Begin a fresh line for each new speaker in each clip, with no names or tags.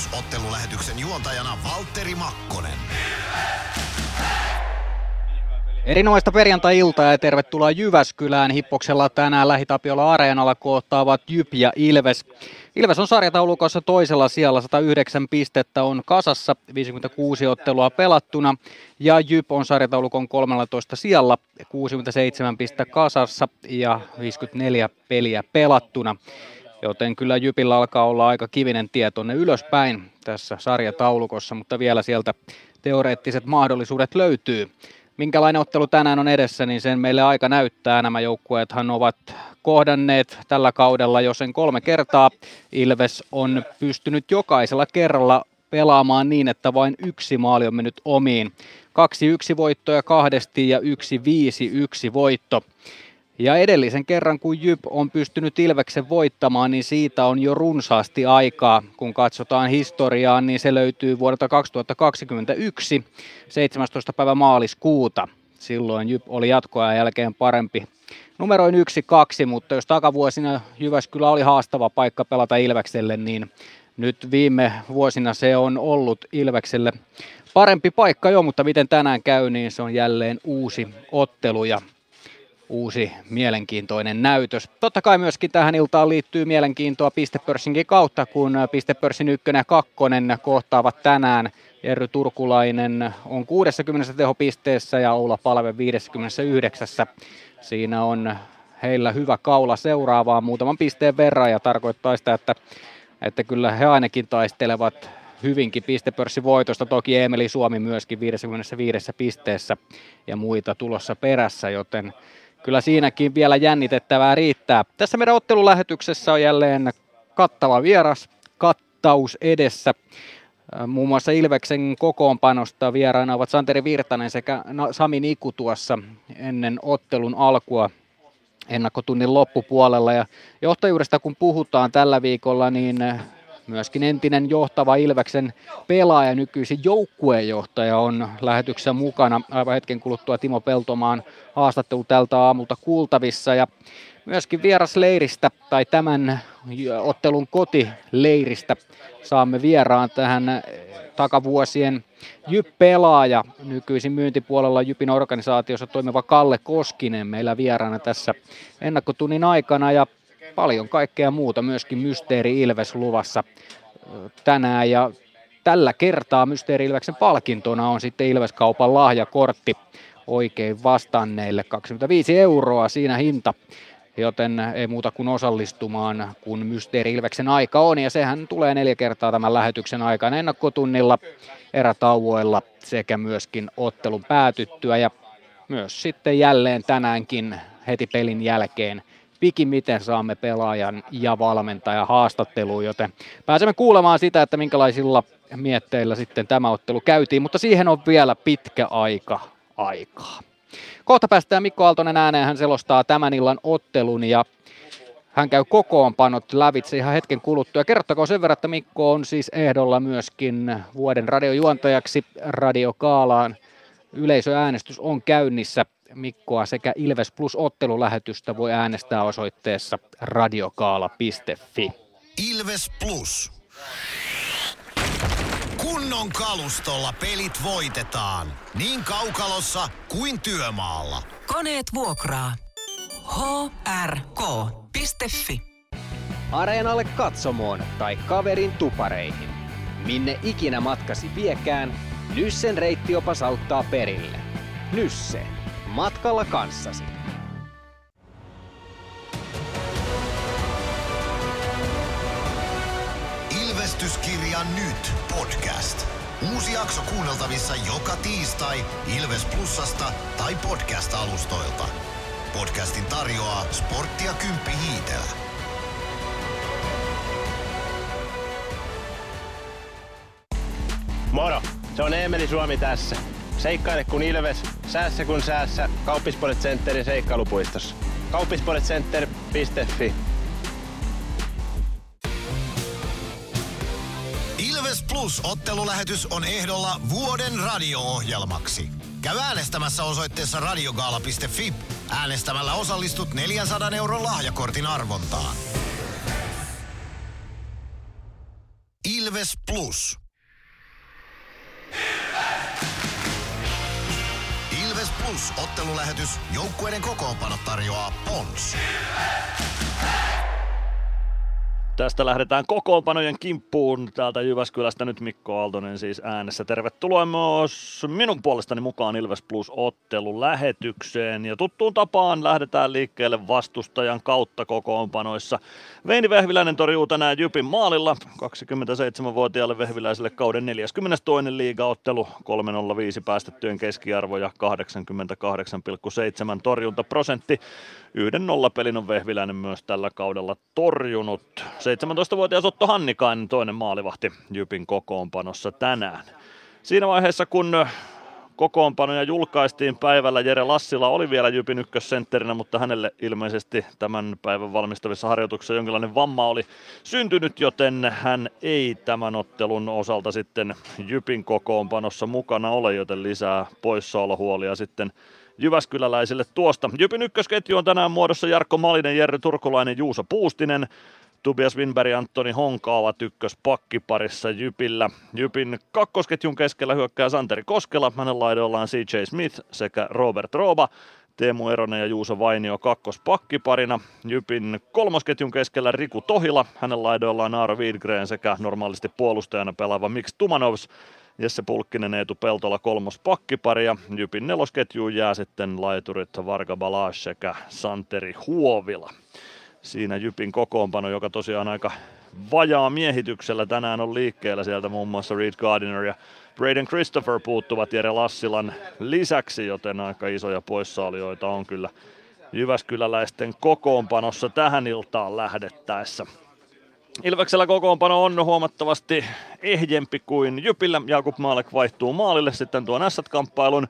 Plus ottelulähetyksen juontajana Valtteri Makkonen.
Erinomaista perjantai-iltaa ja tervetuloa Jyväskylään. Hippoksella tänään Lähitapiola Areenalla koottaavat Jyp ja Ilves. Ilves on sarjataulukossa toisella sijalla, 109 pistettä on kasassa, 56 ottelua pelattuna. Ja Jyp on sarjataulukon 13 sijalla, 67 pistettä kasassa ja 54 peliä pelattuna. Joten kyllä Jypillä alkaa olla aika kivinen tie tuonne ylöspäin tässä sarjataulukossa, mutta vielä sieltä teoreettiset mahdollisuudet löytyy. Minkälainen ottelu tänään on edessä, niin sen meille aika näyttää. Nämä joukkueethan ovat kohdanneet tällä kaudella jo sen kolme kertaa. Ilves on pystynyt jokaisella kerralla pelaamaan niin, että vain yksi maali on mennyt omiin. Kaksi yksi voittoja kahdesti ja yksi viisi yksi voitto. Ja edellisen kerran, kun Jyp on pystynyt Ilveksen voittamaan, niin siitä on jo runsaasti aikaa. Kun katsotaan historiaa, niin se löytyy vuodelta 2021, 17. päivä maaliskuuta. Silloin Jyp oli jatkoajan jälkeen parempi numeroin 1-2, mutta jos takavuosina Jyväskylä oli haastava paikka pelata Ilvekselle, niin nyt viime vuosina se on ollut Ilvekselle parempi paikka jo, mutta miten tänään käy, niin se on jälleen uusi ottelu ja uusi mielenkiintoinen näytös. Totta kai myöskin tähän iltaan liittyy mielenkiintoa pistepörssinkin kautta, kun pistepörssin ykkönen ja kakkonen kohtaavat tänään. Jerry Turkulainen on 60 tehopisteessä ja Oula Palve 59. Siinä on heillä hyvä kaula seuraavaan muutaman pisteen verran ja tarkoittaa sitä, että, että kyllä he ainakin taistelevat hyvinkin pistepörssivoitosta. Toki Emeli Suomi myöskin 55 pisteessä ja muita tulossa perässä, joten kyllä siinäkin vielä jännitettävää riittää. Tässä meidän ottelulähetyksessä on jälleen kattava vieras, kattaus edessä. Äh, muun muassa Ilveksen kokoonpanosta vieraana ovat Santeri Virtanen sekä Sami Niku tuossa ennen ottelun alkua ennakkotunnin loppupuolella. Ja johtajuudesta kun puhutaan tällä viikolla, niin Myöskin entinen johtava Ilveksen pelaaja, nykyisin joukkuejohtaja on lähetyksessä mukana. Aivan hetken kuluttua Timo Peltomaan haastattelu tältä aamulta kuultavissa. Ja myöskin vierasleiristä tai tämän ottelun kotileiristä saamme vieraan tähän takavuosien Jyp-pelaaja, nykyisin myyntipuolella Jypin organisaatiossa toimiva Kalle Koskinen meillä vieraana tässä ennakkotunnin aikana ja paljon kaikkea muuta, myöskin Mysteeri Ilves luvassa tänään. Ja tällä kertaa Mysteeri Ilveksen palkintona on sitten Ilveskaupan lahjakortti oikein vastanneille 25 euroa siinä hinta joten ei muuta kuin osallistumaan, kun Mysteeri Ilveksen aika on, ja sehän tulee neljä kertaa tämän lähetyksen aikana ennakkotunnilla, erätauoilla sekä myöskin ottelun päätyttyä, ja myös sitten jälleen tänäänkin heti pelin jälkeen pikimiten saamme pelaajan ja valmentajan haastatteluun, joten pääsemme kuulemaan sitä, että minkälaisilla mietteillä sitten tämä ottelu käytiin, mutta siihen on vielä pitkä aika aikaa. Kohta päästään Mikko Aaltonen ääneen, hän selostaa tämän illan ottelun ja hän käy kokoonpanot lävitse ihan hetken kuluttua. Kerrottakoon sen verran, että Mikko on siis ehdolla myöskin vuoden radiojuontajaksi Radio Kaalaan. Yleisöäänestys on käynnissä. Mikkoa sekä Ilves Plus ottelulähetystä voi äänestää osoitteessa radiokaala.fi.
Ilves Plus. Kunnon kalustolla pelit voitetaan. Niin kaukalossa kuin työmaalla.
Koneet vuokraa. hrk.fi
Areenalle katsomoon tai kaverin tupareihin. Minne ikinä matkasi viekään, Nyssen reittiopas auttaa perille. Nysse matkalla kanssasi.
Ilvestyskirja nyt podcast. Uusi jakso kuunneltavissa joka tiistai Ilves Plusasta tai podcast-alustoilta. Podcastin tarjoaa sporttia Kymppi Hiitelä.
Moro! Se on Eemeli Suomi tässä. Seikkaile kun ilves, säässä kun säässä. Kauppispoilet Centerin seikkailupuistossa. Kauppispoiletcenter.fi
Ilves Plus ottelulähetys on ehdolla vuoden radio-ohjelmaksi. Käy äänestämässä osoitteessa radiogaala.fi. Äänestämällä osallistut 400 euron lahjakortin arvontaan. Ilves Plus. Ilves Plus ottelulähetys. Joukkueiden kokoonpano tarjoaa Pons.
Tästä lähdetään kokoonpanojen kimppuun. Täältä Jyväskylästä nyt Mikko Aaltonen siis äänessä. Tervetuloa myös minun puolestani mukaan Ilves Plus ottelun lähetykseen. Ja tuttuun tapaan lähdetään liikkeelle vastustajan kautta kokoonpanoissa. Veini Vehviläinen torjuu tänään Jypin maalilla. 27-vuotiaalle Vehviläiselle kauden 42. liigaottelu. 305 päästettyjen keskiarvo ja 88,7 torjuntaprosentti. Yhden nollapelin on Vehviläinen myös tällä kaudella torjunut. 17-vuotias Otto Hannikainen toinen maalivahti Jypin kokoonpanossa tänään. Siinä vaiheessa kun kokoonpanoja julkaistiin päivällä, Jere Lassila oli vielä Jypin ykkössentterinä, mutta hänelle ilmeisesti tämän päivän valmistavissa harjoituksissa jonkinlainen vamma oli syntynyt, joten hän ei tämän ottelun osalta sitten Jypin kokoonpanossa mukana ole, joten lisää poissaolohuolia sitten Jyväskyläläisille tuosta. Jypin ykkösketju on tänään muodossa Jarkko Malinen, Jerry Turkulainen, Juuso Puustinen. Tobias Winberg ja Antoni Honka ovat ykköspakkiparissa Jypillä. Jypin kakkosketjun keskellä hyökkää Santeri Koskela, hänen laidollaan CJ Smith sekä Robert Rooba. Teemu Eronen ja Juuso Vainio kakkospakkiparina. Jypin kolmosketjun keskellä Riku Tohila, hänen laidollaan Aaro Wiedgren sekä normaalisti puolustajana pelaava Mix Tumanovs. Jesse Pulkkinen, Eetu Peltola kolmos pakkipari ja Jypin nelosketjuun jää sitten laiturit Varga Balaj sekä Santeri Huovila. Siinä Jypin kokoonpano, joka tosiaan aika vajaa miehityksellä tänään on liikkeellä. Sieltä muun muassa Reed Gardiner ja Braden Christopher puuttuvat Jere Lassilan lisäksi, joten aika isoja poissaolijoita on kyllä Jyväskyläläisten kokoonpanossa tähän iltaan lähdettäessä. Ilveksellä kokoonpano on huomattavasti ehjempi kuin Jypillä. Jakub Maalek vaihtuu maalille sitten tuon S-kamppailun.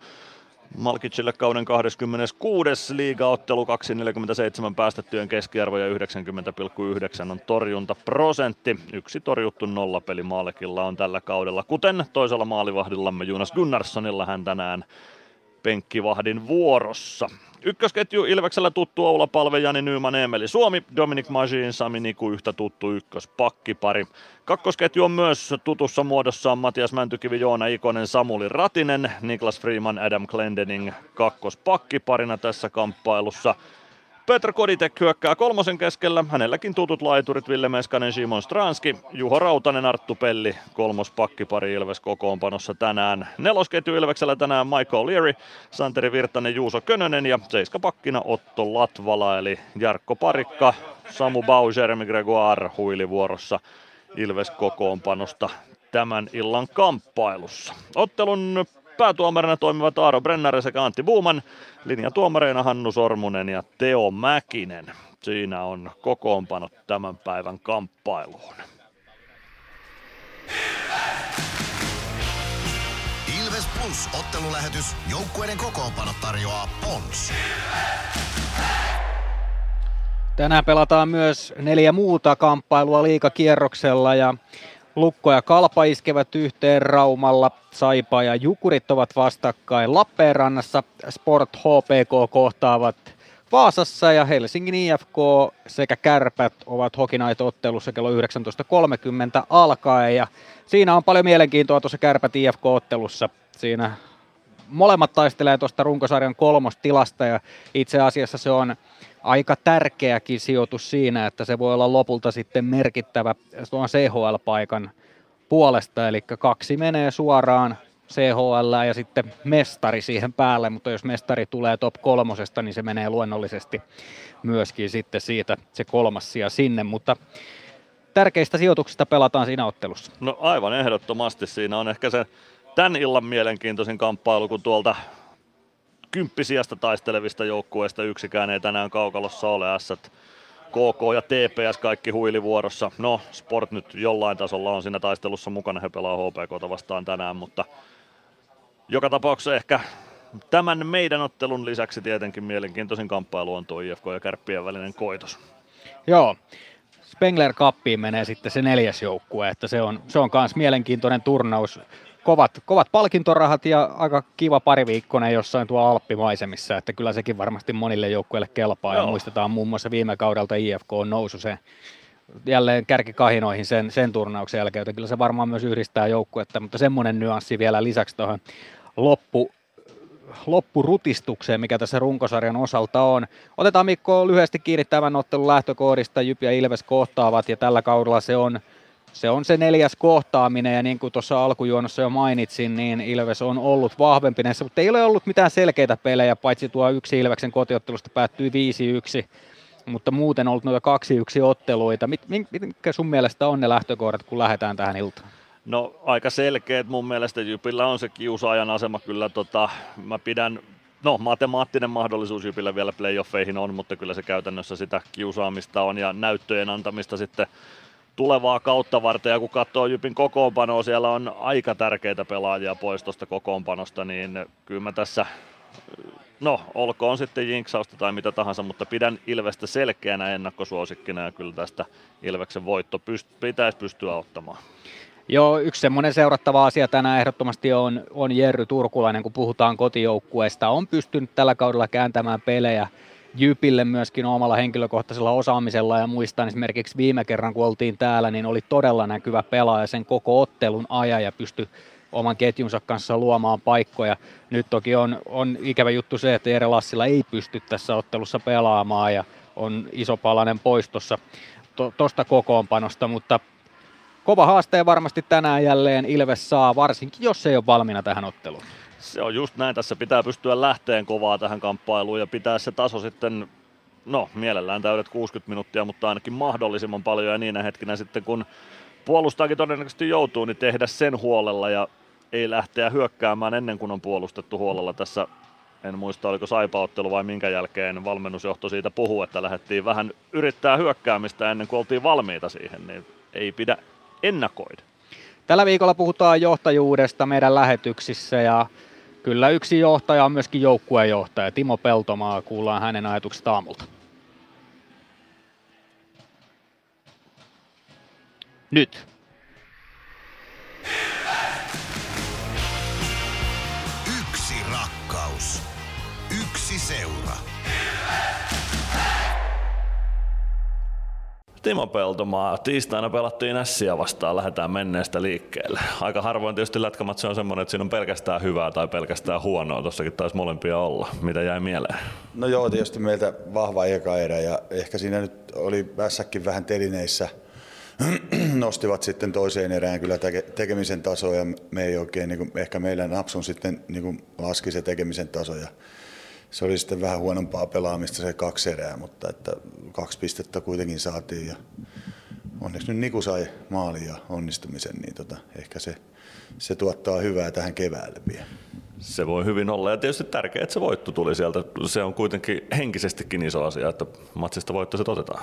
Malkicille kauden 26. liigaottelu 247 päästettyjen keskiarvo ja 90,9 on torjuntaprosentti. Yksi torjuttu nollapeli Maalekilla on tällä kaudella, kuten toisella maalivahdillamme Jonas Gunnarssonilla hän tänään penkkivahdin vuorossa. Ykkösketju Ilveksellä tuttu Oula Palve, Jani Nyyman, Emeli Suomi, Dominic Majin, Sami Niku yhtä tuttu ykköspakkipari. Kakkosketju on myös tutussa muodossaan Matias Mäntykivi, Joona Ikonen, Samuli Ratinen, Niklas Freeman, Adam Glendening kakkospakkiparina tässä kamppailussa. Petr Koditek hyökkää kolmosen keskellä, hänelläkin tutut laiturit Ville Meskanen, Simon Stranski, Juho Rautanen, Arttu Pelli, kolmos pakkipari Ilves kokoonpanossa tänään. Nelosketju Ilveksellä tänään Michael Leary, Santeri Virtanen, Juuso Könönen ja seiskapakkina Otto Latvala eli Jarkko Parikka, Samu Bau, Jeremy Gregoire huilivuorossa Ilves kokoonpanosta tämän illan kamppailussa. Ottelun päätuomarina toimivat Aaro Brenner sekä Antti Buuman, linjatuomareina Hannu Sormunen ja Teo Mäkinen. Siinä on kokoonpanot tämän päivän kamppailuun.
Ilves Plus ottelulähetys. Joukkueiden kokoonpano tarjoaa Pons.
Tänään pelataan myös neljä muuta kamppailua liikakierroksella ja Lukko ja Kalpa iskevät yhteen Raumalla, Saipa ja Jukurit ovat vastakkain Lappeenrannassa, Sport HPK kohtaavat Vaasassa ja Helsingin IFK sekä Kärpät ovat Hokinait-ottelussa kello 19.30 alkaen ja siinä on paljon mielenkiintoa tuossa Kärpät IFK-ottelussa. Siinä molemmat taistelee tuosta runkosarjan kolmostilasta ja itse asiassa se on aika tärkeäkin sijoitus siinä, että se voi olla lopulta sitten merkittävä tuon CHL-paikan puolesta, eli kaksi menee suoraan CHL ja sitten mestari siihen päälle, mutta jos mestari tulee top kolmosesta, niin se menee luonnollisesti myöskin sitten siitä se kolmas sija sinne, mutta tärkeistä sijoituksista pelataan siinä ottelussa.
No aivan ehdottomasti. Siinä on ehkä se tämän illan mielenkiintoisin kamppailu, kun tuolta kymppisiasta taistelevista joukkueista yksikään ei tänään kaukalossa ole. S, KK ja TPS kaikki huilivuorossa. No, Sport nyt jollain tasolla on siinä taistelussa mukana, he pelaa HPK vastaan tänään, mutta joka tapauksessa ehkä tämän meidän ottelun lisäksi tietenkin mielenkiintoisin kamppailu on tuo IFK ja Kärppien välinen koitos.
Joo, Spengler Cuppiin menee sitten se neljäs joukkue, että se on, se on myös mielenkiintoinen turnaus kovat, kovat palkintorahat ja aika kiva pariviikkoinen jossain tuo Alppimaisemissa, että kyllä sekin varmasti monille joukkueille kelpaa. Joo. Ja muistetaan muun muassa viime kaudelta IFK on nousu se jälleen kärkikahinoihin sen, sen turnauksen jälkeen, joten kyllä se varmaan myös yhdistää joukkuetta, mutta semmoinen nyanssi vielä lisäksi tuohon loppu, loppurutistukseen, mikä tässä runkosarjan osalta on. Otetaan Mikko lyhyesti kiinni tämän ottelun lähtökohdista. Jyp ja Ilves kohtaavat ja tällä kaudella se on se on se neljäs kohtaaminen ja niin kuin tuossa alkujuonossa jo mainitsin, niin Ilves on ollut vahvempi näissä, mutta ei ole ollut mitään selkeitä pelejä, paitsi tuo yksi Ilveksen kotiottelusta päättyi 5-1, mutta muuten on ollut noita 2-1 otteluita. Mit, mitkä sun mielestä on ne lähtökohdat, kun lähdetään tähän iltaan?
No aika selkeät mun mielestä Jypillä on se kiusaajan asema kyllä. Tota, mä pidän No, matemaattinen mahdollisuus Jypillä vielä playoffeihin on, mutta kyllä se käytännössä sitä kiusaamista on ja näyttöjen antamista sitten tulevaa kautta varten. Ja kun katsoo Jypin kokoonpanoa, siellä on aika tärkeitä pelaajia pois tuosta kokoonpanosta, niin kyllä mä tässä, no olkoon sitten jinksausta tai mitä tahansa, mutta pidän Ilvestä selkeänä ennakkosuosikkina ja kyllä tästä Ilveksen voitto pyst- pitäisi pystyä ottamaan.
Joo, yksi semmoinen seurattava asia tänään ehdottomasti on, on Jerry Turkulainen, kun puhutaan kotijoukkueesta. On pystynyt tällä kaudella kääntämään pelejä Jypille myöskin omalla henkilökohtaisella osaamisella ja muistan esimerkiksi viime kerran kun oltiin täällä, niin oli todella näkyvä pelaaja sen koko ottelun ajan ja pystyi oman ketjunsa kanssa luomaan paikkoja. Nyt toki on, on ikävä juttu se, että Jere Lassila ei pysty tässä ottelussa pelaamaan ja on iso palanen pois tuosta to, kokoonpanosta, mutta kova haaste varmasti tänään jälleen Ilves saa, varsinkin jos ei ole valmiina tähän otteluun.
Se on just näin, tässä pitää pystyä lähteen kovaa tähän kamppailuun ja pitää se taso sitten, no mielellään täydet 60 minuuttia, mutta ainakin mahdollisimman paljon. Ja niinä hetkinä sitten kun puolustaakin todennäköisesti joutuu, niin tehdä sen huolella ja ei lähteä hyökkäämään ennen kuin on puolustettu huolella tässä. En muista oliko saipaottelu vai minkä jälkeen valmennusjohto siitä puhuu, että lähdettiin vähän yrittää hyökkäämistä ennen kuin oltiin valmiita siihen, niin ei pidä ennakoida.
Tällä viikolla puhutaan johtajuudesta meidän lähetyksissä ja Kyllä yksi johtaja on myöskin joukkuejohtaja. Timo Peltomaa, kuullaan hänen ajatuksesta aamulta. Nyt.
Yksi rakkaus. Yksi seura.
Timo Peltomaa. Tiistaina pelattiin Ässiä vastaan, lähdetään menneestä liikkeelle. Aika harvoin tietysti lätkämatsi on semmoinen, että siinä on pelkästään hyvää tai pelkästään huonoa. Tossakin taisi molempia olla. Mitä jäi mieleen?
No joo, tietysti meiltä vahva eka erä ja ehkä siinä nyt oli Vässäkin vähän telineissä. Nostivat sitten toiseen erään kyllä tekemisen tasoa ja me ei oikein, niin kuin, ehkä meillä napsun sitten niin kuin laski se tekemisen taso. Ja se oli sitten vähän huonompaa pelaamista se kaksi erää, mutta että kaksi pistettä kuitenkin saatiin ja onneksi nyt Niku sai maalin ja onnistumisen, niin tota, ehkä se, se tuottaa hyvää tähän keväälle vielä.
Se voi hyvin olla ja tietysti tärkeää, että se voitto tuli sieltä. Se on kuitenkin henkisestikin iso asia, että matsista voitto se otetaan.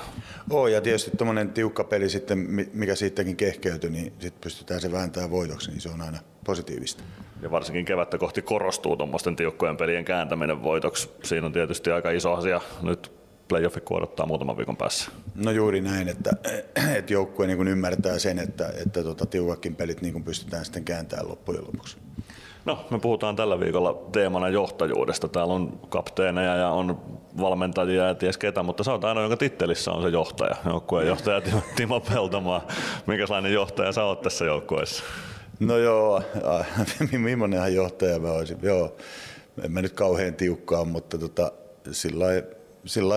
Oo, ja tietysti tuommoinen tiukka peli sitten, mikä siitäkin kehkeytyi, niin sitten pystytään se vääntämään voitoksi, niin se on aina positiivista.
Ja varsinkin kevättä kohti korostuu tuommoisten tiukkojen pelien kääntäminen voitoksi. Siinä on tietysti aika iso asia nyt playoffi odottaa muutaman viikon päässä.
No juuri näin, että, että joukkue niin ymmärtää sen, että, että tuota, tiukakin pelit niin pystytään sitten kääntämään loppujen lopuksi.
No, me puhutaan tällä viikolla teemana johtajuudesta. Täällä on kapteeneja ja on valmentajia ja ties ketä, mutta sä oot ainoa, jonka tittelissä on se johtaja, joukkueen johtaja Timo Peltomaa. Minkälainen johtaja sä oot tässä joukkueessa?
No joo, millainenhan johtaja mä olisin. Joo, en mä nyt kauhean tiukkaa, mutta tota, sillä sillä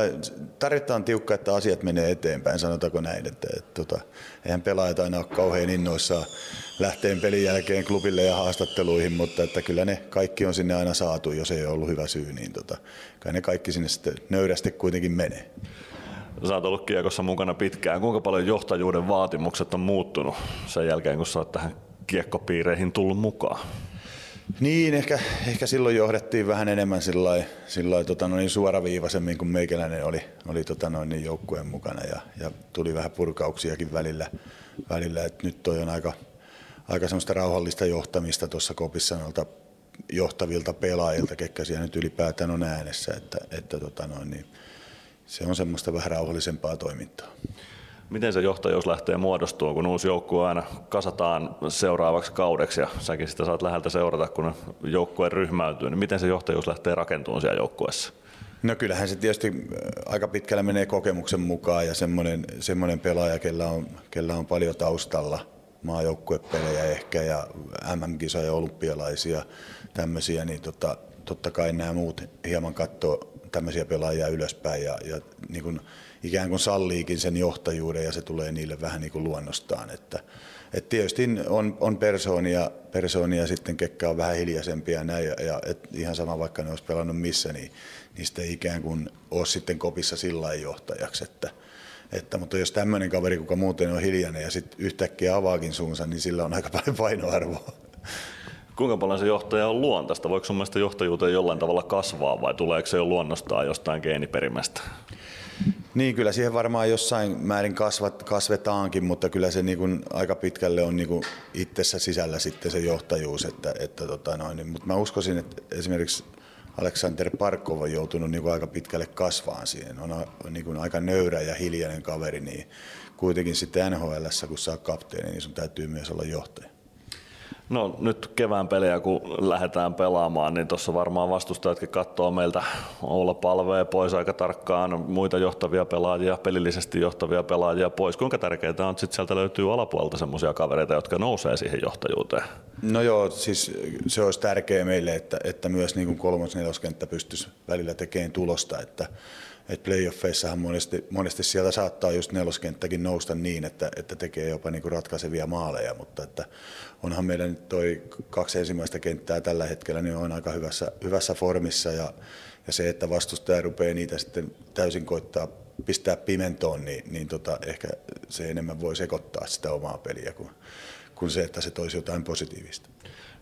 tarvitaan tiukka, että asiat menee eteenpäin, sanotaanko näin. Että, että, tota, eihän pelaajat aina ole kauhean innoissaan lähteen pelin jälkeen klubille ja haastatteluihin, mutta että kyllä ne kaikki on sinne aina saatu, jos ei ole ollut hyvä syy, niin tota, kai ne kaikki sinne sitten nöyrästi kuitenkin menee.
Sä oot ollut kiekossa mukana pitkään. Kuinka paljon johtajuuden vaatimukset on muuttunut sen jälkeen, kun sä oot tähän kiekkopiireihin tullut mukaan?
Niin, ehkä, ehkä silloin johdettiin vähän enemmän sillai, sillai, tota, no niin suoraviivaisemmin, kun meikäläinen oli, oli tota, noin, niin joukkueen mukana ja, ja, tuli vähän purkauksiakin välillä. välillä että nyt toi on aika, aika semmoista rauhallista johtamista tuossa kopissa noilta johtavilta pelaajilta, ketkä siellä nyt ylipäätään on äänessä, että, että tota, noin, niin, se on semmoista vähän rauhallisempaa toimintaa.
Miten se johtajuus lähtee muodostumaan, kun uusi joukkue aina kasataan seuraavaksi kaudeksi ja säkin sitä saat läheltä seurata, kun joukkue ryhmäytyy, niin miten se johtajuus lähtee rakentumaan siellä joukkueessa?
No kyllähän se tietysti äh, aika pitkälle menee kokemuksen mukaan ja semmoinen, semmoinen pelaaja, kellä on, kellä on paljon taustalla maajoukkuepelejä ehkä ja MM-kisoja, olympialaisia, tämmöisiä, niin tota, totta kai nämä muut hieman katsoo tämmöisiä pelaajia ylöspäin ja, ja niin kuin ikään kuin salliikin sen johtajuuden ja se tulee niille vähän niin kuin luonnostaan. Että, et tietysti on, on persoonia, persoonia sitten, ketkä on vähän hiljaisempia näin, ja, ja et ihan sama vaikka ne olisi pelannut missä, niin niistä ei ikään kuin ole sitten kopissa sillä johtajaksi. Että, että, mutta jos tämmöinen kaveri, kuka muuten on hiljainen ja sitten yhtäkkiä avaakin suunsa, niin sillä on aika paljon painoarvoa.
Kuinka paljon se johtaja on luontaista? Voiko sun mielestä johtajuuteen jollain tavalla kasvaa vai tuleeko se jo luonnostaan jostain geeniperimästä?
Niin, kyllä siihen varmaan jossain määrin kasvat, kasvetaankin, mutta kyllä se niin kuin aika pitkälle on niin kuin itsessä sisällä sitten se johtajuus. Että, että tota noin, niin, mutta mä uskoisin, että esimerkiksi Aleksander Parkov on joutunut niin kuin aika pitkälle kasvaan siihen. On, on niin kuin aika nöyrä ja hiljainen kaveri, niin kuitenkin sitten NHL, kun saa kapteeni, niin sun täytyy myös olla johtaja.
No nyt kevään pelejä kun lähdetään pelaamaan, niin tuossa varmaan vastustajatkin katsoo meiltä olla palvee pois aika tarkkaan, muita johtavia pelaajia, pelillisesti johtavia pelaajia pois. Kuinka tärkeää on, että sit sieltä löytyy alapuolelta semmoisia kavereita, jotka nousee siihen johtajuuteen?
No joo, siis se olisi tärkeää meille, että, että myös niin kolmos-neloskenttä pystyisi välillä tekemään tulosta, että että playoffeissahan monesti, monesti sieltä saattaa just neloskenttäkin nousta niin, että, että tekee jopa niin kuin ratkaisevia maaleja, mutta että onhan meidän nyt toi kaksi ensimmäistä kenttää tällä hetkellä niin on aika hyvässä, hyvässä formissa ja, ja se, että vastustaja rupeaa niitä sitten täysin koittaa pistää pimentoon, niin, niin tota, ehkä se enemmän voi sekoittaa sitä omaa peliä kuin, kuin se, että se toisi jotain positiivista.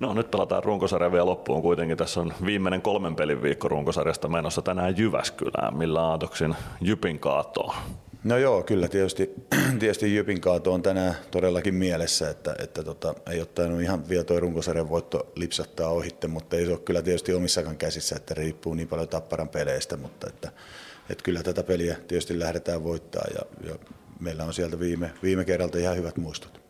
No nyt pelataan runkosarja vielä loppuun kuitenkin. Tässä on viimeinen kolmen pelin viikko runkosarjasta menossa tänään Jyväskylään. Millä aatoksin Jypin kaatoa?
No joo, kyllä tietysti, tietysti Jypin kaato on tänään todellakin mielessä, että, että tota, ei ole tainnut ihan vielä tuo runkosarjan voitto lipsattaa ohitte, mutta ei se ole kyllä tietysti omissakaan käsissä, että riippuu niin paljon tapparan peleistä, mutta että, että kyllä tätä peliä tietysti lähdetään voittaa ja, ja meillä on sieltä viime, viime kerralta ihan hyvät muistot.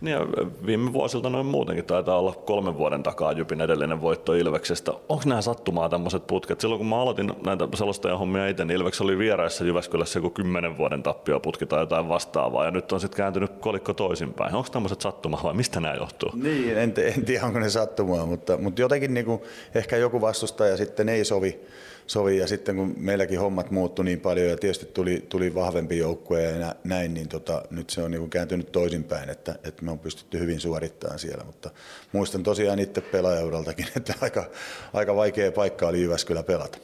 Niin ja viime vuosilta noin muutenkin taitaa olla kolmen vuoden takaa Jypin edellinen voitto Ilveksestä. Onko nämä sattumaa tämmöiset putket? Silloin kun mä aloitin näitä selostajan hommia itse, niin Ilveks oli vieraissa Jyväskylässä joku kymmenen vuoden tappioputki tai jotain vastaavaa, ja nyt on sitten kääntynyt kolikko toisinpäin. Onko tämmöiset sattumaa vai mistä nämä johtuu?
Niin, en, en tiedä onko ne sattumaa, mutta, mutta jotenkin niin kuin, ehkä joku vastustaja sitten ei sovi sovi. Ja sitten kun meilläkin hommat muuttui niin paljon ja tietysti tuli, tuli vahvempi joukkue ja näin, niin tota, nyt se on niin kuin kääntynyt toisinpäin, että, että me on pystytty hyvin suorittamaan siellä. Mutta muistan tosiaan itse pelaajauraltakin, että aika, aika vaikea paikka oli Jyväskylä pelata.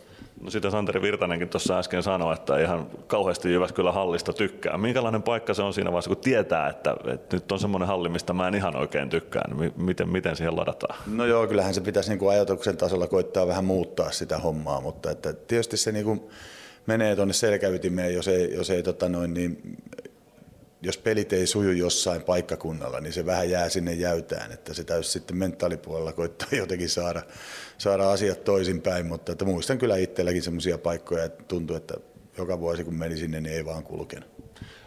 No sitä Santeri Virtanenkin tuossa äsken sanoi, että ihan kauheasti Jyväskylän hallista tykkää. Minkälainen paikka se on siinä vaiheessa, kun tietää, että, että nyt on semmoinen halli, mistä mä en ihan oikein tykkää, niin miten, miten siihen ladataan?
No joo, kyllähän se pitäisi niin kuin ajatuksen tasolla koittaa vähän muuttaa sitä hommaa, mutta että tietysti se niin kuin menee tuonne selkäytimeen, jos ei, jos ei tota noin, niin jos pelit ei suju jossain paikkakunnalla, niin se vähän jää sinne jäytään, että se täytyy sitten mentaalipuolella koittaa jotenkin saada, saada asiat toisinpäin, mutta että muistan kyllä itselläkin semmoisia paikkoja, että tuntuu, että joka vuosi kun meni sinne, niin ei vaan kulkenut.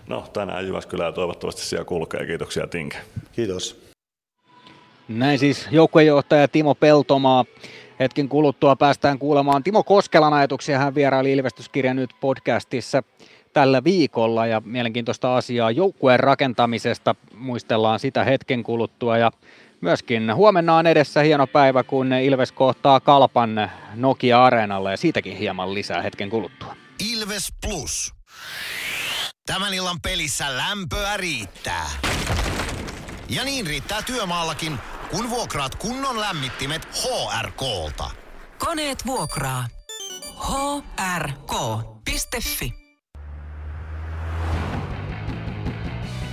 No tänään Jyväskylää toivottavasti siellä kulkee. Kiitoksia Tinke.
Kiitos.
Näin siis joukkuejohtaja Timo Peltomaa. Hetken kuluttua päästään kuulemaan Timo Koskelan ajatuksia. Hän vieraili Ilvestyskirja nyt podcastissa tällä viikolla ja mielenkiintoista asiaa joukkueen rakentamisesta. Muistellaan sitä hetken kuluttua ja myöskin huomenna on edessä hieno päivä, kun Ilves kohtaa Kalpan Nokia-areenalla ja siitäkin hieman lisää hetken kuluttua.
Ilves Plus. Tämän illan pelissä lämpöä riittää. Ja niin riittää työmaallakin, kun vuokraat kunnon lämmittimet HRKlta.
Koneet vuokraa. hrk.fi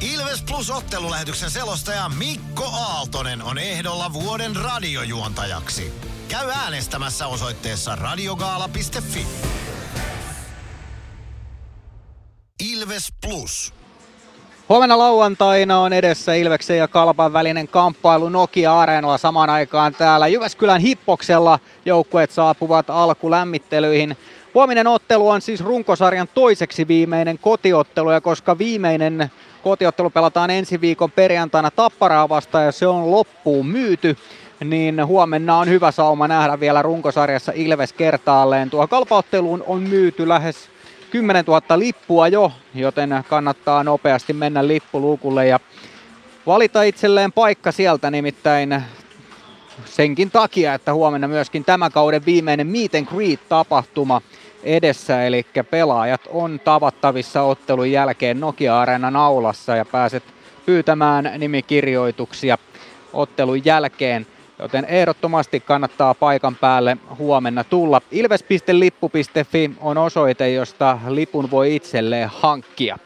Ilves Plus ottelulähetyksen selostaja Mikko Aaltonen on ehdolla vuoden radiojuontajaksi. Käy äänestämässä osoitteessa radiogaala.fi. Ilves Plus.
Huomenna lauantaina on edessä Ilveksen ja Kalpan välinen kamppailu Nokia-areenalla samaan aikaan täällä Jyväskylän Hippoksella. Joukkueet saapuvat alkulämmittelyihin. Huominen ottelu on siis runkosarjan toiseksi viimeinen kotiottelu ja koska viimeinen kotiottelu pelataan ensi viikon perjantaina Tapparaa vastaan ja se on loppuun myyty, niin huomenna on hyvä sauma nähdä vielä runkosarjassa Ilves kertaalleen. Tuo kalpaotteluun on myyty lähes 10 000 lippua jo, joten kannattaa nopeasti mennä lippuluukulle ja valita itselleen paikka sieltä nimittäin senkin takia, että huomenna myöskin tämän kauden viimeinen Meet and Greet-tapahtuma edessä, eli pelaajat on tavattavissa ottelun jälkeen Nokia-areenan aulassa ja pääset pyytämään nimikirjoituksia ottelun jälkeen. Joten ehdottomasti kannattaa paikan päälle huomenna tulla. Ilves.lippu.fi on osoite, josta lipun voi itselleen hankkia.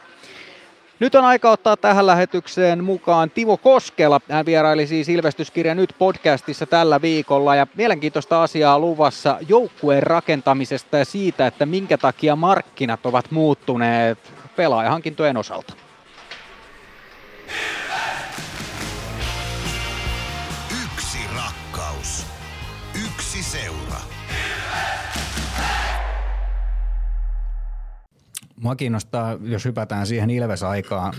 Nyt on aika ottaa tähän lähetykseen mukaan Timo Koskela. Hän vieraili siis Ilvestyskirja nyt podcastissa tällä viikolla ja mielenkiintoista asiaa luvassa joukkueen rakentamisesta ja siitä, että minkä takia markkinat ovat muuttuneet pelaajahankintojen osalta. Mua kiinnostaa, jos hypätään siihen Ilves-aikaan,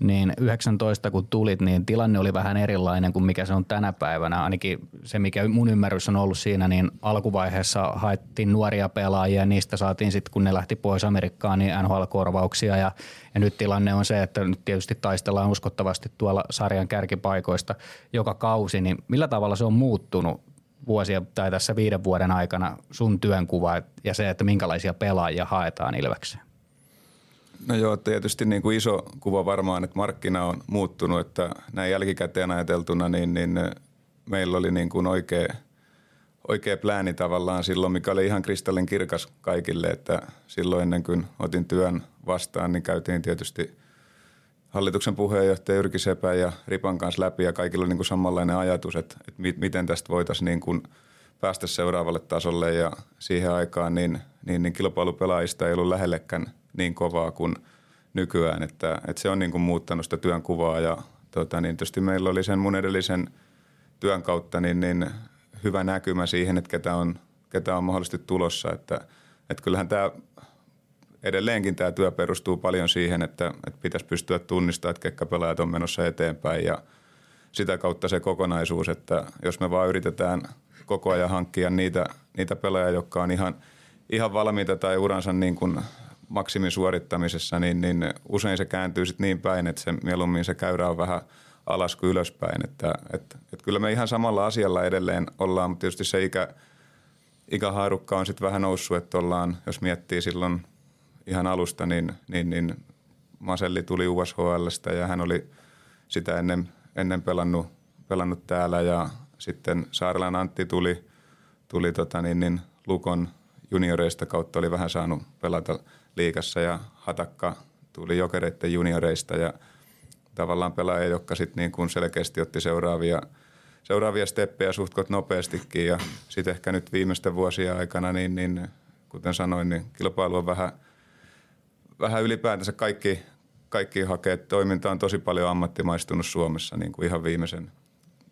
niin 19 kun tulit, niin tilanne oli vähän erilainen kuin mikä se on tänä päivänä. Ainakin se, mikä mun ymmärrys on ollut siinä, niin alkuvaiheessa haettiin nuoria pelaajia ja niistä saatiin sitten, kun ne lähti pois Amerikkaan, niin NHL-korvauksia ja, ja nyt tilanne on se, että nyt tietysti taistellaan uskottavasti tuolla sarjan kärkipaikoista joka kausi, niin millä tavalla se on muuttunut vuosia tai tässä viiden vuoden aikana sun työnkuva ja se, että minkälaisia pelaajia haetaan Ilvekseen?
No joo, tietysti niin kuin iso kuva varmaan, että markkina on muuttunut, että näin jälkikäteen ajateltuna, niin, niin meillä oli niin kuin oikea, oikea plääni tavallaan silloin, mikä oli ihan kristallin kirkas kaikille, että silloin ennen kuin otin työn vastaan, niin käytiin tietysti hallituksen puheenjohtaja Jyrki Sepä ja Ripan kanssa läpi ja kaikilla oli niin kuin samanlainen ajatus, että, että miten tästä voitaisiin niin kuin päästä seuraavalle tasolle. Ja siihen aikaan niin, niin, niin kilpailupelaajista ei ollut lähellekään – niin kovaa kuin nykyään, että, että se on niin kuin muuttanut sitä työn kuvaa. Ja tota, niin tietysti meillä oli sen mun edellisen työn kautta niin, niin hyvä näkymä siihen, että ketä on, ketä on mahdollisesti tulossa, että, että kyllähän tämä edelleenkin tämä työ perustuu paljon siihen, että, että pitäisi pystyä tunnistamaan, että ketkä pelaajat on menossa eteenpäin. Ja sitä kautta se kokonaisuus, että jos me vaan yritetään koko ajan hankkia niitä, niitä pelaajia, jotka on ihan, ihan valmiita tai uransa niin kuin maksimin suorittamisessa, niin, niin usein se kääntyy sitten niin päin, että se mieluummin se käyrä on vähän alas kuin ylöspäin. Että, että, että kyllä me ihan samalla asialla edelleen ollaan, mutta tietysti se ikä, ikähaarukka on sitten vähän noussut, että ollaan, jos miettii silloin ihan alusta, niin, niin, niin Maselli tuli USHLstä ja hän oli sitä ennen, ennen pelannut, pelannut täällä ja sitten Saarelän Antti tuli, tuli tota niin, niin Lukon junioreista kautta oli vähän saanut pelata – liikassa ja Hatakka tuli jokereiden junioreista ja tavallaan pelaajia, jotka sitten niin kuin selkeästi otti seuraavia, seuraavia steppejä suhtkot nopeastikin ja sitten ehkä nyt viimeisten vuosien aikana, niin, niin kuten sanoin, niin kilpailu on vähän, vähän ylipäätänsä kaikki, kaikki hakee. Toiminta on tosi paljon ammattimaistunut Suomessa niin kuin ihan viimeisen,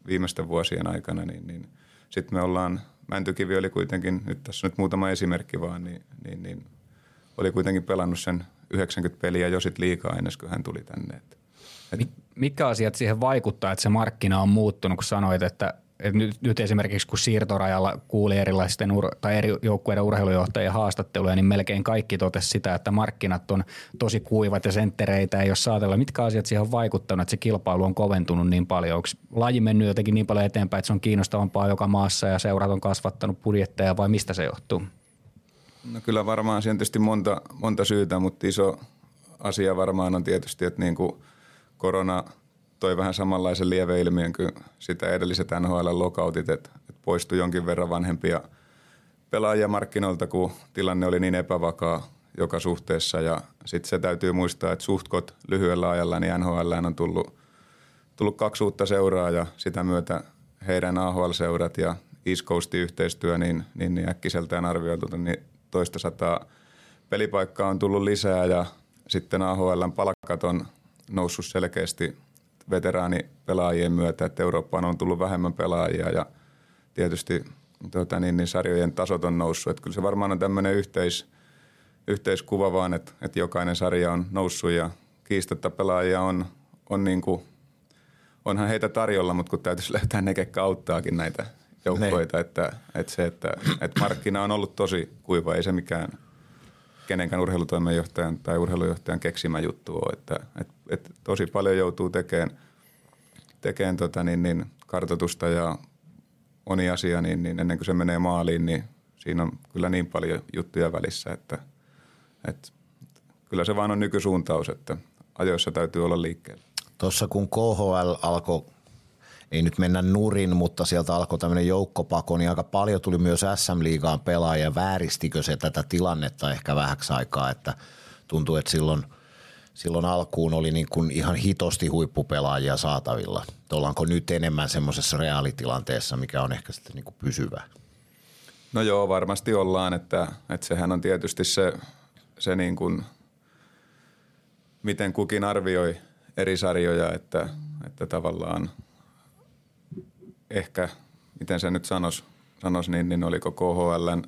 viimeisten vuosien aikana, niin, niin sitten me ollaan, Mäntykivi oli kuitenkin, nyt tässä nyt muutama esimerkki vaan, niin, niin, niin oli kuitenkin pelannut sen 90 peliä jo sit liikaa ennen kuin hän tuli tänne. Et,
et Mikä asiat siihen vaikuttaa, että se markkina on muuttunut, kun sanoit, että, että nyt, nyt esimerkiksi kun siirtorajalla kuuli erilaisten ur, tai eri joukkueiden urheilujohtajien haastatteluja, niin melkein kaikki totesi sitä, että markkinat on tosi kuivat ja senttereitä ei ole saatella. Mitkä asiat siihen on vaikuttanut, että se kilpailu on koventunut niin paljon? Onko laji mennyt jotenkin niin paljon eteenpäin, että se on kiinnostavampaa joka maassa ja seurat on kasvattanut budjetteja vai mistä se johtuu?
No kyllä varmaan siihen tietysti monta, monta syytä, mutta iso asia varmaan on tietysti, että niin kuin korona toi vähän samanlaisen lieveilmiön kuin sitä edelliset NHL-lokautit, että, että poistui jonkin verran vanhempia pelaajia markkinoilta, kun tilanne oli niin epävakaa joka suhteessa. Ja sitten se täytyy muistaa, että suhtkot lyhyellä ajalla niin NHL on tullut, tullut kaksi uutta seuraa ja sitä myötä heidän AHL-seurat ja East Coastin yhteistyö, niin, niin, niin äkkiseltään arvioitu, niin toista sataa pelipaikkaa on tullut lisää ja sitten AHLn palkkat on noussut selkeästi veteraanipelaajien myötä, että Eurooppaan on tullut vähemmän pelaajia ja tietysti tota, niin, niin sarjojen tasot on noussut. Että kyllä se varmaan on tämmöinen yhteis, yhteiskuva vaan, että, että jokainen sarja on noussut ja kiistatta pelaajia on, on niin kuin, onhan heitä tarjolla, mutta kun täytyisi löytää ne, ketkä auttaakin näitä joukkoita, että, että se, että, että markkina on ollut tosi kuiva, ei se mikään kenenkään urheilutoimenjohtajan tai urheilujohtajan keksimä juttu ole, että, että, että tosi paljon joutuu tekemään, tekemään tota niin, niin kartoitusta ja moni asia, niin, niin ennen kuin se menee maaliin, niin siinä on kyllä niin paljon juttuja välissä, että, että kyllä se vaan on nykysuuntaus, että ajoissa täytyy olla liikkeellä.
Tuossa kun KHL alkoi, ei nyt mennä nurin, mutta sieltä alkoi tämmöinen joukkopako, niin aika paljon tuli myös SM-liigaan pelaajia. Vääristikö se tätä tilannetta ehkä vähäksi aikaa, että tuntuu, että silloin, silloin alkuun oli niin kuin ihan hitosti huippupelaajia saatavilla. Ollaanko nyt enemmän semmoisessa reaalitilanteessa, mikä on ehkä sitten niin kuin pysyvä?
No joo, varmasti ollaan, että, että sehän on tietysti se, se niin kuin, miten kukin arvioi eri sarjoja, että, että tavallaan ehkä, miten se nyt sanoisi, sanos, niin, niin oliko KHLn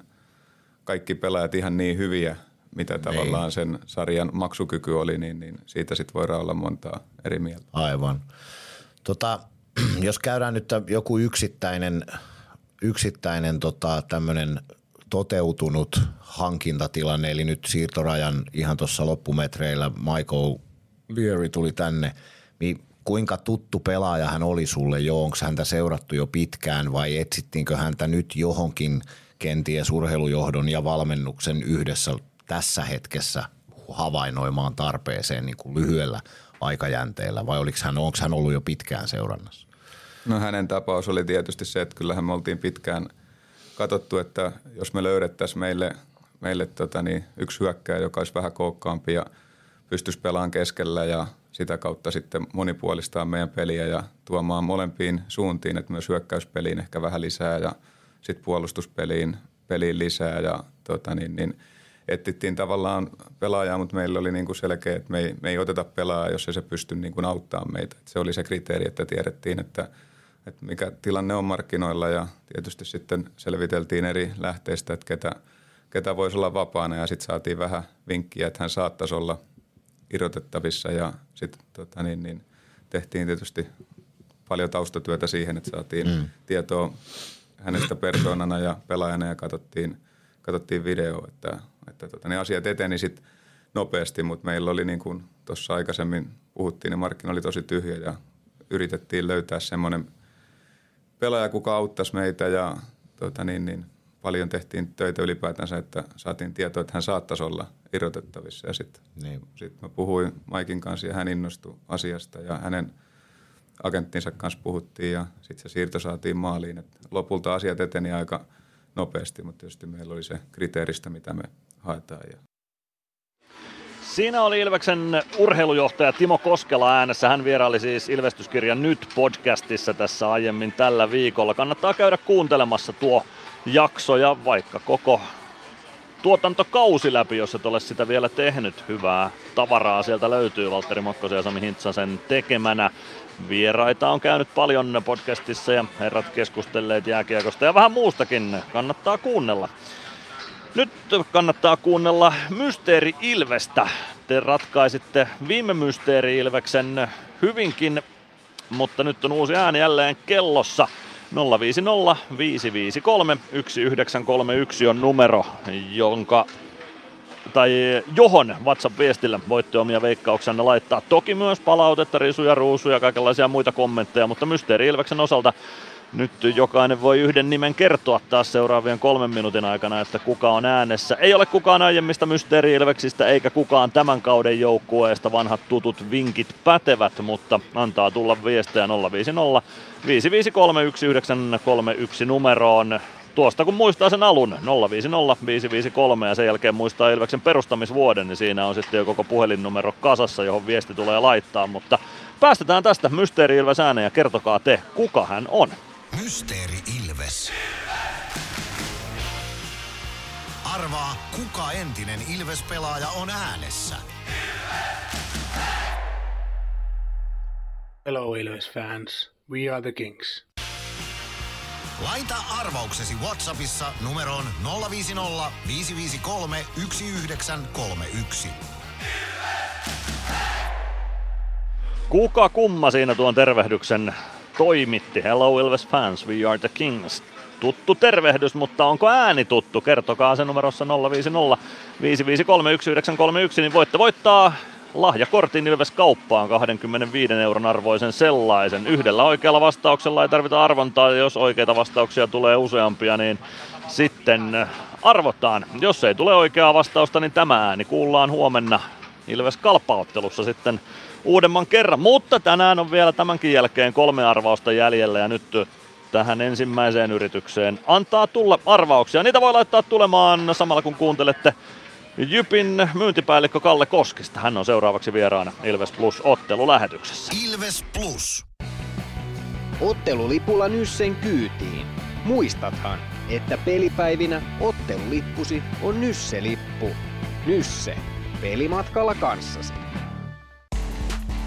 kaikki pelaajat ihan niin hyviä, mitä tavallaan sen sarjan maksukyky oli, niin, niin siitä sitten voidaan olla montaa eri mieltä.
Aivan. Tota, jos käydään nyt joku yksittäinen, yksittäinen tota, tämmöinen toteutunut hankintatilanne, eli nyt siirtorajan ihan tuossa loppumetreillä Michael Leary tuli tänne, niin kuinka tuttu pelaaja hän oli sulle jo? Onko häntä seurattu jo pitkään vai etsittiinkö häntä nyt johonkin kenties urheilujohdon ja valmennuksen yhdessä tässä hetkessä havainnoimaan tarpeeseen niin kuin lyhyellä aikajänteellä vai oliko hän, onko hän ollut jo pitkään seurannassa?
No hänen tapaus oli tietysti se, että kyllähän me oltiin pitkään katsottu, että jos me löydettäisiin meille, meille tota niin, yksi hyökkääjä, joka olisi vähän kookkaampi ja pystyisi pelaamaan keskellä ja sitä kautta sitten monipuolistaa meidän peliä ja tuomaan molempiin suuntiin, että myös hyökkäyspeliin ehkä vähän lisää ja sitten puolustuspeliin peliin lisää ja tota niin, niin etsittiin tavallaan pelaajaa, mutta meillä oli niin kuin selkeä, että me ei, me ei oteta pelaajaa, jos ei se pysty niin kuin auttamaan meitä. Et se oli se kriteeri, että tiedettiin, että, että mikä tilanne on markkinoilla ja tietysti sitten selviteltiin eri lähteistä, että ketä, ketä voisi olla vapaana ja sitten saatiin vähän vinkkiä, että hän saattaisi olla – irrotettavissa ja sitten tota, niin, niin, tehtiin tietysti paljon taustatyötä siihen, että saatiin mm. tietoa hänestä persoonana ja pelaajana ja katsottiin, katsottiin video, että, että tota, ne asiat eteni sitten nopeasti, mutta meillä oli niin kuin tuossa aikaisemmin puhuttiin, niin markkina oli tosi tyhjä ja yritettiin löytää semmoinen pelaaja, kuka auttaisi meitä ja tota, niin, niin, paljon tehtiin töitä ylipäätänsä, että saatiin tietoa, että hän saattaisi olla irrotettavissa. Ja sitten niin. sit mä puhuin Maikin kanssa ja hän innostui asiasta ja hänen agenttinsa kanssa puhuttiin ja sitten se siirto saatiin maaliin. Et lopulta asiat eteni aika nopeasti, mutta tietysti meillä oli se kriteeristä, mitä me haetaan. Ja
Siinä oli Ilveksen urheilujohtaja Timo Koskela äänessä. Hän vieraili siis Ilvestyskirjan Nyt podcastissa tässä aiemmin tällä viikolla. Kannattaa käydä kuuntelemassa tuo jakso ja vaikka koko tuotantokausi läpi, jos et ole sitä vielä tehnyt. Hyvää tavaraa sieltä löytyy Valtteri Mokkosen ja Sami Hintsasen tekemänä. Vieraita on käynyt paljon podcastissa ja herrat keskustelleet jääkiekosta ja vähän muustakin. Kannattaa kuunnella. Nyt kannattaa kuunnella Mysteeri Ilvestä. Te ratkaisitte viime Mysteeri Ilveksen hyvinkin, mutta nyt on uusi ääni jälleen kellossa. 050 553 1931 on numero, jonka tai johon WhatsApp-viestillä voitte omia veikkauksenne laittaa. Toki myös palautetta, risuja, ruusuja, kaikenlaisia muita kommentteja, mutta Mysteeri Ilveksen osalta nyt jokainen voi yhden nimen kertoa taas seuraavien kolmen minuutin aikana, että kuka on äänessä. Ei ole kukaan aiemmista Mysteeri-Ilveksistä eikä kukaan tämän kauden joukkueesta. Vanhat tutut vinkit pätevät, mutta antaa tulla viestejä 050 5531931 numeroon. Tuosta kun muistaa sen alun 050 553 ja sen jälkeen muistaa Ilveksen perustamisvuoden, niin siinä on sitten jo koko puhelinnumero kasassa, johon viesti tulee laittaa. Mutta päästetään tästä Mysteeri Ilves ääneen ja kertokaa te, kuka hän on.
Mysteeri Ilves. Arvaa, kuka entinen Ilves-pelaaja on äänessä.
Hello Ilves fans, we are the Kings.
Laita arvauksesi Whatsappissa numeroon 050 553 1931.
Kuka kumma siinä tuon tervehdyksen toimitti? Hello Ilves fans, we are the Kings. Tuttu tervehdys, mutta onko ääni tuttu? Kertokaa se numerossa 050 553 1931, niin voitte voittaa lahjakortin Ilves kauppaan 25 euron arvoisen sellaisen. Yhdellä oikealla vastauksella ei tarvita arvontaa, ja jos oikeita vastauksia tulee useampia, niin sitten arvotaan. Jos ei tule oikeaa vastausta, niin tämä ääni kuullaan huomenna Ilves kalpauttelussa sitten uudemman kerran. Mutta tänään on vielä tämänkin jälkeen kolme arvausta jäljellä ja nyt tähän ensimmäiseen yritykseen antaa tulla arvauksia. Niitä voi laittaa tulemaan samalla kun kuuntelette Jypin myyntipäällikkö Kalle Koskista. Hän on seuraavaksi vieraana Ilves Plus ottelulähetyksessä.
Ilves Plus.
Ottelulipulla Nyssen kyytiin. Muistathan, että pelipäivinä ottelulippusi on Nysse-lippu. Nysse. Pelimatkalla kanssasi.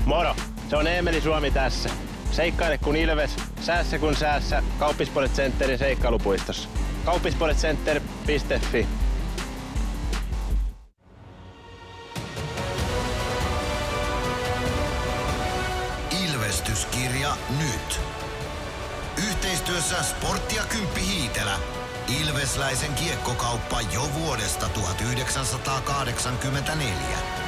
Moro! Se on Eemeli Suomi tässä. Seikkaile kun Ilves, säässä kun säässä. Kauppispoilet Centerin seikkailupuistossa. Kauppispoiletcenter.fi
Ilvestyskirja nyt. Yhteistyössä Sportti ja Kymppi Hiitelä. Ilvesläisen kiekkokauppa jo vuodesta 1984.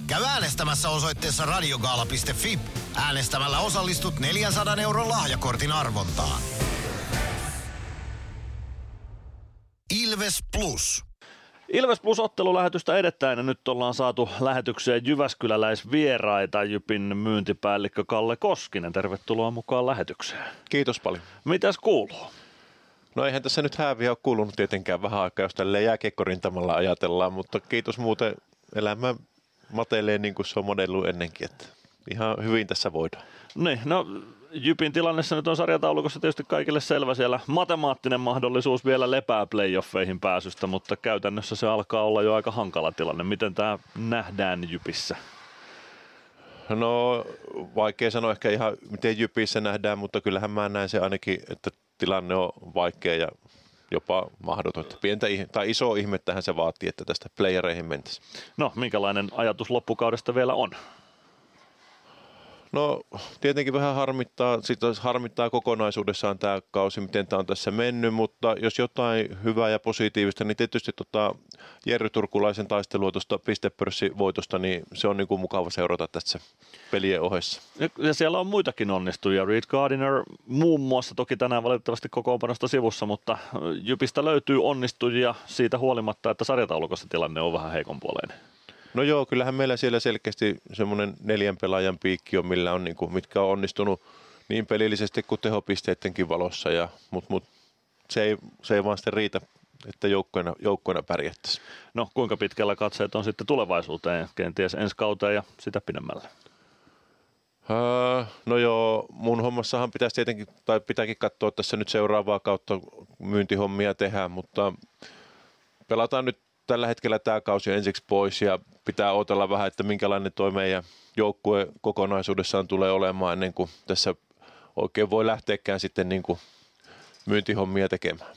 Käy äänestämässä osoitteessa radiogaala.fi. Äänestämällä osallistut 400 euron lahjakortin arvontaan. Ilves Plus.
Ilves Plus ottelulähetystä edettäen ja nyt ollaan saatu lähetykseen Jyväskyläläisvieraita Jypin myyntipäällikkö Kalle Koskinen. Tervetuloa mukaan lähetykseen.
Kiitos paljon.
Mitäs kuuluu?
No eihän tässä nyt hääviä ole kuulunut tietenkään vähän aikaa, jos tälleen jääkiekkorintamalla ajatellaan, mutta kiitos muuten elämä matelee niin kuin se on modellu ennenkin, että ihan hyvin tässä voidaan.
Niin, no Jypin tilannessa nyt on sarjataulukossa tietysti kaikille selvä siellä. Matemaattinen mahdollisuus vielä lepää playoffeihin pääsystä, mutta käytännössä se alkaa olla jo aika hankala tilanne. Miten tämä nähdään Jypissä?
No vaikea sanoa ehkä ihan miten Jypissä nähdään, mutta kyllähän mä näen se ainakin, että tilanne on vaikea ja jopa mahdoton. Pientä tai iso ihmettähän se vaatii, että tästä playereihin mentäisiin.
No, minkälainen ajatus loppukaudesta vielä on?
No tietenkin vähän harmittaa, sit harmittaa kokonaisuudessaan tämä kausi, miten tämä on tässä mennyt, mutta jos jotain hyvää ja positiivista, niin tietysti tota Jerry Turkulaisen taistelua tuosta pistepörssivoitosta, niin se on niinku mukava seurata tässä pelien ohessa.
Ja, ja siellä on muitakin onnistujia, Reed Gardiner muun muassa, toki tänään valitettavasti kokoonpanosta sivussa, mutta Jypistä löytyy onnistujia siitä huolimatta, että sarjataulukossa tilanne on vähän heikonpuoleinen.
No joo, kyllähän meillä siellä selkeästi semmoinen neljän pelaajan piikki on, millä on, niin kuin, mitkä on onnistunut niin pelillisesti kuin tehopisteidenkin valossa, ja, mutta mut, se, ei, se ei vaan sitten riitä, että joukkoina, joukkoina pärjättäisiin.
No kuinka pitkällä katseet on sitten tulevaisuuteen, kenties ensi kauteen ja sitä pidemmälle?
Öö, no joo, mun hommassahan pitäisi tietenkin, tai pitääkin katsoa tässä nyt seuraavaa kautta myyntihommia tehdä, mutta pelataan nyt tällä hetkellä tämä kausi ensiksi pois ja pitää odotella vähän, että minkälainen tuo meidän joukkue kokonaisuudessaan tulee olemaan ennen kuin tässä oikein voi lähteäkään sitten niin kuin myyntihommia tekemään.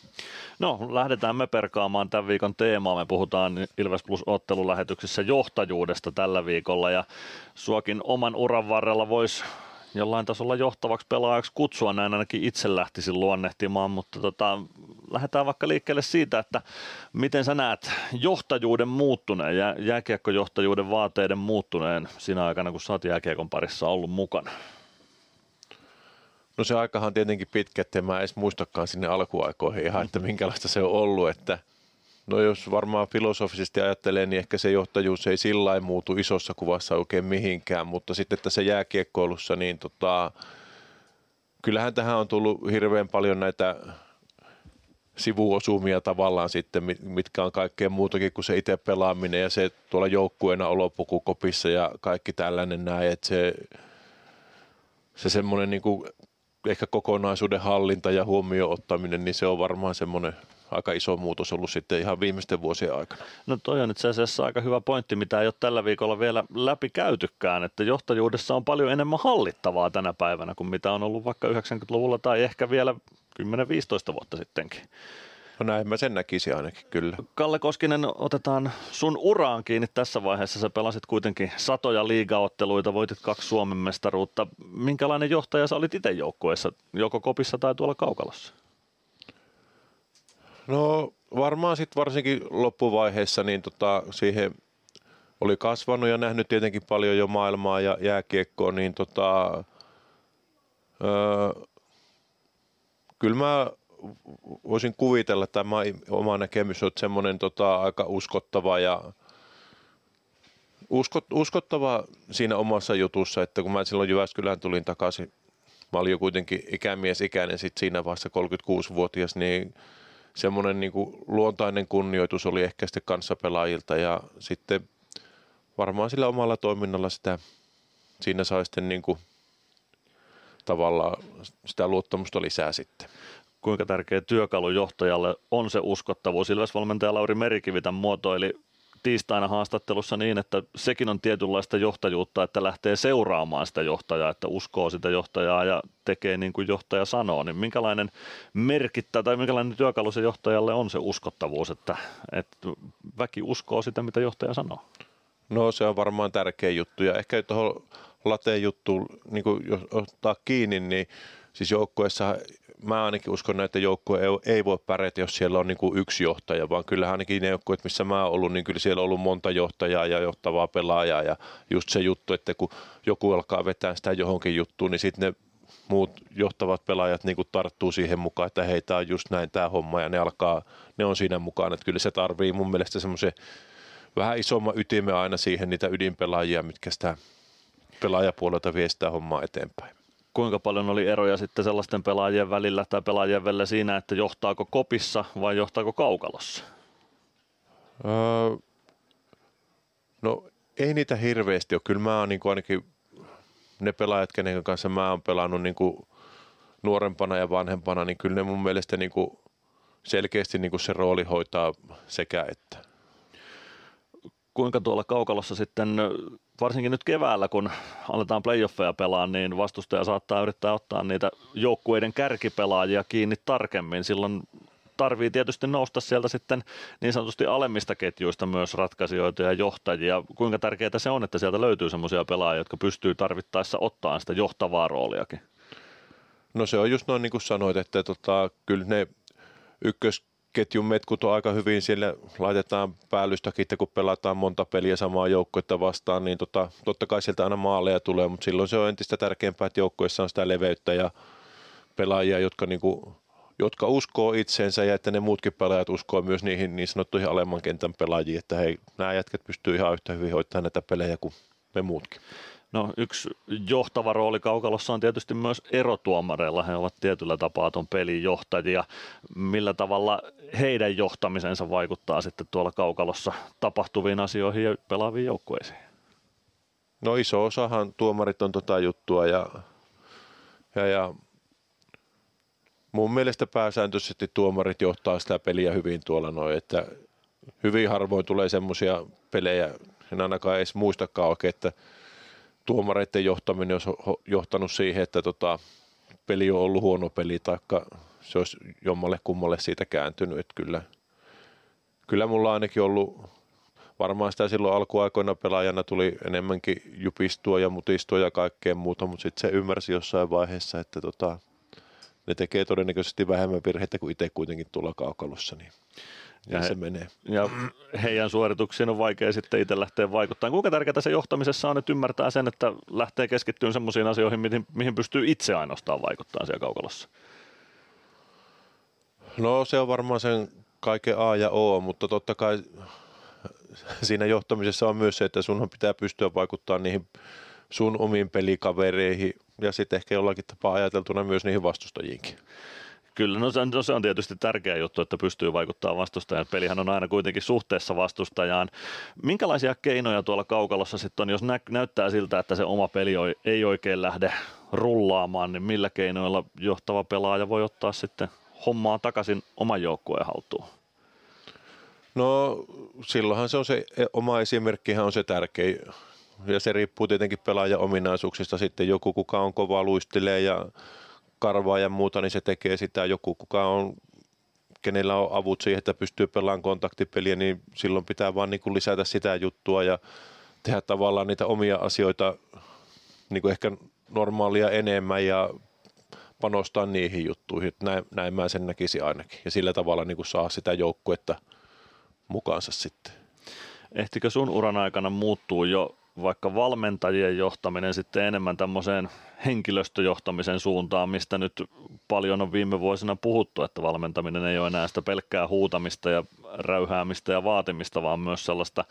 No, lähdetään me perkaamaan tämän viikon teemaa. Me puhutaan Ilves Plus ottelulähetyksessä johtajuudesta tällä viikolla ja suokin oman uran varrella voisi jollain tasolla johtavaksi pelaajaksi kutsua, näin ainakin itse lähtisin luonnehtimaan, mutta tota, lähdetään vaikka liikkeelle siitä, että miten sä näet johtajuuden muuttuneen, jä, jääkiekkojohtajuuden vaateiden muuttuneen siinä aikana, kun sä oot jääkiekon parissa ollut mukana?
No se aikahan on tietenkin pitkä, että mä edes muistakaan sinne alkuaikoihin ihan, että minkälaista se on ollut, että No jos varmaan filosofisesti ajattelee, niin ehkä se johtajuus ei sillä muutu isossa kuvassa oikein mihinkään, mutta sitten tässä jääkiekkoilussa, niin tota, kyllähän tähän on tullut hirveän paljon näitä sivuosumia tavallaan sitten, mitkä on kaikkea muutakin kuin se itse pelaaminen ja se tuolla joukkueena olopukukopissa ja kaikki tällainen näin, että se, se semmoinen niin kuin ehkä kokonaisuuden hallinta ja huomioon ottaminen, niin se on varmaan semmoinen aika iso muutos ollut sitten ihan viimeisten vuosien aikana.
No toi on itse asiassa aika hyvä pointti, mitä ei ole tällä viikolla vielä läpi käytykään, että johtajuudessa on paljon enemmän hallittavaa tänä päivänä kuin mitä on ollut vaikka 90-luvulla tai ehkä vielä 10-15 vuotta sittenkin.
No näin mä sen näkisin ainakin, kyllä.
Kalle Koskinen, otetaan sun uraan kiinni tässä vaiheessa. Sä pelasit kuitenkin satoja liigaotteluita, voitit kaksi Suomen mestaruutta. Minkälainen johtaja sä olit itse joukkueessa, joko kopissa tai tuolla kaukalossa?
No varmaan sitten varsinkin loppuvaiheessa niin tota, siihen oli kasvanut ja nähnyt tietenkin paljon jo maailmaa ja jääkiekkoa, niin tota, öö, kyllä mä voisin kuvitella, että tämä oma näkemys on semmoinen tota, aika uskottava ja uskot, uskottava siinä omassa jutussa, että kun mä silloin Jyväskylään tulin takaisin, mä olin jo kuitenkin ikämies ikäinen sitten siinä vaiheessa 36-vuotias, niin semmoinen niin kuin luontainen kunnioitus oli ehkä sitten kanssapelaajilta ja sitten varmaan sillä omalla toiminnalla sitä siinä sai sitten niin kuin tavallaan sitä luottamusta lisää sitten.
Kuinka tärkeä työkalu johtajalle on se uskottavuus? Ilves-valmentaja Lauri Merikivi tämän muotoili tiistaina haastattelussa niin, että sekin on tietynlaista johtajuutta, että lähtee seuraamaan sitä johtajaa, että uskoo sitä johtajaa ja tekee niin kuin johtaja sanoo. Niin minkälainen merkittä tai minkälainen työkalu se johtajalle on se uskottavuus, että, että väki uskoo sitä, mitä johtaja sanoo?
No se on varmaan tärkeä juttu ja ehkä tuohon lateen juttuun, niin jos ottaa kiinni, niin siis joukkueessa mä ainakin uskon, että joukkue ei, ei voi pärjätä, jos siellä on niin kuin yksi johtaja, vaan kyllä ainakin ne joukkueet, missä mä oon ollut, niin kyllä siellä on ollut monta johtajaa ja johtavaa pelaajaa ja just se juttu, että kun joku alkaa vetää sitä johonkin juttuun, niin sitten ne muut johtavat pelaajat niin kuin tarttuu siihen mukaan, että hei, tämä on just näin tämä homma ja ne alkaa, ne on siinä mukaan, että kyllä se tarvii mun mielestä semmoisen vähän isomman ytimen aina siihen niitä ydinpelaajia, mitkä sitä pelaajapuolelta vie sitä hommaa eteenpäin
kuinka paljon oli eroja sitten sellaisten pelaajien välillä tai pelaajien välillä siinä, että johtaako kopissa vai johtaako kaukalossa? Öö,
no ei niitä hirveästi ole. Kyllä mä oon niin ainakin ne pelaajat, kenen kanssa mä oon pelannut niin kuin nuorempana ja vanhempana, niin kyllä ne mun mielestä niin kuin selkeästi niin kuin se rooli hoitaa sekä että.
Kuinka tuolla kaukalossa sitten varsinkin nyt keväällä, kun aletaan playoffeja pelaa, niin vastustaja saattaa yrittää ottaa niitä joukkueiden kärkipelaajia kiinni tarkemmin. Silloin tarvii tietysti nousta sieltä sitten niin sanotusti alemmista ketjuista myös ratkaisijoita ja johtajia. Kuinka tärkeää se on, että sieltä löytyy semmoisia pelaajia, jotka pystyy tarvittaessa ottaa sitä johtavaa rooliakin?
No se on just noin niin kuin sanoit, että tota, kyllä ne ykkös ketjun metkut on aika hyvin, siellä laitetaan päällystäkin, kun pelataan monta peliä samaa joukkuetta vastaan, niin tota, totta kai sieltä aina maaleja tulee, mutta silloin se on entistä tärkeämpää, että joukkueessa on sitä leveyttä ja pelaajia, jotka, niinku, jotka uskoo itseensä ja että ne muutkin pelaajat uskoo myös niihin niin sanottuihin alemman kentän pelaajiin, että hei, nämä jätket pystyy ihan yhtä hyvin hoitamaan näitä pelejä kuin me muutkin.
No yksi johtava rooli kaukalossa on tietysti myös erotuomareilla. He ovat tietyllä tapaa tuon pelin johtajia. Millä tavalla heidän johtamisensa vaikuttaa sitten tuolla kaukalossa tapahtuviin asioihin ja pelaaviin joukkueisiin?
No iso osahan tuomarit on tota juttua ja, ja, ja mun mielestä pääsääntöisesti tuomarit johtaa sitä peliä hyvin tuolla noin, että hyvin harvoin tulee semmoisia pelejä, en ainakaan edes muistakaan oikein, että tuomareiden johtaminen olisi johtanut siihen, että tota, peli on ollut huono peli, taikka se olisi jommalle kummalle siitä kääntynyt. Että kyllä, kyllä mulla ainakin ollut, varmaan sitä silloin alkuaikoina pelaajana tuli enemmänkin jupistua ja mutistua ja kaikkea muuta, mutta sitten se ymmärsi jossain vaiheessa, että tota, ne tekee todennäköisesti vähemmän virheitä kuin itse kuitenkin tuolla kaukalossa. Niin ja, he, se menee.
ja heidän suorituksiin on vaikea sitten itse lähteä vaikuttamaan. Kuinka tärkeää se johtamisessa on, että ymmärtää sen, että lähtee keskittymään sellaisiin asioihin, mihin, mihin pystyy itse ainoastaan vaikuttamaan siellä kaukalossa?
No se on varmaan sen kaiken A ja O, mutta totta kai siinä johtamisessa on myös se, että sunhan pitää pystyä vaikuttamaan niihin sun omiin pelikavereihin ja sitten ehkä jollakin tapaa ajateltuna myös niihin vastustajiinkin.
Kyllä, no se, no se on tietysti tärkeä juttu, että pystyy vaikuttamaan vastustajan. Pelihän on aina kuitenkin suhteessa vastustajaan. Minkälaisia keinoja tuolla kaukalossa sitten on, jos nä- näyttää siltä, että se oma peli ei oikein lähde rullaamaan, niin millä keinoilla johtava pelaaja voi ottaa sitten hommaa takaisin oman joukkueen haltuun?
No silloinhan se on se oma esimerkkihän on se tärkein ja se riippuu tietenkin pelaajan ominaisuuksista. Sitten joku, kuka on kova luistelee ja karvaa ja muuta, niin se tekee sitä. Joku, kuka on, kenellä on avut siihen, että pystyy pelaamaan kontaktipeliä, niin silloin pitää vaan niin kuin lisätä sitä juttua ja tehdä tavallaan niitä omia asioita niin kuin ehkä normaalia enemmän ja panostaa niihin juttuihin. Näin, näin mä sen näkisin ainakin. Ja sillä tavalla niin kuin saa sitä joukkuetta mukaansa sitten.
Ehtikö sun uran aikana muuttuu jo vaikka valmentajien johtaminen sitten enemmän tämmöiseen henkilöstöjohtamisen suuntaan, mistä nyt paljon on viime vuosina puhuttu, että valmentaminen ei ole enää sitä pelkkää huutamista ja räyhäämistä ja vaatimista, vaan myös sellaista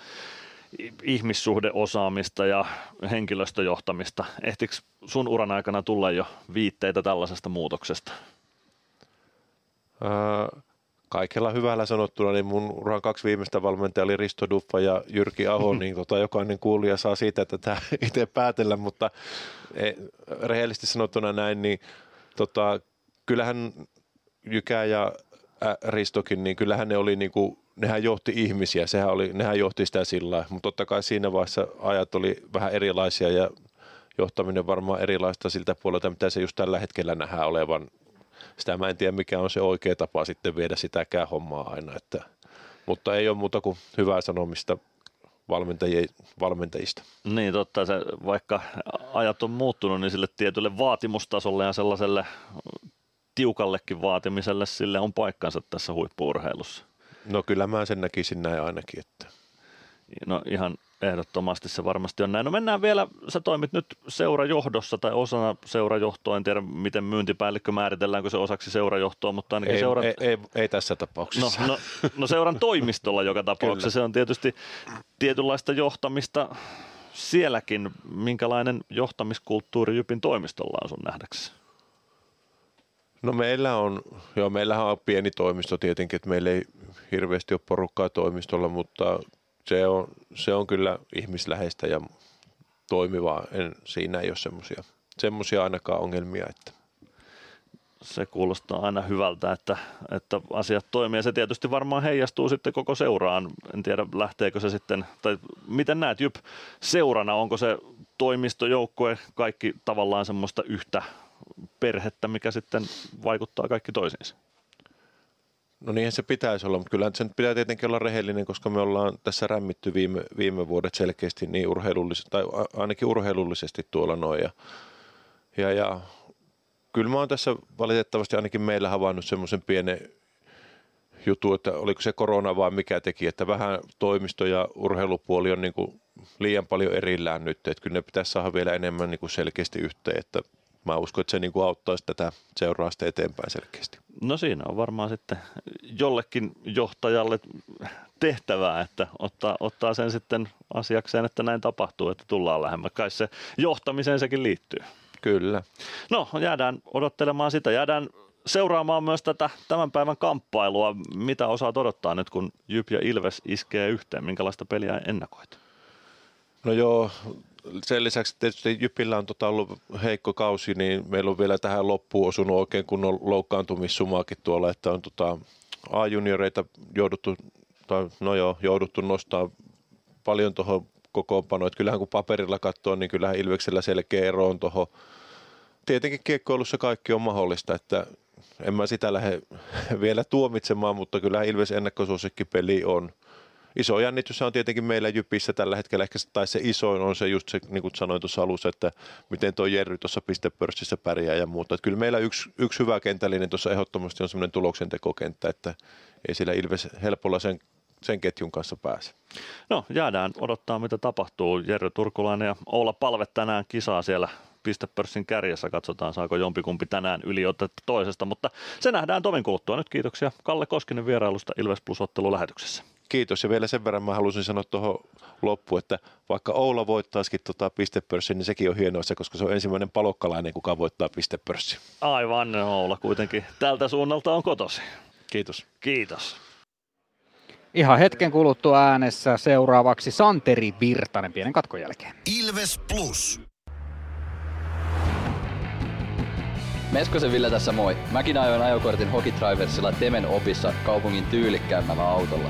ihmissuhdeosaamista ja henkilöstöjohtamista. Ehtikö sun uran aikana tulla jo viitteitä tällaisesta muutoksesta?
Ää, kaikella hyvällä sanottuna, niin mun uran kaksi viimeistä valmentajaa oli Risto Duffa ja Jyrki Aho, niin tota, jokainen kuulija saa siitä, että tämä itse päätellä, mutta e, rehellisesti sanottuna näin, niin tota, kyllähän Jykä ja Ristokin, niin kyllähän ne oli niin kuin, nehän johti ihmisiä, sehän oli, nehän johti sitä sillä mutta totta kai siinä vaiheessa ajat oli vähän erilaisia ja johtaminen varmaan erilaista siltä puolelta, mitä se just tällä hetkellä nähdään olevan sitä mä en tiedä mikä on se oikea tapa sitten viedä sitäkään hommaa aina, että, mutta ei ole muuta kuin hyvää sanomista valmentajista.
Niin totta, se, vaikka ajat on muuttunut, niin sille tietylle vaatimustasolle ja sellaiselle tiukallekin vaatimiselle sille on paikkansa tässä huippuurheilussa.
No kyllä mä sen näkisin näin ainakin. Että.
No ihan Ehdottomasti se varmasti on näin. No mennään vielä, sä toimit nyt seurajohdossa tai osana seurajohtoa, en tiedä miten myyntipäällikkö määritelläänkö se osaksi seurajohtoa, mutta ainakin
ei,
seuran...
ei, ei, ei, tässä tapauksessa.
No, no, no seuran toimistolla joka tapauksessa, se on tietysti tietynlaista johtamista sielläkin. Minkälainen johtamiskulttuuri Jypin toimistolla on sun nähdäksesi?
No meillä on, joo meillähän on pieni toimisto tietenkin, että meillä ei hirveästi ole porukkaa toimistolla, mutta se on, se on kyllä ihmisläheistä ja toimivaa. En, siinä ei ole semmoisia semmosia ainakaan ongelmia. Että.
Se kuulostaa aina hyvältä, että, että asiat toimii ja se tietysti varmaan heijastuu sitten koko seuraan. En tiedä lähteekö se sitten, tai miten näet Jyp seurana, onko se toimistojoukkue kaikki tavallaan semmoista yhtä perhettä, mikä sitten vaikuttaa kaikki toisiinsa?
No niinhän se pitäisi olla, mutta kyllä sen pitää tietenkin olla rehellinen, koska me ollaan tässä rämmitty viime, viime vuodet selkeästi niin urheilullisesti, tai ainakin urheilullisesti tuolla noin. Ja, ja, ja kyllä mä oon tässä valitettavasti ainakin meillä havainnut semmoisen pienen juttu, että oliko se korona vai mikä teki, että vähän toimisto ja urheilupuoli on niin kuin liian paljon erillään nyt, että kyllä ne pitäisi saada vielä enemmän niin kuin selkeästi yhteen, että mä uskon, että se niin kuin auttaisi tätä seurausta eteenpäin selkeästi.
No siinä on varmaan sitten jollekin johtajalle tehtävää, että ottaa, ottaa sen sitten asiakseen, että näin tapahtuu, että tullaan lähemmä. Kai se johtamiseen sekin liittyy.
Kyllä.
No jäädään odottelemaan sitä. Jäädään seuraamaan myös tätä tämän päivän kamppailua. Mitä osaat odottaa nyt, kun Jyp ja Ilves iskee yhteen? Minkälaista peliä ennakoit?
No joo, sen lisäksi tietysti Jypillä on tota ollut heikko kausi, niin meillä on vielä tähän loppuun osunut oikein kunnon loukkaantumissumaakin tuolla, että on tota A-junioreita jouduttu, tai no joo, jouduttu nostaa paljon tuohon kokoonpanoon. Kyllähän kun paperilla katsoo, niin kyllähän Ilveksellä selkeä ero on tuohon. Tietenkin kiekkoilussa kaikki on mahdollista, että en mä sitä lähde vielä tuomitsemaan, mutta kyllähän Ilves ennakkosuosikkipeli on – iso jännitys on tietenkin meillä Jypissä tällä hetkellä, ehkä tai se isoin on se just se, niin kuin sanoin tuossa alussa, että miten tuo Jerry tuossa pistepörssissä pärjää ja muuta. Että kyllä meillä yksi, yksi hyvä kentällinen tuossa ehdottomasti on semmoinen tuloksentekokenttä, että ei sillä Ilves helpolla sen sen ketjun kanssa pääse.
No jäädään odottaa mitä tapahtuu. Jerry Turkulainen ja Oula Palve tänään kisaa siellä pistepörssin kärjessä. Katsotaan, saako jompikumpi tänään yliotetta toisesta, mutta se nähdään tovin kuluttua. Nyt kiitoksia Kalle Koskinen vierailusta Ilves Plus ottelulähetyksessä.
Kiitos ja vielä sen verran mä halusin sanoa tuohon loppuun, että vaikka Oula voittaisikin tota pistepörssin, niin sekin on hienoa, koska se on ensimmäinen palokkalainen, kuka voittaa pistepörssin.
Aivan, Oula kuitenkin tältä suunnalta on kotosi.
Kiitos.
Kiitos.
Ihan hetken kuluttua äänessä seuraavaksi Santeri Virtanen pienen katkon jälkeen.
Ilves Plus.
Meskosen Ville tässä moi. Mäkin ajoin ajokortin Hokitriversilla Temen opissa kaupungin tyylikkäämmällä autolla.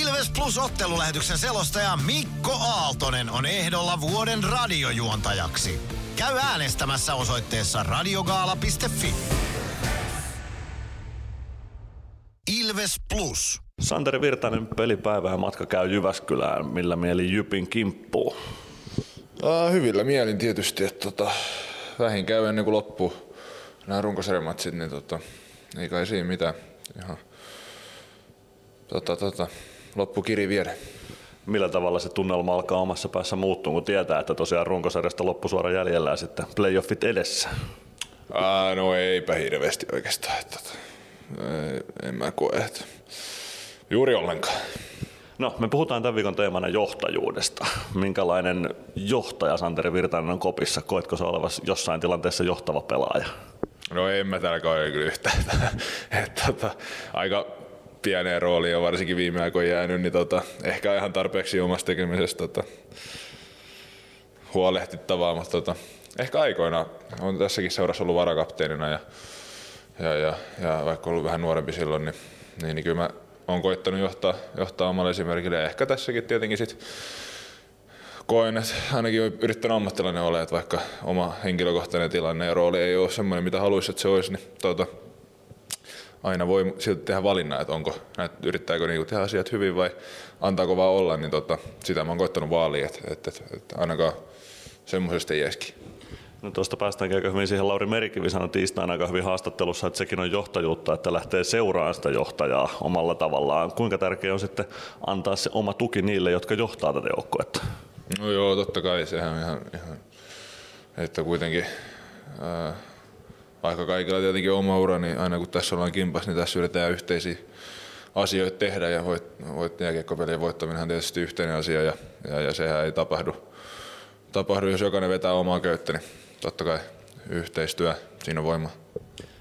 Ilves Plus ottelulähetyksen selostaja Mikko Aaltonen on ehdolla vuoden radiojuontajaksi. Käy äänestämässä osoitteessa radiogaala.fi. Ilves Plus.
Santeri Virtanen pelipäivä ja matka käy Jyväskylään. Millä mieli Jypin kimppuu?
Uh, hyvillä mielin tietysti, että tota, vähin käy ennen kuin loppuu nämä runkosarjamatsit, niin tota, ei kai siinä mitään. Ihan, tota, tota, loppu kiri viedä.
Millä tavalla se tunnelma alkaa omassa päässä muuttua, kun tietää, että tosiaan runkosarjasta loppusuora jäljellä ja sitten playoffit edessä?
Uh, no eipä hirveästi oikeastaan. Että, tota, en mä koe, että juuri ollenkaan.
No, me puhutaan tämän viikon teemana johtajuudesta. Minkälainen johtaja Santeri Virtanen on kopissa? Koetko se olevasi jossain tilanteessa johtava pelaaja?
No en mä tällä kaudella kyllä yhtään. että, tota, aika pieneen rooliin on varsinkin viime aikoina jäänyt, niin tota, ehkä ihan tarpeeksi omasta tekemisestä tota, huolehtittavaa, mutta tota, ehkä aikoina on tässäkin seurassa ollut varakapteenina ja, ja, ja, ja vaikka ollut vähän nuorempi silloin, niin, niin, niin kyllä mä on koittanut johtaa, johtaa omalla esimerkillä ja ehkä tässäkin tietenkin sit koen, että ainakin yrittänyt ammattilainen olla, että vaikka oma henkilökohtainen tilanne ja rooli ei ole semmoinen, mitä haluaisi, että se olisi, niin tuota, aina voi silti tehdä valinnan, että onko, että yrittääkö niinku tehdä asiat hyvin vai antaako vaan olla, niin tota, sitä mä oon koittanut vaalia, että, että, että, että ainakaan semmoisesta ei.
No tuosta päästään aika hyvin siihen. Lauri Merikivi sanoi tiistaina aika hyvin haastattelussa, että sekin on johtajuutta, että lähtee seuraamaan sitä johtajaa omalla tavallaan. Kuinka tärkeää on sitten antaa se oma tuki niille, jotka johtaa tätä joukkuetta?
No joo, totta kai. Sehän on ihan, ihan että kuitenkin ää, vaikka kaikilla tietenkin oma ura, niin aina kun tässä ollaan kimpas, niin tässä yritetään yhteisiä asioita tehdä ja voit, voit jääkiekkopelien voittaminen on tietysti yhteinen asia ja, ja, ja sehän ei tapahdu, tapahdu, jos jokainen vetää omaa köyttä, niin totta kai yhteistyö, siinä on voima.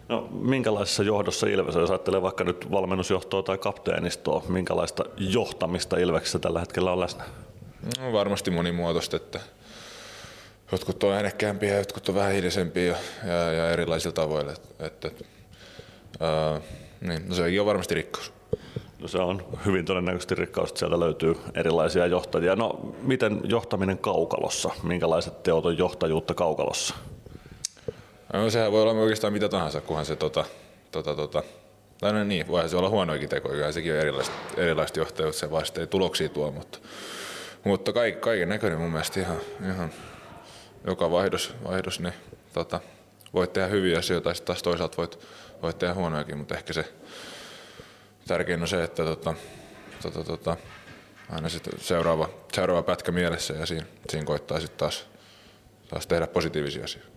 No, minkälaisessa johdossa Ilves, jos ajattelee vaikka nyt valmennusjohtoa tai kapteenistoa, minkälaista johtamista Ilveksessä tällä hetkellä on läsnä?
No, varmasti monimuotoista, että jotkut on äänekkäämpiä jotkut on vähän hiljaisempiä ja, ja, ja erilaisilla tavoilla. Et, et, et, ää, niin, no sekin on varmasti rikkaus.
No se on hyvin todennäköisesti rikkaus, että sieltä löytyy erilaisia johtajia. No miten johtaminen kaukalossa? Minkälaiset teot on johtajuutta kaukalossa?
No sehän voi olla oikeastaan mitä tahansa, kunhan se tota, tota, tota, tai no niin, voihan se olla huonoikin kyllä sekin on erilaista, erilaista johtajuutta, se vasta ei tuloksia tuo, mutta, mutta kaiken, kaiken näköinen mun mielestä ihan, ihan joka vaihdos, vaihdos niin tota, voit tehdä hyviä asioita ja taas toisaalta voit, voit tehdä huonojakin, mutta ehkä se tärkein on se, että tota, tota, tota, aina sitten seuraava, seuraava pätkä mielessä ja siinä, siinä koittaa sitten taas, taas tehdä positiivisia asioita.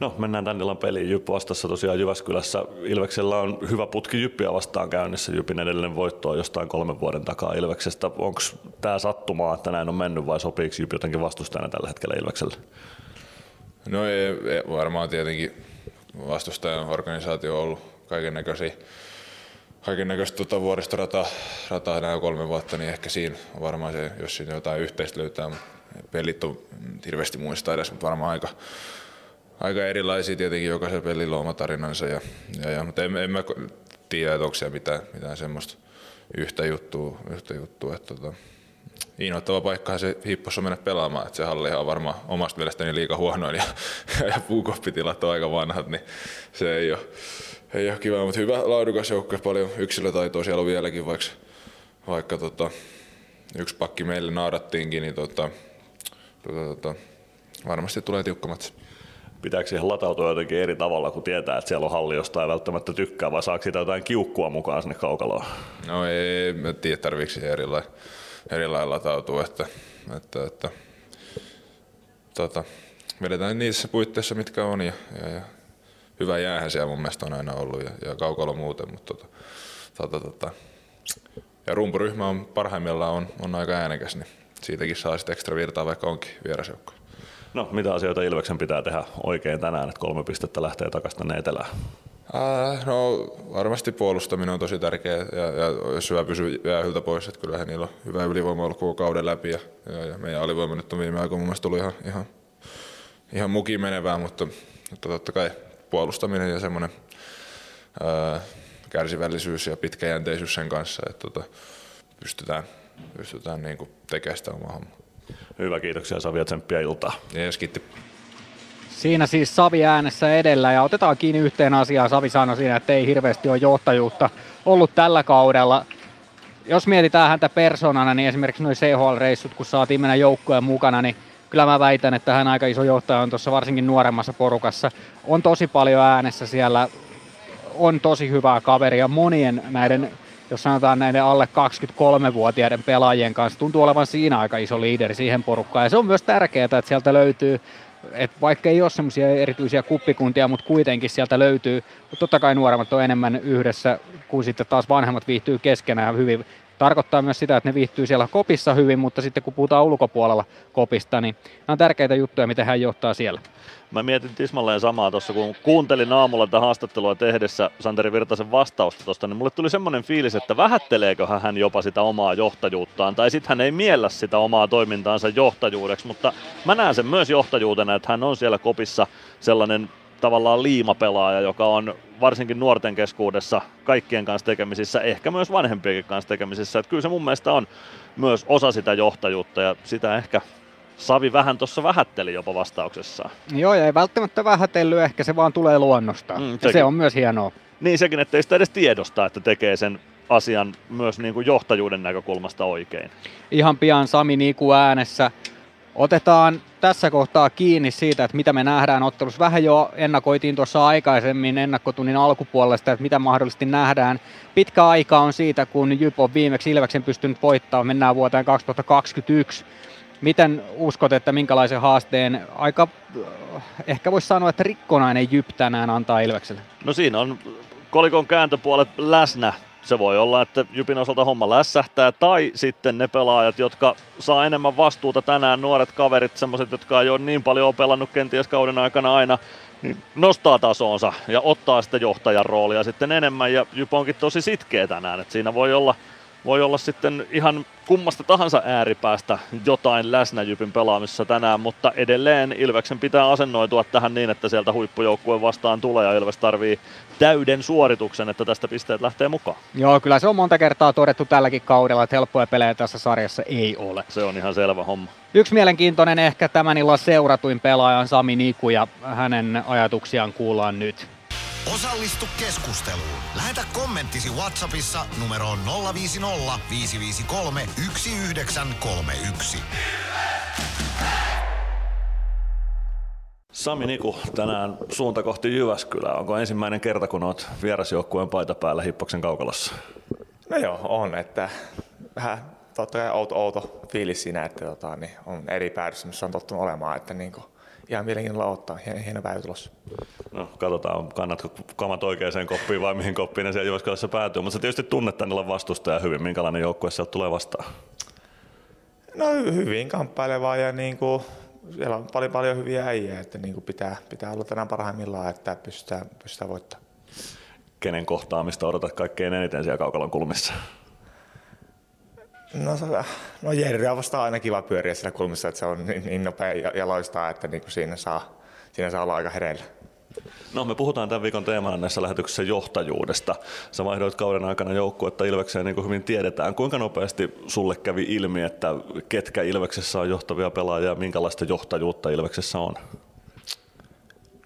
No, mennään tän illan peliin. Jyp vastassa tosiaan Jyväskylässä. Ilveksellä on hyvä putki Jyppiä vastaan käynnissä. Jypin edellinen voitto on jostain kolmen vuoden takaa Ilveksestä. Onko tämä sattumaa, että näin on mennyt vai sopiiko Jyp jotenkin vastustajana tällä hetkellä Ilvekselle?
No ei, ei, varmaan tietenkin vastustajan organisaatio on ollut kaiken näköisiä kaiken näköistä tuota vuoristorataa rataa nämä kolme vuotta, niin ehkä siinä on varmaan se, jos siinä jotain yhteistä löytää, pelit on hirveästi muista edes, mutta varmaan aika, aika erilaisia tietenkin, jokaisella pelillä on oma tarinansa, ja, ja, ja, mutta en, en mä tiedä, että onko siellä mitään, mitään semmoista yhtä juttua, yhtä juttua että, tota, innoittava paikka se hippossa mennä pelaamaan, että se halli on varmaan omasta mielestäni liika huonoin ja, ja puukoppitilat on aika vanhat, niin se ei ole, ei ole kiva, mutta hyvä laadukas joukkue, paljon yksilötaitoa siellä on vieläkin, vaikka, vaikka tota, yksi pakki meille naadattiinkin, niin tota, tota, tota, varmasti tulee tiukka matsi.
Pitääkö siihen latautua jotenkin eri tavalla, kun tietää, että siellä on halli, josta ei välttämättä tykkää, vai saako siitä jotain kiukkua mukaan sinne kaukaloon?
No ei, mä tiedä tarviiko erilainen erilainen latautua, että, että, että tota, vedetään niissä puitteissa, mitkä on ja, ja, ja hyvä jäähän siellä mun mielestä on aina ollut ja, ja kaukalo muuten, mutta tota, tota, tota, ja rumpuryhmä on parhaimmillaan on, on aika äänekäs, niin siitäkin saa sitten ekstra virtaa, vaikka onkin vierasjoukko.
No, mitä asioita Ilveksen pitää tehdä oikein tänään, että kolme pistettä lähtee takaisin tänne etelään?
Äh, no varmasti puolustaminen on tosi tärkeä ja, ja jos hyvä pysyy jäähyltä pois, että kyllähän niillä on hyvä ylivoima ollut koko kauden läpi ja, ja, ja meidän alivoima nyt on viime aikoina mun tullut ihan, ihan, ihan mukiin menevää, mutta, mutta totta kai puolustaminen ja semmoinen ää, kärsivällisyys ja pitkäjänteisyys sen kanssa, että tota, pystytään, pystytään niin tekemään sitä omaa hommaa.
Hyvä, kiitoksia Savi ja tsemppiä iltaa.
Jees, kiitti.
Siinä siis Savi äänessä edellä ja otetaan kiinni yhteen asiaan. Savi sanoi siinä, että ei hirveästi ole johtajuutta ollut tällä kaudella. Jos mietitään häntä persoonana, niin esimerkiksi noin CHL-reissut, kun saatiin mennä joukkojen mukana, niin kyllä mä väitän, että hän aika iso johtaja on tuossa varsinkin nuoremmassa porukassa. On tosi paljon äänessä siellä, on tosi hyvää kaveria monien näiden jos sanotaan näiden alle 23-vuotiaiden pelaajien kanssa, tuntuu olevan siinä aika iso liideri siihen porukkaan. Ja se on myös tärkeää, että sieltä löytyy et vaikka ei ole semmoisia erityisiä kuppikuntia, mutta kuitenkin sieltä löytyy. Totta kai nuoremmat on enemmän yhdessä, kuin sitten taas vanhemmat viihtyy keskenään hyvin. Tarkoittaa myös sitä, että ne viihtyy siellä kopissa hyvin, mutta sitten kun puhutaan ulkopuolella kopista, niin nämä on tärkeitä juttuja, miten hän johtaa siellä.
Mä mietin tismalleen samaa tuossa, kun kuuntelin aamulla tätä haastattelua tehdessä Santeri Virtasen vastausta tuosta, niin mulle tuli semmoinen fiilis, että vähätteleekö hän jopa sitä omaa johtajuuttaan, tai sitten hän ei miellä sitä omaa toimintaansa johtajuudeksi, mutta mä näen sen myös johtajuutena, että hän on siellä kopissa sellainen tavallaan liimapelaaja, joka on varsinkin nuorten keskuudessa kaikkien kanssa tekemisissä, ehkä myös vanhempienkin kanssa tekemisissä. Että kyllä se mun mielestä on myös osa sitä johtajuutta ja sitä ehkä Savi vähän tuossa vähätteli jopa vastauksessaan.
Joo, ja ei välttämättä vähätellyt, ehkä se vaan tulee luonnosta. Mm, ja se on myös hienoa.
Niin sekin, ettei sitä edes tiedosta, että tekee sen asian myös niin kuin johtajuuden näkökulmasta oikein.
Ihan pian Sami Niku äänessä. Otetaan tässä kohtaa kiinni siitä, että mitä me nähdään ottelussa. Vähän jo ennakoitiin tuossa aikaisemmin ennakkotunnin alkupuolesta, että mitä mahdollisesti nähdään. Pitkä aika on siitä, kun Jyp on viimeksi Ilveksen pystynyt voittamaan. Mennään vuoteen 2021. Miten uskot, että minkälaisen haasteen aika, ehkä voisi sanoa, että rikkonainen Jyp tänään antaa Ilvekselle?
No siinä on kolikon kääntöpuolet läsnä. Se voi olla, että Jypin osalta homma lässähtää, tai sitten ne pelaajat, jotka saa enemmän vastuuta tänään, nuoret kaverit, semmoiset, jotka ei ole niin paljon pelannut kenties kauden aikana aina, niin nostaa tasonsa ja ottaa sitä johtajan roolia sitten enemmän, ja Jyp onkin tosi sitkeä tänään, että siinä voi olla voi olla sitten ihan kummasta tahansa ääripäästä jotain läsnä Jypin pelaamisessa tänään, mutta edelleen Ilveksen pitää asennoitua tähän niin, että sieltä huippujoukkue vastaan tulee ja Ilves tarvii täyden suorituksen, että tästä pisteet lähtee mukaan.
Joo, kyllä se on monta kertaa todettu tälläkin kaudella, että helppoja pelejä tässä sarjassa ei ole.
Se on ihan selvä homma.
Yksi mielenkiintoinen ehkä tämän illan seuratuin pelaaja on Sami Niku ja hänen ajatuksiaan kuullaan nyt.
Osallistu keskusteluun. Lähetä kommenttisi Whatsappissa numeroon 050 553 1931.
Sami Niku, tänään suunta kohti Jyväskylää. Onko ensimmäinen kerta, kun olet vierasjoukkueen paita päällä Hippoksen kaukalossa?
No joo, on. Että vähän totta kai outo, outo fiilis siinä, että tota, niin on eri päädyssä, missä on tottunut olemaan. Että niin kuin, ihan mielenkiinnolla ottaa. Hieno päivä tulossa.
No, katsotaan, kannatko kamat oikeaan koppiin vai mihin koppiin ne siellä Jyväskylässä päätyy. Mutta sä tietysti tunnet tänne vastustaja hyvin. Minkälainen joukkue sieltä tulee vastaan?
No hyvin kamppailevaa ja niin kuin, siellä on paljon, paljon hyviä äijää, että niin kuin pitää, pitää olla tänään parhaimmillaan, että pystytään, pystytään voittamaan.
Kenen kohtaamista odotat kaikkein eniten siellä kaukalon kulmissa?
No, no Jerry on vasta aina kiva pyöriä siellä kulmissa, että se on niin, niin nopea ja, ja loistaa, että niin kuin siinä, saa, siinä saa olla aika hereillä.
No me puhutaan tämän viikon teemana näissä lähetyksissä johtajuudesta. Sä vaihdoit kauden aikana joukkuetta Ilvekseen niin kuin hyvin tiedetään. Kuinka nopeasti sulle kävi ilmi, että ketkä Ilveksessä on johtavia pelaajia ja minkälaista johtajuutta Ilveksessä on?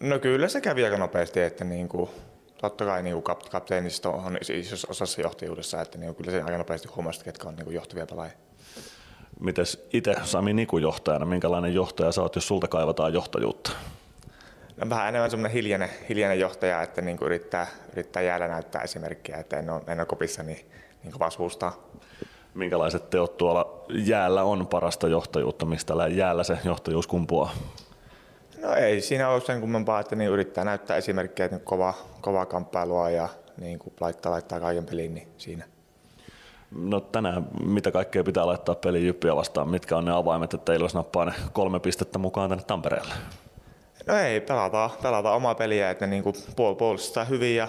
No kyllä se kävi aika nopeasti, että niin kuin, totta kai niin kuin kapteenisto on isossa osassa johtajuudessa, että niin kuin, kyllä se aika nopeasti huomasi, ketkä on niin kuin johtavia pelaajia.
Mites itse Sami Niku johtajana, minkälainen johtaja sä oot, jos sulta kaivataan johtajuutta?
No, vähän enemmän semmoinen hiljainen, hiljainen johtaja, että niin kuin yrittää, yrittää jäädä näyttää esimerkkiä, että en ole, en ole kopissa niin, niin kovaa suustaa.
Minkälaiset teot tuolla jäällä on parasta johtajuutta, mistä jäällä se johtajuus kumpuaa?
No ei siinä ole sen kummempaa, että niin yrittää näyttää esimerkkejä, että kovaa, kovaa kamppailua ja niin kuin laittaa, laittaa kaiken peliin niin siinä.
No tänään mitä kaikkea pitää laittaa peli Jyppiä vastaan? Mitkä on ne avaimet, että Ilves nappaa ne kolme pistettä mukaan tänne Tampereelle?
No ei, pelataan, pelataan omaa peliä, että niin kuin puol- puolustaa hyvin ja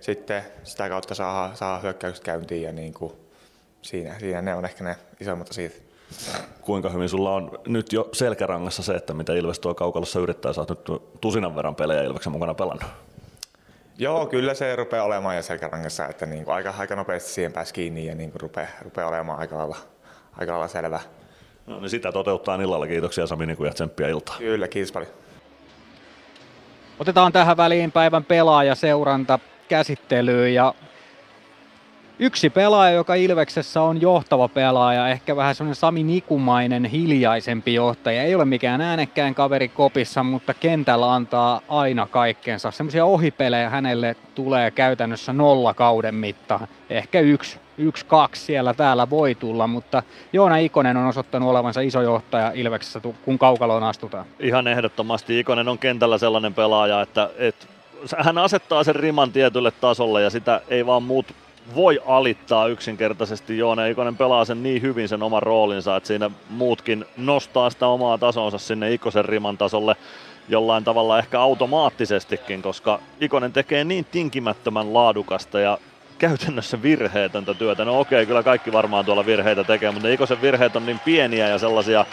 sitten sitä kautta saa, saa hyökkäykset käyntiin ja niin kuin siinä, siinä ne on ehkä ne isommat asiat.
Kuinka hyvin sulla on nyt jo selkärangassa se, että mitä Ilves tuo kaukalossa yrittää, sä oot nyt tusinan verran pelejä Ilveksen mukana pelannut?
Joo, kyllä se rupeaa olemaan jo selkärangassa, että niin kuin aika, aika nopeasti siihen pääsi kiinni ja niin kuin rupeaa, rupeaa olemaan aika lailla, aika lailla selvä.
No niin sitä toteuttaa illalla. Kiitoksia Sami Niku ja tsemppiä iltaa.
Kyllä, kiitos paljon.
Otetaan tähän väliin päivän pelaajaseuranta käsittelyyn ja Yksi pelaaja, joka Ilveksessä on johtava pelaaja, ehkä vähän semmoinen Sami Nikumainen hiljaisempi johtaja. Ei ole mikään äänekkään kaveri kopissa, mutta kentällä antaa aina kaikkensa. Semmoisia ohipelejä hänelle tulee käytännössä nolla kauden mittaan. Ehkä yksi, yksi, kaksi siellä täällä voi tulla, mutta Joona Ikonen on osoittanut olevansa iso johtaja Ilveksessä, kun kaukaloon astutaan.
Ihan ehdottomasti. Ikonen on kentällä sellainen pelaaja, että, että hän asettaa sen riman tietylle tasolle ja sitä ei vaan muut voi alittaa yksinkertaisesti. Joona Ikonen pelaa sen niin hyvin sen oman roolinsa, että siinä muutkin nostaa sitä omaa tasonsa sinne Ikosen riman tasolle jollain tavalla ehkä automaattisestikin, koska Ikonen tekee niin tinkimättömän laadukasta ja käytännössä virheetöntä työtä. No okei, kyllä kaikki varmaan tuolla virheitä tekee, mutta Ikosen virheet on niin pieniä ja sellaisia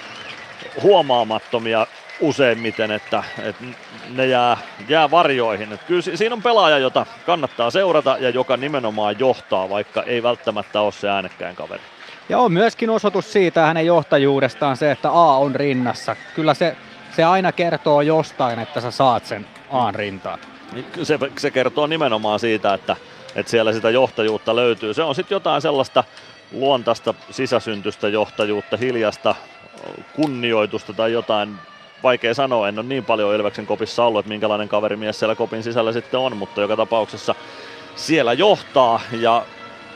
huomaamattomia useimmiten, että, että ne jää, jää varjoihin. Että kyllä siinä on pelaaja, jota kannattaa seurata ja joka nimenomaan johtaa, vaikka ei välttämättä ole se äänekkäin kaveri.
Ja on myöskin osoitus siitä hänen johtajuudestaan se, että A on rinnassa. Kyllä se, se aina kertoo jostain, että sä saat sen A rintaan.
Se, se kertoo nimenomaan siitä, että, että siellä sitä johtajuutta löytyy. Se on sitten jotain sellaista luontaista sisäsyntystä johtajuutta, hiljasta kunnioitusta tai jotain vaikea sanoa, en ole niin paljon Ilveksen kopissa ollut, että minkälainen kaverimies siellä kopin sisällä sitten on, mutta joka tapauksessa siellä johtaa ja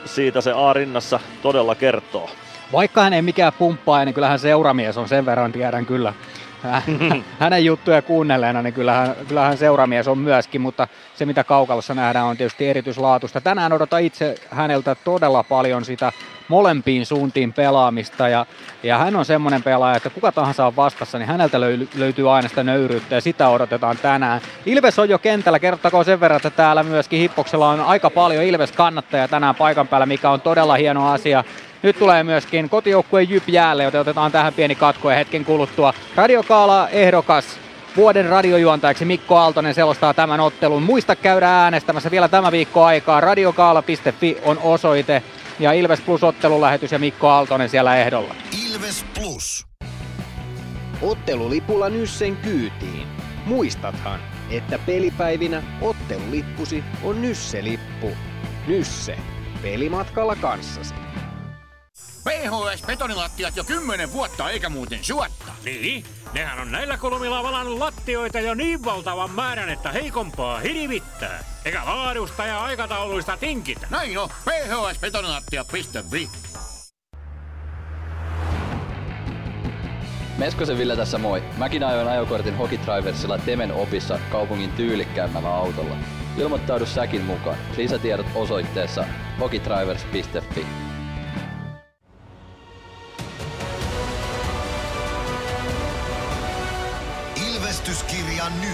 siitä se A-rinnassa todella kertoo.
Vaikka hän ei mikään pumppaa, niin kyllähän seuramies on sen verran, tiedän kyllä. Hänen juttuja kuunnelleena, niin kyllähän, kyllähän seuramies on myöskin, mutta se mitä kaukalossa nähdään on tietysti erityislaatusta. Tänään odotan itse häneltä todella paljon sitä molempiin suuntiin pelaamista ja, ja hän on semmoinen pelaaja, että kuka tahansa on vastassa, niin häneltä löy- löytyy aina sitä nöyryyttä ja sitä odotetaan tänään. Ilves on jo kentällä, kertokaa sen verran, että täällä myöskin Hippoksella on aika paljon Ilves-kannattajia tänään paikan päällä, mikä on todella hieno asia. Nyt tulee myöskin kotijoukkue Jyp jäälle, joten otetaan tähän pieni katko ja hetken kuluttua. Radiokaala ehdokas vuoden radiojuontajaksi Mikko Aaltonen selostaa tämän ottelun. Muista käydä äänestämässä vielä tämä viikko aikaa. Radiokaala.fi on osoite ja Ilves Plus ottelulähetys ja Mikko Aaltonen siellä ehdolla.
Ilves Plus.
Ottelulipulla Nyssen kyytiin. Muistathan, että pelipäivinä ottelulippusi on Nysse-lippu. Nysse. Pelimatkalla kanssasi.
PHS-betonilattiat jo kymmenen vuotta eikä muuten suotta.
Niin, nehän on näillä kolmilla valannut lattioita jo niin valtavan määrän, että heikompaa hirvittää. Eikä laadusta ja aikatauluista tinkitä.
Näin on, phsbetonilattia.fi.
Meskosen Ville tässä moi. Mäkin ajoin ajokortin Hokitriversilla Temen opissa kaupungin tyylikkäämmällä autolla. Ilmoittaudu säkin mukaan. Lisätiedot osoitteessa hokitrivers.fi.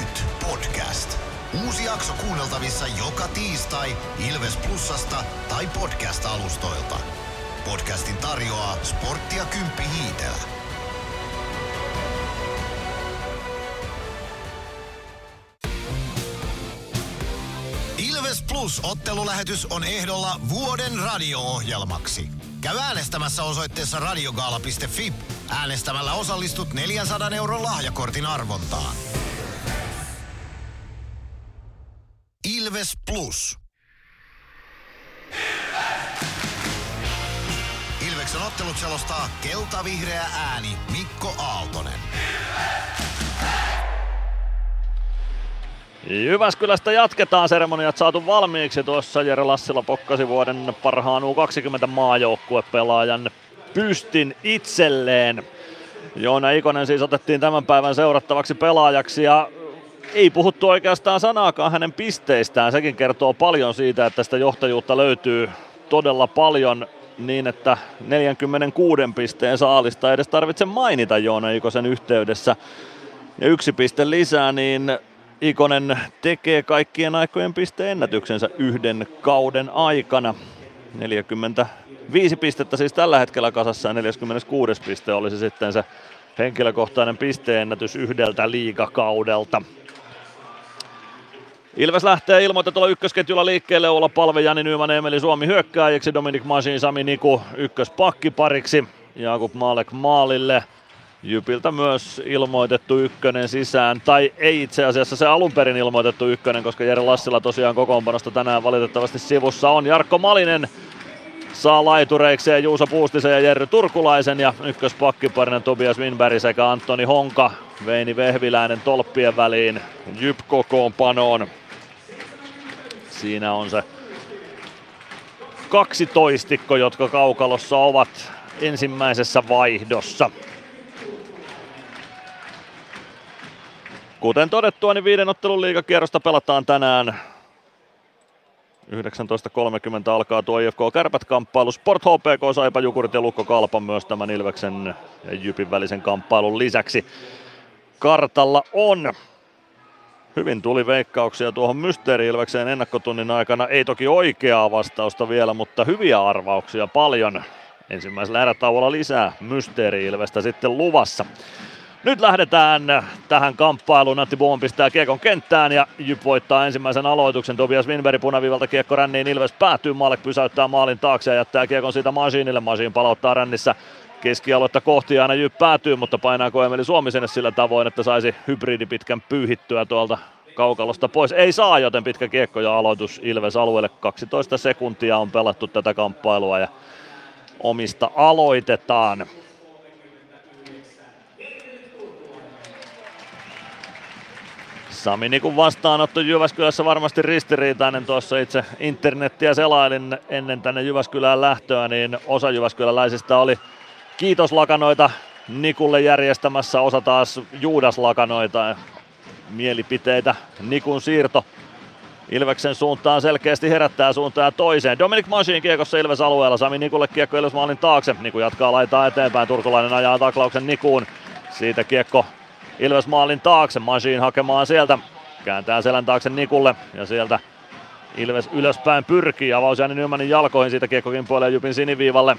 nyt podcast. Uusi jakso kuunneltavissa joka tiistai Ilves Plusasta tai podcast-alustoilta. Podcastin tarjoaa sporttia Kymppi Hiitelä. Plus ottelulähetys on ehdolla vuoden radio-ohjelmaksi. Käy äänestämässä osoitteessa radiogaala.fi. Äänestämällä osallistut 400 euron lahjakortin arvontaan. Ilves Plus. Ilveksen ottelut selostaa kelta-vihreä ääni Mikko Aaltonen.
Jyväskylästä jatketaan seremoniat saatu valmiiksi. Tuossa Jere Lassila pokkasi vuoden parhaan U20 maajoukkuepelaajan pystin itselleen. Joona Ikonen siis otettiin tämän päivän seurattavaksi pelaajaksi ja ei puhuttu oikeastaan sanaakaan hänen pisteistään. Sekin kertoo paljon siitä, että sitä johtajuutta löytyy todella paljon niin, että 46 pisteen saalista edes tarvitse mainita Joona Ikosen yhteydessä. Ja yksi piste lisää, niin Ikonen tekee kaikkien aikojen pisteennätyksensä yhden kauden aikana. 45 pistettä siis tällä hetkellä kasassa ja 46 piste olisi sitten se henkilökohtainen pisteennätys yhdeltä liigakaudelta. Ilves lähtee ilmoitetulla ykkösketjulla liikkeelle. Olla palve Jani Nyman Emeli Suomi hyökkääjäksi, Dominik Masin Sami Niku ykköspakkipariksi, Jakub Maalek maalille. Jypiltä myös ilmoitettu ykkönen sisään, tai ei itse asiassa se alun perin ilmoitettu ykkönen, koska Jere Lassila tosiaan kokoonpanosta tänään valitettavasti sivussa on. Jarkko Malinen saa laitureikseen Juuso Puustisen ja Jerry Turkulaisen. Ja ykköspakkiparinen Tobias Winberg sekä Antoni Honka, Veini Vehviläinen tolppien väliin. Jyp kokoonpanoon. Siinä on se kaksi toistikko, jotka kaukalossa ovat ensimmäisessä vaihdossa. Kuten todettua, niin viiden ottelun liigakierrosta pelataan tänään. 19.30 alkaa tuo IFK Kärpät-kamppailu. Sport HPK, Saipa, Jukurit ja Lukko Kalpa myös tämän Ilveksen ja Jypin välisen kamppailun lisäksi. Kartalla on. Hyvin tuli veikkauksia tuohon Mysteeri ennakkotunnin aikana. Ei toki oikeaa vastausta vielä, mutta hyviä arvauksia paljon. Ensimmäisellä erätauolla lisää Mysteeri sitten luvassa. Nyt lähdetään tähän kamppailuun. Natti Boon pistää kiekon kenttään ja Jyp voittaa ensimmäisen aloituksen. Tobias Winberg punaviivalta kiekko ränniin. Ilves päätyy. Maalek pysäyttää maalin taakse ja jättää kiekon siitä Masiinille. Masiin palauttaa rännissä keskialuetta kohti aina Jyp päätyy, mutta painaako Emeli Suomi sinne sillä tavoin, että saisi hybridipitkän pyyhittyä tuolta kaukalosta pois. Ei saa, joten pitkä kiekko ja aloitus Ilves alueelle. 12 sekuntia on pelattu tätä kamppailua ja omista aloitetaan. Sami Nikun vastaanotto Jyväskylässä varmasti ristiriitainen. Tuossa itse internettiä selailin ennen tänne Jyväskylään lähtöä, niin osa jyväskyläläisistä oli kiitoslakanoita Nikulle järjestämässä, osa taas Juudaslakanoita. Mielipiteitä Nikun siirto Ilveksen suuntaan selkeästi herättää suuntaan toiseen. Dominic Masin kiekossa Ilves alueella. Sami Nikulle kiekko Ilves maalin taakse. Niku jatkaa laitaa eteenpäin. Turkulainen ajaa taklauksen Nikuun. Siitä kiekko Ilves maalin taakse. Masin hakemaan sieltä. Kääntää selän taakse Nikulle ja sieltä Ilves ylöspäin pyrkii. Avaus Jani Nymanin jalkoihin. Siitä kiekko kimpoilee Jypin siniviivalle.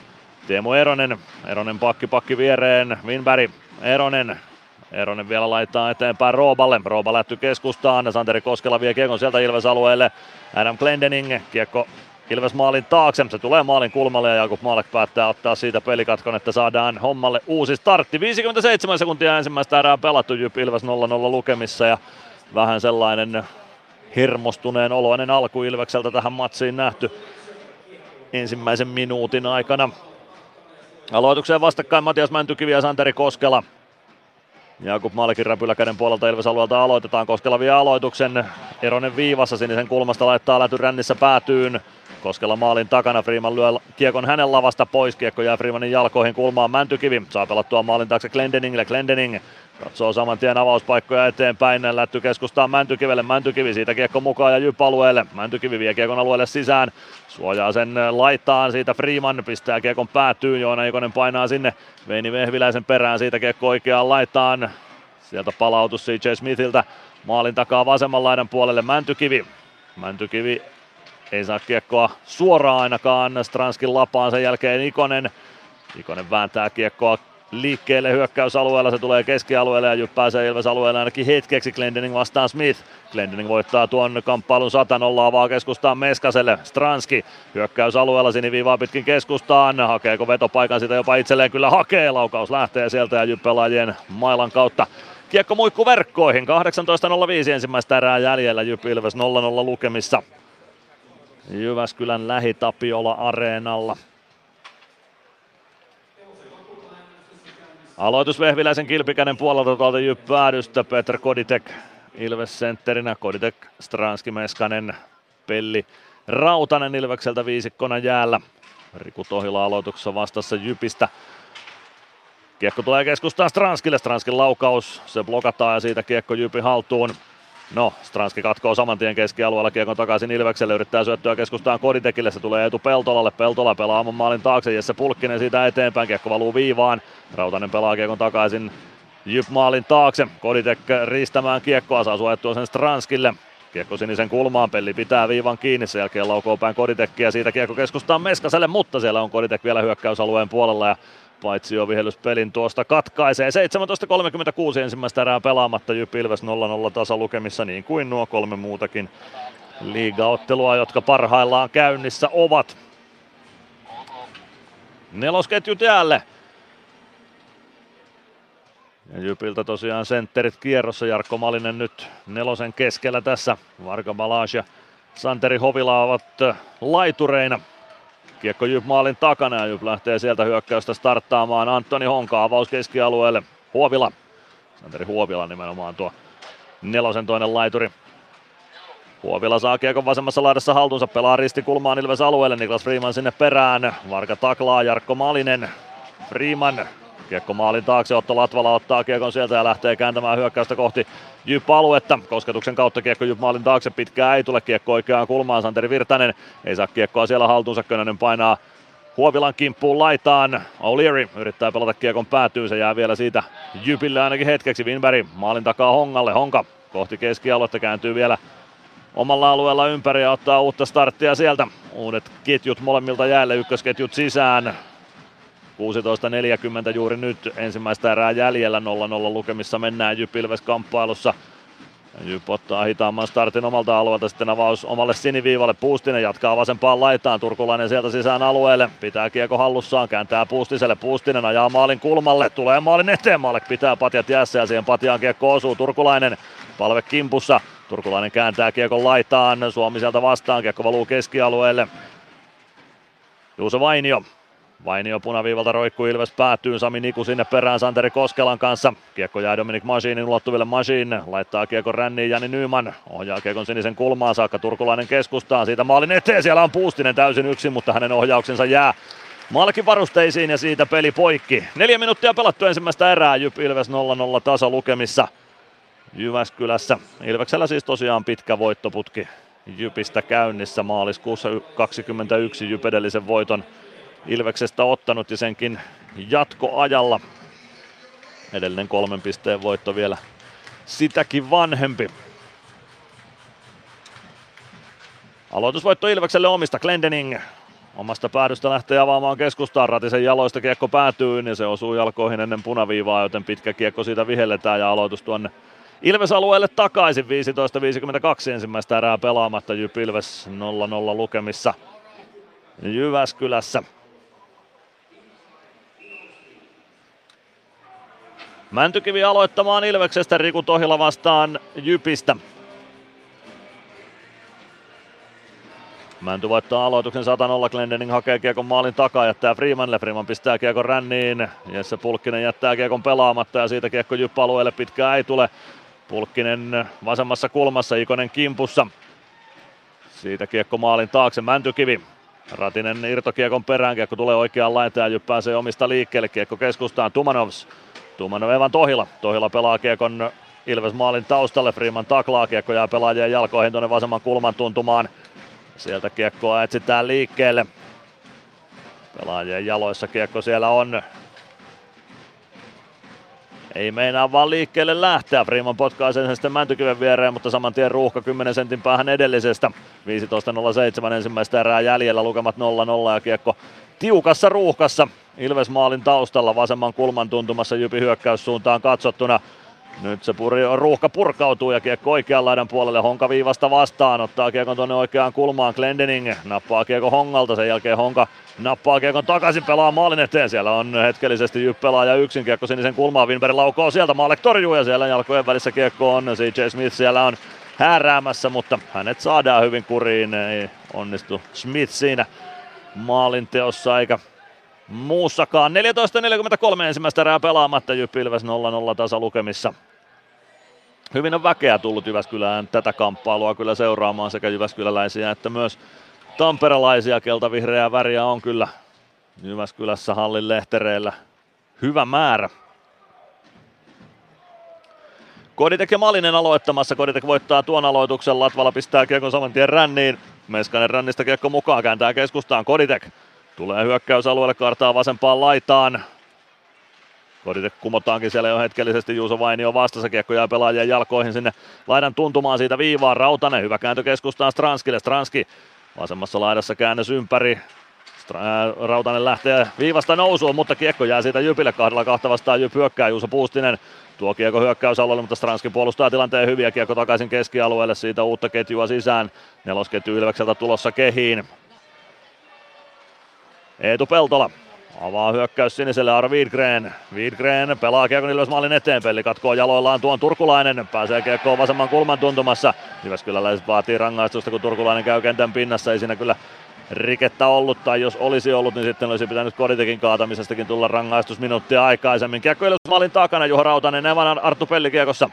Teemu Eronen. Eronen pakki pakki viereen. Winberg. Eronen Eronen vielä laittaa eteenpäin Rooballe. Rooba lähty keskustaan. Santeri Koskela vie kiekon sieltä Ilves alueelle. Adam Glendening. Kiekko Ilves maalin taakse. Se tulee maalin kulmalle ja Jakub Maalek päättää ottaa siitä pelikatkon, että saadaan hommalle uusi startti. 57 sekuntia ensimmäistä erää pelattu Jyp Ilves 0-0 lukemissa ja vähän sellainen hermostuneen oloinen alku Ilvekseltä tähän matsiin nähty ensimmäisen minuutin aikana. Aloitukseen vastakkain Matias Mäntykivi ja Santeri Koskela. Jakub Malkin räpyläkäden puolelta Ilves alueelta aloitetaan. Koskela vie aloituksen. Eronen viivassa sinisen kulmasta laittaa läty rännissä päätyyn. Koskella maalin takana, Freeman lyö kiekon hänen lavasta pois, kiekko jää Freemanin jalkoihin kulmaan. Mäntykivi, saa pelattua maalin taakse Glendeningille, Glendening katsoo saman tien avauspaikkoja eteenpäin, lätty keskustaa Mäntykivelle, Mäntykivi siitä kiekko mukaan ja Jyp alueelle, Mäntykivi vie kiekon alueelle sisään, suojaa sen laittaan siitä Freeman, pistää kiekon päätyyn, Joona Ikonen painaa sinne. Veini Vehviläisen perään, siitä kiekko oikeaan laittaan, sieltä palautus CJ Smithiltä, maalin takaa vasemman laidan puolelle. Mäntykivi, Mäntykivi ei saa kiekkoa suoraan ainakaan Stranskin lapaan, sen jälkeen Ikonen. Ikonen vääntää kiekkoa liikkeelle hyökkäysalueella. Se tulee keskialueelle ja pääsee Ilves alueelle ainakin hetkeksi. Glendening vastaan Smith. Glendening voittaa tuon kamppailun 100 nollaa vaan keskustaan Meskaselle. Stranski hyökkäysalueella siniviivaa pitkin keskustaan. Hakeeko vetopaikan sitä jopa itselleen? Kyllä hakee. Laukaus lähtee sieltä ja Jyp pelaajien mailan kautta Kiekko muikku verkkoihin. 18.05 ensimmäistä erää jäljellä. Jyp Ilves 0-0 lukemissa. Jyväskylän lähitapiola areenalla. Aloitus Vehviläisen kilpikäinen puolelta tuolta Jyp päädystä. Petr Koditek Ilves sentterinä. Koditek, Stranski, Meskanen, Pelli, Rautanen Ilvekseltä viisikkona jäällä. Riku Tohila aloituksessa vastassa Jypistä. Kiekko tulee keskustaan Stranskille, Stranskin laukaus, se blokataan ja siitä kiekko Jypi haltuun. No, Stranski katkoo saman tien keskialueella kiekon takaisin Ilvekselle, yrittää syöttöä keskustaan Koditekille, se tulee etu Peltolalle, Peltola pelaa oman maalin taakse, Jesse Pulkkinen siitä eteenpäin, kiekko valuu viivaan, Rautanen pelaa kiekon takaisin Jyp maalin taakse, Koditek riistämään kiekkoa, saa suojattua sen Stranskille, Kiekko sinisen kulmaan, Pelli pitää viivan kiinni, sen jälkeen laukoo päin Koditekkiä, siitä kiekko keskustaan Meskaselle, mutta siellä on Koditek vielä hyökkäysalueen puolella ja paitsi jo vihellyspelin tuosta katkaisee. 17.36 ensimmäistä erää pelaamatta Jyp Ilves 0-0 tasalukemissa niin kuin nuo kolme muutakin liigaottelua, jotka parhaillaan käynnissä ovat. Nelosketjut jäälle. Ja Jypiltä tosiaan sentterit kierrossa. Jarkko Malinen nyt nelosen keskellä tässä. Varga Balaj ja Santeri Hovila ovat laitureina. Kiekko Jyp maalin takana ja Jyp lähtee sieltä hyökkäystä starttaamaan. Antoni Honka avaus keskialueelle. Huovila. Santeri Huovila nimenomaan tuo nelosen toinen laituri. Huovila saa kiekon vasemmassa laidassa haltuunsa, pelaa ristikulmaan Ilves alueelle, Niklas Freeman sinne perään. Varka taklaa Jarkko Malinen. Freeman Kiekko maalin taakse, Otto Latvala ottaa kiekon sieltä ja lähtee kääntämään hyökkäystä kohti Jyp-aluetta. Kosketuksen kautta kiekko Jyp maalin taakse, pitkään ei tule kiekko oikeaan kulmaan. Santeri Virtanen ei saa kiekkoa siellä haltuunsa, Könönen painaa Huovilan kimppuun laitaan. O'Leary yrittää pelata kiekon päätyyn, se jää vielä siitä Jypille ainakin hetkeksi. Winberg maalin takaa Hongalle, Honka kohti keskialuetta kääntyy vielä omalla alueella ympäri ja ottaa uutta starttia sieltä. Uudet ketjut molemmilta jäälle, ykkösketjut sisään. 16.40 juuri nyt ensimmäistä erää jäljellä 0-0 lukemissa mennään Jypilves kamppailussa. Jyp ottaa hitaamman startin omalta alueelta, sitten avaus omalle siniviivalle. Puustinen jatkaa vasempaan laitaan, Turkulainen sieltä sisään alueelle. Pitää kiekko hallussaan, kääntää Puustiselle. Puustinen ajaa maalin kulmalle, tulee maalin eteen. Maalle pitää patjat jäässä ja siihen patjaan kiekko osuu. Turkulainen palve kimpussa. Turkulainen kääntää kiekon laitaan, Suomi sieltä vastaan, kiekko valuu keskialueelle. Juuso Vainio Vainio punaviivalta roikkuu Ilves päätyy, Sami Niku sinne perään Santeri Koskelan kanssa. Kiekko jää Dominik Machinin ulottuville Machine, laittaa kiekon ränniin Jani Nyman, ohjaa kiekon sinisen kulmaan saakka, Turkulainen keskustaan, siitä maalin eteen, siellä on Puustinen täysin yksin, mutta hänen ohjauksensa jää Malkin varusteisiin ja siitä peli poikki. Neljä minuuttia pelattu ensimmäistä erää, Jyp Ilves 0-0 tasa lukemissa Jyväskylässä. Ilveksellä siis tosiaan pitkä voittoputki Jypistä käynnissä maaliskuussa 21 Jyp edellisen voiton Ilveksestä ottanut ja senkin jatkoajalla. Edellinen kolmen pisteen voitto vielä sitäkin vanhempi. Aloitusvoitto Ilvekselle omista Glendening. Omasta päädystä lähtee avaamaan keskustaan. Ratisen jaloista kiekko päätyy ja se osuu jalkoihin ennen punaviivaa, joten pitkä kiekko siitä vihelletään ja aloitus tuonne Ilves-alueelle takaisin. 15.52 ensimmäistä erää pelaamatta. Jyp Ilves 0-0 lukemissa Jyväskylässä. Mäntykivi aloittamaan Ilveksestä, Riku Tohila vastaan Jypistä. Mänty voittaa aloituksen 100 Glendening hakee kiekon maalin takaa, jättää Freemanille. Freeman pistää kiekon ränniin. Jesse Pulkkinen jättää kiekon pelaamatta ja siitä kiekko Jyppa-alueelle pitkään ei tule. Pulkkinen vasemmassa kulmassa, Ikonen kimpussa. Siitä kiekko maalin taakse, Mäntykivi. Ratinen irtokiekon perään, kiekko tulee oikeaan laitaan ja pääsee omista liikkeelle. Kiekko keskustaan, Tumanovs Tuumano Evan Tohila. Tohila pelaa kiekon Ilves maalin taustalle. Freeman taklaa kiekko jää pelaajien jalkoihin tuonne vasemman kulman tuntumaan. Sieltä kiekkoa etsitään liikkeelle. Pelaajien jaloissa kiekko siellä on. Ei meinaa vaan liikkeelle lähteä. Freeman potkaisee sen sitten Mäntykiven viereen, mutta saman tien ruuhka 10 sentin päähän edellisestä. 15.07 ensimmäistä erää jäljellä, lukemat 0-0 ja kiekko tiukassa ruuhkassa Ilves maalin taustalla vasemman kulman tuntumassa Jypi hyökkäyssuuntaan katsottuna. Nyt se puri, ruuhka purkautuu ja kiekko oikean laidan puolelle. Honka viivasta vastaan, ottaa kiekon tuonne oikeaan kulmaan. Glendening nappaa kiekko Hongalta, sen jälkeen Honka nappaa kiekon takaisin, pelaa maalin eteen. Siellä on hetkellisesti pelaaja yksin kiekko sinisen kulmaan. Winberg laukoo sieltä, Maalek torjuu ja siellä jalkojen välissä kiekko on. CJ Smith siellä on hääräämässä, mutta hänet saadaan hyvin kuriin. Ei onnistu Smith siinä maalin teossa eikä muussakaan. 14.43 ensimmäistä erää pelaamatta Jyp Ilves 0-0 tasalukemissa. Hyvin on väkeä tullut Jyväskylään tätä kamppailua kyllä seuraamaan sekä Jyväskyläläisiä että myös tamperelaisia. Keltavihreää väriä on kyllä Jyväskylässä hallin lehtereillä hyvä määrä. Koditek ja Malinen aloittamassa. Koditek voittaa tuon aloituksen. Latvala pistää kiekon saman tien ränniin. Meskanen rännistä kiekko mukaan, kääntää keskustaan. Koditek Tulee hyökkäysalueelle, kartaa vasempaan laitaan. Koditek kumotaankin siellä jo hetkellisesti Juuso Vainio vastassa. Kiekko jää pelaajien jalkoihin sinne laidan tuntumaan siitä viivaan. Rautanen, hyvä kääntö keskustaan Stranskille. Stranski vasemmassa laidassa käännös ympäri. Rautanen lähtee viivasta nousuun, mutta kiekko jää siitä Jypille kahdella kahta vastaan. Jyp hyökkää Juuso Puustinen. Tuo kiekko hyökkäysalueelle, mutta Stranski puolustaa tilanteen hyviä. Kiekko takaisin keskialueelle, siitä uutta ketjua sisään. Nelosketju Ilvekseltä tulossa kehiin. Eetu Peltola avaa hyökkäys siniselle Ara Wiedgren. Wiedgren pelaa kiekon Ilves maalin eteen. Pelli katkoo jaloillaan tuon Turkulainen. Pääsee kiekkoon vasemman kulman tuntumassa. Jyväskyläläiset vaatii rangaistusta, kun Turkulainen käy kentän pinnassa. Ei siinä kyllä rikettä ollut, tai jos olisi ollut, niin sitten olisi pitänyt Koditekin kaatamisestakin tulla rangaistus minuuttia aikaisemmin. Kiekko Ilves maalin takana, Juha Rautanen, Evan Arttu Pelli kiekossa.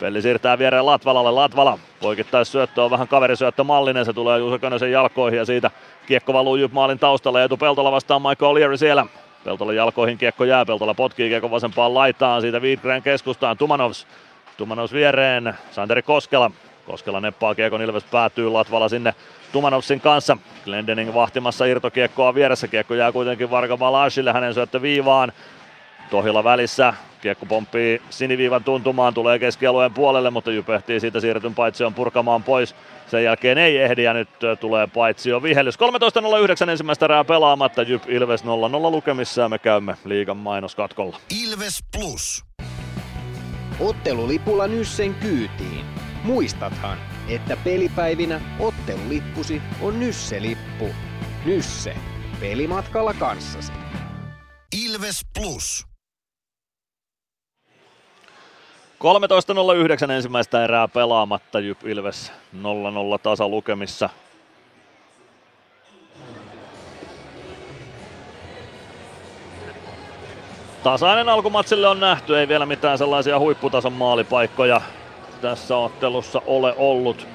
Pelli siirtää viereen Latvalalle, Latvala poikittais syöttö on vähän kaverisyöttö mallinen, se tulee Juuso Könösen jalkoihin ja siitä kiekko valuu Jyp maalin taustalla, Etu Peltola vastaan Michael O'Leary siellä. Peltola jalkoihin kiekko jää, Peltola potkii kiekko vasempaan laitaan, siitä Wiedgren keskustaan, Tumanovs, Tumanovs viereen, Santeri Koskela, Koskela neppaa kiekon, Ilves päätyy Latvala sinne Tumanovsin kanssa. Glendening vahtimassa irtokiekkoa vieressä, kiekko jää kuitenkin Varga Malashille, hänen syöttö viivaan. Tohila välissä, kiekko pomppii siniviivan tuntumaan, tulee keskialueen puolelle, mutta Jyp ehtii siitä siirretyn paitsion purkamaan pois. Sen jälkeen ei ehdi ja nyt tulee paitsio vihellys. 13.09 ensimmäistä erää pelaamatta, Jyp Ilves 0-0 lukemissa ja me käymme liigan mainoskatkolla.
Ilves Plus.
Ottelulipulla Nyssen kyytiin. Muistathan, että pelipäivinä ottelulippusi on Nysse-lippu. Nysse. Pelimatkalla kanssasi.
Ilves Plus.
13.09 ensimmäistä erää pelaamatta Jyp Ilves 0-0 tasa lukemissa. Tasainen alkumatsille on nähty, ei vielä mitään sellaisia huipputason maalipaikkoja tässä ottelussa ole ollut.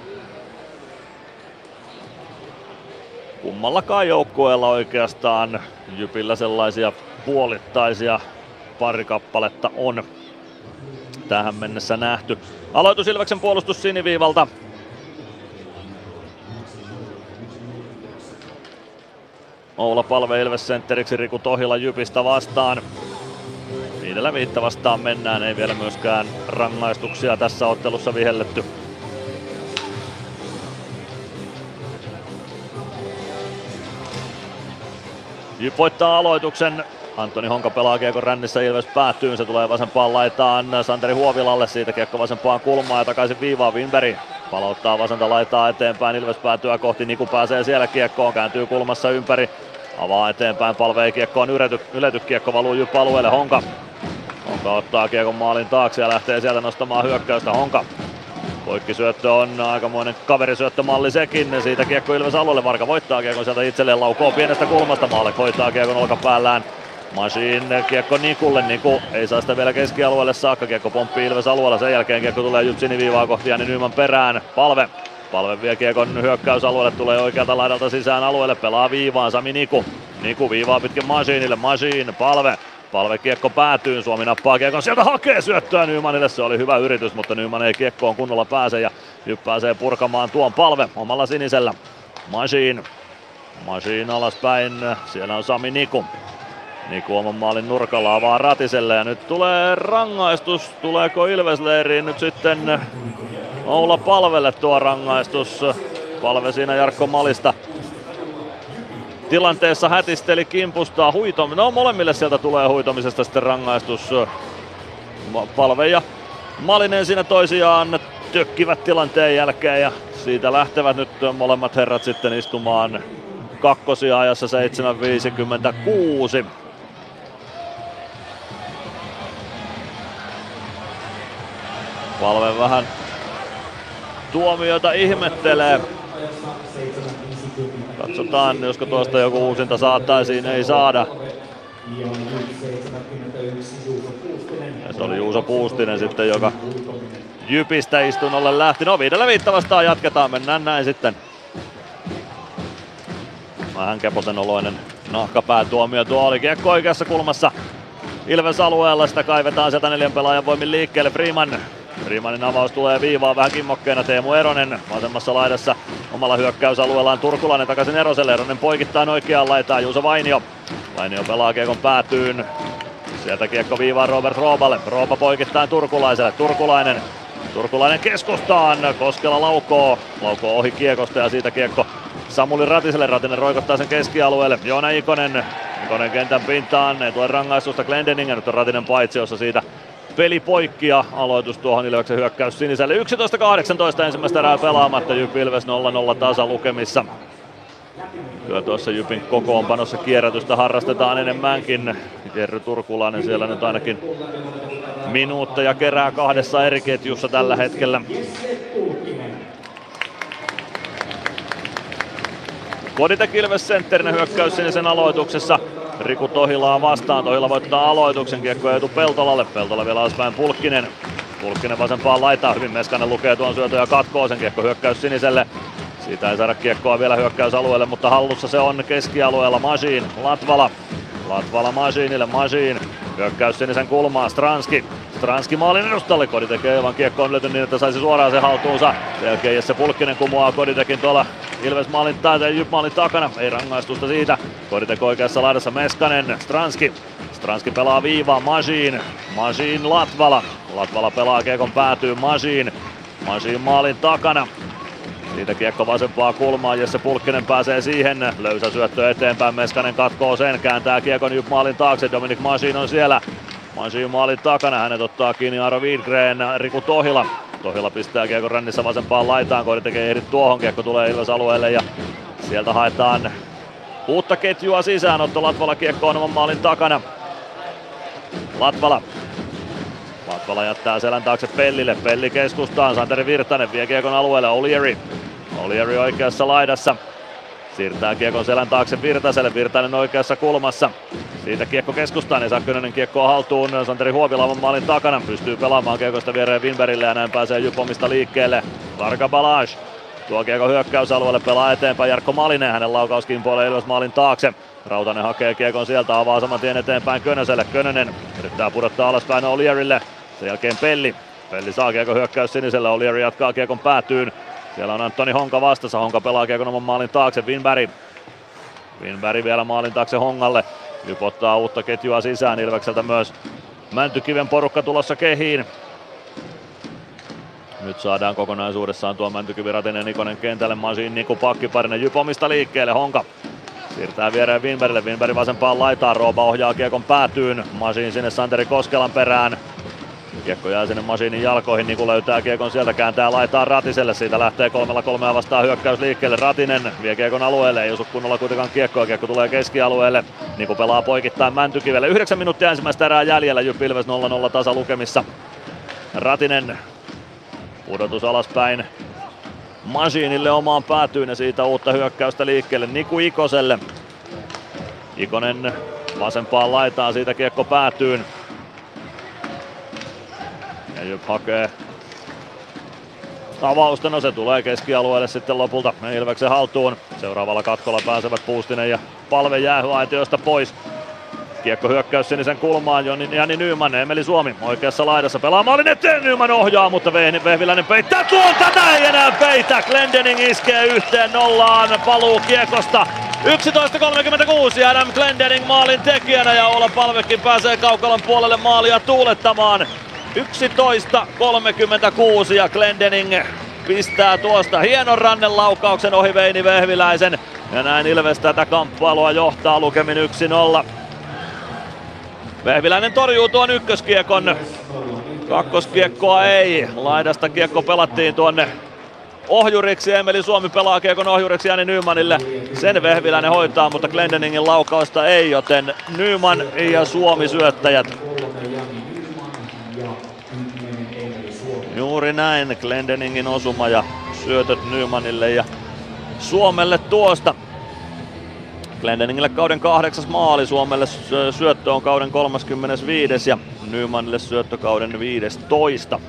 Kummallakaan joukkueella oikeastaan Jypillä sellaisia puolittaisia pari kappaletta on tähän mennessä nähty. Aloitus Ilveksen puolustus siniviivalta. Oula Palve Ilves sentteriksi Riku Tohila Jypistä vastaan. Viidellä viittä vastaan mennään, ei vielä myöskään rangaistuksia tässä ottelussa vihelletty. Jyp voittaa aloituksen Antoni Honka pelaa kiekko rännissä, Ilves päättyy, se tulee vasempaan laitaan Santeri Huovilalle, siitä kiekko vasempaan kulmaan ja takaisin viivaan Winberg. Palauttaa vasenta laitaa eteenpäin, Ilves päätyä kohti, Niku pääsee siellä kiekkoon, kääntyy kulmassa ympäri. Avaa eteenpäin, palvee kiekkoon, ylety, ylety kiekko valuu Jyp alueelle, Honka. Honka ottaa kiekon maalin taakse ja lähtee sieltä nostamaan hyökkäystä, Honka Poikkisyöttö on aikamoinen kaverisyöttömalli sekin. Siitä kiekko Ilves alueelle. Varka voittaa kiekon sieltä itselleen laukoo pienestä kulmasta. Maalle hoitaa kiekon olkapäällään. Masin kiekko Nikulle, Niku ei saa sitä vielä keskialueelle saakka, kiekko pomppii Ilves alueella, sen jälkeen kiekko tulee just siniviivaa kohti ja Nyman perään, palve. Palve vie kiekon hyökkäysalueelle, tulee oikealta laidalta sisään alueelle, pelaa viivaan Sami Niku. Niku viivaa pitkin Masinille, Masin, palve. Palve kiekko päätyy, Suomi nappaa kiekon, sieltä. Hakee syöttöä Nymanille, se oli hyvä yritys, mutta Nyman ei kiekkoon kunnolla pääse ja nyt pääsee purkamaan tuon palve omalla sinisellä. Masin, Masin alaspäin, siellä on Sami Niku. Niku oman maalin nurkalla avaa Ratiselle ja nyt tulee rangaistus. Tuleeko Ilvesleiriin nyt sitten Oula Palvelle tuo rangaistus? Palve siinä Jarkko Malista tilanteessa hätisteli kimpustaa huitom. No molemmille sieltä tulee huitomisesta sitten rangaistus. Palve ja Malinen siinä toisiaan tökkivät tilanteen jälkeen ja siitä lähtevät nyt molemmat herrat sitten istumaan kakkosia ajassa 7.56. Palve vähän tuomiota ihmettelee. Katsotaan, josko tuosta joku uusinta saattaisiin, ei saada. Ja se oli Juuso Puustinen sitten, joka Jypistä istunnolle lähti. No viidellä viitta vastaan jatketaan, mennään näin sitten. Vähän keposen oloinen nahkapäätuomio tuo oli kiekko oikeassa kulmassa. Ilves alueella sitä kaivetaan sieltä neljän pelaajan voimin liikkeelle. Freeman Freemanin avaus tulee viivaan vähän kimmokkeena Teemu Eronen vasemmassa laidassa omalla hyökkäysalueellaan Turkulainen takaisin Eroselle. Eronen poikittain oikeaan laitaan Juuso Vainio. Vainio pelaa kiekon päätyyn. Sieltä kiekko viivaan Robert Rooballe. Rooba poikittain Turkulaiselle. Turkulainen Turkulainen keskustaan, Koskela laukoo, laukoo ohi kiekosta ja siitä kiekko Samuli Ratiselle, Ratinen roikottaa sen keskialueelle, Joona Ikonen, Ikonen kentän pintaan, ei tule rangaistusta Glendeningen, nyt on Ratinen jossa siitä peli poikki ja aloitus tuohon Ilveksen hyökkäys siniselle. 11-18 ensimmäistä erää pelaamatta, Jyp Ilves 0-0 tasa lukemissa. Kyllä tuossa Jypin kokoonpanossa kierrätystä harrastetaan enemmänkin. Jerry Turkulainen siellä nyt ainakin minuutteja kerää kahdessa eri ketjussa tällä hetkellä. Koditek Ilves sentterinä hyökkäys sinisen aloituksessa. Riku Tohilaa vastaan. Tohila voittaa aloituksen. Kiekko etu Peltolalle. Peltola vielä alaspäin Pulkkinen. Pulkkinen vasempaan laitaa. Hyvin Meskanen lukee tuon syötön ja katkoo sen. Kiekko hyökkäys siniselle. Siitä ei saada kiekkoa vielä hyökkäysalueelle, mutta hallussa se on keskialueella Masiin. Latvala. Latvala Masiinille. Masiin. Hyökkäys sinisen kulmaan. Stranski. Stranski maalin edustalle. Kodi tekee ilman kiekko on löytynyt niin, että saisi suoraan se haltuunsa. Sen jälkeen Jesse Pulkkinen kumoaa Koditekin tuolla Ilves maalin tai Jyp maalin takana. Ei rangaistusta siitä. Koditek oikeassa laidassa Meskanen. Stranski. Stranski pelaa viivaa Masiin. Masiin Latvala. Latvala pelaa kiekon päätyy Masiin. Masiin maalin takana. Siitä kiekko vasempaa kulmaa, Jesse Pulkkinen pääsee siihen. Löysä syöttö eteenpäin, Meskanen katkoo sen, kääntää kiekon maalin taakse, Dominic Masin on siellä. Masin maalin takana, hänet ottaa kiinni Aro Widgren, Riku Tohila. Tohila pistää kiekon rännissä vasempaan laitaan, Koiri tekee eri tuohon, kiekko tulee Ilves alueelle ja sieltä haetaan uutta ketjua sisään, Otto Latvala kiekko on oman maalin takana. Latvala Latvala jättää selän taakse Pellille. Pelli keskustaan. Santeri Virtanen vie kiekon alueelle. Olieri. Olieri oikeassa laidassa. Siirtää kiekon selän taakse Virtaselle. Virtanen oikeassa kulmassa. Siitä kiekko keskustaan ja Sakkönen kiekkoa haltuun. Santeri Huovilaavan maalin takana. Pystyy pelaamaan kiekosta viereen Winbergille ja näin pääsee Jupomista liikkeelle. Varga Balaj. Tuo kiekko hyökkäysalueelle pelaa eteenpäin Jarkko Malinen. Hänen laukauskin puolelle Ilves maalin taakse. Rautanen hakee kiekon sieltä, avaa saman tien eteenpäin Könöselle. Könönen yrittää pudottaa alaspäin Olierille. Sen jälkeen Pelli. Pelli saa kiekon hyökkäys sinisellä, Olieri jatkaa kiekon päätyyn. Siellä on Antoni Honka vastassa, Honka pelaa kiekon oman maalin taakse, Winberg. Winberg vielä maalin taakse Hongalle. Nyt ottaa uutta ketjua sisään Ilvekseltä myös Mäntykiven porukka tulossa kehiin. Nyt saadaan kokonaisuudessaan tuo Mäntykivi Ratinen Ikonen kentälle. Masin Niku pakkiparinen Jypomista liikkeelle. Honka Siirtää viereen Winbergille, Winberg vasempaan laitaan, Rooba ohjaa kiekon päätyyn, Masin sinne Santeri Koskelan perään. Kiekko jää sinne Masinin jalkoihin, niin kun löytää kiekon sieltä, kääntää laitaan Ratiselle, siitä lähtee kolmella kolmea vastaan hyökkäys liikkeelle. Ratinen vie kiekon alueelle, ei osu kunnolla kuitenkaan kiekkoa, kiekko tulee keskialueelle. Niin kuin pelaa poikittain Mäntykivelle. 9 minuuttia ensimmäistä erää jäljellä, Jyp Ilves 0-0 tasa lukemissa. Ratinen pudotus alaspäin Masiinille omaan päätyyn ja siitä uutta hyökkäystä liikkeelle Niku Ikoselle. Ikonen vasempaan laitaan, siitä kiekko päätyyn. Jyp hakee. Avausta, no se tulee keskialueelle sitten lopulta Ilveksen haltuun. Seuraavalla katkolla pääsevät Puustinen ja Palve jäähyaitioista pois. Kiekko hyökkäys sinisen kulmaan, Joni, Jani Nyman, Emeli Suomi oikeassa laidassa pelaa maalin eteen, Nyman ohjaa, mutta Vehviläinen peittää tuolta, näin enää peitä, Glendening iskee yhteen nollaan, paluu kiekosta, 11.36 Adam Glendening maalin tekijänä ja Ola Palvekin pääsee Kaukalan puolelle maalia tuulettamaan. 11.36 ja Glendening pistää tuosta hienon rannelaukauksen ohi Veini Vehviläisen. Ja näin Ilves tätä kamppailua johtaa lukemin 1-0. Vehviläinen torjuu tuon ykköskiekon. Kakkoskiekkoa ei. Laidasta kiekko pelattiin tuonne ohjuriksi. Emeli Suomi pelaa kiekon ohjuriksi Jani Nymanille. Sen Vehviläinen hoitaa, mutta Glendeningin laukausta ei, joten Nyman ja Suomi syöttäjät. Juuri näin, Glendeningin osuma ja syötöt Nymanille ja Suomelle tuosta. Glendeningille kauden kahdeksas maali, Suomelle syöttö on kauden 35 ja Nymanille syöttökauden 15.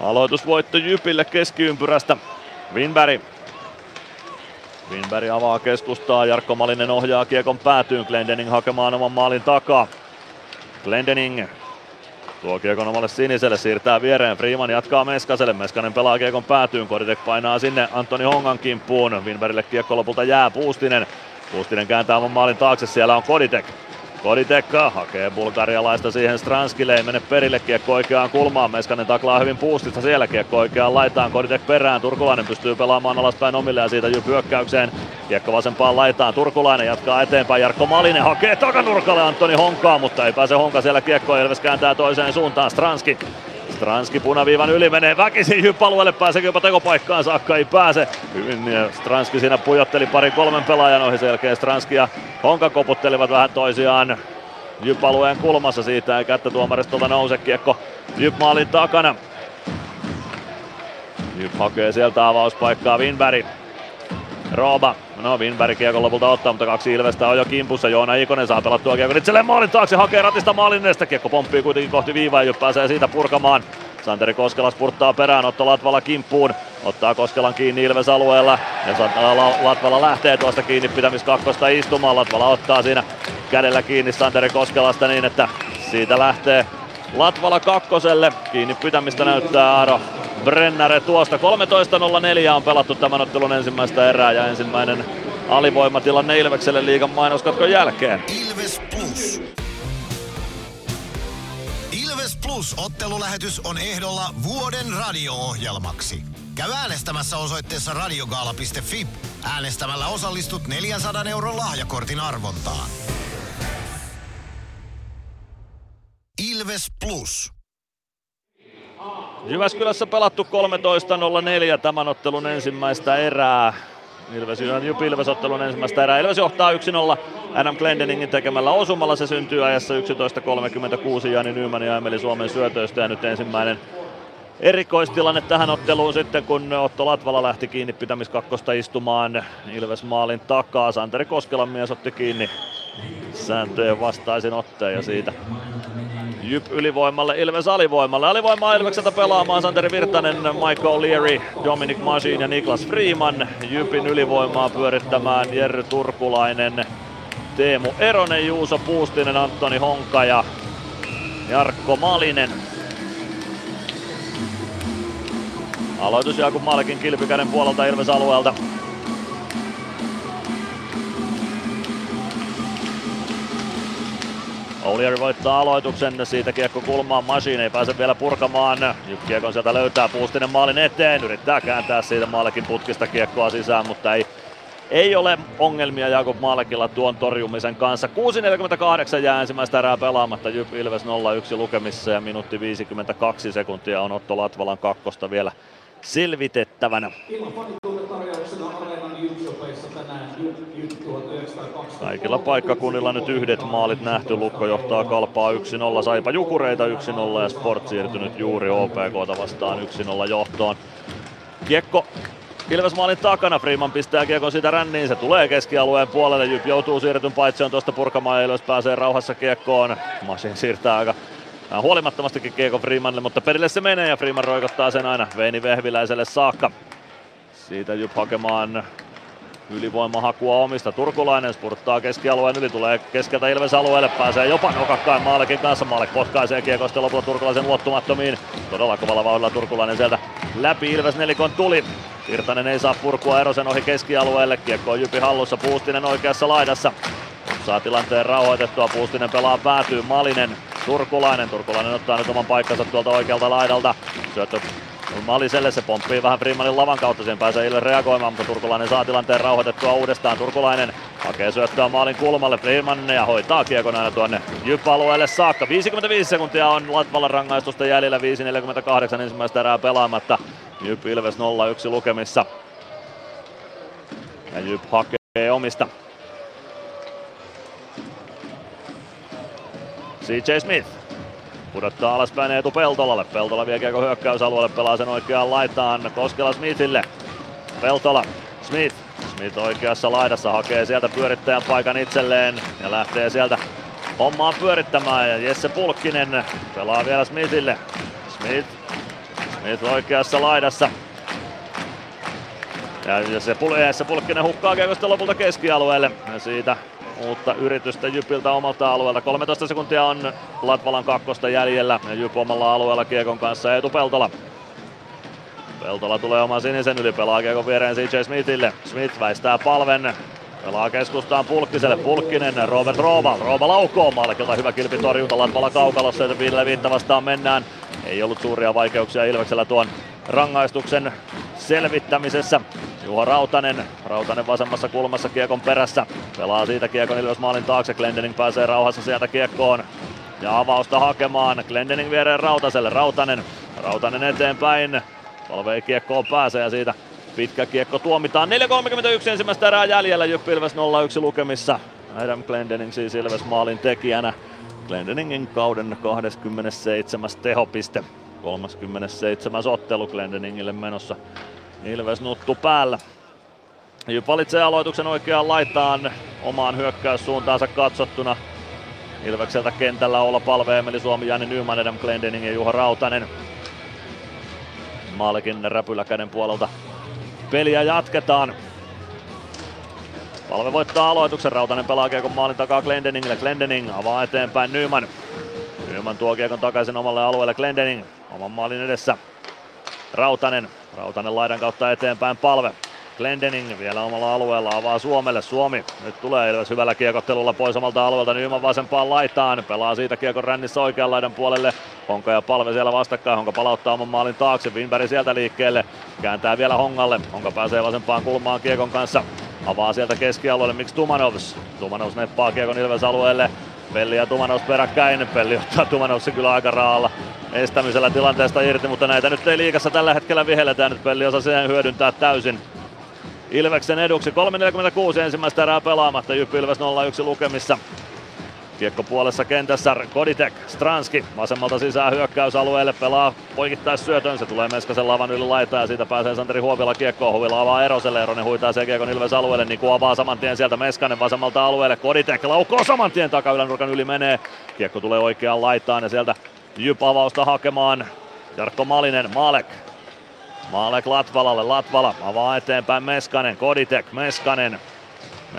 Aloitusvoitto Jypille keskiympyrästä. Winberg. Winberg avaa keskustaa, Jarkko Malinen ohjaa kiekon päätyyn, Glendening hakemaan oman maalin takaa. Glendening Tuo kiekon omalle siniselle, siirtää viereen. Freeman jatkaa Meskaselle. Meskanen pelaa kiekon päätyyn. Koditek painaa sinne Antoni Hongan kimppuun. Winbergille kiekko lopulta jää Puustinen. Puustinen kääntää oman maalin taakse. Siellä on Koditek. Koditekka hakee bulgarialaista siihen Stranskille, ei mene perille, kiekko oikeaan kulmaan, Meskanen taklaa hyvin puustista siellä, kiekko oikeaan laitaan, Koditek perään, Turkulainen pystyy pelaamaan alaspäin omille ja siitä hyökkäykseen, kiekko vasempaan laitaan, Turkulainen jatkaa eteenpäin, Jarkko Malinen hakee takanurkalle Antoni Honkaa, mutta ei pääse Honka siellä kiekko, Elves kääntää toiseen suuntaan, Stranski Stranski punaviivan yli menee väkisin hyppalueelle, pääseekö jopa tekopaikkaan saakka, ei pääse. Hyvin ja Stranski siinä pujotteli parin kolmen pelaajan ohi, sen jälkeen Stranski ja Honka koputtelivat vähän toisiaan. Jyp-alueen kulmassa siitä ei kättä tuomaristolta nouse kiekko Jyp maalin takana. Jyp hakee sieltä avauspaikkaa Winberg. Rooba. No Winberg kiekon lopulta ottaa, mutta kaksi Ilvestä on jo kimpussa. Joona Ikonen saa pelattua kiekon itselleen maalin taakse, hakee ratista maalin edestä. Kiekko pomppii kuitenkin kohti viivaa ja pääsee siitä purkamaan. Santeri Koskela spurttaa perään, Otto Latvala kimppuun. Ottaa Koskelan kiinni Ilves alueella. Ja Latvala lähtee tuosta kiinni pitämiskakkosta istumaan. Latvala ottaa siinä kädellä kiinni Santeri Koskelasta niin, että siitä lähtee Latvala kakkoselle. Kiinni pitämistä näyttää Aaro Brennare tuosta. 13.04 on pelattu tämän ottelun ensimmäistä erää ja ensimmäinen alivoimatilanne Ilvekselle liigan mainoskatkon jälkeen.
Ilves Plus. Ilves Plus ottelulähetys on ehdolla vuoden radio-ohjelmaksi. Käy äänestämässä osoitteessa radiogaala.fi. Äänestämällä osallistut 400 euron lahjakortin arvontaan. Ilves Plus.
Jyväskylässä pelattu 13.04 tämän ottelun ensimmäistä erää. Ilves Jyp Ilves ottelun ensimmäistä erää. Ilves johtaa 1-0 Adam Glendeningin tekemällä osumalla. Se syntyy ajassa 11.36 Jani Nyman ja Emeli Suomen syötöistä ja nyt ensimmäinen erikoistilanne tähän otteluun sitten, kun Otto Latvala lähti kiinni pitämiskakkosta istumaan Ilves maalin takaa. Santeri Koskelan mies otti kiinni sääntöjen vastaisin otteen ja siitä Jyp ylivoimalle, Ilves alivoimalle. Alivoimaa Ilvekseltä pelaamaan Santeri Virtanen, Michael Leary, Dominic Masin ja Niklas Freeman. Jypin ylivoimaa pyörittämään Jerry Turkulainen, Teemu Eronen, Juuso Puustinen, Antoni Honka ja Jarkko Malinen. Aloitus Jakub Malkin kilpikäden puolelta Ilves alueelta. Olier voittaa aloituksen, siitä kiekko kulmaan, Machine ei pääse vielä purkamaan. Kiekon sieltä löytää Puustinen maalin eteen, yrittää kääntää siitä Maalekin putkista kiekkoa sisään, mutta ei, ei ole ongelmia Jakob Maalekilla tuon torjumisen kanssa. 6.48 jää ensimmäistä erää pelaamatta, Jyp Ilves 0-1 lukemissa ja minuutti 52 sekuntia on Otto Latvalan kakkosta vielä selvitettävänä. Kaikilla paikkakunnilla nyt yhdet maalit nähty. Lukko johtaa kalpaa 1-0, Saipa Jukureita 1-0 ja Sport siirtynyt juuri OPKta vastaan 1-0 johtoon. Kiekko Ilves maalin takana, Freeman pistää kiekon siitä ränniin, se tulee keskialueen puolelle, Jyp joutuu siirretyn on tuosta purkamaan ja Ilves pääsee rauhassa kiekkoon. Masin siirtää aika huolimattomastikin kiekko Freemanille, mutta perille se menee ja Freeman roikottaa sen aina Veini Vehviläiselle saakka. Siitä Jyp hakemaan ylivoimahakua omista. Turkulainen spurttaa keskialueen yli, tulee keskeltä Ilves alueelle, pääsee jopa nokakkaan Maalekin kanssa. Maalek potkaisee kiekosta lopulta Turkulaisen luottumattomiin. Todella kovalla vauhdilla Turkulainen sieltä läpi Ilves nelikon tuli. Virtanen ei saa purkua Erosen ohi keskialueelle. Kiekko on Jypi hallussa, Puustinen oikeassa laidassa. Saa tilanteen rauhoitettua, Puustinen pelaa päätyy, Malinen, Turkulainen. Turkulainen ottaa nyt oman paikkansa tuolta oikealta laidalta. Syöttö Maliselle se pomppii vähän Freemanin lavan kautta, siihen pääsee Ilves reagoimaan, mutta Turkulainen saa tilanteen rauhoitettua uudestaan. Turkulainen hakee syöttöä maalin kulmalle Freeman ja hoitaa kiekon aina tuonne Jyp-alueelle saakka. 55 sekuntia on Latvalan rangaistusta jäljellä, 5.48 ensimmäistä erää pelaamatta. Jyp Ilves 0-1 lukemissa. Ja Jyp hakee omista. CJ Smith pudottaa alaspäin Eetu Peltolalle. Peltola vie kiekko hyökkäysalueelle, pelaa sen oikeaan laitaan Koskela Smithille. Peltola, Smith. Smith oikeassa laidassa hakee sieltä pyörittäjän paikan itselleen ja lähtee sieltä hommaa pyörittämään. Ja Jesse Pulkkinen pelaa vielä Smithille. Smith, Smith oikeassa laidassa. Ja se, Jesse Pulkkinen hukkaa kiekosta lopulta keskialueelle. Ja siitä uutta yritystä Jypiltä omalta alueelta. 13 sekuntia on Latvalan kakkosta jäljellä ja Jyp omalla alueella Kiekon kanssa Eetu Peltola. Peltola tulee oman sinisen yli, pelaa Kiekon viereen CJ Smithille. Smith väistää palven, pelaa keskustaan Pulkkiselle. Pulkkinen, Robert Rooba. Rooba laukoo Malkilta, hyvä kilpitorjunta Latvala kaukalossa, että viidelle viittä vastaan mennään. Ei ollut suuria vaikeuksia Ilveksellä tuon rangaistuksen selvittämisessä. Juha Rautanen, Rautanen vasemmassa kulmassa kiekon perässä. Pelaa siitä kiekon Ilves maalin taakse, Glendening pääsee rauhassa sieltä kiekkoon. Ja avausta hakemaan, Glendening viereen Rautaselle, Rautanen, Rautanen eteenpäin. Palve kiekkoon pääsee ja siitä pitkä kiekko tuomitaan. 4.31 ensimmäistä erää jäljellä, Jyppi Ilves 0-1 lukemissa. Adam Glendening siis Ilves maalin tekijänä. Glendeningin kauden 27. tehopiste. 37. ottelu Glendeningille menossa. Ilves nuttu päällä. Valitsee aloituksen oikeaan laitaan omaan hyökkäyssuuntaansa katsottuna. Ilvekseltä kentällä olla palve Emeli Suomi, Jani Nyman, Adam Glendening ja Juha Rautanen. Maalikin räpyläkäden puolelta peliä jatketaan. Palve voittaa aloituksen, Rautanen pelaa kiekon maalin takaa Glendeningille, Glendening avaa eteenpäin Nyman. Nyman tuo kiekon takaisin omalle alueelle, Glendening oman maalin edessä. Rautanen, Rautanen laidan kautta eteenpäin palve. Glendening vielä omalla alueella avaa Suomelle. Suomi nyt tulee Ilves hyvällä kiekottelulla pois omalta alueelta. Nyman vasempaan laitaan. Pelaa siitä kiekon rännissä oikean laidan puolelle. Honka ja Palve siellä vastakkain. Honka palauttaa oman maalin taakse. Winberg sieltä liikkeelle. Kääntää vielä Hongalle. Honka pääsee vasempaan kulmaan kiekon kanssa. Avaa sieltä keskialueelle. Miksi Tumanovs? Tumanovs neppaa kiekon Ilves alueelle. Pelli ja Tumanovs peräkkäin. Pelli ottaa Tumanovsin kyllä aika raalla estämisellä tilanteesta irti, mutta näitä nyt ei liikassa tällä hetkellä vihelletä. Nyt Pelli osaa sen hyödyntää täysin. Ilveksen eduksi 3.46 ensimmäistä erää pelaamatta. Jyppi Ilves 0-1 lukemissa. Kiekko puolessa kentässä Koditek, Stranski vasemmalta sisään hyökkäysalueelle, pelaa poikittais syötön, se tulee Meskasen lavan yli laitaa ja siitä pääsee Santeri Huovila kiekkoon, Huovila avaa Eroselle, Eronen huitaa sen kiekon Ilves alueelle, niin avaa saman tien sieltä Meskanen vasemmalta alueelle, Koditek laukoo saman tien takaylänurkan yli menee, kiekko tulee oikeaan laitaan ja sieltä Jyp avausta hakemaan, Jarkko Malinen, Maalek. Maalek Latvalalle, Latvala avaa eteenpäin Meskanen, Koditek, Meskanen,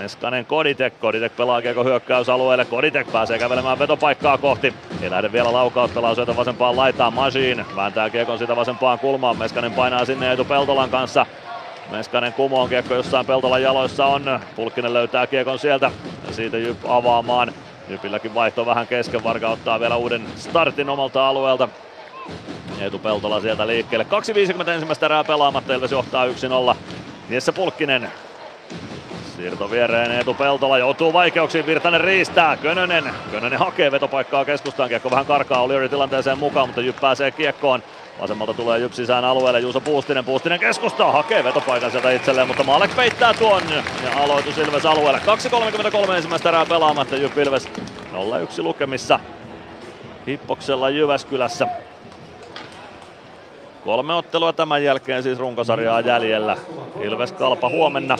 Meskanen Koditek, Koditek pelaa kiekko hyökkäysalueelle, Koditek pääsee kävelemään vetopaikkaa kohti. Ei lähde vielä laukaus, pelaa syötä vasempaan laitaan, Machine vääntää kiekon sitä vasempaan kulmaan, Meskanen painaa sinne Eetu Peltolan kanssa. Meskanen kumoon kiekko jossain Peltolan jaloissa on, Pulkkinen löytää kiekon sieltä ja siitä Jyp avaamaan. Jypilläkin vaihto vähän kesken, Varga ottaa vielä uuden startin omalta alueelta. Eetu Peltola sieltä liikkeelle. 2.50 ensimmäistä erää pelaamatta, Ilves johtaa 1-0. Jesse Pulkkinen Siirto viereen Eetu Peltola joutuu vaikeuksiin, Virtanen riistää, Könönen, Könönen hakee vetopaikkaa keskustaan, kiekko vähän karkaa O'Leary tilanteeseen mukaan, mutta Jyp pääsee kiekkoon. Vasemmalta tulee Jyp sisään alueelle, Juuso Puustinen, Puustinen keskustaa, hakee vetopaikan sieltä itselleen, mutta Maalek peittää tuon ja aloitus Ilves alueelle. 2.33 ensimmäistä erää pelaamatta, Jyp Ilves 0-1 lukemissa Hippoksella Jyväskylässä. Kolme ottelua tämän jälkeen siis runkosarjaa jäljellä. Ilves Kalpa huomenna.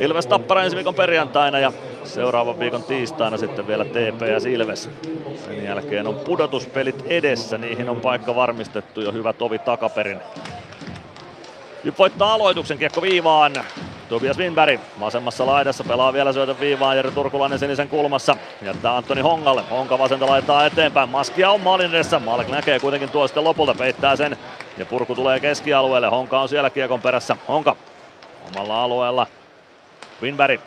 Ilves Tappara ensi viikon perjantaina ja seuraavan viikon tiistaina sitten vielä TPS Ilves. Sen jälkeen on pudotuspelit edessä, niihin on paikka varmistettu jo hyvä tovi takaperin. Nyt voittaa aloituksen kiekko viivaan. Tobias Winberg vasemmassa laidassa pelaa vielä syötön viivaan. Jere Turkulainen sinisen kulmassa. Jättää Antoni Hongalle. Honka vasenta laittaa eteenpäin. Maskia on maalin edessä. Malek näkee kuitenkin tuo sitten lopulta. Peittää sen. Ja purku tulee keskialueelle. Honka on siellä kiekon perässä. Honka omalla alueella. Winberg.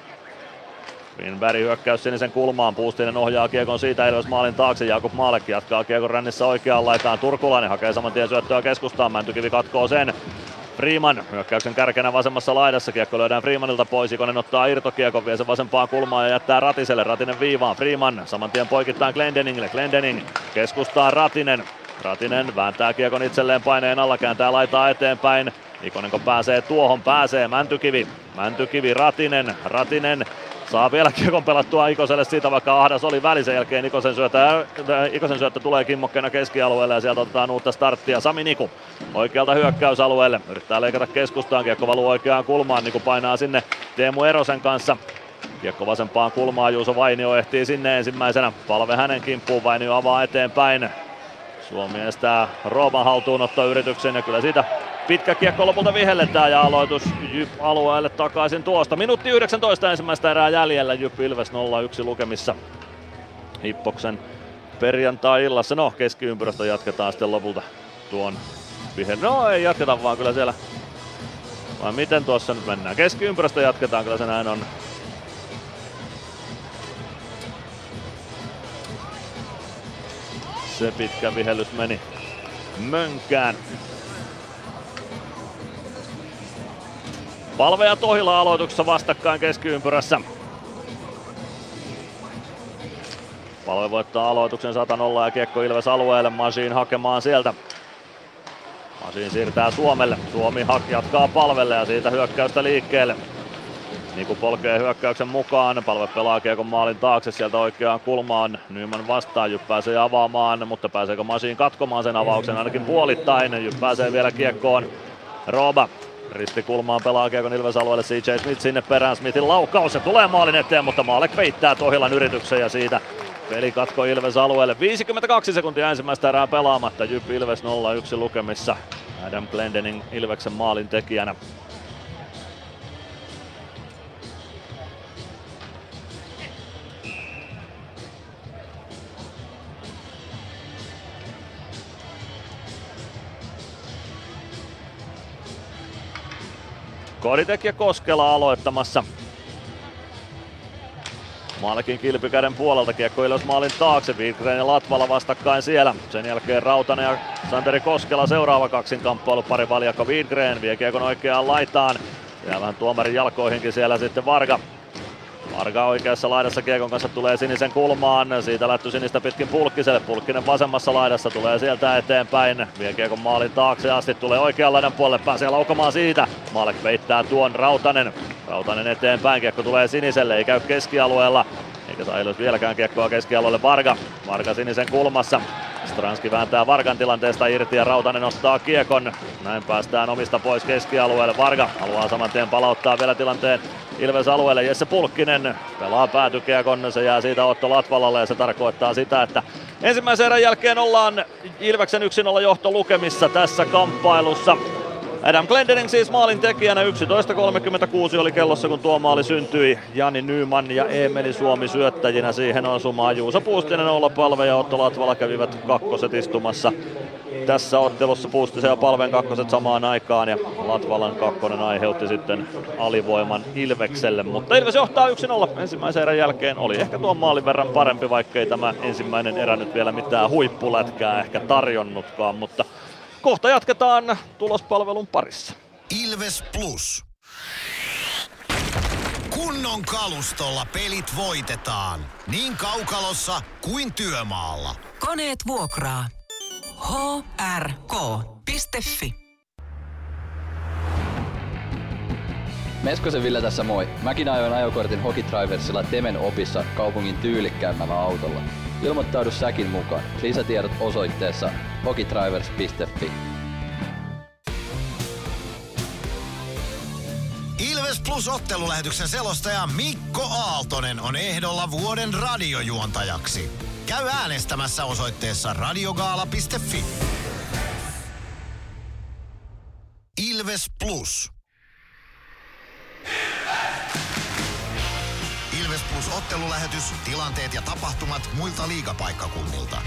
Winberg hyökkäys sinisen kulmaan, Puustinen ohjaa kiekon siitä Ilves maalin taakse, Jakub Maalek jatkaa kiekon rännissä oikeaan laitaan, Turkulainen hakee saman tien syöttöä keskustaan, Mäntykivi katkoo sen, Freeman hyökkäyksen kärkenä vasemmassa laidassa, kiekko löydään Freemanilta pois, Ikonen ottaa irtokiekon, vie sen vasempaan kulmaan ja jättää Ratiselle, Ratinen viivaan, Freeman saman tien poikittain Glendeningille, Glendening keskustaa Ratinen, Ratinen vääntää kiekon itselleen paineen alla, kääntää laitaa eteenpäin, Ikonen kun pääsee tuohon, pääsee Mäntykivi, Mäntykivi Ratinen, Ratinen Saa vielä kiekon pelattua Ikoselle siitä, vaikka ahdas oli väli. Sen jälkeen Ikosen syöttö, äh, Ikosen syöttö tulee kimmokkeena keskialueelle ja sieltä otetaan uutta starttia. Sami Niku oikealta hyökkäysalueelle. Yrittää leikata keskustaan. Kiekko valuu oikeaan kulmaan. Niku painaa sinne Teemu Erosen kanssa. Kiekko vasempaan kulmaan. Juuso Vainio ehtii sinne ensimmäisenä. Palve hänen kimppuun. Vainio avaa eteenpäin. Suomi estää Rooman haltuunottoyrityksen ja kyllä siitä pitkä kiekko lopulta vihelletään ja aloitus Jyp alueelle takaisin tuosta. Minuutti 19 ensimmäistä erää jäljellä Jyp Ilves 0-1 lukemissa Hippoksen perjantai-illassa. No keskiympyrästä jatketaan sitten lopulta tuon vihel... No ei jatketa vaan kyllä siellä. Vai miten tuossa nyt mennään? Keskiympyrästä jatketaan, kyllä se näin on. Se pitkä vihellys meni mönkään. Palve ja Tohila aloituksessa vastakkain keskiympyrässä. Palve voittaa aloituksen 100 ja kiekko Ilves alueelle. Masiin hakemaan sieltä. Masiin siirtää Suomelle. Suomi jatkaa palvelle ja siitä hyökkäystä liikkeelle. Niku polkee hyökkäyksen mukaan. Palve pelaa kiekon maalin taakse sieltä oikeaan kulmaan. Nyman vastaan. Jyp pääsee avaamaan, mutta pääseekö Masiin katkomaan sen avauksen ainakin puolittain. Jyp pääsee vielä kiekkoon. Roba Ristikulmaan pelaa Kiekon Ilves alueelle CJ Smith sinne perään. Smithin laukaus ja tulee maalin eteen, mutta Maalek peittää Tohilan yrityksen ja siitä peli katko Ilves alueelle. 52 sekuntia ensimmäistä erää pelaamatta. Jyp Ilves 0-1 lukemissa. Adam Glendening Ilveksen maalin tekijänä. Koditek ja Koskela aloittamassa. Maalekin kilpikäden puolelta kiekko Ilves maalin taakse. Wildgren ja Latvala vastakkain siellä. Sen jälkeen Rautanen ja Santeri Koskela seuraava kaksin kamppailu pari valjakko Wildgren vie kiekon oikeaan laitaan. Ja vähän tuomarin jalkoihinkin siellä sitten Varga. Varga oikeassa laidassa Kiekon kanssa tulee sinisen kulmaan. Siitä lähtö sinistä pitkin Pulkkiselle. Pulkkinen vasemmassa laidassa tulee sieltä eteenpäin. Vie Kiekon maalin taakse asti. Tulee oikean laidan puolelle. Pääsee laukamaan siitä. Maalek peittää tuon Rautanen. Rautanen eteenpäin. Kiekko tulee siniselle. Ei käy keskialueella. Eikä saa vieläkään kiekkoa keskialueelle Varga. Varga sinisen kulmassa. Stranski vääntää Vargan tilanteesta irti ja Rautanen nostaa kiekon. Näin päästään omista pois keskialueelle. Varga haluaa saman tien palauttaa vielä tilanteen Ilves alueelle. Jesse Pulkkinen pelaa päätykiekon. Se jää siitä Otto Latvalalle ja se tarkoittaa sitä, että ensimmäisen erän jälkeen ollaan Ilveksen 1-0 johto lukemissa tässä kamppailussa. Adam Glendening siis maalin tekijänä 11.36 oli kellossa kun tuo maali syntyi. Jani Nyman ja Emeli Suomi syöttäjinä siihen osumaan. Juuso Puustinen, Olla Palve ja Otto Latvala kävivät kakkoset istumassa. Tässä ottelussa Puustisen ja Palven kakkoset samaan aikaan ja Latvalan kakkonen aiheutti sitten alivoiman Ilvekselle. Mutta Ilves johtaa 1-0 ensimmäisen erän jälkeen. Oli ehkä tuon maalin verran parempi, vaikkei tämä ensimmäinen erä nyt vielä mitään huippulätkää ehkä tarjonnutkaan. Mutta Kohta jatketaan tulospalvelun parissa.
Ilves Plus. Kunnon kalustolla pelit voitetaan. Niin kaukalossa kuin työmaalla.
Koneet vuokraa. hrk.fi
Meskosen Ville tässä moi. Mäkin ajoin ajokortin Hokitriversilla Temen opissa kaupungin tyylikkäämmällä autolla. Ilmoittaudu säkin mukaan. Lisätiedot osoitteessa hokitrivers.fi.
Ilves Plus ottelulähetyksen selostaja Mikko Aaltonen on ehdolla vuoden radiojuontajaksi. Käy äänestämässä osoitteessa radiogaala.fi. Ilves Plus. Ilves Plus ottelulähetys, tilanteet ja tapahtumat muilta liigapaikkakunnilta.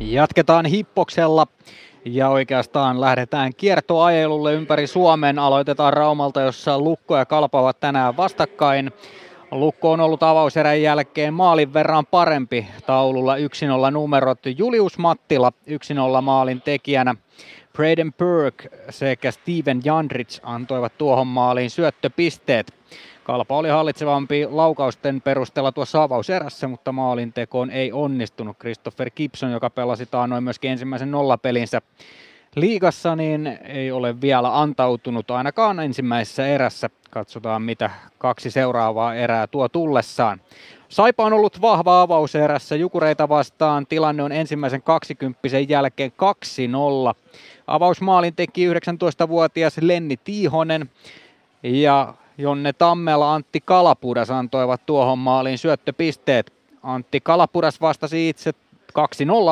Jatketaan hippoksella. Ja oikeastaan lähdetään kiertoajelulle ympäri Suomen. Aloitetaan Raumalta, jossa Lukko ja Kalpa ovat tänään vastakkain. Lukko on ollut avauserän jälkeen maalin verran parempi taululla 1-0 numerot. Julius Mattila 1-0 maalin tekijänä. Braden Burke sekä Steven Jandrich antoivat tuohon maaliin syöttöpisteet. Kalpa oli hallitsevampi laukausten perusteella tuossa avauserässä, mutta maalintekoon ei onnistunut. Christopher Gibson, joka pelasi taannoin myöskin ensimmäisen nollapelinsä liigassa, niin ei ole vielä antautunut ainakaan ensimmäisessä erässä. Katsotaan, mitä kaksi seuraavaa erää tuo tullessaan. Saipa on ollut vahva avauserässä Jukureita vastaan. Tilanne on ensimmäisen 20 jälkeen 2-0. Avausmaalin teki 19-vuotias Lenni Tiihonen ja Jonne Tammela Antti Kalapudas antoivat tuohon maaliin syöttöpisteet. Antti Kalapudas vastasi itse 2-0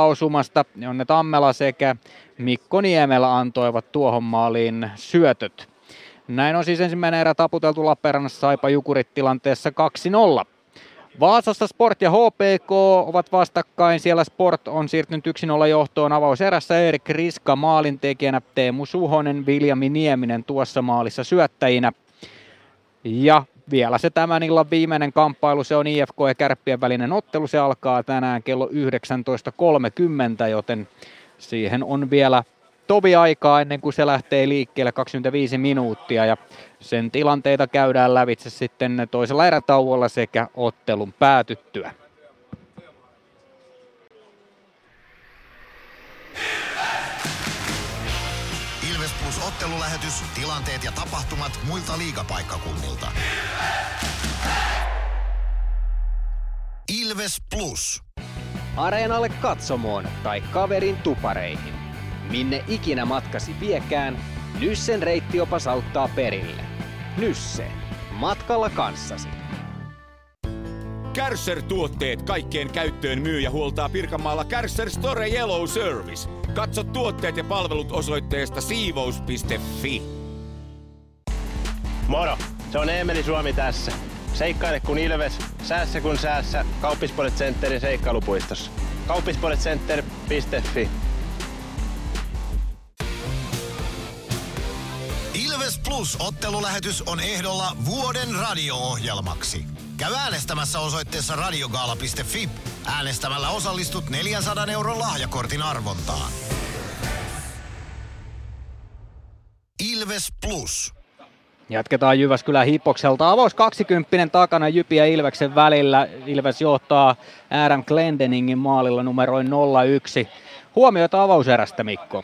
osumasta. Jonne Tammela sekä Mikko Niemelä antoivat tuohon maaliin syötöt. Näin on siis ensimmäinen erä taputeltu Lappeenrannassa Saipa Jukurit tilanteessa 2-0. Vaasassa Sport ja HPK ovat vastakkain. Siellä Sport on siirtynyt 1-0 johtoon avauserässä. Erik Riska maalintekijänä, Teemu Suhonen, Viljami Nieminen tuossa maalissa syöttäjinä. Ja vielä se tämän illan viimeinen kamppailu, se on IFK ja Kärppien välinen ottelu. Se alkaa tänään kello 19.30, joten siihen on vielä tovi aikaa ennen kuin se lähtee liikkeelle 25 minuuttia ja sen tilanteita käydään lävitse sitten toisella erätauolla sekä ottelun päätyttyä.
Ilves Plus ottelulähetys, tilanteet ja tapahtumat muilta liigapaikkakunnilta. Ilves Plus.
Areenalle katsomoon tai kaverin tupareihin. Minne ikinä matkasi viekään, Nyssen reittiopas auttaa perille. Nysse. Matkalla kanssasi.
Kärsser-tuotteet kaikkeen käyttöön myy ja huoltaa Pirkanmaalla Kärsser Store Yellow Service. Katso tuotteet ja palvelut osoitteesta siivous.fi.
Moro! Se on Eemeli Suomi tässä. Seikkaile kun ilves, säässä kun säässä. Kauppispoilet Centerin seikkailupuistossa. Kauppispoiletcenter.fi
Ilves Plus ottelulähetys on ehdolla vuoden radio-ohjelmaksi. Käy äänestämässä osoitteessa radiogaala.fi. Äänestämällä osallistut 400 euron lahjakortin arvontaan. Ilves Plus.
Jatketaan Jyväskylän Hippokselta. Avaus 20 takana Jypi ja Ilveksen välillä. Ilves johtaa Adam Glendeningin maalilla numeroin 0-1. Huomioita avauserästä, Mikko.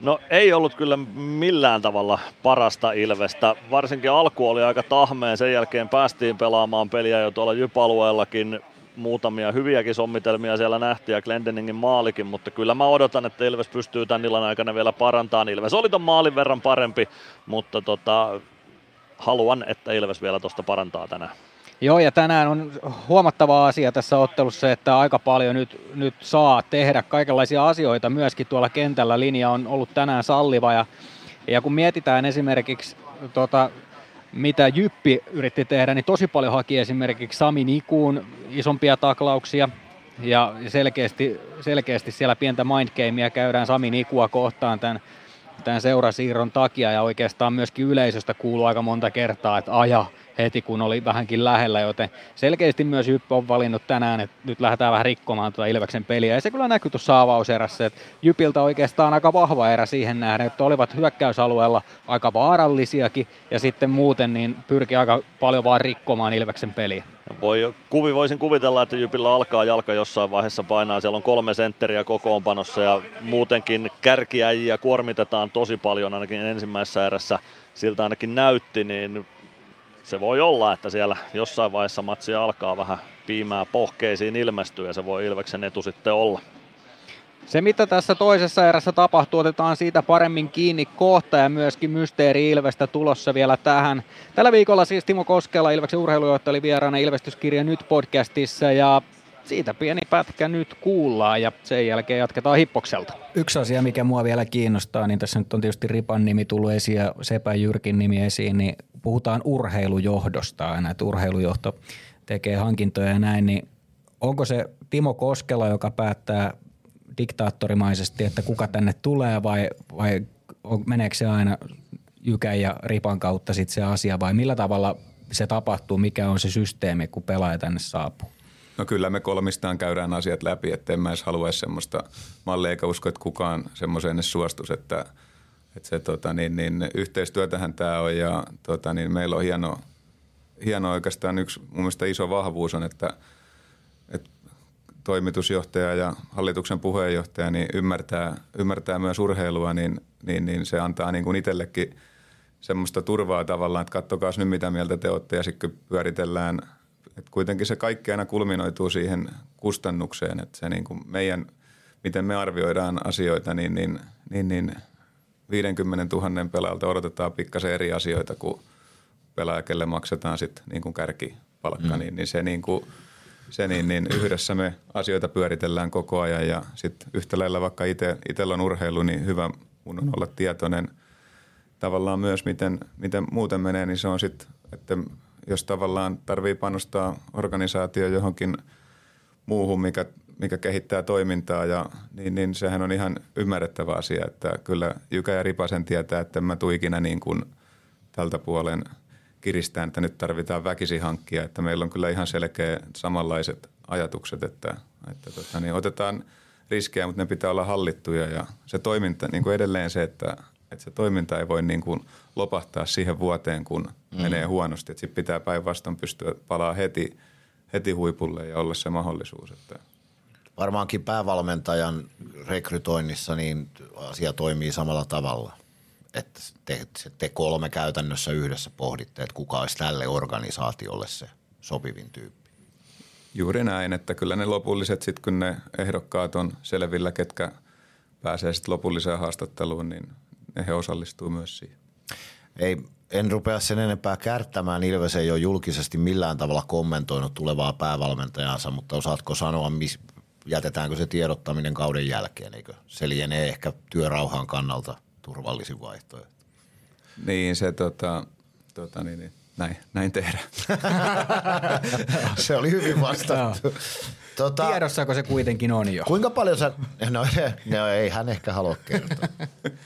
No ei ollut kyllä millään tavalla parasta Ilvestä. Varsinkin alku oli aika tahmeen. Sen jälkeen päästiin pelaamaan peliä jo tuolla Jypalueellakin. Muutamia hyviäkin sommitelmia siellä nähtiin ja Glendeningin maalikin, mutta kyllä mä odotan, että Ilves pystyy tämän illan aikana vielä parantamaan. Ilves oli ton maalin verran parempi, mutta tota, haluan, että Ilves vielä tuosta parantaa tänään.
Joo, ja tänään on huomattava asia tässä ottelussa, että aika paljon nyt, nyt saa tehdä kaikenlaisia asioita myöskin tuolla kentällä. Linja on ollut tänään salliva, ja, ja kun mietitään esimerkiksi tota, mitä Jyppi yritti tehdä, niin tosi paljon haki esimerkiksi Sami Nikuun isompia taklauksia, ja selkeästi, selkeästi siellä pientä mindgamea käydään Sami Nikua kohtaan tämän, tämän seurasiirron takia, ja oikeastaan myöskin yleisöstä kuuluu aika monta kertaa, että aja, heti, kun oli vähänkin lähellä, joten selkeästi myös Jyppy on valinnut tänään, että nyt lähdetään vähän rikkomaan tuota Ilveksen peliä. Ja se kyllä näkyy tuossa avauserässä, että Jypiltä oikeastaan aika vahva erä siihen nähden, että olivat hyökkäysalueella aika vaarallisiakin ja sitten muuten niin pyrki aika paljon vaan rikkomaan Ilveksen peliä.
Voi, kuvi, voisin kuvitella, että Jypillä alkaa jalka jossain vaiheessa painaa. Siellä on kolme sentteriä kokoonpanossa ja muutenkin kärkiäjiä kuormitetaan tosi paljon, ainakin ensimmäisessä erässä siltä ainakin näytti, niin se voi olla, että siellä jossain vaiheessa matsi alkaa vähän piimää pohkeisiin ilmestyä ja se voi Ilveksen etu sitten olla.
Se mitä tässä toisessa erässä tapahtuu, otetaan siitä paremmin kiinni kohta ja myöskin Mysteeri Ilvestä tulossa vielä tähän. Tällä viikolla siis Timo Koskela, Ilveksen urheilujohtaja, oli vieraana Ilvestyskirja Nyt podcastissa ja siitä pieni pätkä nyt kuullaan ja sen jälkeen jatketaan hippokselta.
Yksi asia, mikä mua vielä kiinnostaa, niin tässä nyt on tietysti Ripan nimi tullut esiin ja Sepä Jyrkin nimi esiin, niin puhutaan urheilujohdosta aina, että urheilujohto tekee hankintoja ja näin, niin onko se Timo Koskela, joka päättää diktaattorimaisesti, että kuka tänne tulee vai, vai meneekö se aina Jykän ja Ripan kautta sit se asia vai millä tavalla se tapahtuu, mikä on se systeemi, kun pelaaja tänne saapuu?
No kyllä me kolmistaan käydään asiat läpi, että en mä edes haluaisi semmoista mallia eikä usko, että kukaan semmoiseen edes suostus, että, että se tota, niin, niin, yhteistyötähän tämä on ja tota, niin meillä on hieno, hieno oikeastaan yksi mun mielestä iso vahvuus on, että, että toimitusjohtaja ja hallituksen puheenjohtaja niin ymmärtää, ymmärtää myös urheilua, niin, niin, niin se antaa niin kuin itsellekin semmoista turvaa tavallaan, että kattokaa nyt mitä mieltä te olette ja sitten pyöritellään – et kuitenkin se kaikki aina kulminoituu siihen kustannukseen, että se niin kuin meidän, miten me arvioidaan asioita, niin, niin, niin, niin 50 000 pelaajalta odotetaan pikkasen eri asioita kuin pelaaja, kelle maksetaan sitten niin kuin kärkipalkka, mm. niin, niin se, niin kuin, se niin, niin yhdessä me asioita pyöritellään koko ajan ja sitten yhtä lailla vaikka itsellä on urheilu, niin hyvä mun on olla tietoinen tavallaan myös, miten, miten muuten menee, niin se on sitten, että jos tavallaan tarvii panostaa organisaatio johonkin muuhun, mikä, mikä kehittää toimintaa, ja, niin, niin sehän on ihan ymmärrettävä asia, että kyllä Jykä ja Ripasen tietää, että mä tuikinä niin kuin tältä puolen kiristään, että nyt tarvitaan väkisi hankkia, että meillä on kyllä ihan selkeä samanlaiset ajatukset, että, että tota, niin otetaan riskejä, mutta ne pitää olla hallittuja ja se toiminta, niin kuin edelleen se, että, että se toiminta ei voi niin kuin lopahtaa siihen vuoteen, kun mm. menee huonosti. Sitten pitää päinvastoin pystyä palaa heti, heti huipulle ja olla se mahdollisuus. Että.
Varmaankin päävalmentajan rekrytoinnissa niin asia toimii samalla tavalla. Että te, te kolme käytännössä yhdessä pohditte, että kuka olisi tälle organisaatiolle se sopivin tyyppi.
Juuri näin, että kyllä ne lopulliset sitten, kun ne ehdokkaat on selvillä, ketkä pääsee sitten lopulliseen haastatteluun, niin he osallistuu myös siihen.
Ei, en rupea sen enempää kärttämään. Ilves ei ole julkisesti millään tavalla kommentoinut tulevaa päävalmentajansa, mutta osaatko sanoa, mis, jätetäänkö se tiedottaminen kauden jälkeen, eikö? Se lienee ehkä työrauhan kannalta turvallisin vaihtoehto.
Niin, se tota, tota niin, niin näin, näin tehdään.
se oli hyvin vastattu.
Tota, Tiedossako se kuitenkin on jo?
Kuinka paljon sä, no, no ei hän ehkä halua kertoa.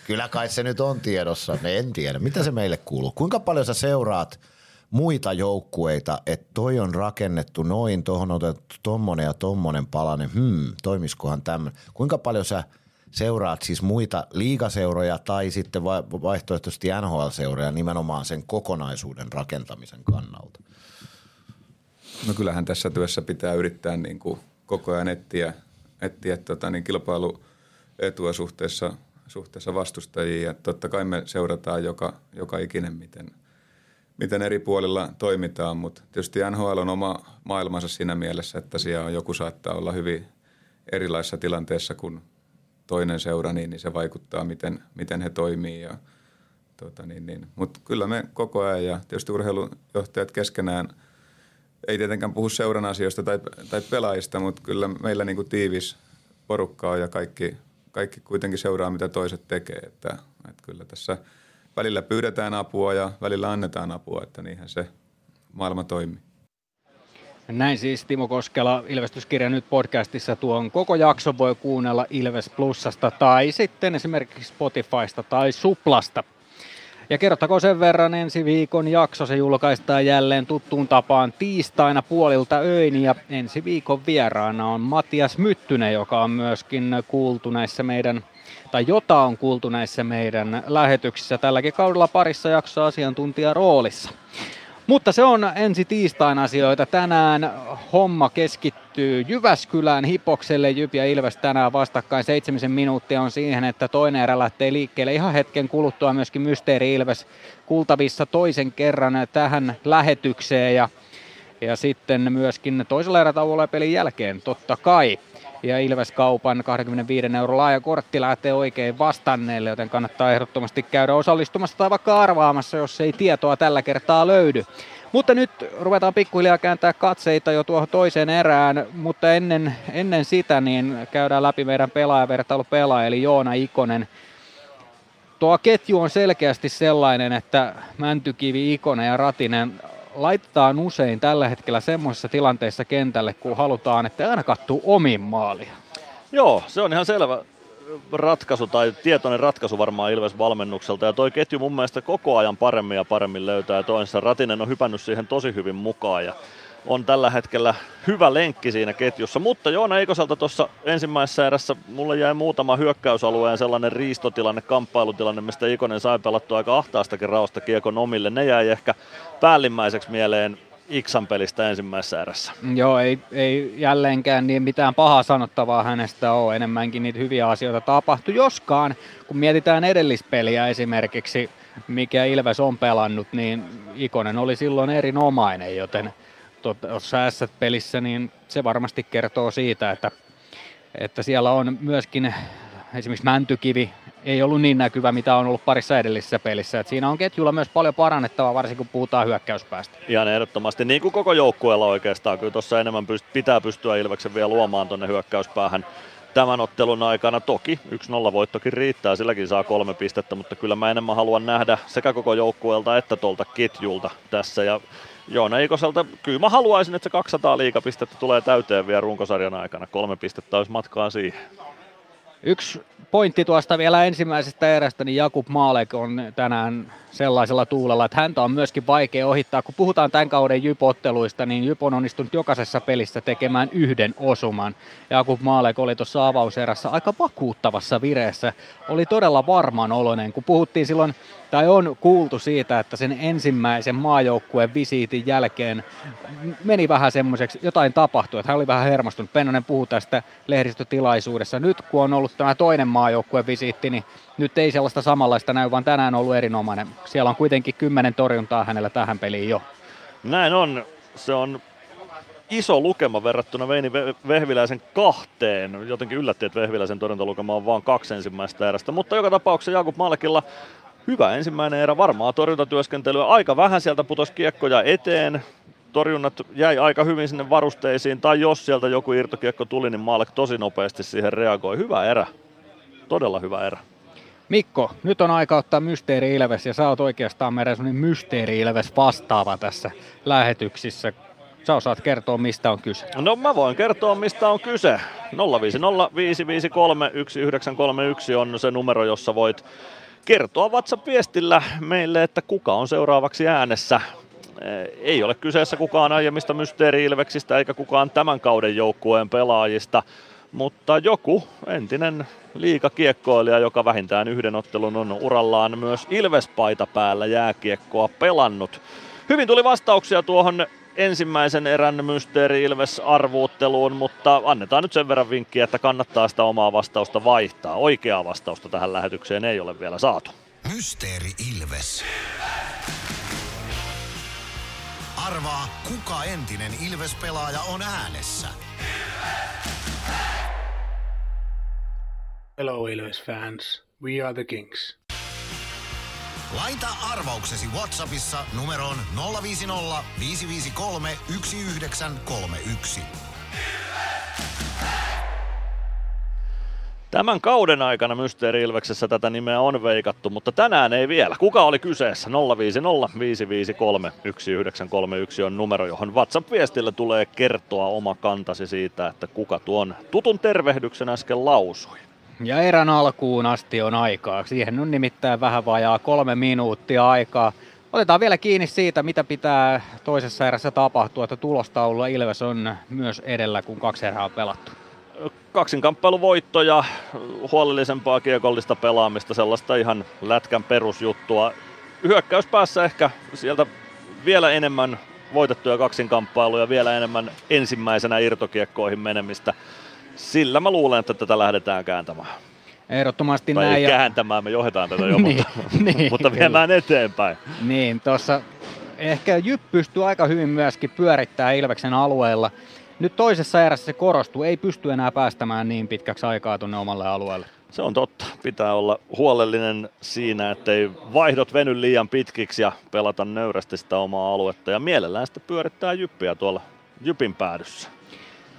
Kyllä kai se nyt on tiedossa, ne en tiedä. Mitä se meille kuuluu? Kuinka paljon sä seuraat muita joukkueita, että toi on rakennettu noin, tuohon otettu tommonen ja tommonen palanen, hmm, toimiskohan tämmöinen. Kuinka paljon sä seuraat siis muita liigaseuroja tai sitten vaihtoehtoisesti NHL-seuroja nimenomaan sen kokonaisuuden rakentamisen kannalta?
No kyllähän tässä työssä pitää yrittää niin kuin koko ajan etsiä, etsiä tota, niin kilpailuetua suhteessa, suhteessa vastustajiin. Ja totta kai me seurataan joka, joka ikinen, miten, miten eri puolilla toimitaan, mutta tietysti NHL on oma maailmansa siinä mielessä, että siellä on joku saattaa olla hyvin erilaisessa tilanteessa kuin toinen seura, niin, niin se vaikuttaa, miten, miten he toimii. Ja, tota, niin, niin. Mutta kyllä me koko ajan ja tietysti urheilujohtajat keskenään – ei tietenkään puhu seuran asioista tai, tai pelaajista, mutta kyllä meillä niin kuin tiivis porukka on ja kaikki, kaikki kuitenkin seuraa, mitä toiset tekee. Että, että kyllä tässä välillä pyydetään apua ja välillä annetaan apua, että niinhän se maailma toimii.
Näin siis Timo Koskela Ilvestyskirja nyt podcastissa. Tuon koko jakson voi kuunnella Ilves Plusasta tai sitten esimerkiksi Spotifysta tai Suplasta. Ja kerrottako sen verran, ensi viikon jakso se julkaistaan jälleen tuttuun tapaan tiistaina puolilta öin ja ensi viikon vieraana on Matias Myttynen, joka on myöskin kuultu näissä meidän tai jota on kuultu näissä meidän lähetyksissä tälläkin kaudella parissa jaksoa asiantuntija roolissa. Mutta se on ensi tiistain asioita. Tänään homma keskittyy Jyväskylään Hipokselle. Jyp ja Ilves tänään vastakkain. Seitsemisen minuuttia on siihen, että toinen erä lähtee liikkeelle. Ihan hetken kuluttua myöskin Mysteeri Ilves kuultavissa toisen kerran tähän lähetykseen. Ja, ja sitten myöskin toisella erätauolla pelin jälkeen totta kai ja Ilves-kaupan 25 euro laaja kortti lähtee oikein vastanneelle, joten kannattaa ehdottomasti käydä osallistumassa tai vaikka arvaamassa, jos ei tietoa tällä kertaa löydy. Mutta nyt ruvetaan pikkuhiljaa kääntää katseita jo tuohon toiseen erään, mutta ennen, ennen sitä niin käydään läpi meidän pelaajavertailu pelaaja, eli Joona Ikonen. Tuo ketju on selkeästi sellainen, että Mäntykivi, Ikonen ja Ratinen laitetaan usein tällä hetkellä semmoisessa tilanteessa kentälle, kun halutaan, että aina kattuu omin maalia.
Joo, se on ihan selvä ratkaisu tai tietoinen ratkaisu varmaan Ilves valmennukselta ja toi ketju mun mielestä koko ajan paremmin ja paremmin löytää ja toisessa Ratinen on hypännyt siihen tosi hyvin mukaan ja on tällä hetkellä hyvä lenkki siinä ketjussa, mutta Joona Eikoselta tuossa ensimmäisessä erässä mulle jäi muutama hyökkäysalueen sellainen riistotilanne, kamppailutilanne, mistä Ikonen sai pelattua aika ahtaastakin raosta kiekon omille. Ne jäi ehkä päällimmäiseksi mieleen Iksan pelistä ensimmäisessä erässä.
Joo, ei, ei jälleenkään niin mitään pahaa sanottavaa hänestä ole. Enemmänkin niitä hyviä asioita tapahtui. Joskaan, kun mietitään edellispeliä esimerkiksi, mikä Ilves on pelannut, niin Ikonen oli silloin erinomainen, joten tuossa S-pelissä, niin se varmasti kertoo siitä, että, että siellä on myöskin esimerkiksi Mäntykivi ei ollut niin näkyvä, mitä on ollut parissa edellisessä pelissä. Et siinä on ketjulla myös paljon parannettavaa, varsinkin kun puhutaan hyökkäyspäästä.
Ihan ehdottomasti, niin kuin koko joukkueella oikeastaan. Kyllä tuossa enemmän pyst- pitää pystyä Ilveksen vielä luomaan tuonne hyökkäyspäähän tämän ottelun aikana. Toki 1-0 voittokin riittää, silläkin saa kolme pistettä, mutta kyllä mä enemmän haluan nähdä sekä koko joukkueelta että tuolta ketjulta tässä. Ja Joona Ikoselta, kyllä mä haluaisin, että se 200 liikapistettä tulee täyteen vielä runkosarjan aikana. Kolme pistettä olisi matkaa siihen.
Yksi pointti tuosta vielä ensimmäisestä erästä, niin Jakub Maalek on tänään sellaisella tuulella, että häntä on myöskin vaikea ohittaa. Kun puhutaan tämän kauden Jyp-otteluista, niin Jyp on onnistunut jokaisessa pelissä tekemään yhden osuman. Jakub Maalek oli tuossa avauserässä aika vakuuttavassa vireessä. Oli todella varman oloinen, kun puhuttiin silloin, tai on kuultu siitä, että sen ensimmäisen maajoukkueen visiitin jälkeen meni vähän semmoiseksi, jotain tapahtui, että hän oli vähän hermostunut. Pennonen puhui tästä lehdistötilaisuudessa. Nyt kun on ollut tämä toinen maajoukkueen visiitti, niin nyt ei sellaista samanlaista näy, vaan tänään on ollut erinomainen. Siellä on kuitenkin kymmenen torjuntaa hänellä tähän peliin jo.
Näin on. Se on iso lukema verrattuna Veini Vehviläisen kahteen. Jotenkin yllätti, että Vehviläisen torjuntalukema on vain kaksi ensimmäistä erästä. Mutta joka tapauksessa Jakub Malkilla hyvä ensimmäinen erä, varmaa torjuntatyöskentelyä. Aika vähän sieltä putosi kiekkoja eteen. Torjunnat jäi aika hyvin sinne varusteisiin, tai jos sieltä joku irtokiekko tuli, niin Maalek tosi nopeasti siihen reagoi. Hyvä erä. Todella hyvä erä.
Mikko, nyt on aika ottaa Mysteeri Ilves ja sä oot oikeastaan meidän Mysteeri Ilves vastaava tässä lähetyksissä. Sä osaat kertoa, mistä on kyse.
No mä voin kertoa, mistä on kyse. 050 553 1931 on se numero, jossa voit kertoa WhatsApp-viestillä meille, että kuka on seuraavaksi äänessä. Ei ole kyseessä kukaan aiemmista Mysteeri-Ilveksistä eikä kukaan tämän kauden joukkueen pelaajista, mutta joku entinen liikakiekkoilija, joka vähintään yhden ottelun on urallaan myös Ilvespaita päällä jääkiekkoa pelannut. Hyvin tuli vastauksia tuohon ensimmäisen erän Mysteeri Ilves arvuutteluun, mutta annetaan nyt sen verran vinkkiä, että kannattaa sitä omaa vastausta vaihtaa. Oikeaa vastausta tähän lähetykseen ei ole vielä saatu.
Mysteeri Ilves. Arvaa, kuka entinen Ilves-pelaaja on äänessä.
Hello Ilves fans, we are the Kings.
Laita arvauksesi Whatsappissa numeroon 050 553 1931.
Tämän kauden aikana Mysteeri Ilveksessä tätä nimeä on veikattu, mutta tänään ei vielä. Kuka oli kyseessä? 050 553 1931 on numero, johon WhatsApp-viestillä tulee kertoa oma kantasi siitä, että kuka tuon tutun tervehdyksen äsken lausui.
Ja erän alkuun asti on aikaa. Siihen on nimittäin vähän vajaa kolme minuuttia aikaa. Otetaan vielä kiinni siitä, mitä pitää toisessa erässä tapahtua, että tulostaululla Ilves on myös edellä, kun kaksi erää on pelattu.
Kaksinkamppailuvoitto ja huolellisempaa kiekollista pelaamista, sellaista ihan lätkän perusjuttua. Hyökkäyspäässä ehkä sieltä vielä enemmän voitettuja kaksinkamppailuja, vielä enemmän ensimmäisenä irtokiekkoihin menemistä sillä mä luulen, että tätä lähdetään kääntämään.
Ehdottomasti
tai
näin.
Ei kääntämään, me johdetaan tätä jo,
niin,
mutta,
niin,
mutta viemään eteenpäin.
Niin, tuossa ehkä Jyp pystyy aika hyvin myöskin pyörittämään Ilveksen alueella. Nyt toisessa erässä se korostuu, ei pysty enää päästämään niin pitkäksi aikaa tuonne omalle alueelle.
Se on totta. Pitää olla huolellinen siinä, ettei vaihdot veny liian pitkiksi ja pelata nöyrästi sitä omaa aluetta. Ja mielellään sitten pyörittää Jyppiä tuolla Jypin päädyssä.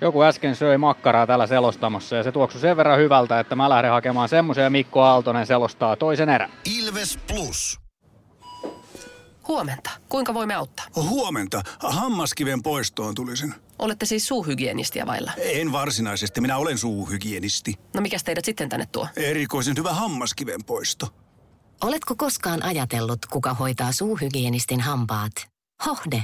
Joku äsken söi makkaraa täällä selostamossa ja se tuoksui sen verran hyvältä, että mä lähden hakemaan semmoisen ja Mikko Aaltonen selostaa toisen erän.
Ilves Plus.
Huomenta. Kuinka voimme auttaa?
Huomenta. Hammaskiven poistoon tulisin.
Olette siis suuhygienistia vailla?
En varsinaisesti. Minä olen suuhygienisti.
No mikä teidät sitten tänne tuo?
Erikoisen hyvä hammaskiven poisto.
Oletko koskaan ajatellut, kuka hoitaa suuhygienistin hampaat? Hohde.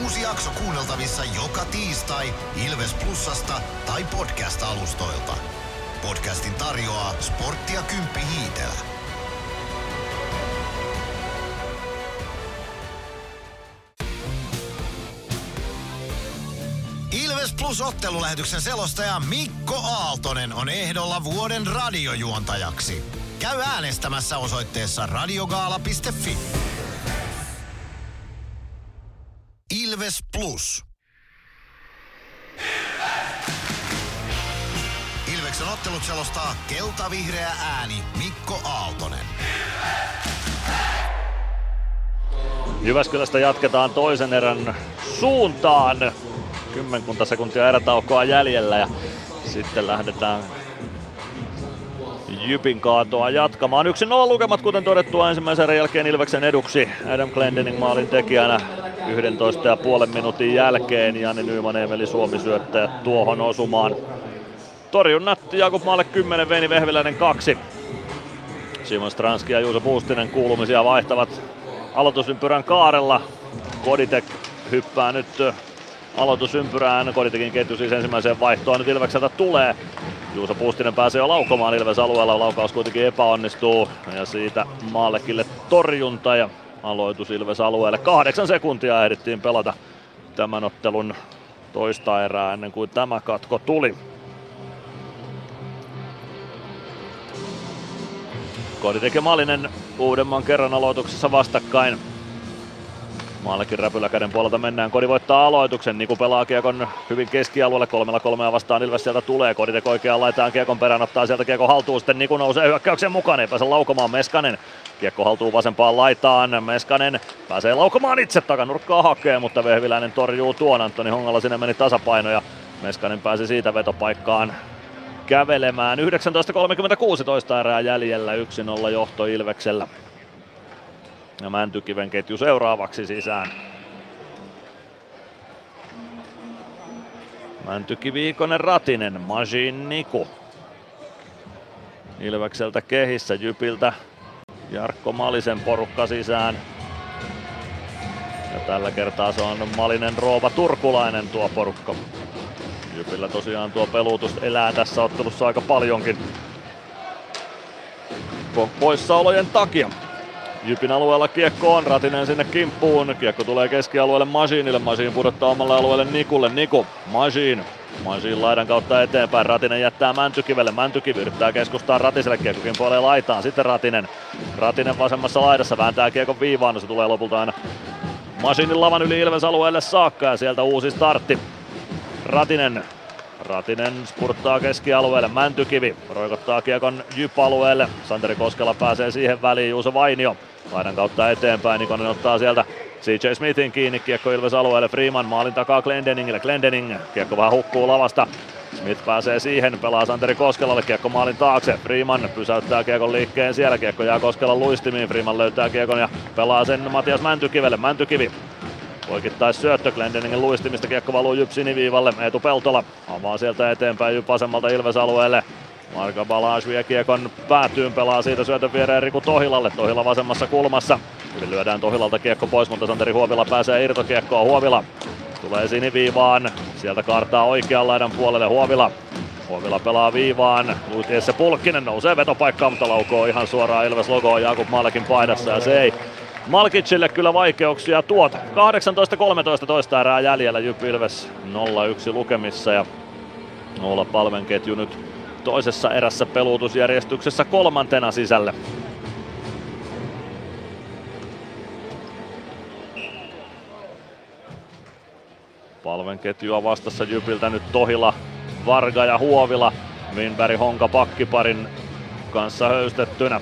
Uusi jakso kuunneltavissa joka tiistai Ilves Plusasta tai podcast-alustoilta. Podcastin tarjoaa sporttia Kymppi Hiitellä. Ilves Plus ottelulähetyksen selostaja Mikko Aaltonen on ehdolla vuoden radiojuontajaksi. Käy äänestämässä osoitteessa radiogaala.fi. Ilves Plus. Ilveksen ottelut selostaa kelta-vihreä ääni Mikko Aaltonen.
Jyväskylästä jatketaan toisen erän suuntaan. Kymmenkunta sekuntia erätaukoa jäljellä ja sitten lähdetään Jypin kaatoa jatkamaan. 1-0 lukemat, kuten todettua ensimmäisen jälkeen Ilveksen eduksi. Adam Glendening maalin tekijänä 11,5 minuutin jälkeen. Jani Nyman Emeli Suomi syöttäjä tuohon osumaan. Torjunnat Jakub Maalle 10, Veini Vehviläinen 2. Simon Stranski ja Juuso Puustinen kuulumisia vaihtavat aloitusympyrän kaarella. Koditek hyppää nyt aloitusympyrään. Koditekin ketju siis ensimmäiseen vaihtoon nyt Ilvekseltä tulee. Juuso Puustinen pääsee jo laukomaan Ilves alueella. Laukaus kuitenkin epäonnistuu ja siitä Maallekille torjunta ja aloitus Ilves alueelle. Kahdeksan sekuntia ehdittiin pelata tämän ottelun toista erää ennen kuin tämä katko tuli. Koditek ja Malinen uudemman kerran aloituksessa vastakkain. Maallekin räpyläkäden puolelta mennään. Kodi voittaa aloituksen. Niku pelaa kiekon hyvin keskialueelle. Kolmella kolmea vastaan Ilves sieltä tulee. Kodi teko oikeaan laitaan kiekon perään. Ottaa sieltä kiekon haltuun. Sitten Niku nousee hyökkäyksen mukaan. Ei pääse laukomaan Meskanen. Kiekko haltuu vasempaan laitaan. Meskanen pääsee laukomaan itse takanurkkaa hakee, mutta Vehviläinen torjuu tuon. Antoni Hongalla sinne meni tasapaino ja Meskanen pääsi siitä vetopaikkaan kävelemään. 19.36 erää jäljellä 1-0 johto Ilveksellä. Ja Mäntykiven ketju seuraavaksi sisään. Mäntykivi, Viikonen, Ratinen, Majin, Niku. Ilvekseltä kehissä, Jypiltä Jarkko Malisen porukka sisään. Ja tällä kertaa se on Malinen, Roova, Turkulainen tuo porukka. Jypillä tosiaan tuo pelutus elää tässä ottelussa aika paljonkin poissaolojen takia. Jypin alueella kiekko on, Ratinen sinne kimppuun. Kiekko tulee keskialueelle Masiinille. Masiin pudottaa omalle alueelle Nikulle. Niku, Masiin. Masiin laidan kautta eteenpäin. Ratinen jättää Mäntykivelle. Mäntykivi yrittää keskustaa Ratiselle. Kiekkokin puolee laitaan. Sitten Ratinen. Ratinen vasemmassa laidassa vääntää kiekon viivaan. Se tulee lopulta aina Masiinin lavan yli Ilves alueelle saakka ja sieltä uusi startti. Ratinen Ratinen spurttaa keskialueelle, Mäntykivi roikottaa kiekon Jyp-alueelle. Santeri Koskela pääsee siihen väliin, Juuso Vainio laidan kautta eteenpäin, Nikonen ottaa sieltä CJ Smithin kiinni, kiekko Ilves alueelle, Freeman maalin takaa Glendeningille, Glendening, kiekko vähän hukkuu lavasta, Smith pääsee siihen, pelaa Santeri Koskelalle, kiekko maalin taakse, Freeman pysäyttää kiekon liikkeen siellä, kiekko jää Koskelan luistimiin, Freeman löytää kiekon ja pelaa sen Matias Mäntykivelle, Mäntykivi Poikittais syöttö Glendeningin luistimista, kiekko valuu Jyp siniviivalle, Eetu Peltola avaa sieltä eteenpäin Jyp vasemmalta Ilves alueelle. Marka Balage vie kiekon päätyyn, pelaa siitä syötön viereen Riku Tohilalle, Tohila vasemmassa kulmassa. Yli lyödään Tohilalta kiekko pois, mutta Santeri Huovila pääsee irtokiekkoon. Huovila tulee siniviivaan, sieltä kartaa oikean laidan puolelle Huovila. Huovila pelaa viivaan, Luitiessa Pulkkinen nousee vetopaikkaan, mutta laukoo ihan suoraan Ilves logoon Jakub Malkin paidassa ja se ei Malkicille kyllä vaikeuksia tuota. 18-13 toista erää jäljellä Jyp Ilves 0-1 lukemissa ja Oula Palven ketju nyt toisessa erässä peluutusjärjestyksessä kolmantena sisälle. Palven ketjua vastassa Jypiltä nyt Tohila, Varga ja Huovila. Winberg Honka pakkiparin kanssa höystettynä.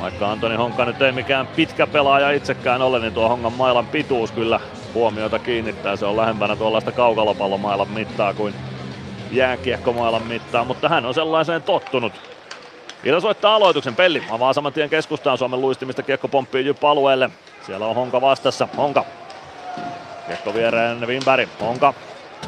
Vaikka Antoni Honka nyt ei mikään pitkä pelaaja itsekään ole, niin tuo Hongan mailan pituus kyllä huomiota kiinnittää. Se on lähempänä tuollaista kaukalopallomailan mittaa kuin jääkiekkomailan mittaa, mutta hän on sellaiseen tottunut. Ilo soittaa aloituksen, Pelli avaa saman tien keskustaan Suomen luistimista, kiekko pomppii Jyp alueelle. Siellä on Honka vastassa, Honka. Kiekko viereen Winberg, Honka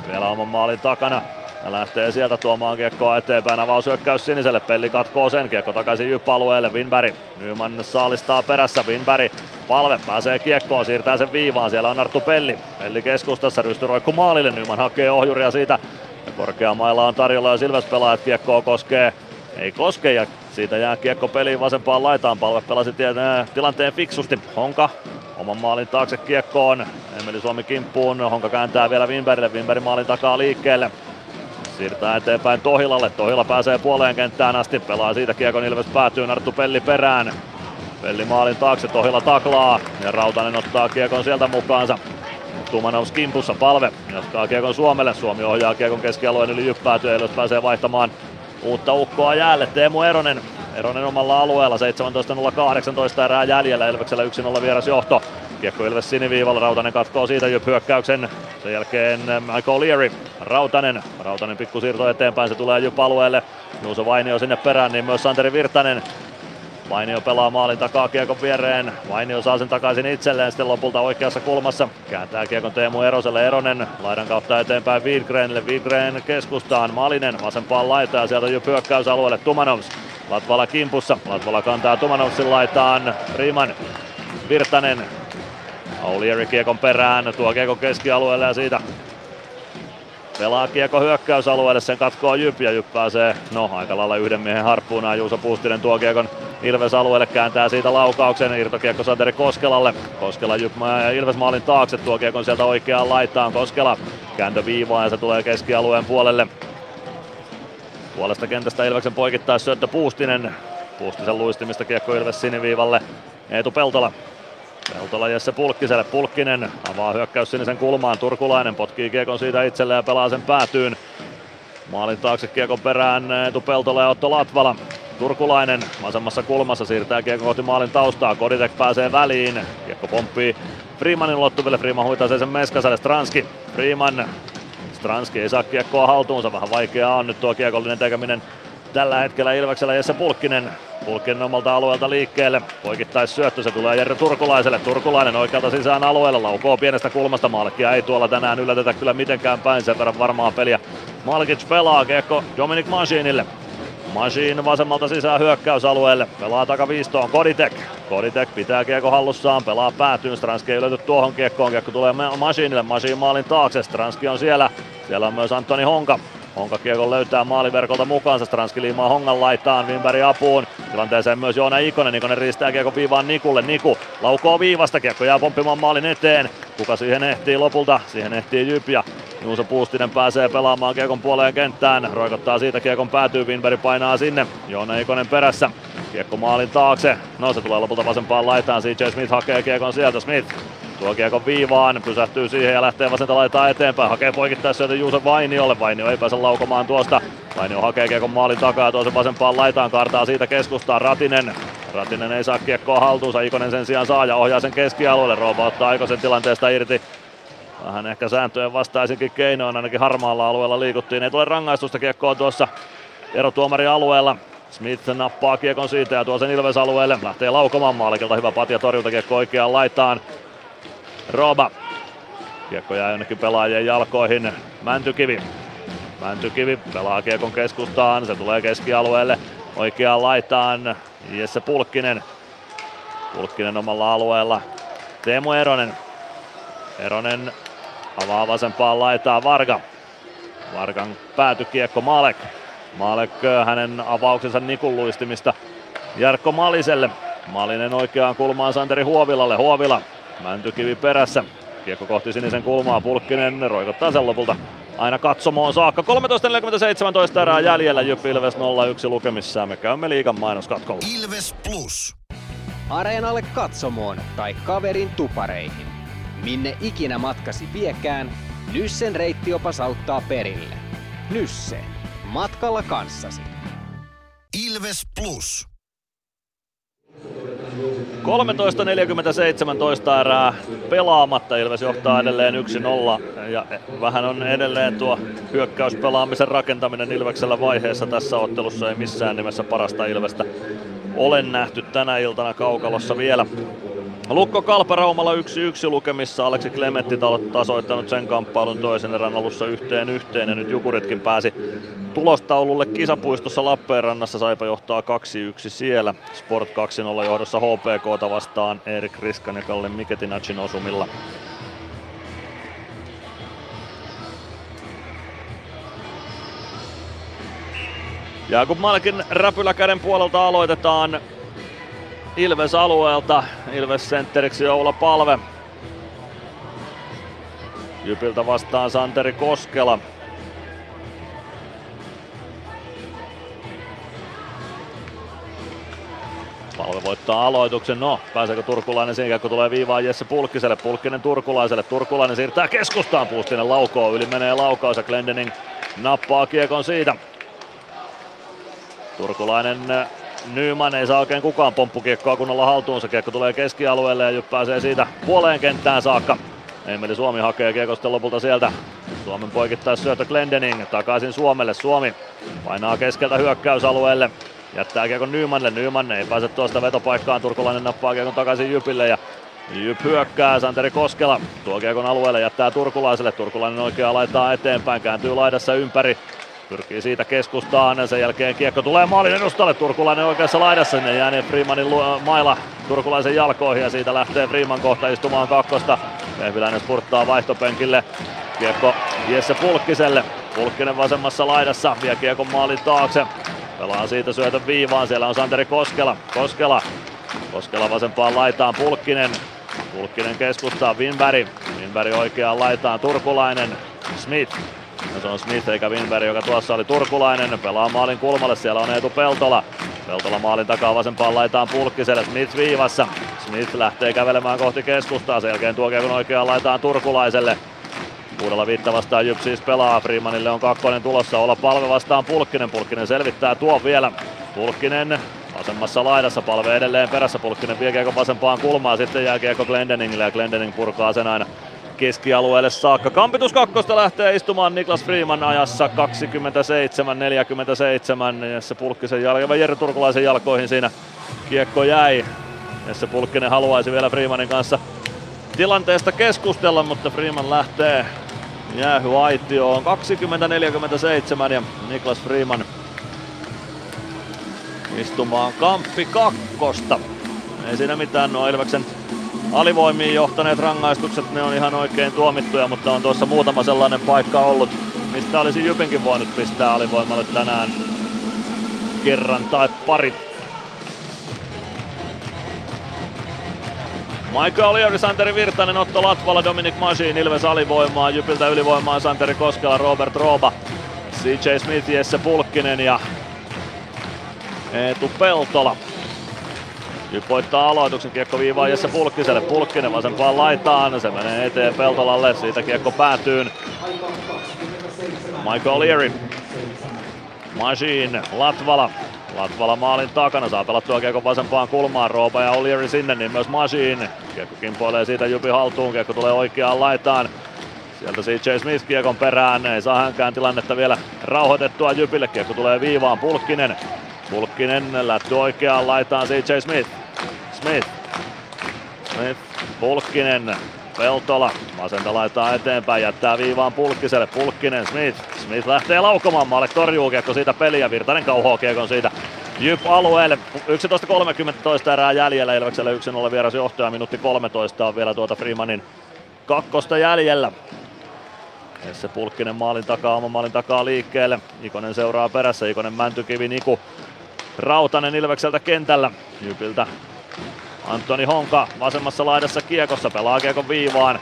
vielä oman maalin takana. Ja lähtee sieltä tuomaan kiekkoa eteenpäin. Avaushyökkäys siniselle. Pelli katkoo sen. Kiekko takaisin Jyp-alueelle. Winberg. Nyman saalistaa perässä. Winberg. Palve pääsee kiekkoon. Siirtää sen viivaan. Siellä on Arttu Pelli. Pelli keskustassa. Rystyroikku maalille. Nyman hakee ohjuria siitä. Ja korkeamailla on tarjolla ja Silves pelaajat kiekkoa koskee. Ei koske ja siitä jää kiekko peliin vasempaan laitaan. Palve pelasi tie- tilanteen fiksusti. Honka oman maalin taakse kiekkoon. Emeli Suomi kimppuun. Honka kääntää vielä Winbergille. Winberg maalin takaa liikkeelle. Siirtää eteenpäin Tohilalle. Tohila pääsee puoleen kenttään asti. Pelaa siitä Kiekon Ilves päätyy. Narttu Pelli perään. Pelli maalin taakse. Tohila taklaa. Ja Rautanen ottaa Kiekon sielta mukaansa. Tumanovs kimpussa palve. Jatkaa Kiekon Suomelle. Suomi ohjaa Kiekon keskialueen yli jyppäätyy. Ilves pääsee vaihtamaan uutta ukkoa jäälle. Teemu Eronen. Eronen omalla alueella. 17.018 erää jäljellä. Ilveksellä 1-0 vieras johto. Kiekko Ilves siniviivalla, Rautanen katkoo siitä Jyp hyökkäyksen. Sen jälkeen Michael Leary, Rautanen. Rautanen pikkusiirto eteenpäin, se tulee Jyp alueelle. Juuso Vainio sinne perään, niin myös Santeri Virtanen. Vainio pelaa maalin takaa kiekon viereen. Vainio saa sen takaisin itselleen sitten lopulta oikeassa kulmassa. Kääntää kiekon Teemu Eroselle. Eronen laidan kautta eteenpäin Widgrenille. Widgren keskustaan. Malinen vasempaan laitaan ja sieltä Jyp hyökkäysalueelle Tumanovs. Latvala kimpussa. Latvala kantaa Tumanovsin laitaan. Riman Virtanen Aulieri kiekon perään, tuo kiekon keskialueelle ja siitä pelaa kiekko hyökkäysalueelle, sen katkoo Jyp ja Jyp pääsee, no aika lailla yhden miehen harppuuna. Juuso Puustinen tuo kiekon Ilves alueelle, kääntää siitä laukauksen, irtokiekko Santeri Koskelalle. Koskela Jyp ja Ilves maalin taakse, tuo kiekon sieltä oikeaan laitaan. Koskela kääntö viivaan ja se tulee keskialueen puolelle. Puolesta kentästä Ilveksen poikittais syöttö Puustinen. Puustisen luistimista kiekko Ilves siniviivalle. Eetu Peltola Peltola Jesse Pulkkiselle. Pulkkinen avaa hyökkäys sinisen kulmaan. Turkulainen potkii kiekon siitä itselleen ja pelaa sen päätyyn. Maalin taakse kiekon perään Eetu Peltola ja Otto Latvala. Turkulainen vasemmassa kulmassa siirtää kiekko kohti maalin taustaa. Koditek pääsee väliin. Kiekko pomppii Freemanin ulottuville. Freeman huitaa sen Meskaselle. Stranski. Freeman. Stranski ei saa kiekkoa haltuunsa. Vähän vaikeaa on nyt tuo kiekollinen tekeminen tällä hetkellä Ilveksellä Jesse Pulkkinen. Pulkkinen omalta alueelta liikkeelle. Poikittais syöttö, se tulee Jerry Turkulaiselle. Turkulainen oikealta sisään alueella. Laukoo pienestä kulmasta Malkia. Ei tuolla tänään yllätetä kyllä mitenkään päin. Sen verran varmaa peliä. Malkic pelaa kiekko Dominic Machinille. Machine vasemmalta sisään hyökkäysalueelle. Pelaa takaviistoon Koditek. Koditek pitää kiekko hallussaan. Pelaa päätyyn. Stranski ei löyty tuohon kiekkoon. Kiekko tulee Machinille. Machine maalin taakse. Stranski on siellä. Siellä on myös Antoni Honka. Honka kiekon löytää maaliverkolta mukaansa, Stranski liimaa Hongan laitaan, Wimberg apuun. Tilanteeseen myös Joona Ikonen, Ikonen riistää kiekko viivaan Nikulle, Niku laukoo viivasta, kiekko jää pomppimaan maalin eteen. Kuka siihen ehtii lopulta? Siihen ehtii Jyp ja Juuso Puustinen pääsee pelaamaan kiekon puoleen kenttään. Roikottaa siitä kiekon päätyy, Winberg painaa sinne. Joona Ikonen perässä. Kiekko maalin taakse. No se tulee lopulta vasempaan laitaan. CJ Smith hakee kiekon sieltä. Smith Tuo kiekon viivaan, pysähtyy siihen ja lähtee vasenta laitaa eteenpäin. Hakee poikittais sieltä Juuso Vainiolle. Vainio ei pääse laukomaan tuosta. Vainio hakee kiekon maalin takaa tuo sen vasempaan laitaan. Kartaa siitä keskustaan Ratinen. Ratinen ei saa kiekkoa haltuunsa. Ikonen sen sijaan saa ja ohjaa sen keskialueelle. Rooba ottaa Aikosen tilanteesta irti. Vähän ehkä sääntöjen vastaisinkin keinoin, ainakin harmaalla alueella liikuttiin. Ei tule rangaistusta kiekkoa tuossa erotuomari alueella. Smith nappaa kiekon siitä ja tuo sen Ilves alueelle. Lähtee laukomaan maalikilta. Hyvä patja torjuntakiekko oikeaan laitaan. Roba. Kiekko jää jonnekin pelaajien jalkoihin. Mäntykivi. Mäntykivi pelaa kiekon keskustaan. Se tulee keskialueelle. Oikeaan laitaan. Jesse Pulkkinen. Pulkkinen omalla alueella. Teemu Eronen. Eronen avaa vasempaan laitaa Varga. Vargan päätykiekko Malek. Malek hänen avauksensa Nikun luistimista Jarkko Maliselle. Malinen oikeaan kulmaan Santeri Huovilalle. Huovila Mäntykivi perässä. Kiekko kohti sinisen kulmaa. Pulkkinen roikottaa sen lopulta aina katsomoon saakka. 13.47 erää jäljellä. Jyp Ilves 0-1 lukemissa. Me käymme liigan mainoskatkolla.
Ilves Plus.
areenalle katsomoon tai kaverin tupareihin. Minne ikinä matkasi viekään, Nyssen reittiopas auttaa perille. Nysse. Matkalla kanssasi.
Ilves Plus.
13.47 erää pelaamatta. Ilves johtaa edelleen 1-0 ja vähän on edelleen tuo hyökkäyspelaamisen rakentaminen Ilveksellä vaiheessa tässä ottelussa. Ei missään nimessä parasta Ilvestä ole nähty tänä iltana kaukalossa vielä. Lukko Kalpa Raumalla 1-1 lukemissa. Aleksi Klementti tasoittanut sen kamppailun toisen erän alussa yhteen yhteen. Ja nyt Jukuritkin pääsi tulostaululle kisapuistossa Lappeenrannassa. Saipa johtaa 2-1 siellä. Sport 2-0 johdossa HPKta vastaan Erik Riskan ja Kalle Miketinacin osumilla. Jakub Malkin räpyläkäden puolelta aloitetaan Ilves alueelta. Ilves sentteriksi Oula Palve. Jypiltä vastaan Santeri Koskela. Palve voittaa aloituksen. No, pääseekö Turkulainen siihen, kun tulee viivaan Jesse Pulkkiselle. Pulkkinen Turkulaiselle. Turkulainen siirtää keskustaan. Puustinen laukoo. Yli menee laukaus ja Glendening nappaa kiekon siitä. Turkulainen Nyman ei saa oikein kukaan pomppukiekkoa kunnolla haltuunsa. Kiekko tulee keskialueelle ja Jyp pääsee siitä puoleen kenttään saakka. Emeli Suomi hakee kiekosta lopulta sieltä. Suomen poikittaa syötö Glendening takaisin Suomelle. Suomi painaa keskeltä hyökkäysalueelle. Jättää kiekon Nymanille. Nyman ei pääse tuosta vetopaikkaan. Turkulainen nappaa kiekon takaisin Jypille ja Jyp hyökkää, Santeri Koskela tuo kiekon alueelle, jättää Turkulaiselle, Turkulainen oikeaa laittaa eteenpäin, kääntyy laidassa ympäri, Pyrkii siitä keskustaan, sen jälkeen kiekko tulee maalin edustalle, Turkulainen oikeassa laidassa, sinne jää Freemanin maila Turkulaisen jalkoihin ja siitä lähtee Freeman kohta istumaan kakkosta. Vehviläinen spurttaa vaihtopenkille, kiekko Jesse Pulkkiselle, Pulkkinen vasemmassa laidassa, vie kiekon maalin taakse, pelaa siitä syötön viivaan, siellä on Santeri Koskela, Koskela, Koskela vasempaan laitaan, Pulkkinen, Pulkkinen keskustaa, Winberg, Winberg oikeaan laitaan, Turkulainen, Smith, ja se on Smith eikä Winberg, joka tuossa oli turkulainen. Pelaa maalin kulmalle, siellä on Eetu Peltola. Peltola maalin takaa vasempaan laitaan pulkkiselle, Smith viivassa. Smith lähtee kävelemään kohti keskustaa, sen jälkeen tuo kun oikeaan laitaan turkulaiselle. Kuudella viitta vastaan Jyp siis pelaa, Freemanille on kakkonen tulossa, olla palve vastaan Pulkkinen, Pulkkinen selvittää tuo vielä. Pulkkinen vasemmassa laidassa, palve edelleen perässä, Pulkkinen vie vasempaan kulmaan, sitten jää kiekko Glendeningille ja Glendening purkaa sen aina keskialueelle saakka. Kampitus kakkosta lähtee istumaan Niklas Freeman ajassa 27-47. Jesse Pulkkisen jalka, Jere Turkulaisen jalkoihin siinä kiekko jäi. Jesse Pulkkinen haluaisi vielä Freemanin kanssa tilanteesta keskustella, mutta Freeman lähtee jäähy aitioon 20-47 ja Niklas Freeman istumaan kamppi kakkosta. Ei siinä mitään, no Ilveksen alivoimiin johtaneet rangaistukset, ne on ihan oikein tuomittuja, mutta on tuossa muutama sellainen paikka ollut, mistä olisi Jypinkin voinut pistää alivoimalle tänään kerran tai pari. Michael Oliori, Santeri Virtanen, Otto Latvala, Dominic Masin, Ilves alivoimaa, Jypiltä ylivoimaa Santeri Koskela, Robert Rooba, CJ Smith, Jesse Pulkkinen ja Eetu Peltola. Nyt voittaa aloituksen kiekko viivaa Jesse Pulkkiselle. Pulkkinen vasempaan laitaan. Se menee eteen Peltolalle. Siitä kiekko päätyy. Michael Leary. Machine. Latvala. Latvala maalin takana, saa pelattua kiekko vasempaan kulmaan, Roopa ja O'Leary sinne, niin myös Machine. Kiekko kimpoilee siitä Jupi haltuun, kiekko tulee oikeaan laitaan. Sieltä CJ Smith kiekon perään, ei saa hänkään tilannetta vielä rauhoitettua Jypille, kiekko tulee viivaan, Pulkkinen. Pulkkinen lätty oikeaan laitaan CJ Smith. Smith. Smith, Pulkkinen, Peltola, vasenta laittaa eteenpäin, jättää viivaan Pulkkiselle, Pulkkinen, Smith, Smith lähtee laukomaan maalle, torjuu kiekko siitä peliä, Virtanen kauhoo kiekon siitä Jyp alueelle, 11.30 erää jäljellä, Ilvekselle 1-0 vieras johtaja, minuutti 13 on vielä tuota Freemanin kakkosta jäljellä. Jesse Pulkkinen maalin takaa, oman maalin takaa liikkeelle, Ikonen seuraa perässä, Ikonen Mäntykivi, Niku, Rautanen Ilvekseltä kentällä, Jypiltä Antoni Honka vasemmassa laidassa kiekossa, pelaa kiekon viivaan.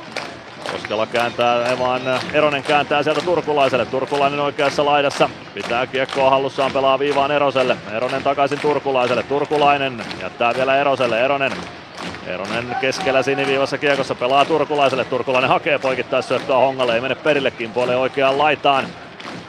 Koskela kääntää, ei vaan Eronen kääntää sieltä Turkulaiselle. Turkulainen oikeassa laidassa. Pitää kiekkoa hallussaan, pelaa viivaan Eroselle. Eronen takaisin Turkulaiselle. Turkulainen jättää vielä Eroselle. Eronen Eronen keskellä siniviivassa kiekossa pelaa Turkulaiselle. Turkulainen hakee poikittaa syöttöä Hongalle, ei mene perillekin puoleen oikeaan laitaan.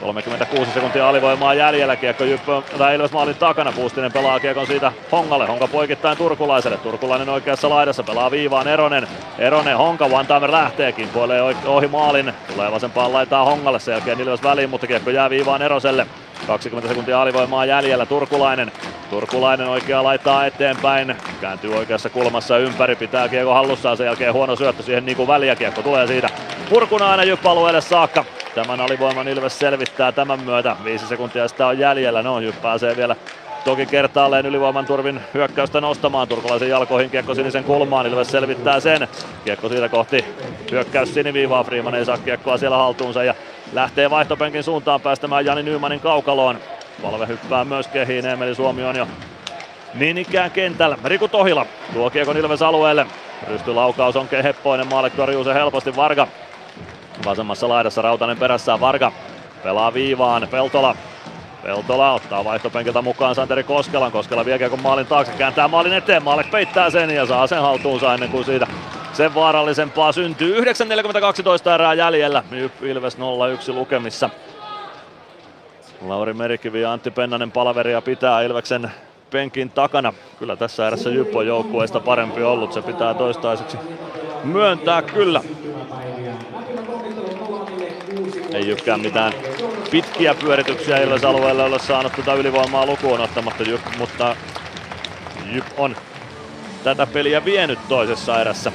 36 sekuntia alivoimaa jäljellä, kiekko Jyppö, tai Ilves maalin takana, Puustinen pelaa kiekon siitä Hongalle, Honka poikittain Turkulaiselle, Turkulainen oikeassa laidassa, pelaa viivaan Eronen, Eronen, Honka, one timer lähteekin, puolee ohi maalin, tulee vasempaan laitaa Hongalle, sen jälkeen Ilves väliin, mutta kiekko jää viivaan Eroselle. 20 sekuntia alivoimaa jäljellä, Turkulainen, Turkulainen oikea laittaa eteenpäin, kääntyy oikeassa kulmassa ympäri, pitää kiekko hallussaan, sen jälkeen huono syöttö siihen kuin väliä, kiekko tulee siitä purkunainen Jyppa-alueelle saakka. Tämän alivoiman Ilves selvittää tämän myötä. Viisi sekuntia sitä on jäljellä. No, Jyp pääsee vielä toki kertaalleen ylivoiman turvin hyökkäystä nostamaan. Turkulaisen jalkoihin kiekko sinisen kulmaan. Ilves selvittää sen. Kiekko siitä kohti hyökkäys siniviivaa. Freeman ei saa kiekkoa siellä haltuunsa ja lähtee vaihtopenkin suuntaan päästämään Jani Nymanin kaukaloon. Valve hyppää myös kehiin. Emeli Suomi on jo niin ikään kentällä. Riku Tohila tuo kiekon Ilves alueelle. Rystylaukaus on heppoinen. Maalle torjuu se helposti Varga. Vasemmassa laidassa Rautanen perässään Varga pelaa viivaan, Peltola Peltola ottaa vaihtopenkiltä mukaan Santeri Koskelan. Koskela vie kun maalin taakse, kääntää maalin eteen. Maalle peittää sen ja saa sen haltuunsa ennen kuin siitä sen vaarallisempaa syntyy. 9.42 erää jäljellä. Ilves 0-1 lukemissa. Lauri Merikivi ja Antti Pennanen palaveria pitää Ilveksen penkin takana. Kyllä tässä erässä Jyp on joukkueesta parempi ollut. Se pitää toistaiseksi myöntää kyllä. Ei Jypkään mitään pitkiä pyörityksiä Ilves alueelle ole saanut tätä ylivoimaa lukuun ottamatta, Jyp, mutta Jyp on tätä peliä vienyt toisessa erässä.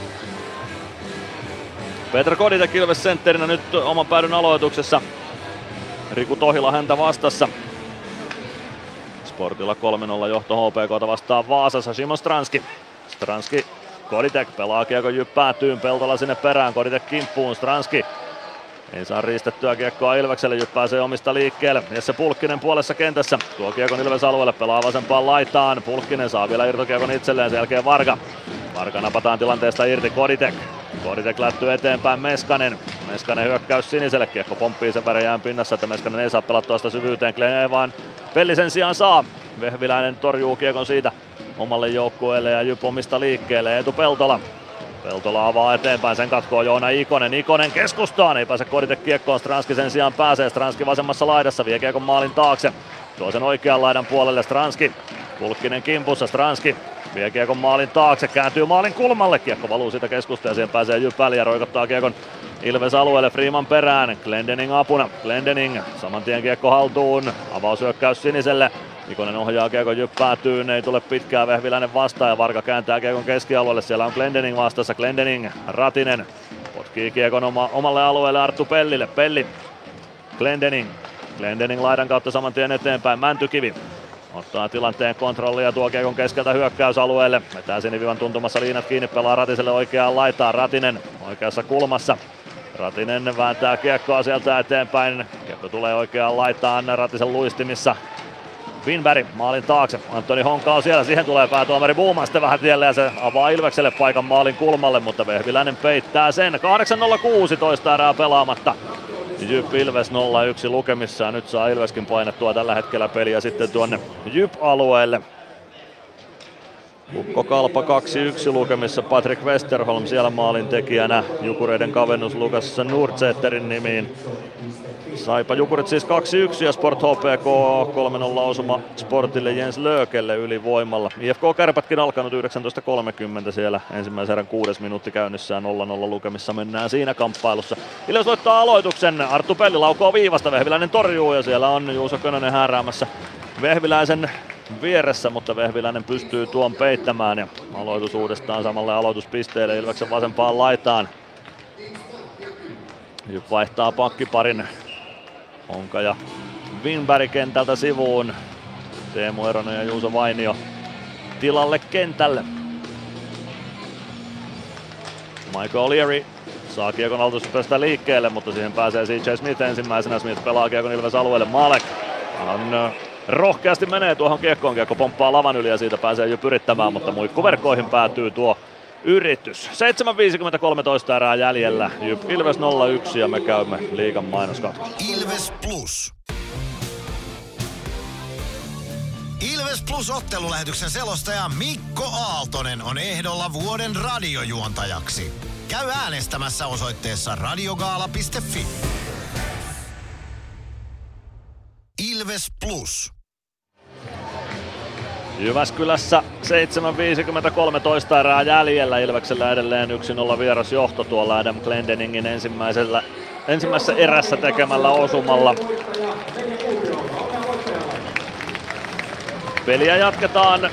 Petra Koditek Ilves sentterinä nyt oman päädyn aloituksessa. Riku Tohila häntä vastassa. Sportilla 3-0 johto HPK vastaan Vaasassa. Simon Stranski. Stranski Koditek pelaa kiekko jyppäätyyn, Peltola sinne perään, Koditek kimppuun, Stranski ei saa riistettyä kiekkoa Ilvekselle, Jyp pääsee omista liikkeelle. Jesse Pulkkinen puolessa kentässä. Tuo kiekon Ilves alueelle, pelaa vasempaan laitaan. Pulkkinen saa vielä irtokiekon itselleen, sen jälkeen Varga. Varga napataan tilanteesta irti, Koditek. Koditek lättyy eteenpäin Meskanen. Meskanen hyökkäys siniselle, kiekko pomppii sen värejään pinnassa, että Meskanen ei saa pelattua sitä syvyyteen. Glenn vaan Pellisen sijaan saa. Vehviläinen torjuu kiekon siitä omalle joukkueelle ja Jyp omista liikkeelle. Etu Peltola Peltola avaa eteenpäin, sen katkoo Joona Ikonen. Ikonen keskustaan, ei pääse kodite kiekkoon, Stranski sen sijaan pääsee. Stranski vasemmassa laidassa, vie kiekon maalin taakse. Tuo sen oikean laidan puolelle Stranski. Pulkkinen kimpussa, Stranski vie kiekon maalin taakse, kääntyy maalin kulmalle. Kiekko valuu siitä keskusta ja siihen pääsee Jypäli ja roikottaa kiekon Ilves alueelle Freeman perään. Glendening apuna. Glendening saman tien kiekko haltuun. Avausyökkäys siniselle. Ikonen ohjaa Kiekon jyppäätyyn, ei tule pitkää Vehviläinen vastaan ja Varka kääntää Kiekon keskialueelle. Siellä on Glendening vastassa, Glendening, Ratinen potkii Kiekon oma, omalle alueelle Arttu Pellille. Pelli, Glendening, Glendening laidan kautta saman tien eteenpäin, Mäntykivi ottaa tilanteen kontrollia ja tuo Kiekon keskeltä hyökkäysalueelle. Vetää sinivivan tuntumassa liinat kiinni, pelaa Ratiselle oikeaan laitaan. Ratinen oikeassa kulmassa. Ratinen vääntää kiekkoa sieltä eteenpäin. Kiekko tulee oikeaan laitaan Ratisen luistimissa. Winberg maalin taakse. Antoni Honka on siellä. Siihen tulee päätuomari Buuman sitten vähän tielle ja se avaa Ilvekselle paikan maalin kulmalle, mutta Vehviläinen peittää sen. 8.016 erää pelaamatta. Jyp Ilves 0-1 lukemissa ja nyt saa Ilveskin painettua tällä hetkellä peliä sitten tuonne Jyp-alueelle. Kukko Kalpa 2-1 lukemissa, Patrick Westerholm siellä maalin tekijänä, Jukureiden kavennus Lukas Nurtsetterin nimiin. Saipa Jukurit siis 2-1 ja Sport HPK 3-0 osuma Sportille Jens Löökelle ylivoimalla. IFK Kärpätkin alkanut 19.30 siellä ensimmäisen erän kuudes minuutti käynnissään 0-0 lukemissa mennään siinä kamppailussa. Ilves voittaa aloituksen, Arttu Pelli laukoo viivasta, Vehviläinen torjuu ja siellä on Juuso Könönen hääräämässä Vehviläisen vieressä, mutta Vehviläinen pystyy tuon peittämään ja aloitus uudestaan samalle aloituspisteelle Ilveksen vasempaan laitaan. Vaihtaa pakkiparin Onka ja Winberg kentältä sivuun. Teemu Eronen ja Juuso Vainio tilalle kentälle. Michael Leary saa kiekon aloituspäästä liikkeelle, mutta siihen pääsee CJ Smith ensimmäisenä. Smith pelaa kiekon Ilves alueelle. Malek on rohkeasti menee tuohon kiekkoon. Kiekko pomppaa lavan yli ja siitä pääsee jo pyrittämään, mutta muikkuverkkoihin päätyy tuo yritys. 7.53 erää jäljellä. Jyp Ilves 0-1 ja me käymme liigan mainoskatkolla.
Ilves Plus. Ilves Plus ottelulähetyksen selostaja Mikko Aaltonen on ehdolla vuoden radiojuontajaksi. Käy äänestämässä osoitteessa radiogaala.fi. Ilves Plus.
Jyväskylässä 7.53 erää jäljellä. Ilveksellä edelleen 1-0 vieras johto tuolla Adam Glendeningin ensimmäisellä, ensimmäisessä erässä tekemällä osumalla. Peliä jatketaan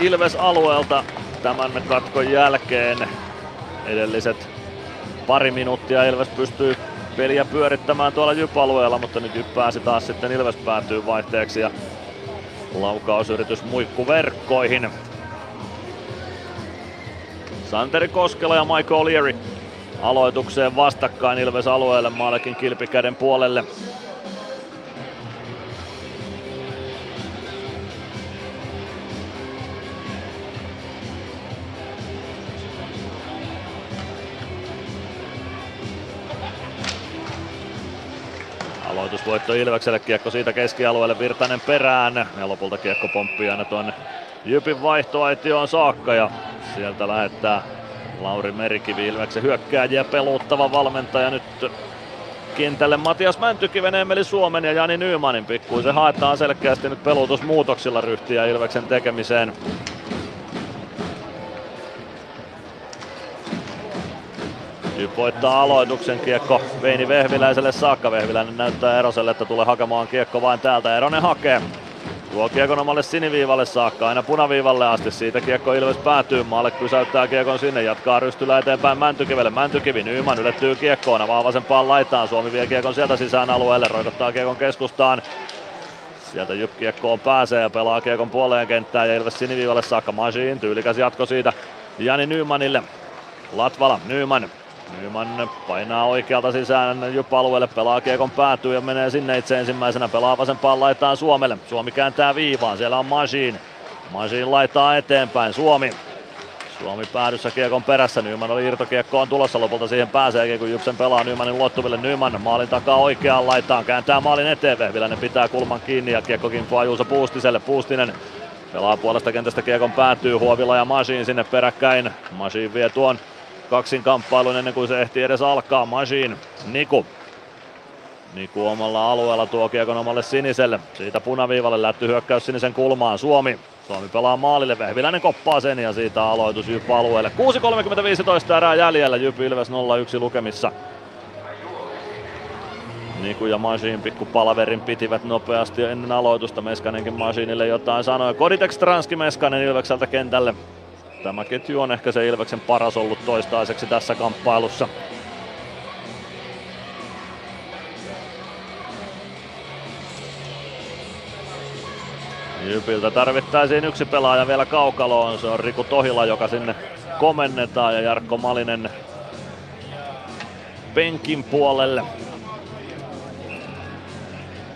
Ilves alueelta tämän katkon jälkeen. Edelliset pari minuuttia Ilves pystyy peliä pyörittämään tuolla Jyp-alueella, mutta nyt Jyp pääsi taas sitten Ilves päätyy vaihteeksi ja laukausyritys muikkuverkkoihin. Santeri Koskela ja Michael O'Leary aloitukseen vastakkain Ilves alueelle Maalekin kilpikäden puolelle. Aloitusvoitto Ilvekselle, kiekko siitä keskialueelle, Virtanen perään ja lopulta kiekko pomppii aina tuonne Jypin vaihtoaitioon saakka ja sieltä lähettää Lauri Merikivi Ilveksen hyökkääjiä peluuttava valmentaja nyt kentälle Matias Mäntykiven, Emeli Suomen ja Jani Nymanin pikkuisen haetaan selkeästi nyt peluutusmuutoksilla ryhtiä Ilveksen tekemiseen. Jyp voittaa aloituksen kiekko Veini Vehviläiselle saakka. Vehviläinen näyttää Eroselle, että tulee hakemaan kiekko vain täältä. Eronen hakee. Tuo kiekon omalle siniviivalle saakka, aina punaviivalle asti. Siitä kiekko Ilves päätyy. Maalle pysäyttää kiekon sinne, jatkaa rystylä eteenpäin Mäntykivelle. Mäntykivi, Nyman ylettyy kiekkoon, avaa vasempaan laitaan. Suomi vie kiekon sieltä sisään alueelle, roikottaa kiekon keskustaan. Sieltä Jyp kiekkoon pääsee ja pelaa kiekon puoleen kenttään ja Ilves siniviivalle saakka. Masiin, tyylikäs jatko siitä Jani Nymanille. Latvala, Nyman, Nyman painaa oikealta sisään Jyp-alueelle, pelaa kiekon päätyy ja menee sinne itse ensimmäisenä, pelaa vasempaan laitaan Suomelle. Suomi kääntää viivaan, siellä on Masiin. Masiin laittaa eteenpäin, Suomi. Suomi päädyssä kiekon perässä, Nyman oli irtokiekko on tulossa, lopulta siihen pääsee, kun Jypsen pelaa Nymanin ulottuville. Nyman maalin takaa oikeaan laitaan, kääntää maalin eteen, Vehviläinen pitää kulman kiinni ja kiekko kimpoaa Juuso Puustiselle. Puustinen pelaa puolesta kentästä kiekon päätyy, Huovila ja Masiin sinne peräkkäin. Masiin vie tuon kaksin kamppailun ennen kuin se ehti edes alkaa. Machine, Niku. Niku omalla alueella tuo kiekon omalle siniselle. Siitä punaviivalle lätty hyökkäys sinisen kulmaan. Suomi. Suomi pelaa maalille, Vehviläinen koppaa sen ja siitä aloitus Jyp alueelle. 6.30-15 erää jäljellä, Jyp Ilves 0-1 lukemissa. Niku ja Machine pikku palaverin pitivät nopeasti ennen aloitusta. Meskanenkin Machinille jotain sanoi. Koditek Stranski Meskanen Ilvekseltä kentälle. Tämä ketju on ehkä se Ilveksen paras ollut toistaiseksi tässä kamppailussa. Jypiltä tarvittaisiin yksi pelaaja vielä kaukaloon. Se on Riku Tohila, joka sinne komennetaan ja Jarkko Malinen penkin puolelle.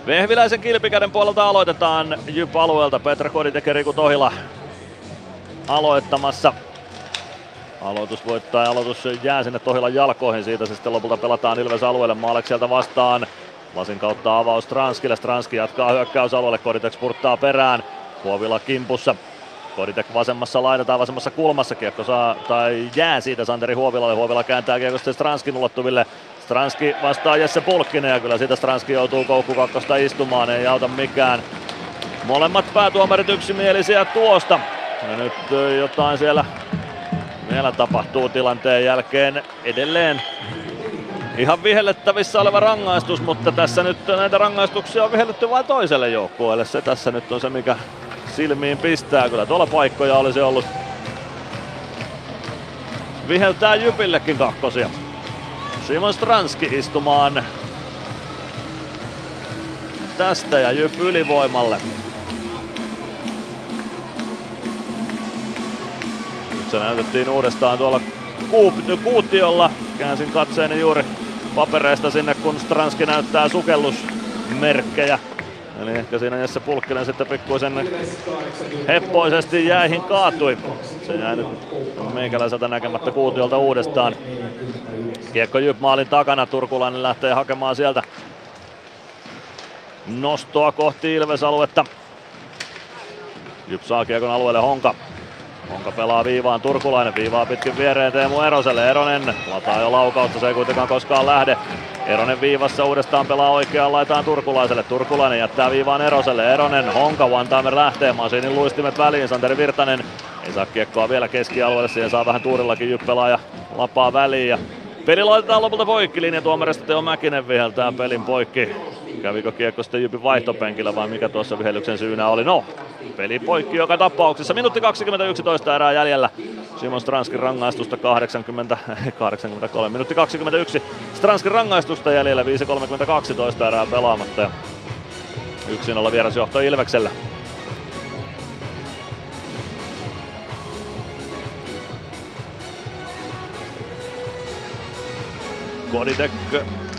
Vehviläisen kilpikäden puolelta aloitetaan Jyp alueelta. Petra Koditek ja Riku Tohila aloittamassa. Aloitus voittaa ja aloitus jää sinne Tohilan jalkoihin. Siitä se sitten lopulta pelataan Ilves alueelle. Maalekselta vastaan. Lasin kautta avaus Transkille. Stranski jatkaa hyökkäysalueelle. Koditek spurttaa perään. Huovila kimpussa. Koditek vasemmassa lainataan vasemmassa kulmassa. Kiekko saa, tai jää siitä Santeri Huovilalle. Huovila kääntää kiekko sitten Stranskin ulottuville. Stranski vastaa Jesse Pulkkinen ja kyllä siitä Stranski joutuu koukku kakkosta istumaan. Ei auta mikään. Molemmat päätuomarit yksimielisiä tuosta. Ja nyt jotain siellä vielä tapahtuu tilanteen jälkeen edelleen ihan vihellettävissä oleva rangaistus, mutta tässä nyt näitä rangaistuksia on vihelletty vain toiselle joukkueelle. Se tässä nyt on se, mikä silmiin pistää. Kyllä tuolla paikkoja olisi ollut viheltää Jypillekin kakkosia. Simon Stranski istumaan tästä ja Jyp ylivoimalle. Se näytettiin uudestaan tuolla kuutiolla. Käänsin katseeni juuri papereista sinne, kun Stranski näyttää sukellusmerkkejä. Eli ehkä siinä Jesse Pulkkinen sitten pikkuisen heppoisesti jäihin kaatui. Se jäi nyt meikäläiseltä näkemättä kuutiolta uudestaan. Kiekko Jyp maalin takana, Turkulainen lähtee hakemaan sieltä nostoa kohti Ilves-aluetta. Jyp saa kiekon alueelle Honka. Honka pelaa viivaan, Turkulainen viivaa pitkin viereen Teemu Eroselle. Eronen lataa jo laukautta, se ei kuitenkaan koskaan lähde. Eronen viivassa uudestaan pelaa oikeaan laitaan Turkulaiselle. Turkulainen jättää viivaan Eroselle. Eronen, Honka, one lähtee. Masiinin luistimet väliin. Santeri Virtanen ei saa kiekkoa vielä keskialueelle. Siihen saa vähän tuurillakin jyppelaa ja lapaa väliin. Ja peli laitetaan lopulta poikki. Linjatuomarista Teo Mäkinen viheltää pelin poikki. Kävikö kiekko sitten Jypin vaihtopenkillä vai mikä tuossa vihellyksen syynä oli? No, peli poikki joka tapauksessa. Minuutti 20 erää jäljellä. Simon Stranskin rangaistusta 80, 83, minuutti 21. Stranskin rangaistusta jäljellä 5.32 erää pelaamatta. Ja yksin olla vierasjohto Ilveksellä. Koditek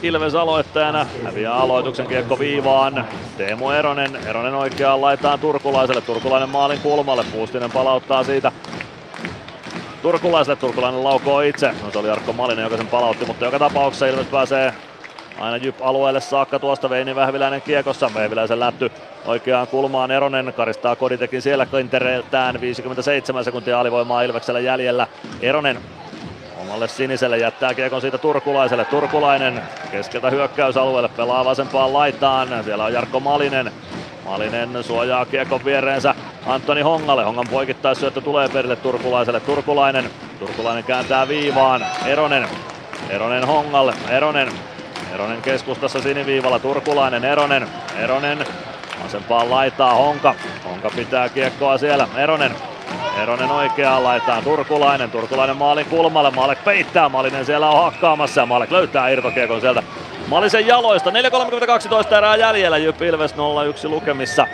Ilves aloittajana. Häviää aloituksen kiekko viivaan. Teemu Eronen. Eronen oikeaan laitaan Turkulaiselle. Turkulainen maalin kulmalle. Puustinen palauttaa siitä Turkulaiselle. Turkulainen laukoo itse. No se oli Jarkko Malinen, joka sen palautti, mutta joka tapauksessa Ilves pääsee aina Jyp-alueelle saakka tuosta Veini Vähviläinen kiekossa. Vehviläisen lätty oikeaan kulmaan Eronen karistaa Koditekin siellä Kintereiltään. 57 sekuntia alivoimaa Ilveksellä jäljellä. Eronen Omalle siniselle jättää kiekon siitä Turkulaiselle. Turkulainen keskeltä hyökkäysalueelle pelaa vasempaan laitaan. Siellä on Jarkko Malinen. Malinen suojaa kiekon viereensä Antoni Hongalle. Hongan poikittaisyöttö tulee perille Turkulaiselle. Turkulainen. Turkulainen kääntää viivaan. Eronen. Eronen Hongalle. Eronen. Eronen keskustassa siniviivalla. Turkulainen. Eronen. Eronen. Vasempaan laitaa Honka. Honka pitää kiekkoa siellä. Eronen Eronen oikeaan laitaan Turkulainen. Turkulainen maalin kulmalle. Maalek peittää. Malinen siellä on hakkaamassa. Maalek löytää irtokiekon sieltä Malisen jaloista. 4.32 erää jäljellä. Jyp Ilves 0-1 lukemissa.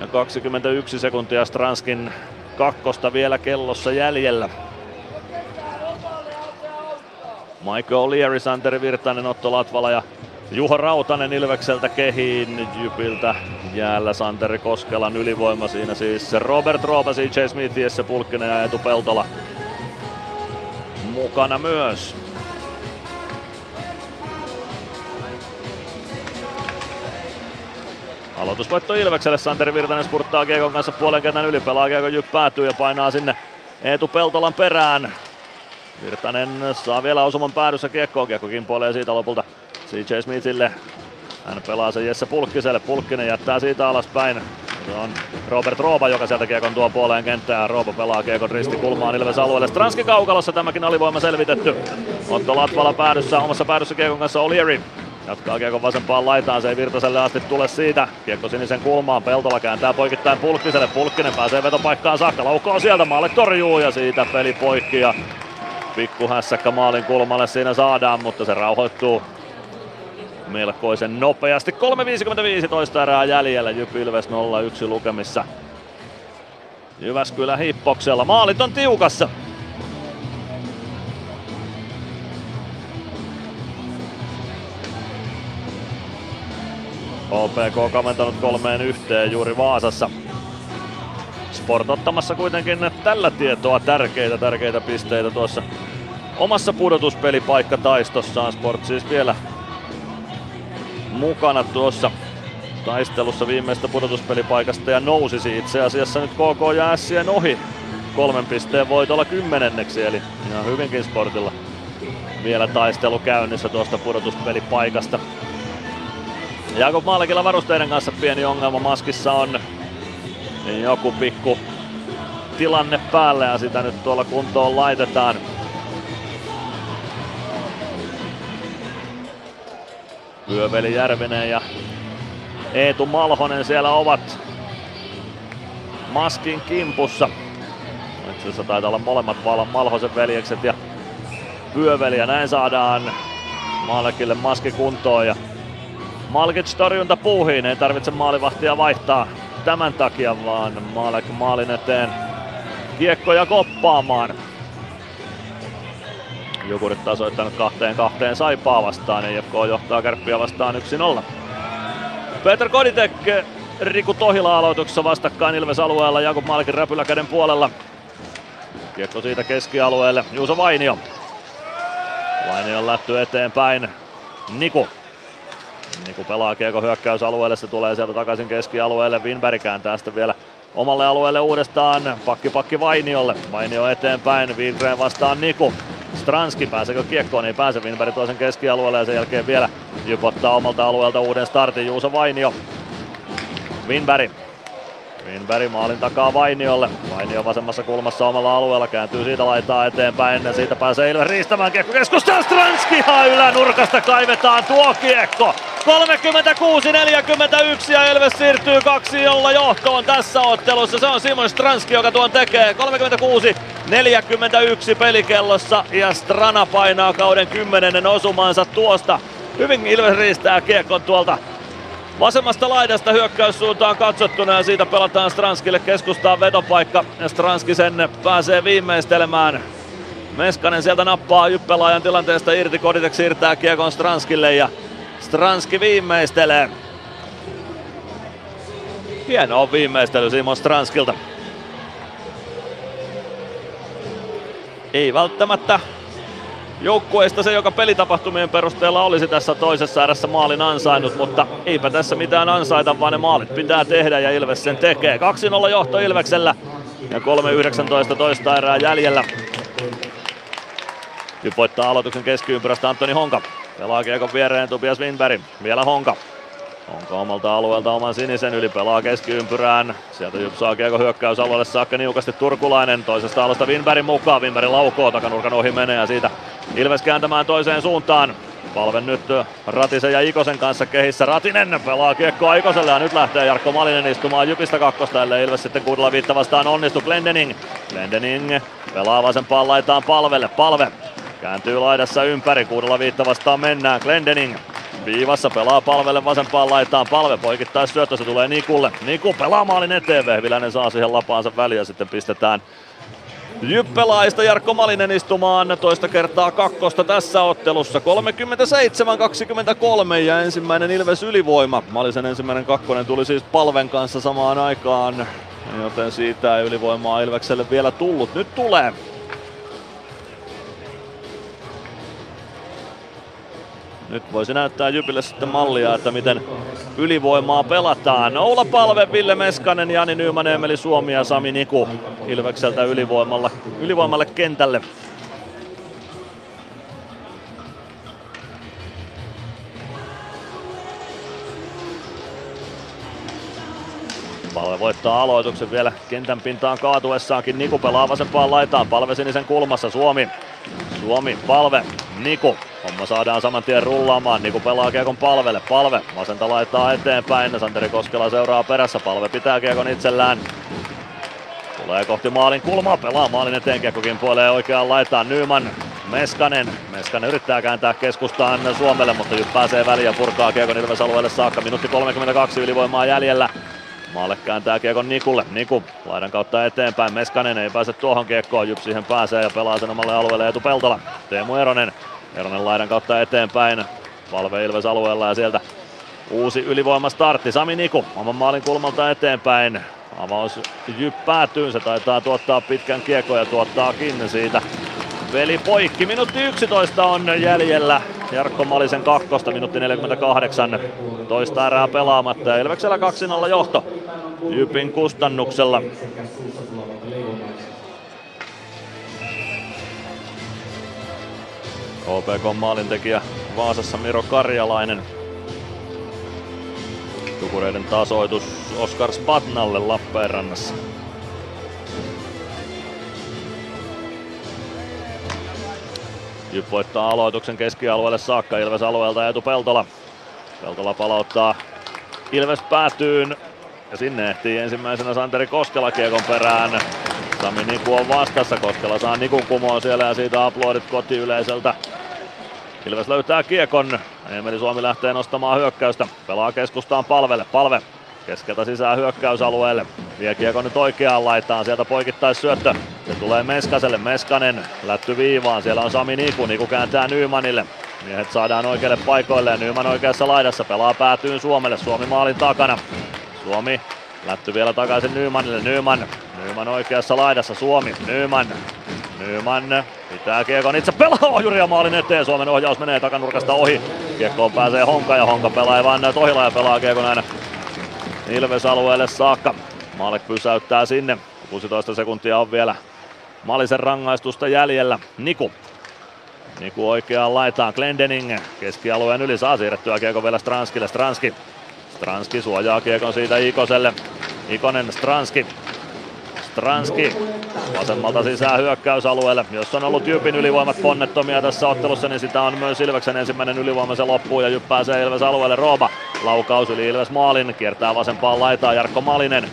Ja 21 sekuntia Stranskin kakkosta vielä kellossa jäljellä. Michael O'Leary, Santeri Virtanen, Otto Latvala ja Juho Rautanen Ilvekseltä kehiin, Jypiltä jäällä Santeri Koskelan ylivoima siinä siis Robert Roopa, CJ Smith, Jesse Pulkkinen ja Etu Peltola mukana myös. Aloitusvoitto Ilvekselle, Santeri Virtanen spurttaa Kiekon kanssa puolen kentän yli, pelaa Kiekon Jyp päätyy ja painaa sinne Eetu Peltolan perään. Virtanen saa vielä osuman päädyssä kiekkoon, kiekko kimpoilee siitä lopulta CJ Smithille. Hän pelaa sen Jesse Pulkkiselle. Pulkkinen jättää siitä alaspäin. Se on Robert Rooba, joka sieltä kiekon tuo puoleen kenttään. Rooba pelaa kiekon risti kulmaan Ilves alueelle. Stranski kaukalossa tämäkin alivoima selvitetty. Otto Latvala päädyssä, omassa päädyssä kiekon kanssa Olieri. Jatkaa kiekon vasempaan laitaan, se ei Virtaselle asti tule siitä. Kiekko sinisen kulmaan, Peltola kääntää poikittain Pulkkiselle. Pulkkinen pääsee vetopaikkaan saakka, laukoo sieltä, maalle torjuu ja siitä peli poikki. Ja pikku hässäkkä maalin kulmalle siinä saadaan, mutta se rauhoittuu melkoisen nopeasti. 3.55 erää jäljellä, Jyp Ilves 0-1 lukemissa. Jyväskylä hippoksella, maalit on tiukassa. OPK kaventanut kolmeen yhteen juuri Vaasassa. Sport ottamassa kuitenkin tällä tietoa tärkeitä, tärkeitä pisteitä tuossa omassa pudotuspelipaikka-taistossaan. Sport siis vielä mukana tuossa taistelussa viimeistä pudotuspelipaikasta ja nousisi itse asiassa nyt KK ja Sien ohi kolmen pisteen voitolla kymmenenneksi, eli ihan hyvinkin sportilla vielä taistelu käynnissä tuosta pudotuspelipaikasta. Jakob Maalekilla varusteiden kanssa pieni ongelma maskissa on joku pikku tilanne päälle ja sitä nyt tuolla kuntoon laitetaan. Vyöveli Järvinen ja Eetu Malhonen siellä ovat Maskin kimpussa. Itse asiassa taitaa olla molemmat Malhosen veljekset ja Vyöveli ja näin saadaan Malekille maski kuntoon ja Malkic torjunta puuhiin, ei tarvitse maalivahtia vaihtaa tämän takia, vaan Malek maalin eteen kiekkoja koppaamaan. Jukurit tasoittanut kahteen kahteen Saipaa vastaan ja IFK johtaa kärppiä vastaan 1-0. Peter Koditek, Riku Tohila aloituksessa vastakkain Ilves alueella, Jakub Malkin räpyläkäden puolella. Kiekko siitä keskialueelle, Juuso Vainio. Vainion lätty eteenpäin, Niku. Niku pelaa kiekko hyökkäysalueelle, se tulee sieltä takaisin keskialueelle, Winberg kääntää sitten vielä omalle alueelle uudestaan, pakki pakki Vainiolle, Vainio eteenpäin, Wingren vastaan Niku. Stranski, pääseekö kiekkoon, ei pääse Winberg toisen keskialueelle ja sen jälkeen vielä jypottaa omalta alueelta uuden startin Juuso Vainio. Winberg. Winberg maalin takaa Vainiolle. Vainio vasemmassa kulmassa omalla alueella kääntyy siitä laitaa eteenpäin. Ja siitä pääsee Ilves riistämään kiekko keskustaan. Stranski ihan ylänurkasta kaivetaan tuo kiekko. 36-41 ja Ilves siirtyy kaksi jolla johtoon tässä ottelussa. Se on Simon Stranski, joka tuon tekee. 36-41 pelikellossa ja Strana painaa kauden kymmenennen osumansa tuosta. Hyvin Ilves riistää kiekon tuolta Vasemmasta laidasta hyökkäyssuuntaan katsottuna ja siitä pelataan Stranskille keskustaan vetopaikka. Stranski sen pääsee viimeistelemään. Meskanen sieltä nappaa Jyppelaajan tilanteesta irti, Koditek siirtää kiekon Stranskille ja Stranski viimeistelee. Hieno on viimeistely Simon Stranskilta. Ei välttämättä joukkueesta se, joka pelitapahtumien perusteella olisi tässä toisessa erässä maalin ansainnut, mutta eipä tässä mitään ansaita, vaan ne maalit pitää tehdä ja Ilves sen tekee. 2-0 johto Ilveksellä ja 3-19 toista erää jäljellä. Kypoittaa aloituksen keskiympyrästä Antoni Honka. Pelaa kiekon viereen Tobias Winberg. Vielä Honka. Onko omalta alueelta oman sinisen yli, pelaa keskiympyrään. Sieltä Jyp saa kiekko hyökkäysalueelle saakka niukasti Turkulainen. Toisesta alusta Winbergin mukaan, Winberg laukoo, takanurkan ohi menee ja siitä Ilves kääntämään toiseen suuntaan. Palve nyt Ratisen ja Ikosen kanssa kehissä. Ratinen pelaa kiekkoa Ikoselle ja nyt lähtee Jarkko Malinen istumaan Jypistä kakkosta, ellei Ilves sitten kuudella viitta vastaan onnistu. Glendening. Glendening pelaa vasempaan laitaan palvelle. Palve kääntyy laidassa ympäri. Kuudella viitta vastaan mennään. Glendening Viivassa pelaa palvelle vasempaan laitaan. Palve poikittaa syöttö, se tulee Nikulle. Niku pelaa maalin eteen. Vehviläinen saa siihen lapaansa väliä ja sitten pistetään Jyppelaista Jarkko Malinen istumaan toista kertaa kakkosta tässä ottelussa. 37-23 ja ensimmäinen Ilves ylivoima. Malisen ensimmäinen kakkonen tuli siis palven kanssa samaan aikaan, joten siitä ei ylivoimaa Ilvekselle vielä tullut. Nyt tulee. Nyt voisi näyttää Jypille sitten mallia, että miten ylivoimaa pelataan. Oula Palve, Ville Meskanen, Jani Nyyman, Emeli Suomi ja Sami Niku Ilvekseltä ylivoimalla, ylivoimalle kentälle. Palve voittaa aloituksen vielä kentän pintaan kaatuessaankin. Niku pelaa vasempaan laitaan. Palve sinisen kulmassa. Suomi. Suomi. Palve. Niku. Homma saadaan saman tien rullaamaan. Niku pelaa kiekon palvelle. Palve vasenta laittaa eteenpäin. Santeri Koskela seuraa perässä. Palve pitää kiekon itsellään. Tulee kohti maalin kulmaa. Pelaa maalin eteen. Kiekkokin puolee oikeaan laitaan. Nyman. Meskanen. Meskanen yrittää kääntää keskustaan Suomelle, mutta nyt pääsee väliin ja purkaa kiekon Ilves alueelle saakka. Minuutti 32 ylivoimaa jäljellä. Maalle kääntää kiekon Nikulle. Niku laidan kautta eteenpäin. Meskanen ei pääse tuohon kiekkoon. Jyp siihen pääsee ja pelaa sen omalle alueelle Etu Peltola. Teemu Eronen. Eronen laidan kautta eteenpäin. Valve Ilves alueella ja sieltä uusi ylivoima startti. Sami Niku oman maalin kulmalta eteenpäin. Avaus Jyp päätyy. Se taitaa tuottaa pitkän kiekon ja tuottaakin siitä. Veli poikki. Minuutti 11 on jäljellä. Jarkko Malisen kakkosta, minuutti 48. Toista erää pelaamatta ja Ilveksellä 2-0 johto. Jypin kustannuksella. OPK maalintekijä Vaasassa Miro Karjalainen. Tukureiden tasoitus Oskar Spatnalle Lappeenrannassa. Jyp voittaa aloituksen keskialueelle saakka Ilves alueelta Etu Peltola. Peltola palauttaa Ilves päätyyn ja sinne ehtii ensimmäisenä Santeri Koskela kiekon perään. Sami Niku on vastassa, Koskela saa Nikun kumoon siellä ja siitä aplodit kotiyleisöltä. Ilves löytää kiekon. Emeli Suomi lähtee nostamaan hyökkäystä. Pelaa keskustaan palvelle. Palve keskeltä sisään hyökkäysalueelle. Vie kiekon nyt oikeaan laitaan. Sieltä poikittais syöttö. Se tulee Meskaselle. Meskanen lätty viivaan. Siellä on Sami Niku. Niku kääntää Nymanille. Miehet saadaan oikealle paikoille Nyman oikeassa laidassa pelaa päätyyn Suomelle. Suomi maalin takana. Suomi lätty vielä takaisin Nymanille. Nyman. Nyman oikeassa laidassa. Suomi. Nyman. Nyman pitää kiekon itse pelaa ohjuria maalin eteen. Suomen ohjaus menee takanurkasta ohi. Kiekkoon pääsee Honka ja Honka pelaa Evan Tohila ja pelaa kiekon aina Ilves alueelle saakka. Maalek pysäyttää sinne. 16 sekuntia on vielä Malisen rangaistusta jäljellä. Niku. Niku oikeaan laitaan. Glendening keskialueen yli saa siirrettyä kiekon vielä Stranskille. Stranski. Stranski suojaa kiekon siitä Ikoselle. Ikonen Stranski. Stranski vasemmalta sisään hyökkäysalueelle. Jos on ollut Jypin ylivoimat ponnettomia tässä ottelussa, niin sitä on myös Ilveksen ensimmäinen ylivoima. Se loppuu ja Jyp pääsee Ilves alueelle. Rooba laukaus yli Ilves maalin. Kiertää vasempaan laitaan Jarkko Malinen.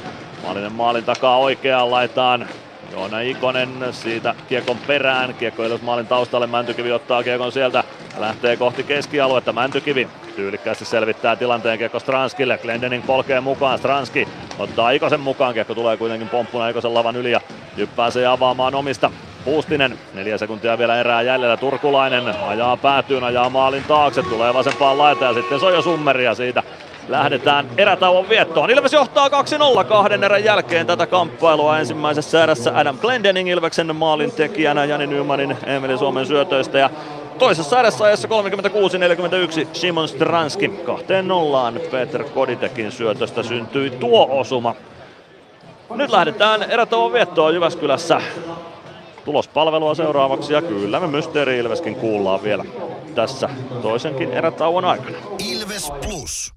Malinen maalin takaa oikeaan laitaan. Joona Ikonen siitä kiekon perään. Kiekko Ilves maalin taustalle. Mäntykivi ottaa kiekon sieltä. Lähtee kohti keskialuetta. Mäntykivi tyylikkäästi selvittää tilanteen kiekko Stranskille. Glendening polkee mukaan. Stranski ottaa Ikosen mukaan. Kiekko tulee kuitenkin pomppuna Ikosen lavan yli ja jyppää se avaamaan omista. Puustinen, neljä sekuntia vielä erää jäljellä. Turkulainen ajaa päätyyn, ajaa maalin taakse, tulee vasempaan laitaan ja sitten se on jo summeria siitä lähdetään erätauon viettoon. Ilves johtaa 2-0 kahden erän jälkeen tätä kamppailua ensimmäisessä erässä Adam Glendening Ilveksen maalin tekijänä Jani Nymanin Emeli Suomen syötöistä ja toisessa erässä ajassa 36-41 Simon Stranski kahteen nollaan Peter Koditekin syötöstä syntyi tuo osuma. Nyt lähdetään erätauon viettoon Jyväskylässä. Tulospalvelua seuraavaksi ja kyllä me Mysteeri Ilveskin kuullaan vielä tässä toisenkin erätauon aikana.
Ilves Plus.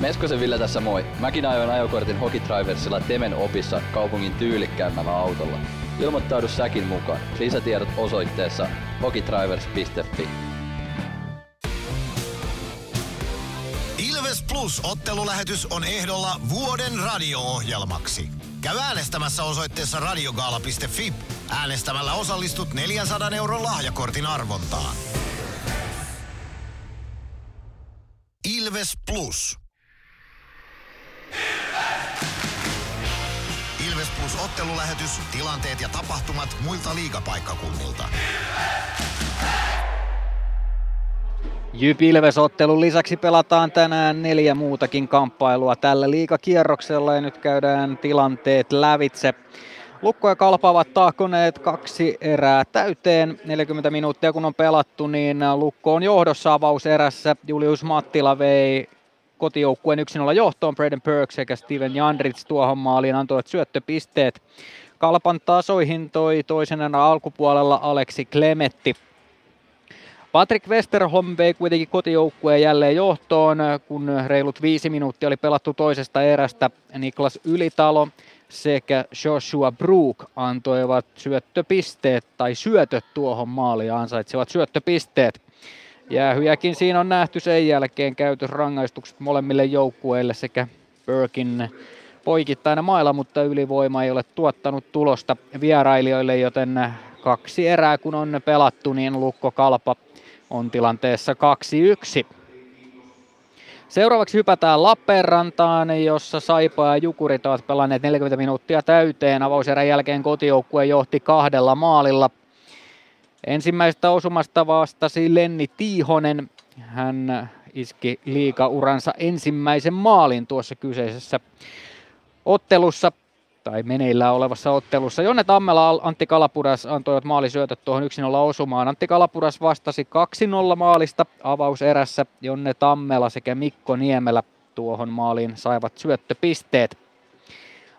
Meskosen Ville tässä moi. Mäkin ajoin ajokortin Hokitriversilla Temen opissa kaupungin tyylikkäämmällä autolla. Ilmoittaudu säkin mukaan. Lisätiedot osoitteessa hokitrivers.fi.
Ilves Plus ottelulähetys on ehdolla vuoden radio-ohjelmaksi. Käy äänestämässä osoitteessa radiogaala.fi. Äänestämällä osallistut 400 euron lahjakortin arvontaan. Ilves Plus. Ilves Plus ottelulähetys, tilanteet ja tapahtumat muilta liigapaikkakunnilta.
Jyp Ilves-ottelun lisäksi pelataan tänään neljä muutakin kamppailua tällä liikakierroksella ja nyt käydään tilanteet lävitse. Lukko ja Kalpa ovat tahkoneet kaksi erää täyteen. 40 minuuttia kun on pelattu, niin Lukko on johdossa avauserässä. Julius Mattila vei kotijoukkueen 1-0 johtoon. Braden Perk sekä Steven Jandrits tuohon maaliin antoivat syöttöpisteet. Kalpan tasoihin toi toisen alkupuolella Aleksi Klemetti. Patrick Westerholm vei kuitenkin kotijoukkueen jälleen johtoon, kun reilut viisi minuuttia oli pelattu toisesta erästä. Niklas Ylitalo sekä Joshua Brook antoivat syöttöpisteet tai syötöt tuohon maaliin ja syöttöpisteet. Jäähyjäkin siinä on nähty sen jälkeen käytösrangaistukset molemmille joukkueille sekä Burkin poikittainen mailla, mutta ylivoima ei ole tuottanut tulosta vierailijoille, joten kaksi erää kun on pelattu, niin Lukko Kalpa on tilanteessa 2-1. Seuraavaksi hypätään Lappeenrantaan, jossa Saipa ja Jukurit ovat pelanneet 40 minuuttia täyteen. Avauserän jälkeen kotijoukkue johti kahdella maalilla. Ensimmäisestä osumasta vastasi Lenni Tiihonen. Hän iski liikauransa ensimmäisen maalin tuossa kyseisessä ottelussa tai meneillään olevassa ottelussa. Jonne Tammela Antti Kalapuras antoivat maalisyötöt tuohon 1-0 osumaan. Antti Kalapuras vastasi 2-0 maalista avauserässä. Jonne Tammela sekä Mikko Niemelä tuohon maaliin saivat syöttöpisteet.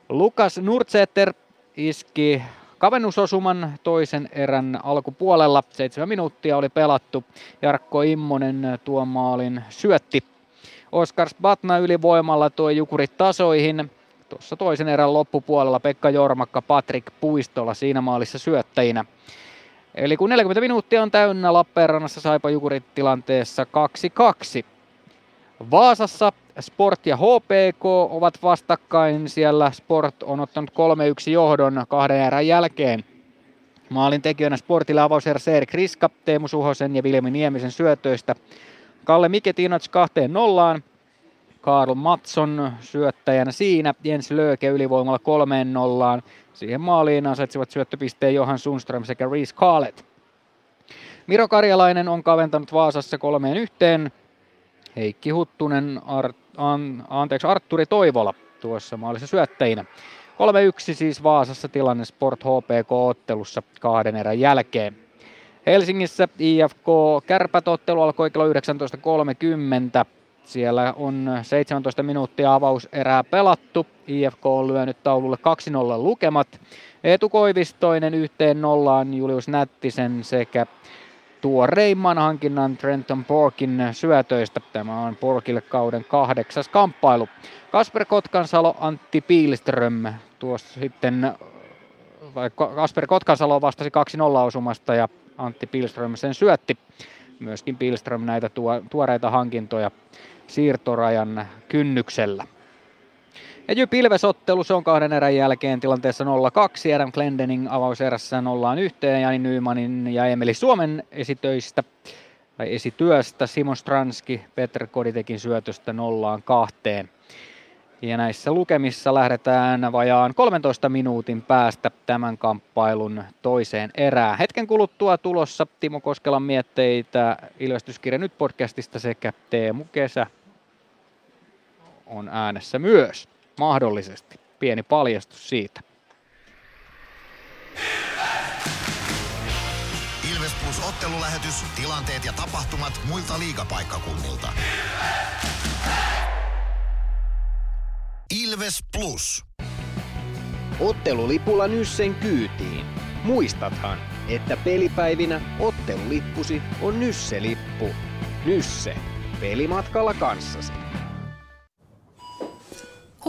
Lukas Nurtseter iski kavennusosuman toisen erän alkupuolella. Seitsemän minuuttia oli pelattu. Jarkko Immonen tuon maalin syötti. Oskar Batna ylivoimalla toi Jukurit tasoihin. Tuossa toisen erän loppupuolella Pekka Jormakka, Patrik Puistola siinä maalissa syöttäjinä. Eli kun 40 minuuttia on täynnä Lappeenrannassa Saipa Jukurit tilanteessa 2-2. Vaasassa Sport ja HPK ovat vastakkain. Siellä Sport on ottanut 3-1 johdon kahden erän jälkeen. Maalin tekijöinä Sportille avauserä Erik Riska, Teemu Suhosen ja Viljami Niemisen syötöistä. Kalle Miketinoc kahteen nollaan. Karl Matson syöttäjänä siinä. Jens Lööke ylivoimalla kolmeen nollaan. Siihen maaliin ansaitsivat syöttöpisteen Johan Sundström sekä Reese Carlet. Miro Karjalainen on kaventanut Vaasassa kolmeen yhteen. Heikki Huttunen, Ar- an, anteeksi, Artturi Toivola tuossa maalissa syöttäjinä. 3-1 siis Vaasassa tilanne Sport HPK-ottelussa kahden erän jälkeen. Helsingissä IFK Kärpätottelu alkoi kello 19.30. Siellä on 17 minuuttia avauserää pelattu. IFK on lyönyt taululle 2-0 lukemat. Eetu Koivistoinen yhteen nollaan Julius Nättisen sekä tuoreimman hankinnan Trenton Porkin syötöistä. Tämä on Porkille kauden kahdeksas kamppailu. Kasper Kotkansalo, Antti Piilström tuossa sitten, vai Kasper Kotkansalo vastasi 2-0 osumasta ja Antti Pilström sen syötti. Myöskin Pilström näitä tuo, tuoreita hankintoja siirtorajan kynnyksellä. Ja Jyp Ilves-ottelu, se on kahden erän jälkeen tilanteessa 0-2. Adam Glendening avauserässä nollaan yhteen, Jani Nymanin ja Emeli Suomen esitöistä tai esityöstä, Simon Stranski, Petr Koditekin syötöstä nollaan kahteen. Ja näissä lukemissa lähdetään vajaan 13 minuutin päästä tämän kamppailun toiseen erään. Hetken kuluttua tulossa Timo Koskelan mietteitä Ilvestyskirja nyt podcastista sekä Teemu Kesä on äänessä myös. Mahdollisesti. Pieni paljastus siitä.
Ilves Plus ottelulähetys, tilanteet ja tapahtumat muilta liigapaikkakunnilta. Ilves Plus.
Ottelulipulla Nyssen kyytiin. Muistathan, että pelipäivinä ottelulippusi on Nysse-lippu. Nysse. Pelimatkalla kanssasi.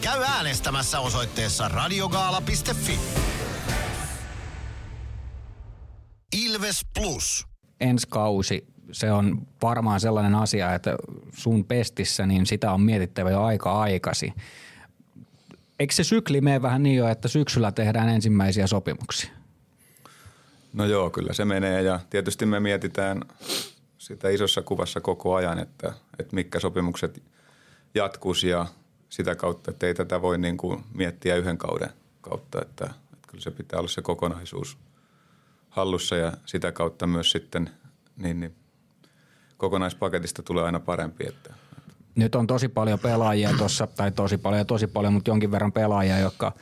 Käy äänestämässä osoitteessa radiogaala.fi. Ilves Plus.
Ensi kausi, se on varmaan sellainen asia, että sun pestissä, niin sitä on mietittävä jo aika aikasi. Eikö se sykli mene vähän niin jo, että syksyllä tehdään ensimmäisiä sopimuksia?
No joo, kyllä se menee ja tietysti me mietitään sitä isossa kuvassa koko ajan, että, että mitkä sopimukset jatkuisi ja sitä kautta, että ei tätä voi niin kuin miettiä yhden kauden kautta, että, että kyllä se pitää olla se kokonaisuus hallussa ja sitä kautta myös sitten niin, niin kokonaispaketista tulee aina parempi. Että.
Nyt on tosi paljon pelaajia tuossa, tai tosi paljon tosi paljon, mutta jonkin verran pelaajia, jotka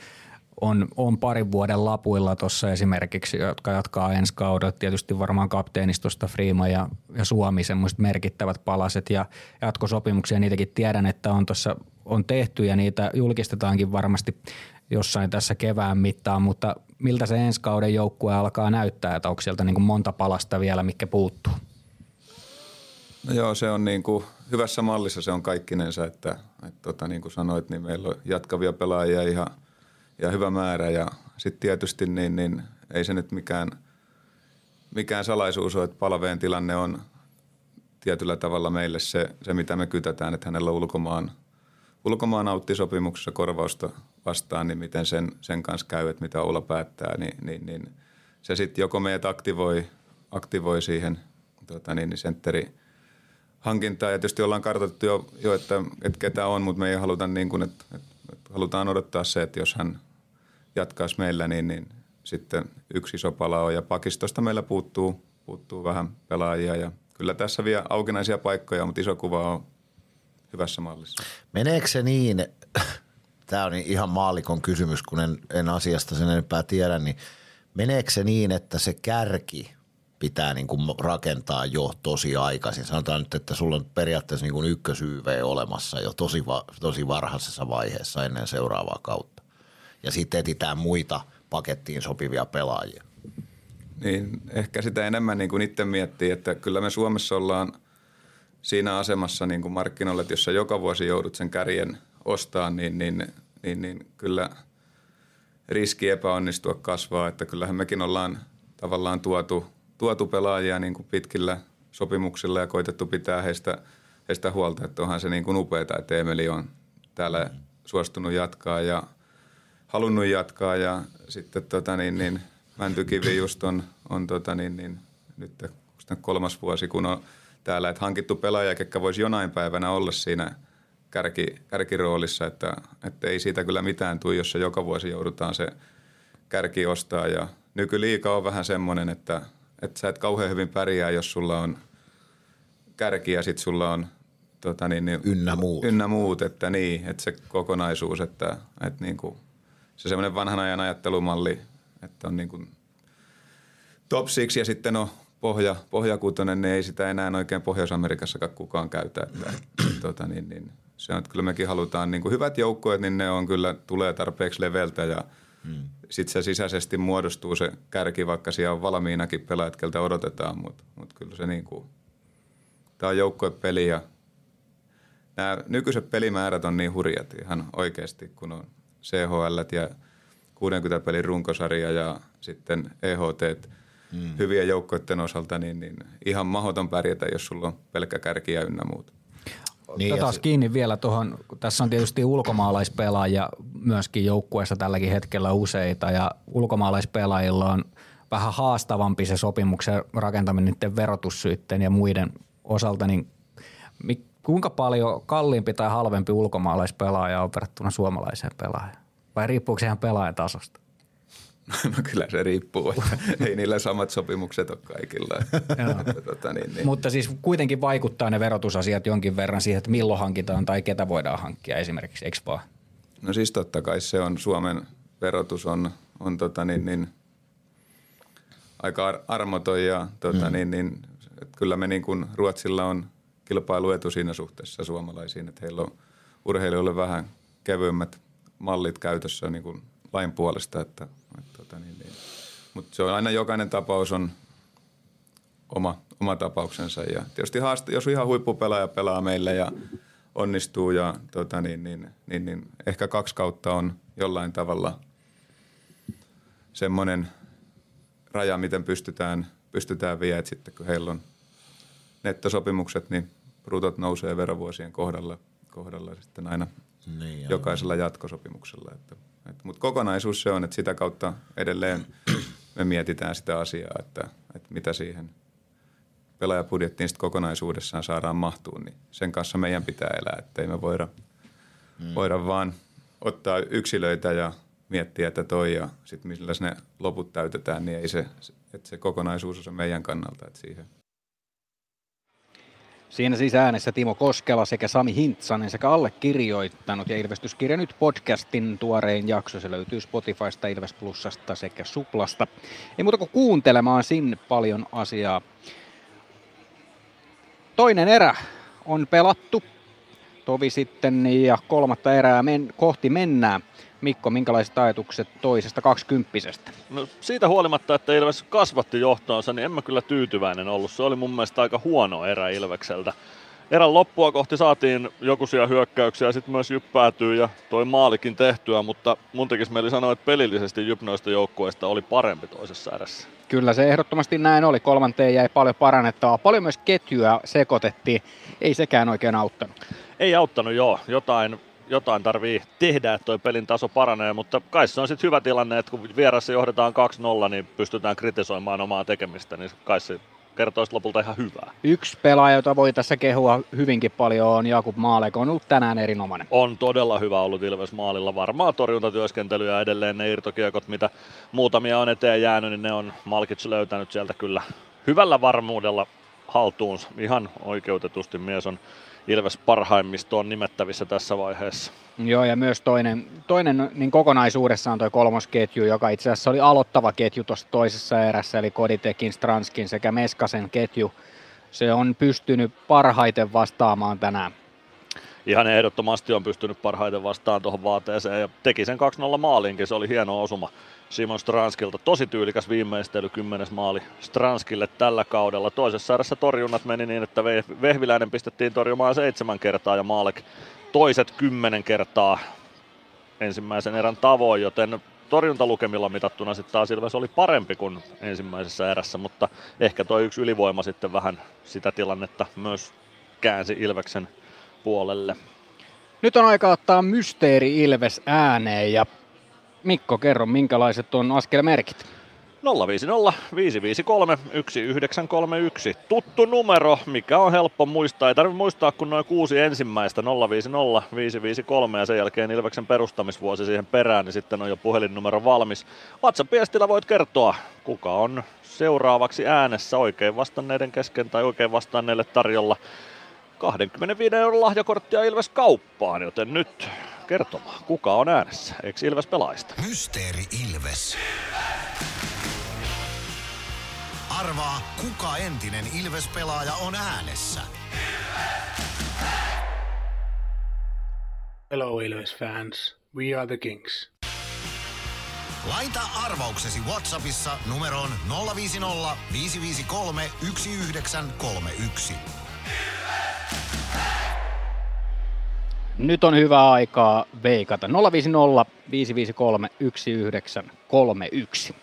on, on parin vuoden lapuilla tuossa esimerkiksi, jotka jatkaa ensi kaudella. Tietysti varmaan kapteenistosta Freema ja, ja Suomi semmoiset merkittävät palaset ja jatkosopimuksia. Niitäkin tiedän, että on tuossa on tehty ja niitä julkistetaankin varmasti jossain tässä kevään mittaan, mutta miltä se ensi kauden joukkue alkaa näyttää, että onko sieltä niin kuin monta palasta vielä, mikä puuttuu?
No joo, se on niin kuin hyvässä mallissa se on kaikkinensa, että, että tota, niin kuin sanoit, niin meillä on jatkavia pelaajia ihan ja hyvä määrä ja sitten tietysti niin, niin ei se nyt mikään, mikään salaisuus ole, että palveen tilanne on tietyllä tavalla meille se, se mitä me kytätään, että hänellä on ulkomaan, ulkomaan auttisopimuksessa korvausta vastaan, niin miten sen, sen kanssa käy, että mitä Oula päättää, niin, niin, niin se sitten joko meidät aktivoi, aktivoi siihen tota niin, niin sentteri hankintaa. Ja tietysti ollaan kartoitettu jo, jo että, että ketä on, mutta me ei haluta niin kuin, että, että halutaan odottaa se, että jos hän jatkaisi meillä, niin, niin sitten yksi iso pala on. Ja pakistosta meillä puuttuu, puuttuu vähän pelaajia ja kyllä tässä vielä aukinaisia paikkoja, mutta iso kuva on hyvässä mallissa.
Meneekö se niin, tämä on ihan maalikon kysymys, kun en, en asiasta sen enempää tiedä, niin meneekö se niin, että se kärki pitää niin kuin rakentaa jo tosi aikaisin. Sanotaan nyt, että sulla on periaatteessa niin kuin olemassa jo tosi, va, tosi varhaisessa vaiheessa ennen seuraavaa kautta. Ja sitten etsitään muita pakettiin sopivia pelaajia.
Niin, ehkä sitä enemmän niin kuin itse miettii, että kyllä me Suomessa ollaan siinä asemassa niin kuin markkinoilla, että jos sä joka vuosi joudut sen kärjen ostaa, niin, niin, niin, niin kyllä riski epäonnistua kasvaa, että kyllähän mekin ollaan tavallaan tuotu, tuotu pelaajia niin kuin pitkillä sopimuksilla ja koitettu pitää heistä, heistä huolta, että onhan se niin kuin upeaa, että Emeli on täällä suostunut jatkaa ja halunnut jatkaa ja sitten tota niin, niin Mäntykivi just on, on tota niin, niin, nyt kolmas vuosi, kun on täällä, että hankittu pelaaja, ketkä voisi jonain päivänä olla siinä kärki, kärkiroolissa, että, että ei siitä kyllä mitään tule, jos se joka vuosi joudutaan se kärki ostaa. Ja nykyliika on vähän semmoinen, että, että sä et kauhean hyvin pärjää, jos sulla on kärki ja sitten sulla on tota niin, niin,
ynnä muut.
Ynnä muut, että niin, että se kokonaisuus, että, että niin kuin, se semmoinen vanhan ajan ajattelumalli, että on niin kuin top six ja sitten on pohja, pohjakutonen, niin ei sitä enää oikein Pohjois-Amerikassakaan kukaan käytä. Että, tota, niin, niin, se on, että kyllä mekin halutaan niin kuin hyvät joukkueet, niin ne on kyllä, tulee tarpeeksi leveltä ja hmm. sitten se sisäisesti muodostuu se kärki, vaikka siellä on valmiinakin pelaajat, keltä odotetaan, mutta mut kyllä se niin kuin, tämä on joukkuepeli ja nämä nykyiset pelimäärät on niin hurjat ihan oikeasti, kun on CHL ja 60 pelin runkosarja ja sitten EHT, mm. hyvien joukkoiden osalta, niin, niin ihan mahdoton pärjätä, jos sulla on pelkkä kärki ja ynnä muuta.
Niin Otetaan se... kiinni vielä tuohon, tässä on tietysti ulkomaalaispelaajia myöskin joukkueessa tälläkin hetkellä useita ja ulkomaalaispelaajilla on vähän haastavampi se sopimuksen rakentaminen niiden verotussyitten ja muiden osalta, niin kuinka paljon kalliimpi tai halvempi ulkomaalaispelaaja on verrattuna suomalaiseen pelaajaan? Vai riippuuko se ihan pelaajan tasosta?
No kyllä se riippuu, että ei niillä samat sopimukset ole kaikilla.
tota, niin, niin. Mutta siis kuitenkin vaikuttaa ne verotusasiat jonkin verran siihen, että milloin hankitaan tai ketä voidaan hankkia esimerkiksi, eikö vaan?
No siis totta kai se on, Suomen verotus on, on tota niin, niin, aika armoton ja tota mm. niin, niin, että kyllä me niin kuin Ruotsilla on kilpailuetu siinä suhteessa suomalaisiin, että heillä on urheilijoille vähän kevyemmät mallit käytössä niin kuin lain puolesta, että, että tota niin, niin. mutta se on aina jokainen tapaus on oma, oma tapauksensa ja tietysti haaste, jos ihan huippupelaaja pelaa meille ja onnistuu ja tota niin, niin, niin, niin, ehkä kaksi kautta on jollain tavalla semmoinen raja, miten pystytään, pystytään viemään, sitten kun heillä on nettosopimukset, niin brutot nousee verovuosien kohdalla, kohdalla sitten aina niin, jokaisella jatkosopimuksella. Että mutta kokonaisuus se on, että sitä kautta edelleen me mietitään sitä asiaa, että, että mitä siihen pelaajapudjettiin sitten kokonaisuudessaan saadaan mahtuun, niin sen kanssa meidän pitää elää, että ei me voida, hmm. voida vaan ottaa yksilöitä ja miettiä, että toi ja sitten millä ne loput täytetään, niin ei se, että se kokonaisuus on meidän kannalta, että siihen –
Siinä siis äänessä Timo Koskela sekä Sami Hintsanen sekä allekirjoittanut ja Ilvestyskirja nyt podcastin tuorein jakso. Se löytyy Spotifysta, Ilves Plusasta sekä Suplasta. Ei muuta kuin kuuntelemaan sinne paljon asiaa. Toinen erä on pelattu. Tovi sitten ja kolmatta erää men- kohti mennään. Mikko, minkälaiset ajatukset toisesta kaksikymppisestä?
No siitä huolimatta, että Ilves kasvatti johtoonsa, niin en mä kyllä tyytyväinen ollut. Se oli mun mielestä aika huono erä Ilvekseltä. Erän loppua kohti saatiin jokuisia hyökkäyksiä, sitten myös Jyp päätyy ja toi maalikin tehtyä, mutta mun tekisi mieli sanoa, että pelillisesti Jyp noista joukkueista oli parempi toisessa erässä.
Kyllä se ehdottomasti näin oli. Kolmanteen jäi paljon parannettavaa. Paljon myös ketjua sekoitettiin. Ei sekään oikein auttanut.
Ei auttanut, joo. Jotain jotain tarvii tehdä, että toi pelin taso paranee, mutta kai se on sitten hyvä tilanne, että kun vieressä johdetaan 2-0, niin pystytään kritisoimaan omaa tekemistä, niin kai se kertoo lopulta ihan hyvää.
Yksi pelaaja, jota voi tässä kehua hyvinkin paljon, on Jakub Maalek. On ollut tänään erinomainen.
On todella hyvä ollut Ilves Maalilla. Varmaa torjuntatyöskentelyä edelleen ne irtokiekot, mitä muutamia on eteen jäänyt, niin ne on Malkic löytänyt sieltä kyllä hyvällä varmuudella haltuunsa. Ihan oikeutetusti mies on Ilves parhaimmistoon nimettävissä tässä vaiheessa.
Joo, ja myös toinen, toinen niin kokonaisuudessaan tuo kolmosketju, joka itse asiassa oli aloittava ketju tuossa toisessa erässä, eli Koditekin, Stranskin sekä Meskasen ketju. Se on pystynyt parhaiten vastaamaan tänään.
Ihan ehdottomasti on pystynyt parhaiten vastaan tuohon vaateeseen ja teki sen 2-0 maaliinkin, se oli hieno osuma. Simon Stranskilta. Tosi tyylikäs viimeistely, kymmenes maali Stranskille tällä kaudella. Toisessa erässä torjunnat meni niin, että Vehviläinen pistettiin torjumaan seitsemän kertaa ja Maalek toiset kymmenen kertaa ensimmäisen erän tavoin, joten torjuntalukemilla mitattuna sitten taas Ilves oli parempi kuin ensimmäisessä erässä, mutta ehkä tuo yksi ylivoima sitten vähän sitä tilannetta myös käänsi Ilveksen puolelle.
Nyt on aika ottaa Mysteeri Ilves ääneen ja Mikko, kerro minkälaiset on askelmerkit?
050 553 1931. Tuttu numero, mikä on helppo muistaa. Ei tarvitse muistaa kun noin kuusi ensimmäistä 050 553 ja sen jälkeen Ilveksen perustamisvuosi siihen perään, niin sitten on jo puhelinnumero valmis. WhatsApp-viestillä voit kertoa, kuka on seuraavaksi äänessä oikein vastanneiden kesken tai oikein vastanneille tarjolla 25 euron lahjakorttia Ilves kauppaan, joten nyt kertomaan, kuka on äänessä. Eikö Ilves pelaista?
Mysteeri Ilves. Arvaa, kuka entinen Ilves-pelaaja on äänessä.
Hello Ilves fans, we are the Kings.
Laita arvauksesi Whatsappissa numeroon 050 553 1931.
Nyt on hyvä aikaa veikata. 050 553 1931.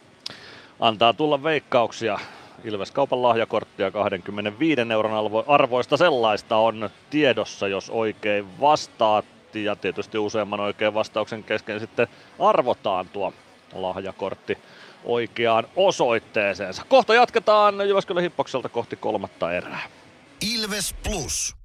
Antaa tulla veikkauksia. Ilves kaupan lahjakorttia 25 euron arvoista sellaista on tiedossa, jos oikein vastaat. Ja tietysti useamman oikean vastauksen kesken sitten arvotaan tuo lahjakortti oikeaan osoitteeseensa. Kohta jatketaan Jyväskylän Hippokselta kohti kolmatta erää.
Ilves Plus.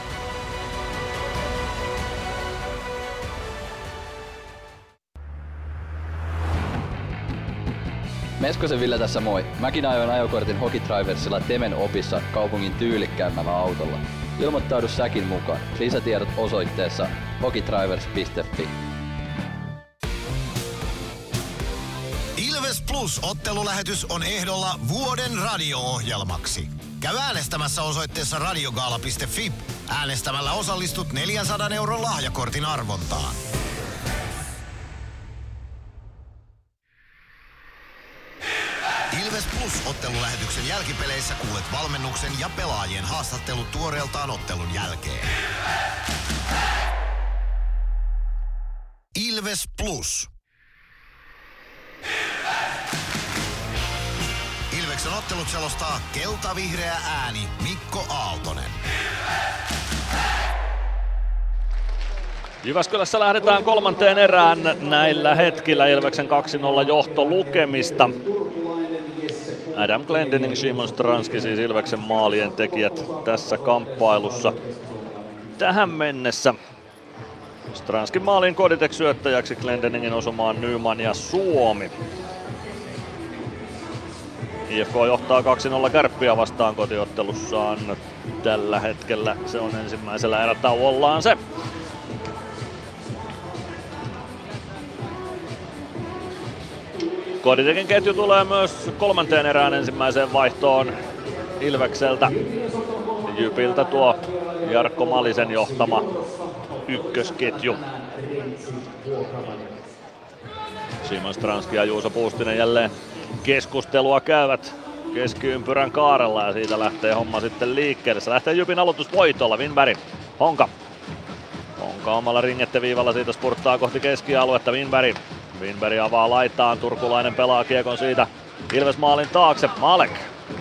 Meskosen Ville tässä moi. Mäkin ajoin ajokortin Hokitriversilla Temen opissa kaupungin tyylikkäämmällä autolla. Ilmoittaudu säkin mukaan. Lisätiedot osoitteessa hokitrivers.fi.
Ilves Plus ottelulähetys on ehdolla vuoden radio-ohjelmaksi. Käy äänestämässä osoitteessa radiogaala.fi. Äänestämällä osallistut 400 euron lahjakortin arvontaan. Ilves Plus ottelulähetyksen jälkipeleissä kuulet valmennuksen ja pelaajien haastattelut tuoreeltaan ottelun jälkeen. Ilves Plus. Ilveksen ottelut selostaa kelta-vihreä ääni Mikko Aaltonen.
Jyväskylässä lähdetään kolmanteen erään näillä hetkillä Ilveksen 2-0 johto lukemista. Adam Glendening, Simon Stranski, siis Ilveksen maalien tekijät tässä kamppailussa tähän mennessä. Stranskin maalin Koditek syöttäjäksi, Glendeningin osumaan Nyman ja Suomi. IFK johtaa 2-0 kärppiä vastaan kotiottelussaan tällä hetkellä. Se on ensimmäisellä erätauollaan se. Koditekin ketju tulee myös kolmanteen erään ensimmäiseen vaihtoon Ilvekseltä. Jypiltä tuo Jarkko Malisen johtama ykkösketju. Simon Stranski ja Juuso Puustinen jälleen keskustelua käyvät keskiympyrän kaarella ja siitä lähtee homma sitten liikkeelle. Se lähtee Jypin aloitus voitolla, Winberg, Honka. Honka omalla ringetteviivalla siitä spurttaa kohti keskialuetta, Winberg Winberg avaa laitaan, turkulainen pelaa kiekon siitä Ilves maalin taakse, Malek.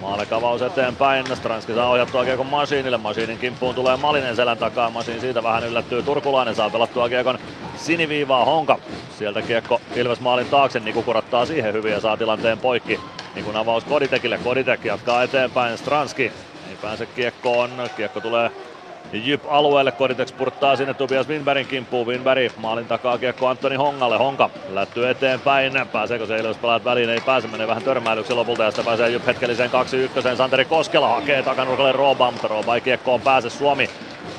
Maalekavaus eteenpäin, Stranski saa ohjattua kiekon Masiinille, Masiinin kimppuun tulee Malinen selän takaa, Masiin siitä vähän yllättyy, Turkulainen saa pelattua kiekon siniviivaa Honka. Sieltä kiekko Ilves maalin taakse, Niku kurottaa siihen hyvin ja saa tilanteen poikki. Nikun avaus Koditekille, Koditek jatkaa eteenpäin, Stranski ei pääse kiekkoon, kiekko tulee Jyp alueelle, Koditex purttaa sinne Tobias Winbergin kimppuun, Winberg maalin takaa kiekko Antoni Hongalle, Honka lättyy eteenpäin, pääseekö se Ilves pelaat väliin, ei pääse, menee vähän törmäilyksi lopulta ja sitten pääsee Jyp hetkelliseen 2-1, Santeri Koskela hakee takanurkalle Rooba, mutta Rooba ei kiekkoon pääse, Suomi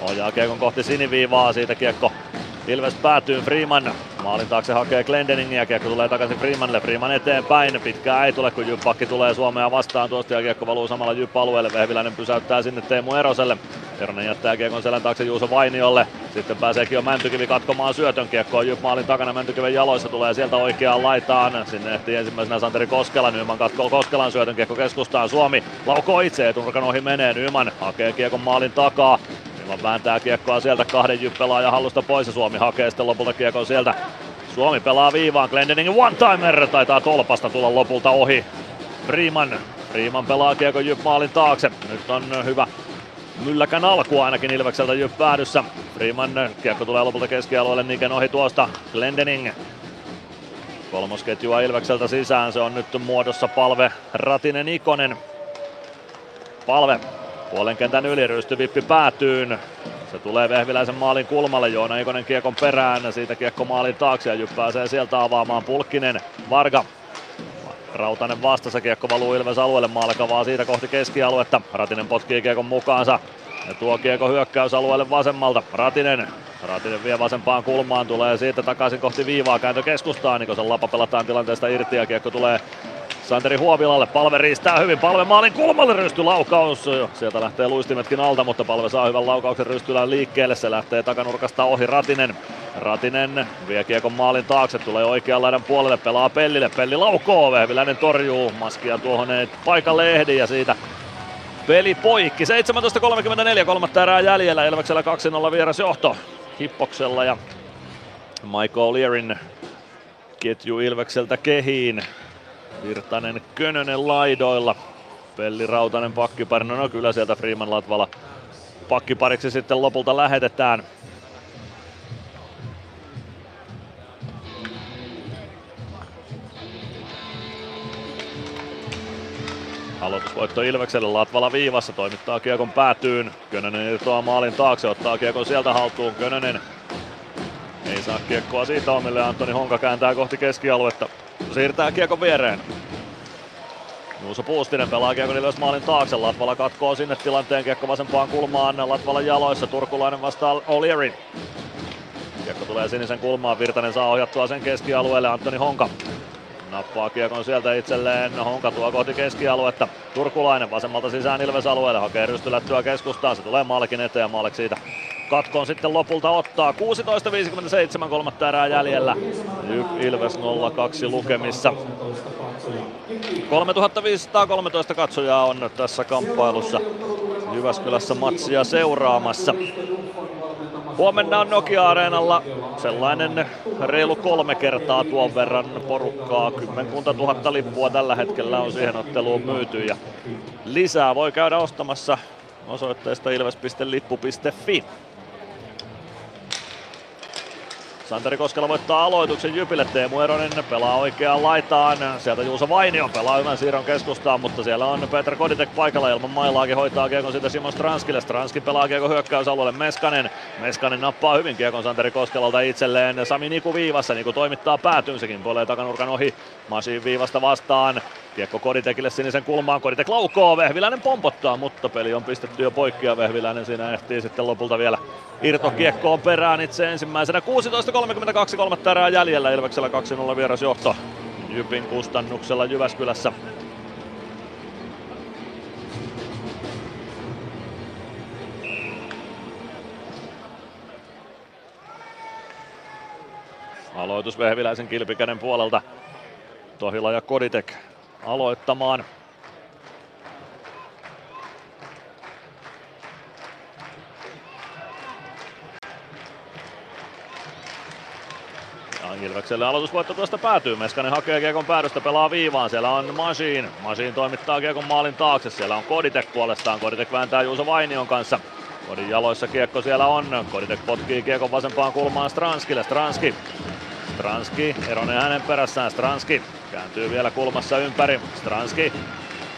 ohjaa kiekon kohti siniviivaa, siitä kiekko Ilves päätyy Freeman. Maalin taakse hakee Glendeningia, kiekko tulee takaisin Freemanille, Freeman eteenpäin, pitkää ei tule kun Jyppakki tulee Suomea vastaan. Tuosta ja kiekko valuu samalla Jypp-alueelle, Vehviläinen pysäyttää sinne Teemu Eroselle. Eronen jättää kiekon selän taakse Juuso Vainiolle, sitten pääseekin jo Mäntykivi katkomaan syötön kiekkoon Jypp maalin takana Mäntykiven jaloissa, tulee sieltä oikeaan laitaan, sinne ehtii ensimmäisenä Santeri Koskela, Nyman katkoo Koskelan syötön kiekko keskustaan, Suomi laukoo itse, etunurkan ohi menee, Nyman hakee kiekon maalin takaa, Nyman vääntää kiekkoa sieltä kahden jyppelaajan hallusta pois ja Suomi hakee sitten lopulta kiekon sieltä. Suomi pelaa viivaan, Glendening one-timer taitaa tolpasta tulla lopulta ohi. Freeman, Freeman pelaa kiekon Jyp maalin taakse. Nyt on hyvä mylläkän alku ainakin Ilvekseltä Jyp päädyssä. Freeman, kiekko tulee lopulta keskialueelle Niken ohi tuosta. Glendening Kolmosketjua Ilvekseltä sisään, se on nyt muodossa palve Ratinen Ikonen. Palve Puolen kentän yli rystyvippi päätyyn. Se tulee Vehviläisen maalin kulmalle, Joona Ikonen kiekon perään, siitä kiekko maalin taakse ja Jyp pääsee sieltä avaamaan Pulkkinen, Varga. Rautanen vastassa, kiekko valuu Ilves alueelle, Maalekavaa siitä kohti keskialuetta. Ratinen potkii kiekon mukaansa ja tuo kiekko hyökkäysalueelle vasemmalta. Ratinen Ratinen vie vasempaan kulmaan, tulee siitä takaisin kohti viivaa, kääntö keskustaan, Nikosen lapa pelataan tilanteesta irti ja kiekko tulee Santeri Huovilalle, palve riistää hyvin, palve maalin kulmalle rysty laukaus. Sieltä lähtee luistimetkin alta, mutta palve saa hyvän laukauksen rystylään liikkeelle. Se lähtee takanurkasta ohi Ratinen. Ratinen vie kiekon maalin taakse, tulee oikean laidan puolelle, pelaa Pellille. Pelli laukoo, Vehviläinen torjuu, maskia tuohon paikalle ehdi ja siitä peli poikki. 17.34, kolmatta erää jäljellä, Ilveksellä 2-0 vierasjohto Hippoksella ja Michael Learin ketju Ilvekseltä kehiin. Virtanen Könönen laidoilla. Pelli Rautanen pakkipari. No, no kyllä sieltä Freeman Latvala pakkipariksi sitten lopulta lähetetään. Aloitusvoitto Ilvekselle, Latvala viivassa, toimittaa kiekon päätyyn. Könönen irtoaa maalin taakse, ottaa kiekon sieltä haltuun. Könönen ei saa kiekkoa siitä omille, Antoni Honka kääntää kohti keskialuetta. Siirtää kiekon viereen. Juuso Puustinen pelaa kiekon ylös maalin taakse. Latvala katkoo sinne tilanteen kiekko vasempaan kulmaan. Latvalan jaloissa. Turkulainen vastaa O'Leary. Kiekko tulee sinisen kulmaan. Virtanen saa ohjattua sen keskialueelle. Antoni Honka nappaa kiekon sieltä itselleen. Honka tuo kohti keskialuetta. Turkulainen vasemmalta sisään Ilves alueelle. Hakee rystylättyä keskustaan. Se tulee Maalekin eteen ja Maalek siitä katkon sitten lopulta ottaa. 16.57 kolmatta erää jäljellä. Ilves 0-2 lukemissa. 3513 katsojaa on tässä kamppailussa Jyväskylässä matsia seuraamassa. Huomenna on Nokia-areenalla sellainen reilu kolme kertaa tuon verran porukkaa. Kymmenkunta tuhatta lippua tällä hetkellä on siihen otteluun myyty ja lisää voi käydä ostamassa osoitteesta ilves.lippu.fi. Santeri Koskela voittaa aloituksen Jypille. Teemu Eronen pelaa oikeaan laitaan. Sieltä Juuso Vainio pelaa hyvän siirron keskustaan, mutta siellä on Peter Koditek paikalla ilman mailaakin hoitaa kiekon siitä Simon Stranskille. Stranski pelaa kiekon hyökkäysalueelle Meskanen. Meskanen nappaa hyvin kiekon Santeri Koskelalta itselleen. Sami Niku viivassa. Niku toimittaa päätyyn sekin puolee takanurkan ohi. Masi viivasta vastaan. Kiekko Koditekille sinisen kulmaan. Koditek laukoo. Vehviläinen pompottaa, mutta peli on pistetty jo poikki ja Vehviläinen siinä ehtii sitten lopulta vielä irtokiekkoon perään itse ensimmäisenä. 16.32 kolmatta erää jäljellä Ilveksellä 2-0 vierasjohto Jypin kustannuksella Jyväskylässä. Aloitus Vehviläisen kilpikäden puolelta. Tohila ja Koditek aloittamaan. Ilvekselle aloitusvoitto tuosta päätyy. Meskanen hakee kiekon päädystä, pelaa viivaan. Siellä on Machine. Machine toimittaa kiekon maalin taakse. Siellä on Koditek puolestaan. Koditek vääntää Juuso Vainion kanssa. Kodin jaloissa kiekko siellä on. Koditek potkii kiekon vasempaan kulmaan Stranskille. Stranski. Stranski, Eronen hänen perässään. Stranski kääntyy vielä kulmassa ympäri. Stranski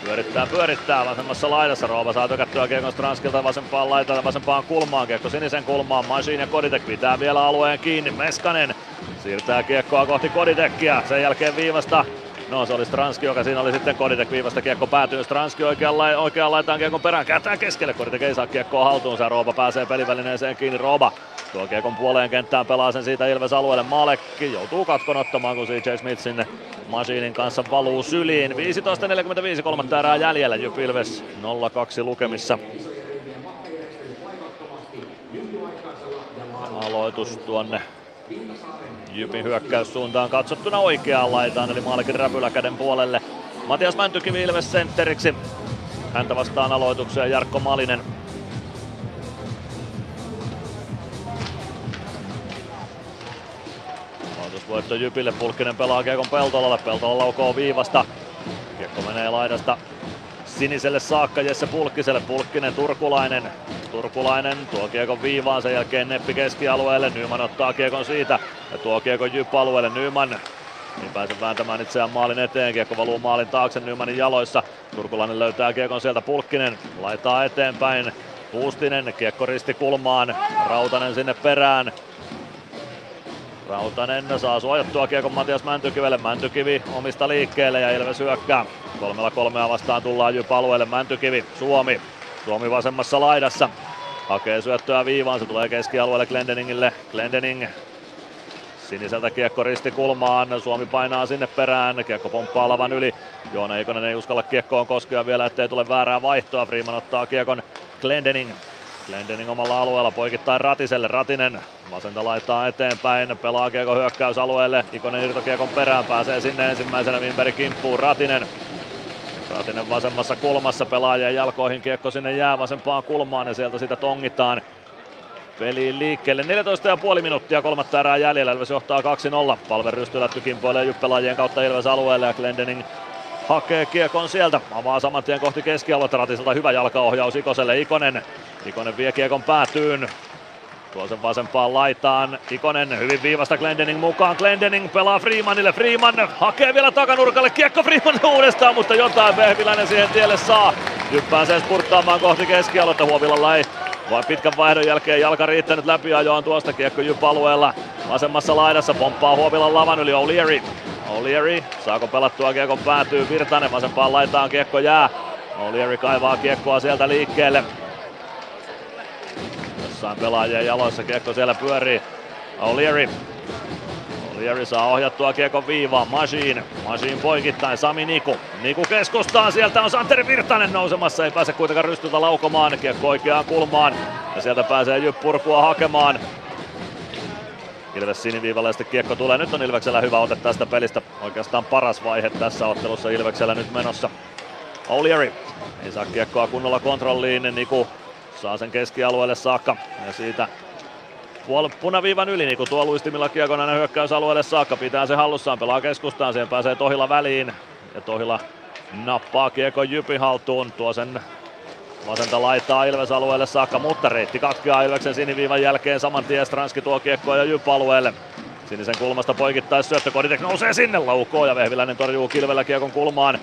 Pyörittää, pyörittää vasemmassa laidassa. Roova saa tökättyä Kiekon Stranskilta vasempaan laitaan vasempaan kulmaan. Kiekko sinisen kulmaan. Machine ja Koditek pitää vielä alueen kiinni. Meskanen siirtää kiekkoa kohti Koditekkiä. Sen jälkeen viivasta No se oli Stranski, joka siinä oli sitten Koditek viivasta kiekko päätyy. Stranski oikean, lai, oikean laitaan kiekon perään, kääntää keskelle. Koditek ei saa kiekkoa haltuunsa. Rooba pääsee pelivälineeseen kiinni. Rooba tuo kiekon puoleen kenttään, pelaa sen siitä Ilves alueelle. Malekki joutuu katkon ottamaan, kun CJ Smith sinne Machinin kanssa valuu syliin. 15.45 kolmatta erää jäljellä. Jyp Ilves 0-2 lukemissa. Aloitus tuonne Jypin hyökkäyssuuntaan katsottuna oikeaan laitaan, eli Maalikin räpyläkäden puolelle. Matias Mäntykivi Ilves sentteriksi. Häntä vastaan aloitukseen Jarkko Malinen. Aloitusvoitto Jypille, Pulkkinen pelaa Kiekon Peltolalle, Peltola laukoo viivasta. Kiekko menee laidasta siniselle saakka Jesse Pulkkiselle, Pulkkinen Turkulainen. Turkulainen tuo kiekon viivaan, sen jälkeen Neppi keskialueelle, Nyman ottaa kiekon siitä ja tuo kiekon Jyp-alueelle, Nyman niin pääsee vääntämään itseään maalin eteen, kiekko valuu maalin taakse Nymanin jaloissa. Turkulainen löytää kiekon sieltä, Pulkkinen laittaa eteenpäin, Puustinen, kiekko risti kulmaan, Rautanen sinne perään. Rautanen saa suojattua kiekon Matias Mäntykivelle. Mäntykivi omista liikkeelle ja Ilves hyökkää. Kolmella kolmea vastaan tullaan Jyp alueelle. Mäntykivi, Suomi. Suomi vasemmassa laidassa. Hakee syöttöä viivaan, se tulee keskialueelle Glendeningille. Glendening Siniseltä kiekko risti kulmaan, Suomi painaa sinne perään, kiekko pomppaa lavan yli. Joona Ikonen ei uskalla kiekkoon koskea vielä, ettei tule väärää vaihtoa. Freeman ottaa kiekon Glendening Glendening omalla alueella poikittain Ratiselle. Ratinen vasenta laittaa eteenpäin. Pelaa kiekko hyökkäysalueelle. Ikonen irtokiekon perään. Pääsee sinne ensimmäisenä Wimberg kimppuun. Ratinen. Ratinen vasemmassa kulmassa pelaajien jalkoihin kiekko sinne jää vasempaan kulmaan ja sieltä sitä tongitaan peliin liikkeelle. 14,5 minuuttia kolmatta erää jäljellä. Ilves johtaa 2-0. Palver rystylätty kimpoilee Jyppelaajien kautta Ilves alueelle ja Glendening hakee kiekon sieltä. Avaa saman tien kohti keskialuetta. Ratiselta hyvä jalkaohjaus Ikoselle. Ikonen Ikonen vie kiekon päätyyn. Tuo sen vasempaan laitaan. Ikonen hyvin viivasta Glendening mukaan. Glendening pelaa Freemanille. Freeman hakee vielä takanurkalle. Kiekko Freeman uudestaan, mutta jotain Vehviläinen siihen tielle saa. Nyt pääsee spurttaamaan kohti keskialuetta. Huovilalla ei vain pitkän vaihdon jälkeen jalka riittänyt läpiajoon tuosta kiekko Jyp-alueella. Vasemmassa laidassa pomppaa Huovilan lavan yli O'Leary. O'Leary saako pelattua kiekon päätyy Virtanen vasempaan laitaan kiekko jää. O'Leary kaivaa kiekkoa sieltä liikkeelle. Jossain pelaajien jaloissa kiekko siellä pyörii. O'Leary. O'Leary saa ohjattua kiekon viivaan. Machine. Machine poikittain. Sami Niku. Niku keskustaan. Sieltä on Santeri Virtanen nousemassa. Ei pääse kuitenkaan rystyltä laukomaan. Kiekko oikeaan kulmaan. Ja sieltä pääsee Jyppurkua hakemaan. Ilves siniviivalle sitten kiekko tulee. Nyt on Ilveksellä hyvä ote tästä pelistä. Oikeastaan paras vaihe tässä ottelussa Ilveksellä nyt menossa. O'Leary ei saa kiekkoa kunnolla kontrolliin. Niku saa sen keskialueelle saakka ja siitä puol- punaviivan yli, niin kuin tuo luistimilla kiekon aina hyökkäysalueelle saakka, pitää se hallussaan, pelaa keskustaan, siihen pääsee Tohila väliin ja Tohila nappaa kiekon Jypi haltuun, tuo sen vasenta laittaa Ilves alueelle saakka, mutta reitti katkeaa Ilveksen siniviivan jälkeen saman tien Stranski tuo kiekkoa ja Jyp alueelle. Sinisen kulmasta poikittais syöttö, Koditek nousee sinne laukoon ja Vehviläinen torjuu kilvellä kiekon kulmaan.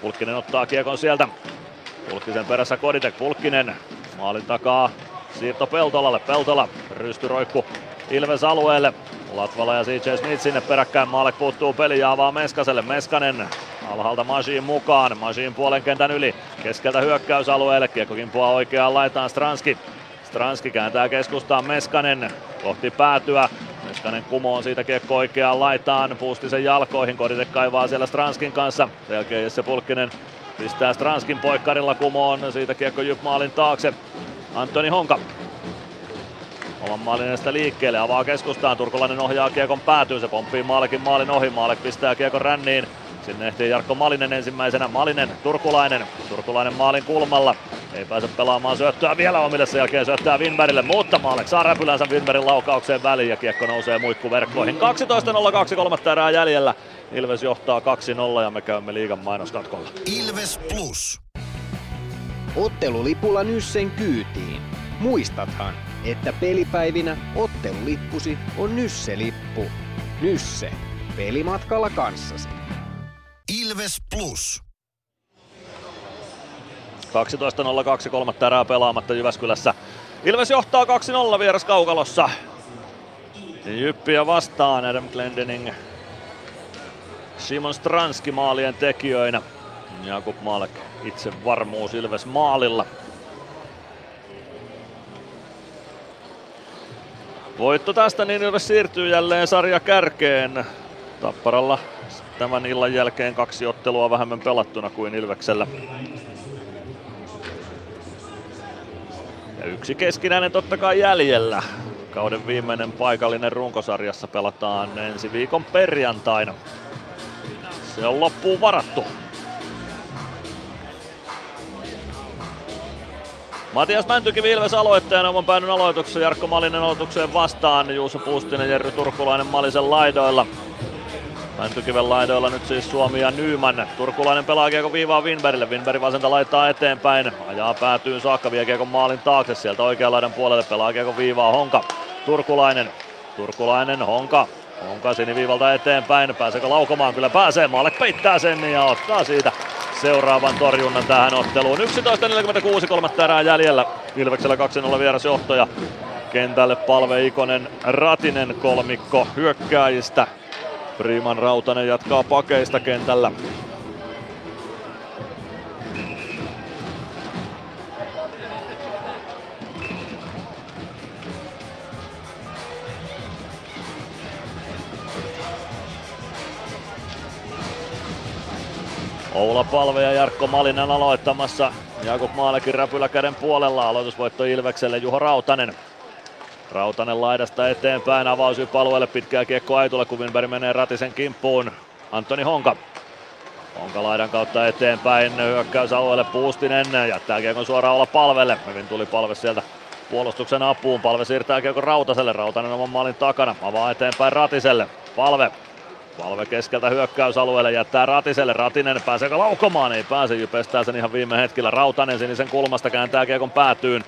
Pulkkinen ottaa kiekon sieltä. Pulkkisen perässä Koditek, Pulkkinen Maalin takaa siirto Peltolalle. Peltola rystyroikku Ilves alueelle. Latvala ja CJ Smith sinne peräkkäin. Maalle puuttuu peli ja avaa Meskaselle. Meskanen alhaalta Masiin mukaan. Masiin puolen kentän yli. Keskeltä hyökkäysalueelle. Kiekko kimpuaa oikeaan laitaan Stranski. Stranski kääntää keskustaan Meskanen kohti päätyä. Meskanen kumoon siitä kiekko oikeaan laitaan. Puustisen jalkoihin. Kodite kaivaa siellä Stranskin kanssa. Sen jälkeen Jesse Pulkkinen Pistää Stranskin poikkarilla kumoon, siitä kiekko Jyp maalin taakse. Antoni Honka oman maalin edestä liikkeelle, avaa keskustaan, Turkulainen ohjaa kiekon päätyy, se pomppii Maalekin maalin ohi, Maalek pistää kiekon ränniin. Sinne ehtii Jarkko Malinen ensimmäisenä, Malinen, Turkulainen, Turkulainen maalin kulmalla. Ei pääse pelaamaan syöttöä vielä omille sen jälkeen syöttää Winbergille, mutta Maalek saa räpylänsä Winbergin laukaukseen väliin ja kiekko nousee muikkuverkkoihin. 12.02 kolmatta erää jäljellä. Ilves johtaa 2-0 ja me käymme liigan mainoskatkolla.
Ilves Plus.
Ottelulipulla Nyssen kyytiin. Muistathan, että pelipäivinä ottelulippusi on Nysse-lippu. Nysse. Pelimatkalla kanssasi.
Ilves Plus.
12.02 kolmatta erää pelaamatta Jyväskylässä. Ilves johtaa 2-0 vieras Kaukalossa. Jyppiä vastaan Adam Glendening. Simon Stranski maalien tekijöinä. Jakub Malek itse varmuus Ilves maalilla. Voitto tästä, niin Ilves siirtyy jälleen sarja kärkeen. Tapparalla tämän illan jälkeen kaksi ottelua vähemmän pelattuna kuin Ilveksellä. Ja yksi keskinäinen totta kai jäljellä. Kauden viimeinen paikallinen runkosarjassa pelataan ensi viikon perjantaina. Se on loppuun varattu. Matias Mäntykivi Ilves aloittajana oman päädyn aloituksessa Jarkko Malinen aloitukseen vastaan. Juuso Puustinen, Jerry Turkulainen Malisen laidoilla. Mäntykiven laidoilla nyt siis Suomi ja Nyman. Turkulainen pelaa kiekko viivaa Winbergille. Winberg vasenta laittaa eteenpäin. Ajaa päätyyn saakka, vie kiekon maalin taakse. Sieltä oikean laidan puolelle pelaa kiekko viivaa Honka. Turkulainen. Turkulainen, Honka. Honka siniviivalta eteenpäin. Pääseekö laukomaan? Kyllä pääsee. Maalek peittää sen ja ottaa siitä seuraavan torjunnan tähän otteluun. 11.46 kolmatta erää jäljellä. Ilveksellä 2-0 vierasjohtoja. Kentälle Palve Ikonen, Ratinen kolmikko hyökkääjistä. Priman Rautanen jatkaa pakeista kentällä. Oula Palve ja Jarkko Malinen aloittamassa. Jakub Maalekin räpylä käden puolella. Aloitusvoitto Ilvekselle Juho Rautanen. Rautanen laidasta eteenpäin, avausypalueelle pitkää kiekko Aitulle, kun Winberg menee Ratisen kimppuun. Antoni Honka. Honka laidan kautta eteenpäin, hyökkäysalueelle Puustinen, jättää kiekon suoraan olla palvelle. Hyvin tuli palve sieltä puolustuksen apuun. Palve siirtää kiekon Rautaselle, Rautanen oman maalin takana, avaa eteenpäin Ratiselle. Palve Palve keskeltä hyökkäysalueelle jättää Ratiselle. Ratinen pääseekö laukomaan? Ei pääse, Jypestää sen ihan viime hetkellä. Rautanen sinisen kulmasta kääntää kiekon päätyyn.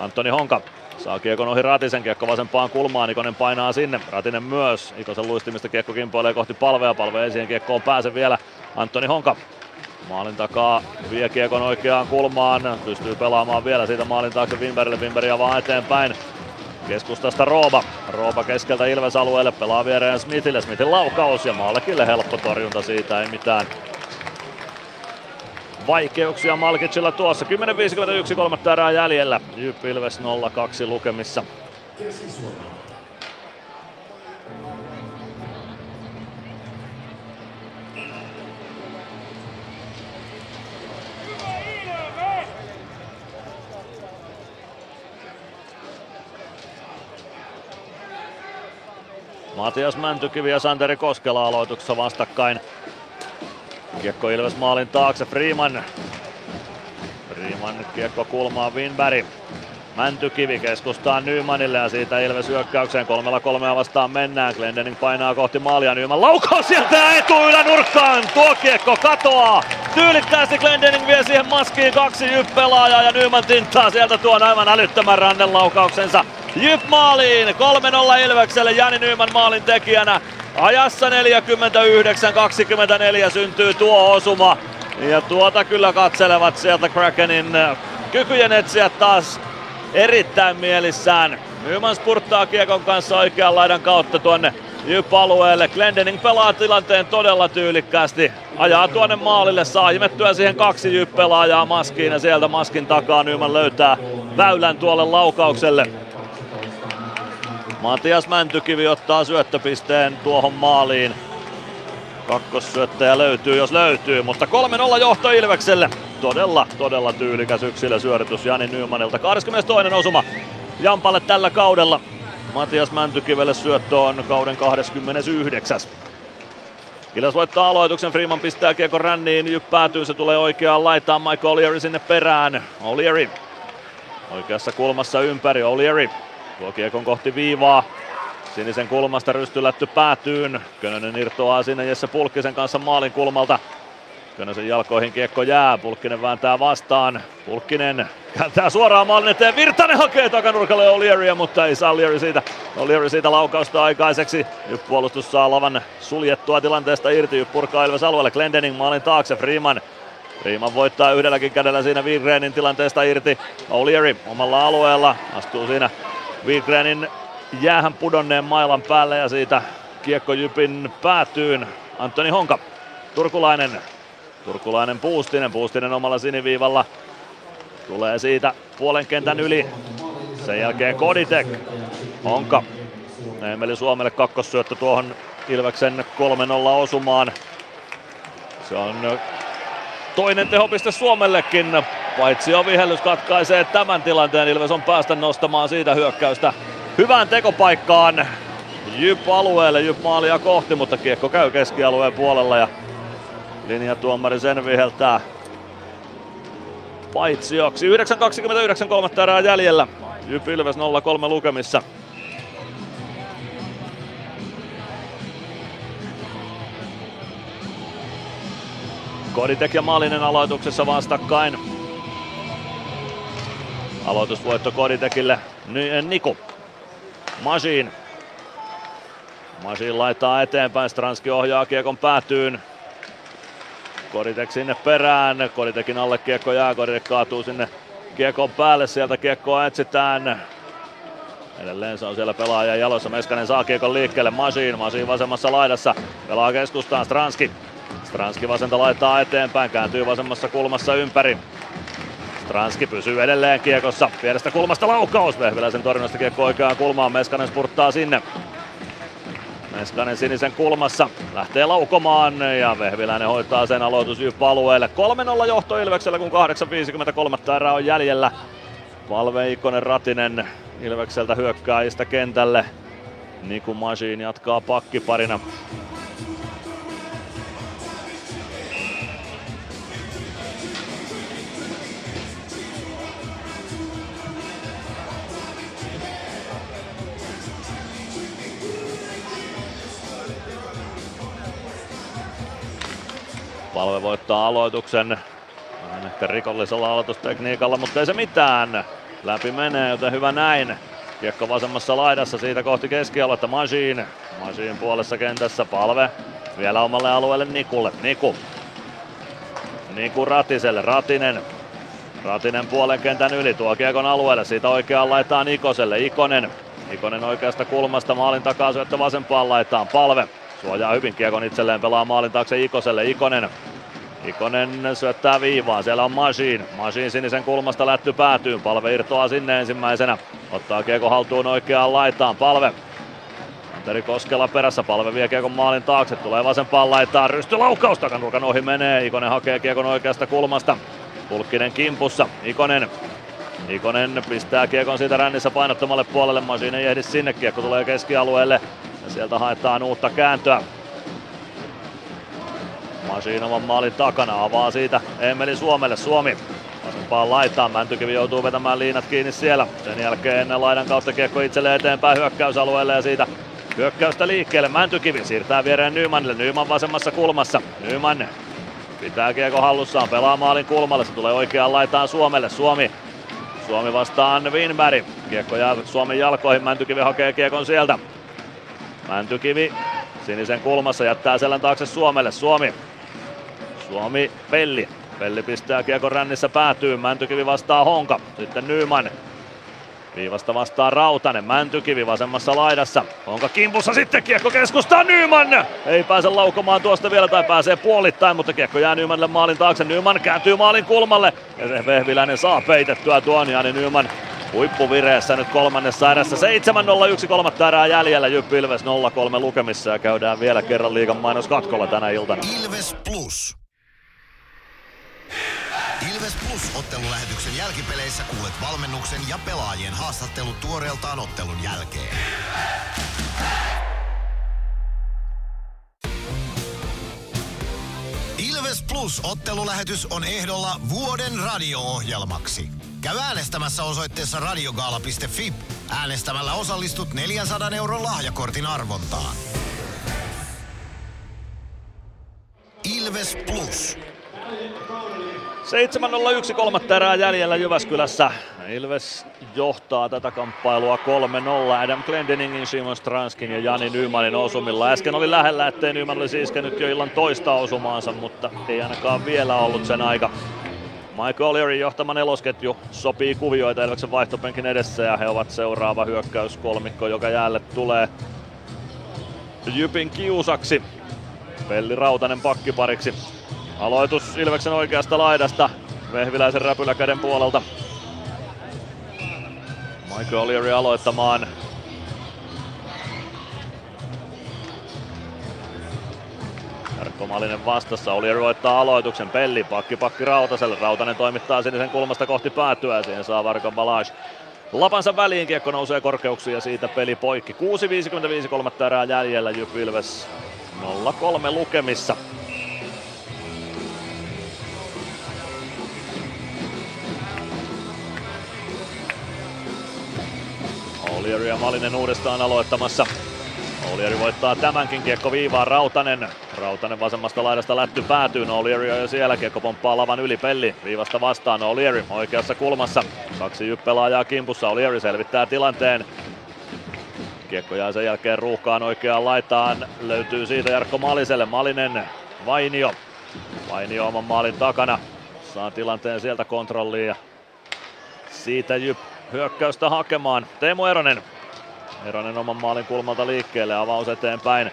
Antoni Honka Saa kiekon ohi Ratisen, kiekko vasempaan kulmaan, Ikonen painaa sinne, Ratinen myös, Ikosen luistimista kiekko kimpoilee kohti palvea, palve ei siihen kiekkoon pääse vielä, Antoni Honka Maalin takaa vie kiekon oikeaan kulmaan, pystyy pelaamaan vielä siitä maalin taakse Wimberille, Wimberi avaa eteenpäin. Keskustasta Rooba. Rooba keskeltä Ilves alueelle, pelaa viereen Smithille, Smithin laukaus ja Maalekille helppo torjunta siitä, ei mitään vaikeuksia Malkicilla tuossa. 10.51 kolmatta erää jäljellä. Jyp Ilves 0-2 lukemissa. Matias Mäntykivi ja Santeri Koskela aloituksessa vastakkain. Kiekko Ilves maalin taakse, Freeman. Freeman kiekko kulmaa Winberg. Mäntykivi keskustaa Nymanille ja siitä Ilves hyökkäykseen. Kolmella kolmea vastaan mennään. Glendening painaa kohti maalia. Nyman laukaus sieltä etuylänurkkaan. Tuo kiekko katoaa. Tyylikkäästi Glendening vie siihen maskiin kaksi Jyp-pelaajaa ja Nyman tinttaa sieltä tuon aivan älyttömän rannenlaukauksensa. Jyp maaliin. 3-0 Ilvekselle Jani Nyman maalin tekijänä. Ajassa 49-24 syntyy tuo osuma. Ja tuota kyllä katselevat sieltä Krakenin kykyjen etsijät taas erittäin mielissään. Nyman spurttaa kiekon kanssa oikean laidan kautta tuonne Jyp-alueelle. Glendening pelaa tilanteen todella tyylikkäästi. Ajaa tuonne maalille, saa imettyä siihen kaksi Jyp-pelaajaa maskiin ja sieltä maskin takaa Nyman löytää väylän tuolle laukaukselle. Matias Mäntykivi ottaa syöttöpisteen tuohon maaliin. Kakkossyöttäjä löytyy, jos löytyy, mutta 3-0 johto Ilvekselle. Todella, todella tyylikäs yksilösyöritys Jani Nymanilta. 22. osuma Jampalle tällä kaudella. Matias Mäntykivelle syöttö on kauden 29. Ilves voittaa aloituksen, Freeman pistää kiekon ränniin, Jyp päätyy, se tulee oikeaan laitaan, Michael O'Leary sinne perään. O'Leary oikeassa kulmassa ympäri, O'Leary tuo kiekon kohti viivaa. Sinisen kulmasta rystylätty päätyyn. Könönen irtoaa sinne Jesse Pulkkisen kanssa maalin kulmalta. Könösen jalkoihin kiekko jää, Pulkkinen vääntää vastaan. Pulkkinen kääntää suoraan maalin eteen, Virtanen hakee takanurkalle O'Learya, mutta ei saa O'Leary siitä, O'Leary siitä laukausta aikaiseksi. Nyt puolustus saa lavan suljettua tilanteesta irti, Jyp purkaa Ilves alueelle, Glendening maalin taakse, Freeman Freeman voittaa yhdelläkin kädellä siinä Wigrenin tilanteesta irti. O'Leary omalla alueella astuu siinä Wigrenin jäähän pudonneen mailan päälle ja siitä kiekko Jypin päätyyn. Antoni Honka, Turkulainen Turkulainen Puustinen, Puustinen omalla siniviivalla. Tulee siitä puolen kentän yli. Sen jälkeen Koditek. Honka. Emeli Suomelle kakkossyöttö tuohon Ilveksen 3-0 osumaan. Se on toinen tehopiste Suomellekin. Paitsi jo vihellys katkaisee tämän tilanteen. Ilves on päästä nostamaan siitä hyökkäystä hyvään tekopaikkaan. Jyp alueelle, Jyp maalia kohti, mutta kiekko käy keskialueen puolella ja Linjatuomari sen viheltää paitsioksi. 9.29 kolmatta erää jäljellä. Jyp Ilves 0-3 lukemissa. Koditek ja Malinen aloituksessa vastakkain. Aloitusvoitto Koditekille. Niku. Masin. Masin laittaa eteenpäin. Stranski ohjaa kiekon päätyyn. Koditek sinne perään. Koditekin alle kiekko jää. Koditek kaatuu sinne kiekon päälle. Sieltä kiekkoa etsitään. Edelleen se on siellä pelaaja jalossa. Meskanen saa kiekon liikkeelle. Masiin. Masiin vasemmassa laidassa. Pelaa keskustaan Stranski. Stranski vasenta laittaa eteenpäin. Kääntyy vasemmassa kulmassa ympäri. Stranski pysyy edelleen kiekossa. Pienestä kulmasta laukaus. Vehviläisen torjunnasta kiekko oikeaan kulmaan. Meskanen spurttaa sinne. Meskanen sinisen kulmassa lähtee laukomaan ja Vehviläinen hoitaa sen aloitus alueelle. 3-0 johto Ilveksellä kun 8.53 erää on jäljellä. Valve Ikonen Ratinen Ilvekseltä hyökkääjistä kentälle. Niku Masiin jatkaa pakkiparina. Palve voittaa aloituksen. Vähän ehkä rikollisella aloitustekniikalla, mutta ei se mitään. Läpi menee, joten hyvä näin. Kiekko vasemmassa laidassa siitä kohti keskialuetta Majin. Majin puolessa kentässä palve. Vielä omalle alueelle Nikulle. Niku. Niku Ratiselle. Ratinen. Ratinen puolen kentän yli. Tuo kiekon alueelle. Siitä oikeaan laittaa Ikoselle. Ikonen. Ikonen oikeasta kulmasta. Maalin takaa syöttö vasempaan laitaan. Palve. Suojaa hyvin kiekon itselleen, pelaa maalin taakse Ikoselle. Ikonen Ikonen syöttää viivaan, siellä on Machine. Machine sinisen kulmasta lätty päätyy, palve irtoaa sinne ensimmäisenä. Ottaa kiekko haltuun oikeaan laitaan, palve. Anteri Koskela perässä, palve vie kiekon maalin taakse, tulee vasempaan laitaan, rysty laukaus, takanurkan ohi menee. Ikonen hakee kiekon oikeasta kulmasta. Pulkkinen kimpussa, Ikonen Ikonen pistää kiekon siitä rännissä painottomalle puolelle, Machine ei ehdi sinne, kiekko tulee keskialueelle. Sieltä haetaan uutta kääntöä. Masiin oman maalin takana avaa siitä Emeli Suomelle. Suomi vasempaan laitaan. Mäntykivi joutuu vetämään liinat kiinni siellä. Sen jälkeen laidan kautta kiekko itselle eteenpäin hyökkäysalueelle ja siitä hyökkäystä liikkeelle. Mäntykivi siirtää viereen Nymanille. Nyman vasemmassa kulmassa. Nyman pitää kiekko hallussaan. Pelaa maalin kulmalle. Se tulee oikeaan laitaan Suomelle. Suomi Suomi vastaan Winberg. Kiekko jää Suomen jalkoihin. Mäntykivi hakee kiekon sieltä. Mäntykivi sinisen kulmassa jättää selän taakse Suomelle. Suomi. Suomi Pelli. Pelli pistää kiekon rännissä päätyy. Mäntykivi vastaa Honka. Sitten Nyman. Viivasta vastaa Rautanen. Mäntykivi vasemmassa laidassa. Honka kimpussa sitten kiekko keskustaa Nyman. Ei pääse laukomaan tuosta vielä tai pääsee puolittain, mutta kiekko jää Nymanille maalin taakse. Nyman kääntyy maalin kulmalle. Ja se Vehviläinen saa peitettyä tuon ja niin Nyman huippuvireessä nyt kolmannessa erässä. 7-0-1 kolmatta erää jäljellä. Jyppi Ilves 0-3 lukemissa ja käydään vielä kerran liigan mainos katkolla tänä iltana.
Ilves Plus. Ilves Plus ottelulähetyksen jälkipeleissä kuulet valmennuksen ja pelaajien haastattelut tuoreeltaan ottelun jälkeen. Ilves Plus ottelulähetys on ehdolla vuoden radio-ohjelmaksi. Käy äänestämässä osoitteessa radiogaala.fi. Äänestämällä osallistut 400 euron lahjakortin arvontaan. Ilves Plus.
7.01 kolmatta erää jäljellä Jyväskylässä. Ilves johtaa tätä kamppailua 3-0. Adam Glendeningin, Simon Stranskin ja Jani Nymanin osumilla. Äsken oli lähellä, ettei Nyman olisi iskenyt jo illan toista osumaansa, mutta ei ainakaan vielä ollut sen aika. Mike O'Learyn johtama nelosketju sopii kuvioita Ilveksen vaihtopenkin edessä ja he ovat seuraava hyökkäyskolmikko, joka jäälle tulee Jypin kiusaksi. Pelli Rautanen pakkipariksi. Aloitus Ilveksen oikeasta laidasta. Vehviläisen räpyläkäden puolelta. Michael O'Leary aloittamaan. Jarkko Malinen vastassa. O'Leary voittaa aloituksen. Pelli pakki pakki Rautaselle. Rautanen toimittaa sinisen kulmasta kohti päätyä. Siihen saa Varkan Balage lapansa väliin. Kiekko nousee korkeuksiin ja siitä peli poikki. 6.55 kolmatta erää jäljellä. Jyp Ilves 0-3 lukemissa. Olieri ja Malinen uudestaan aloittamassa. Olieri voittaa tämänkin kiekko viivaan Rautanen. Rautanen vasemmasta laidasta lätty päätyy. Olieri on jo siellä. Kiekko pomppaa lavan yli Pelli. Viivasta vastaan. Olieri oikeassa kulmassa. Kaksi jyppelaajaa kimpussa. Olieri selvittää tilanteen. Kiekko jää sen jälkeen ruuhkaan oikeaan laitaan. Löytyy siitä Jarkko Maliselle. Malinen Vainio. Vainio oman maalin takana. Saa tilanteen sieltä kontrolliin ja siitä Jyp hyökkäystä hakemaan. Teemu Eronen. Eronen oman maalin kulmalta liikkeelle, avaus eteenpäin.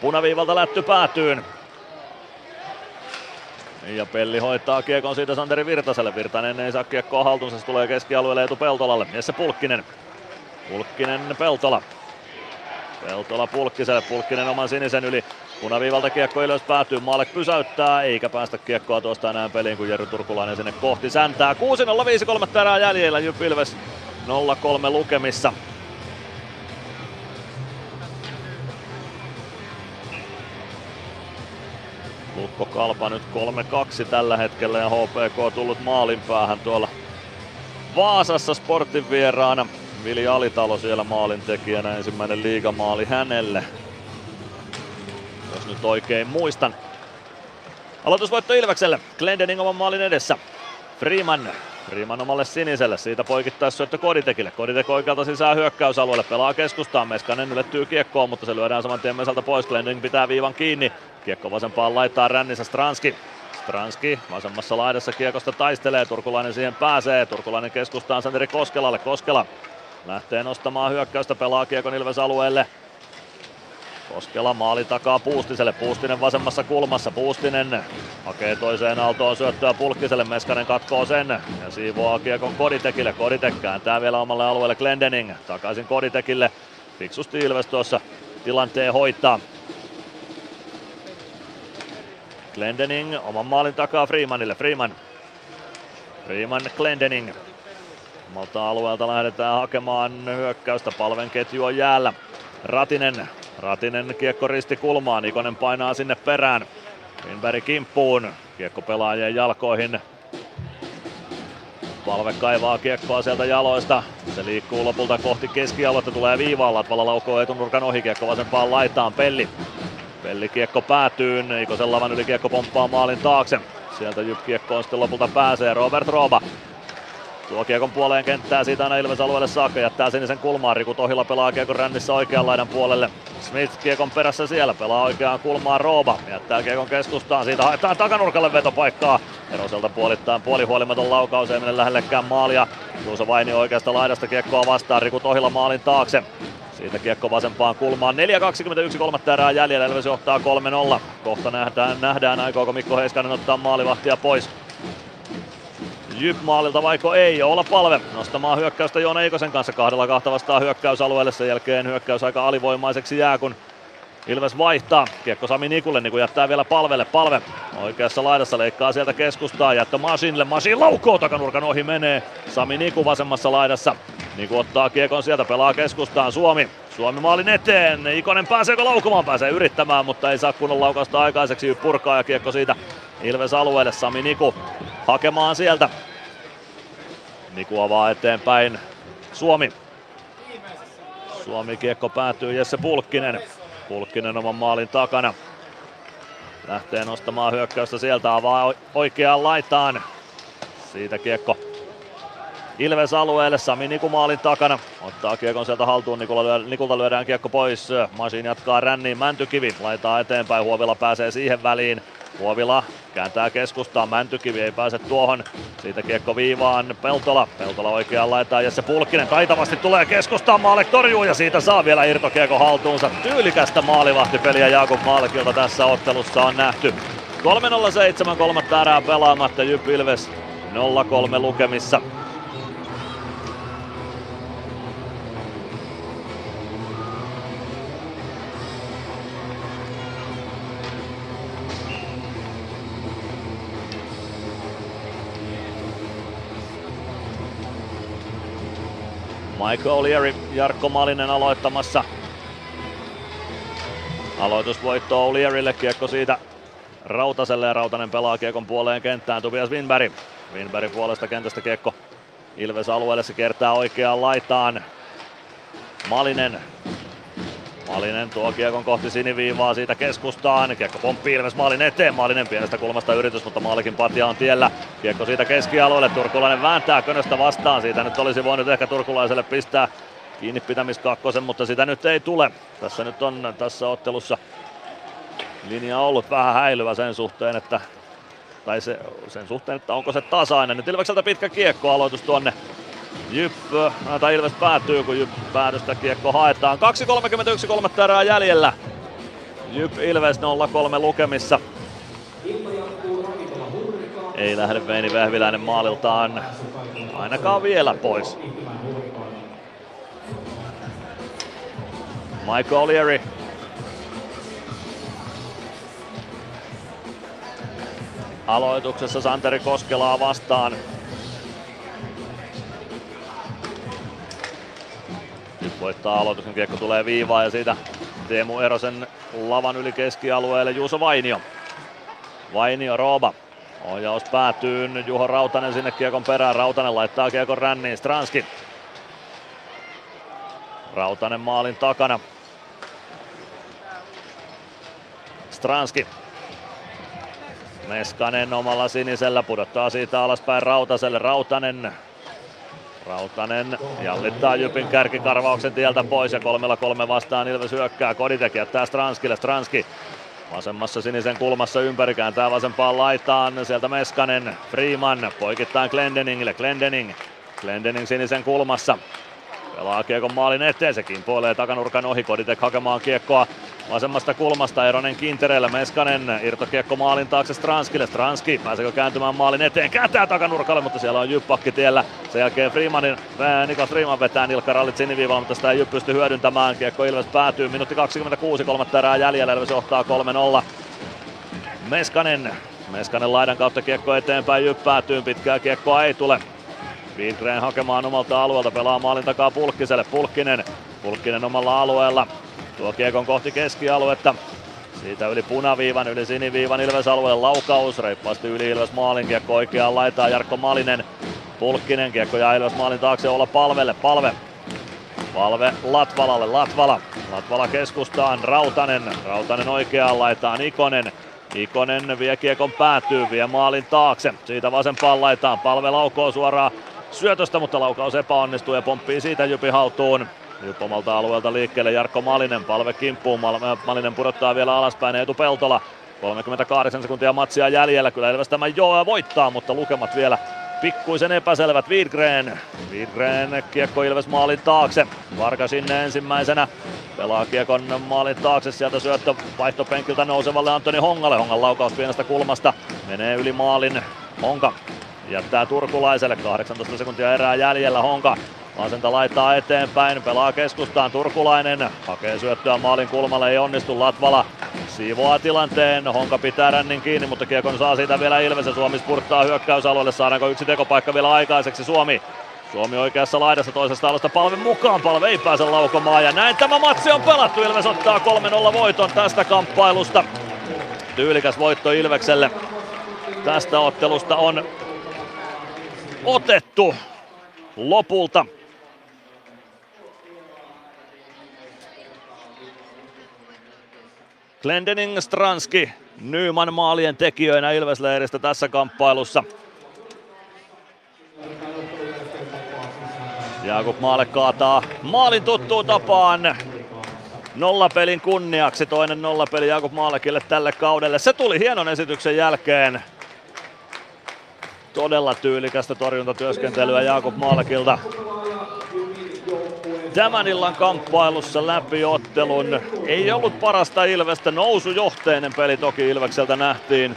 Punaviivalta lätty päätyyn. Ja Pelli hoitaa kiekon siitä Santeri Virtaselle. Virtanen ei saa kiekkoa haltuunsa, se tulee keskialueelle Eetu Peltolalle. Jesse Pulkkinen. Pulkkinen Peltola. Peltola Pulkkiselle, Pulkkinen oman sinisen yli. Punaviivalta kiekko ylös päätyy, Maalek pysäyttää, eikä päästä kiekkoa tuosta enää peliin, kun Jerry Turkulainen sinne kohti säntää. 6-0-5 kolmatta erää jäljellä, Jyp Ilves 0-3 lukemissa. Lukko Kalpa nyt 3-2 tällä hetkellä ja HPK tullut maalin päähän tuolla Vaasassa sportin vieraana. Vili Alitalo siellä maalintekijänä, ensimmäinen liigamaali hänelle. Jos nyt oikein muistan. Aloitusvoitto Ilvekselle. Glendening oman maalin edessä. Freeman. Freeman omalle siniselle. Siitä poikittaisi syöttö Koditekille. Koditek oikealta sisään hyökkäysalueelle. Pelaa keskustaan. Meskanen ylettyy kiekkoon, mutta se lyödään saman tien Mesalta pois. Glendening pitää viivan kiinni. Kiekko vasempaan laittaa rännissä Stranski. Stranski vasemmassa laidassa kiekosta taistelee. Turkulainen siihen pääsee. Turkulainen keskustaan Santeri Koskelalle. Koskela lähtee nostamaan hyökkäystä. Pelaa kiekon Ilves alueelle. Koskela maali takaa Puustiselle, Puustinen vasemmassa kulmassa, Puustinen hakee toiseen aaltoon syöttöä Pulkkiselle, Meskanen katkoo sen ja siivoaa kiekon Koditekille, Koditek kääntää vielä omalle alueelle Glendening, takaisin Koditekille, fiksusti Ilves tuossa tilanteen hoitaa. Glendening oman maalin takaa Freemanille, Freeman. Freeman Glendening. Omalta alueelta lähdetään hakemaan hyökkäystä, palven ketju on jäällä. Ratinen Ratinen kiekko risti kulmaan, Ikonen painaa sinne perään. Winberg kimppuun, kiekko pelaajien jalkoihin. Palve kaivaa kiekkoa sieltä jaloista. Se liikkuu lopulta kohti keskialuetta, tulee viivaan. Latvala laukoo etunurkan ohi, kiekko vasempaan laitaan. Pelli. Pelli kiekko päätyy, Ikosen lavan yli kiekko pomppaa maalin taakse. Sieltä Jyp kiekkoon sitten lopulta pääsee Robert Rooba. Tuo kiekon puoleen kenttää siitä aina Ilves alueelle saakka, jättää sinisen kulmaan. Riku Tohila pelaa kiekon rännissä oikean laidan puolelle. Smith kiekon perässä siellä, pelaa oikeaan kulmaan Rooba. Jättää kiekon keskustaan, siitä haetaan takanurkalle vetopaikkaa. Eroselta puolittain puolihuolimaton laukaus, ei mene lähellekään maalia. Juuso Vaini oikeasta laidasta kiekkoa vastaan, Riku Tohila maalin taakse. Siitä kiekko vasempaan kulmaan. 4.21 kolmatta erää jäljellä, Ilves johtaa 3-0. Kohta nähdään, nähdään aikooko Mikko Heiskanen ottaa maalivahtia pois. Jyp maalilta vaiko ei, olla palve nostamaan hyökkäystä Joona Eikosen kanssa kahdella kahta vastaan hyökkäysalueelle. Sen jälkeen hyökkäys aika alivoimaiseksi jää, kun Ilves vaihtaa. Kiekko Sami Nikulle, niin jättää vielä palvelle. Palve oikeassa laidassa leikkaa sieltä keskustaa. Jättö Masinille. Masin laukoo takanurkan ohi menee. Sami Niku vasemmassa laidassa. Niku ottaa kiekon sieltä, pelaa keskustaan. Suomi. Suomi maalin eteen. Ikonen pääseekö laukumaan? Pääsee yrittämään, mutta ei saa kunnon laukausta aikaiseksi. Purkaa ja kiekko siitä Ilves alueelle. Sami Niku hakemaan sieltä. Niku avaa eteenpäin. Suomi. Suomi kiekko päätyy Jesse Pulkkinen. Pulkkinen oman maalin takana. Lähtee nostamaan hyökkäystä sieltä, avaa oikeaan laitaan. Siitä kiekko Ilves alueelle, Sami Niku maalin takana. Ottaa kiekon sieltä haltuun, Nikulla lyö, Nikulta lyödään kiekko pois. Masin jatkaa ränniin, Mäntykivi laitaa eteenpäin, Huovila pääsee siihen väliin. Huovila kääntää keskustaan, Mäntykivi ei pääse tuohon. Siitä kiekko viivaan, Peltola. Peltola oikeaan laitaa ja se Pulkkinen taitavasti tulee keskustaan, Maale torjuu ja siitä saa vielä irtokiekko haltuunsa. Tyylikästä maalivahtipeliä Jakub Malkilta tässä ottelussa on nähty. 3-0-7, kolmatta erää pelaamatta, Jyp Ilves 0-3 lukemissa. Michael O'Leary, Jarkko Malinen aloittamassa. Aloitusvoitto O'Learylle, kiekko siitä Rautaselle ja Rautanen pelaa kiekon puoleen kenttään Tobias Winberg. Winberg puolesta kentästä kiekko Ilves alueelle, se kertaa oikeaan laitaan. Malinen Malinen tuo kiekon kohti siniviivaa siitä keskustaan. Kiekko pomppii Ilves maalin eteen. Maalinen pienestä kulmasta yritys, mutta maalikin patja on tiellä. Kiekko siitä keskialueelle. Turkulainen vääntää könöstä vastaan. Siitä nyt olisi voinut ehkä turkulaiselle pistää kiinni pitämiskakkosen, mutta sitä nyt ei tule. Tässä nyt on tässä ottelussa linja ollut vähän häilyvä sen suhteen, että tai se, sen suhteen, että onko se tasainen. Nyt Ilvekseltä pitkä kiekko aloitus tuonne Jyp, tai Ilves päätyy, kun Jyp päädystä kiekko haetaan. 2.31 kolmatta erää jäljellä. Jyp Ilves 0-3 lukemissa. Ei lähde Veini Vehviläinen maaliltaan ainakaan vielä pois. Michael O'Leary Aloituksessa Santeri Koskelaa vastaan. Nyt voittaa aloituksen, kiekko tulee viivaan ja siitä Teemu Erosen lavan yli keskialueelle Juuso Vainio. Vainio Rooba. Ohjaus päätyy, Juho Rautanen sinne kiekon perään. Rautanen laittaa kiekon ränniin, Stranski. Rautanen maalin takana. Stranski. Meskanen omalla sinisellä pudottaa siitä alaspäin Rautaselle. Rautanen Rautanen jallittaa Jypin kärkikarvauksen tieltä pois ja kolmella kolme vastaan Ilves hyökkää. Koditek jättää Stranskille. Stranski vasemmassa sinisen kulmassa ympäri kääntää vasempaan laitaan. Sieltä Meskanen, Freeman poikittain Glendeningille. Glendening, Glendening sinisen kulmassa. Pelaa kiekon maalin eteen, se kimpoilee takanurkan ohi, Koditek hakemaan kiekkoa vasemmasta kulmasta, Eronen Kintereellä, Meskanen, irtokiekko maalin taakse Stranskille, Stranski pääseekö kääntymään maalin eteen, kääntää takanurkalle, mutta siellä on Jyppakki tiellä, sen jälkeen Freemanin, Niklas Freeman vetää nilkkarallit siniviivalla, mutta sitä ei Jypp pysty hyödyntämään, kiekko Ilves päätyy, minuutti 26, kolmatta erää jäljellä, Ilves johtaa 3-0. Meskanen, Meskanen laidan kautta kiekko eteenpäin, Jypp päätyy, pitkää kiekkoa ei tule, Wildgren hakemaan omalta alueelta, pelaa maalin takaa Pulkkiselle. Pulkkinen, Pulkkinen omalla alueella. Tuo kiekon kohti keskialuetta. Siitä yli punaviivan, yli siniviivan Ilves alueelle laukaus. Reippaasti yli Ilves maalin kiekko oikeaan laitaa Jarkko Malinen. Pulkkinen kiekko ja Ilves maalin taakse olla palvelle. Palve Palve Latvalalle, Latvala. Latvala keskustaan, Rautanen. Rautanen oikeaan laitaan, Ikonen. Ikonen vie kiekon päätyy, vie maalin taakse. Siitä vasempaan laitaan, palve laukoo suoraan syötöstä, mutta laukaus epäonnistuu ja pomppii siitä Jypi haltuun. Jyp omalta alueelta liikkeelle Jarkko Malinen, palve kimppuun, Malinen pudottaa vielä alaspäin Eetu Peltola. 38 sekuntia matsia jäljellä, kyllä Ilves tämän jo voittaa, mutta lukemat vielä pikkuisen epäselvät. Widgren, Widgren kiekko Ilves maalin taakse. Varka sinne ensimmäisenä. Pelaa kiekon maalin taakse, sieltä syöttö vaihtopenkiltä nousevalle Antoni Hongalle. Hongan laukaus pienestä kulmasta menee yli maalin. Honka jättää turkulaiselle, 18 sekuntia erää jäljellä. Honka Vasenta laittaa eteenpäin, pelaa keskustaan Turkulainen, hakee syöttöä maalin kulmalle, ei onnistu Latvala. Siivoaa tilanteen, Honka pitää rännin kiinni, mutta Kiekon saa siitä vielä Ilves ja Suomi spurttaa hyökkäysalueelle. Saadaanko yksi tekopaikka vielä aikaiseksi? Suomi Suomi oikeassa laidassa toisesta alusta palve mukaan. Palve ei pääse laukomaan ja näin tämä matsi on pelattu. Ilves ottaa 3-0 voiton tästä kamppailusta. Tyylikäs voitto Ilvekselle. Tästä ottelusta on otettu lopulta. Glendening Stranski Nyman maalien tekijöinä Ilvesleiristä tässä kamppailussa. Jakub Maale kaataa maalin tuttuun tapaan. Nollapelin kunniaksi toinen nollapeli Jakub Maalekille tälle kaudelle. Se tuli hienon esityksen jälkeen. Todella tyylikästä torjuntatyöskentelyä Jakub Maalekilta. Tämän illan kamppailussa läpi ottelun. Ei ollut parasta Ilvestä, nousujohteinen peli toki Ilvekseltä nähtiin.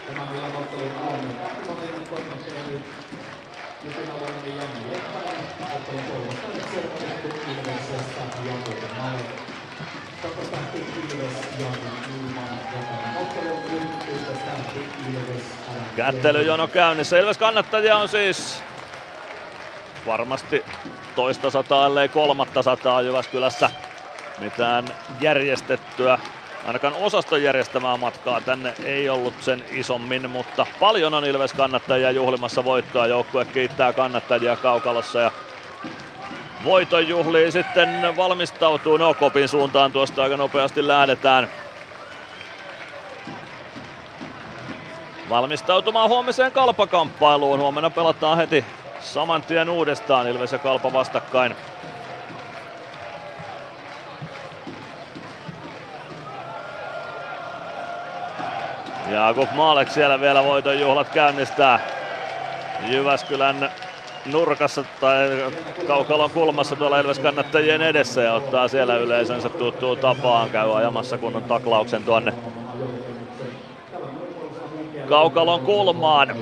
Kättelyjono käynnissä. Ilves kannattajia on siis varmasti toista sataa, ellei kolmatta sataa Jyväskylässä. Mitään järjestettyä, ainakaan osaston järjestämää matkaa tänne ei ollut sen isommin, mutta paljon on Ilves kannattajia juhlimassa voittoa. Joukkue kiittää kannattajia Kaukalossa ja voiton juhliin sitten valmistautuu. No Kopin suuntaan tuosta aika nopeasti lähdetään. valmistautumaan huomiseen kalpakamppailuun. Huomenna pelataan heti saman tien uudestaan Ilves ja Kalpa vastakkain. Jakub Maalek siellä vielä voiton juhlat käynnistää. Jyväskylän nurkassa tai kaukalon kulmassa tuolla Ilves kannattajien edessä ja ottaa siellä yleisönsä tuttuun tapaan. Käy ajamassa kunnon taklauksen tuonne kaukalon kulmaan.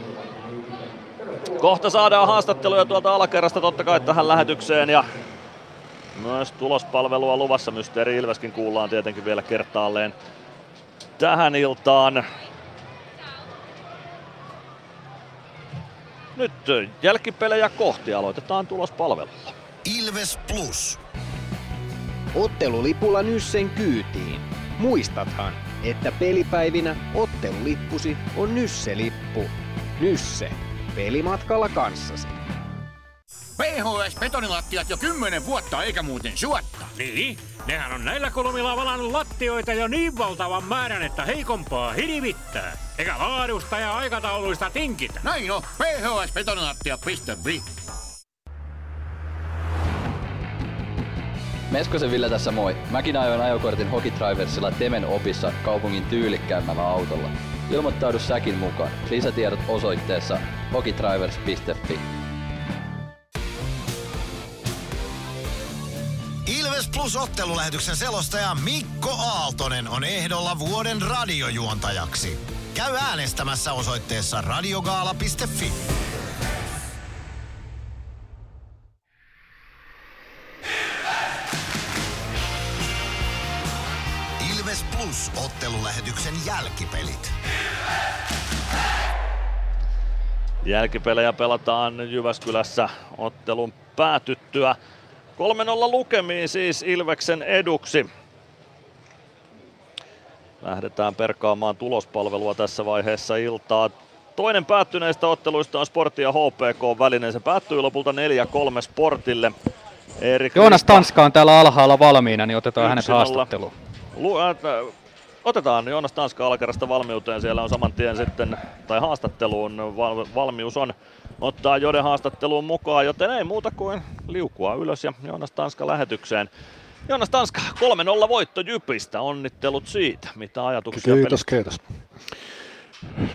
Kohta saadaan haastatteluja tuolta alakerrasta totta kai tähän lähetykseen ja myös tulospalvelua luvassa. Mysteeri Ilveskin kuullaan tietenkin vielä kertaalleen tähän iltaan. Nyt jälkipelejä kohti aloitetaan tulospalvelulla.
Ilves Plus.
Ottelulipulla Nyssen kyytiin. Muistathan, että pelipäivinä ottelulippusi on Nysse-lippu. Nysse. Pelimatkalla kanssasi.
PHS betonilattiat jo kymmenen vuotta eikä muuten suotta. Niin, nehän on näillä kolmilla valannut lattioita jo niin valtavan määrän, että heikompaa hirvittää. Eikä laadusta ja aikatauluista tinkitä. Näin on, phsbetonilattia.fi.
Meskosen Ville tässä moi. Mäkin ajoin ajokortin Hokitriversilla Temen opissa kaupungin tyylikkäämmällä autolla. Ilmoittaudu säkin mukaan. Lisätiedot osoitteessa hokitrivers.fi.
Ilves Plus ottelulähetyksen selostaja Mikko Aaltonen on ehdolla vuoden radiojuontajaksi. Käy äänestämässä osoitteessa radiogaala.fi. Plus ottelulähetyksen jälkipelit.
Jälkipelejä pelataan Jyväskylässä ottelun päätyttyä. 3-0 lukemiin siis Ilveksen eduksi. Lähdetään perkaamaan tulospalvelua tässä vaiheessa iltaa. Toinen päättyneistä otteluista on Sportti ja HPK välinen. Se päättyi lopulta 4-3 Sportille. Erik
Joonas Tanska on täällä alhaalla valmiina, niin otetaan hänet haastatteluun.
Äh, otetaan Joonas Tanska alakerrasta valmiuteen. Siellä on saman tien sitten, tai haastatteluun val- valmius on ottaa Jode haastatteluun mukaan, joten ei muuta kuin liukua ylös ja Joonas Tanska lähetykseen. Joonas Tanska, 3-0 voitto Jypistä. Onnittelut siitä. Mitä ajatuksia
Kiitos,
pelistä?
kiitos.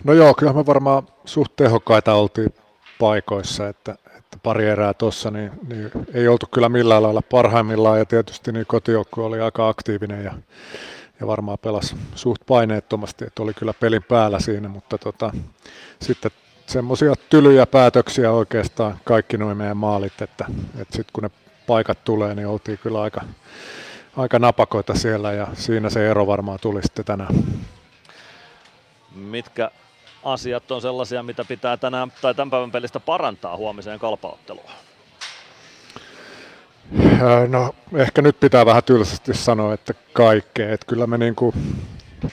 No joo, kyllä me varmaan suht tehokkaita oltiin paikoissa, että, että pari erää tuossa, niin, niin, ei oltu kyllä millään lailla parhaimmillaan. Ja tietysti niin kotijoukkue oli aika aktiivinen ja, ja varmaan pelasi suht paineettomasti, että oli kyllä pelin päällä siinä, mutta tota, sitten semmoisia tylyjä päätöksiä oikeastaan kaikki nuo meidän maalit, että, että sitten kun ne paikat tulee, niin oltiin kyllä aika, aika napakoita siellä. Ja siinä se ero varmaan tuli sitten tänään.
Mitkä asiat on sellaisia, mitä pitää tänään tai tämän päivän pelistä parantaa huomiseen kalpaotteluun?
No ehkä nyt pitää vähän tylsästi sanoa, että kaikkea. Että kyllä me niin, kuin,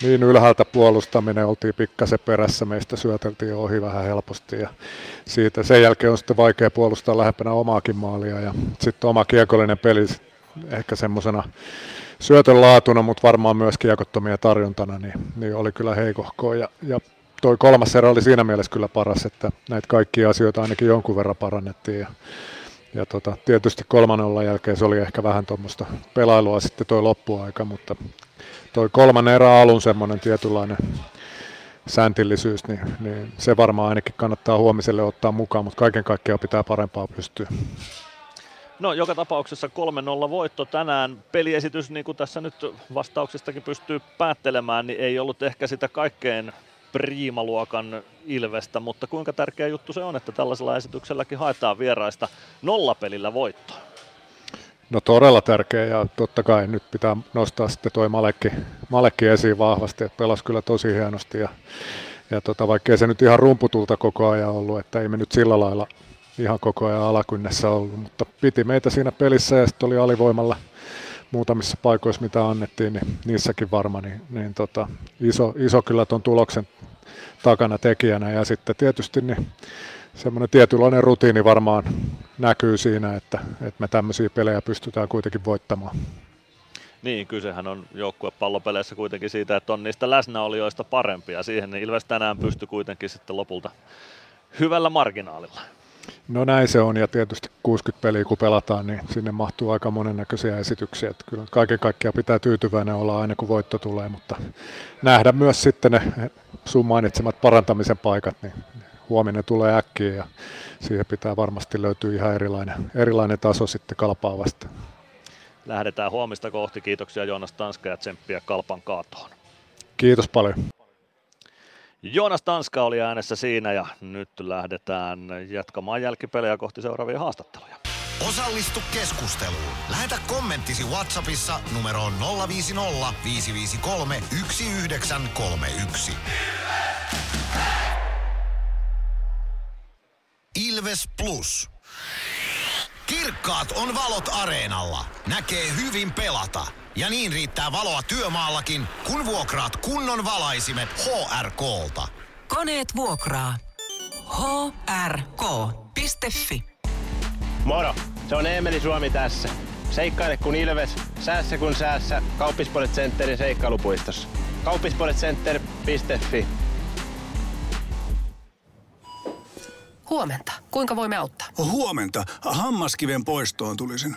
niin ylhäältä puolustaminen oltiin pikkasen perässä, meistä syöteltiin ohi vähän helposti ja siitä sen jälkeen on sitten vaikea puolustaa lähempänä omaakin maalia ja sitten oma kiekollinen peli ehkä semmoisena syötön laatuna, mutta varmaan myös kiekottomia tarjontana, niin, niin oli kyllä heikohkoa ja, ja toi kolmas erä oli siinä mielessä kyllä paras, että näitä kaikkia asioita ainakin jonkun verran parannettiin ja ja tota, tietysti kolmannen olla jälkeen se oli ehkä vähän tuommoista pelailua sitten toi loppuaika, mutta toi kolmannen erä alun semmoinen tietynlainen sääntillisyys, niin, niin, se varmaan ainakin kannattaa huomiselle ottaa mukaan, mutta kaiken kaikkiaan pitää parempaa pystyä.
No joka tapauksessa 3-0 voitto tänään. Peliesitys, niin kuin tässä nyt vastauksistakin pystyy päättelemään, niin ei ollut ehkä sitä kaikkein priimaluokan Ilvestä, mutta kuinka tärkeä juttu se on, että tällaisella esitykselläkin haetaan vieraista nollapelillä voittoa?
No todella tärkeä ja totta kai nyt pitää nostaa sitten toi Malekki, Malekki esiin vahvasti, että pelasi kyllä tosi hienosti ja, ja tota, vaikkei se nyt ihan rumputulta koko ajan ollut, että ei me nyt sillä lailla ihan koko ajan alakynnessä ollut, mutta piti meitä siinä pelissä ja sitten oli alivoimalla muutamissa paikoissa, mitä annettiin, niin niissäkin varma, niin, niin tota, iso, iso kyllä tuon tuloksen takana tekijänä. Ja sitten tietysti niin semmoinen tietynlainen rutiini varmaan näkyy siinä, että, että me tämmöisiä pelejä pystytään kuitenkin voittamaan.
Niin, kysehän on joukkuepallopeleissä kuitenkin siitä, että on niistä läsnäolijoista parempia. Siihen Ilves tänään pystyy kuitenkin sitten lopulta hyvällä marginaalilla.
No näin se on ja tietysti 60 peliä kun pelataan, niin sinne mahtuu aika monennäköisiä esityksiä. Että kyllä kaiken kaikkiaan pitää tyytyväinen olla aina kun voitto tulee, mutta nähdä myös sitten ne sun mainitsemat parantamisen paikat, niin huominen tulee äkkiä ja siihen pitää varmasti löytyä ihan erilainen, erilainen taso sitten kalpaa vasta.
Lähdetään huomista kohti. Kiitoksia Joonas Tanska ja tsemppiä kalpan kaatoon.
Kiitos paljon.
Joonas Tanska oli äänessä siinä ja nyt lähdetään jatkamaan jälkipelejä kohti seuraavia haastatteluja.
Osallistu keskusteluun. Lähetä kommenttisi Whatsappissa numeroon 050 553 1931. Ilves Plus. Kirkkaat on valot areenalla. Näkee hyvin pelata. Ja niin riittää valoa työmaallakin, kun vuokraat kunnon valaisimet HRKlta.
Koneet vuokraa. hrk.fi
Moro, se on Eemeli Suomi tässä. Seikkaile kun ilves, säässä kun säässä. Kauppispoilet Centerin seikkailupuistossa. Kauppispoiletcenter.fi
Huomenta. Kuinka voimme auttaa?
Huomenta. Hammaskiven poistoon tulisin.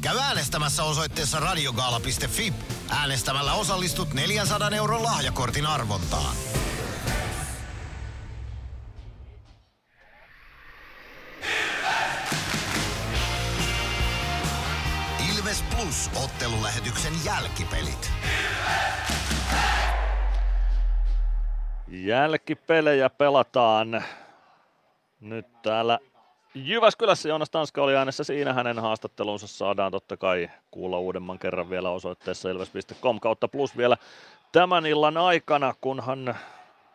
Käy äänestämässä osoitteessa radiogaala.fi. Äänestämällä osallistut 400 euron lahjakortin arvontaan. Ilves Plus ottelulähetyksen jälkipelit.
Jälkipelejä pelataan nyt täällä Jyväskylässä Joonas Tanska oli äänessä siinä. Hänen haastattelunsa saadaan totta kai kuulla uudemman kerran vielä osoitteessa ilves.com kautta plus vielä tämän illan aikana, kunhan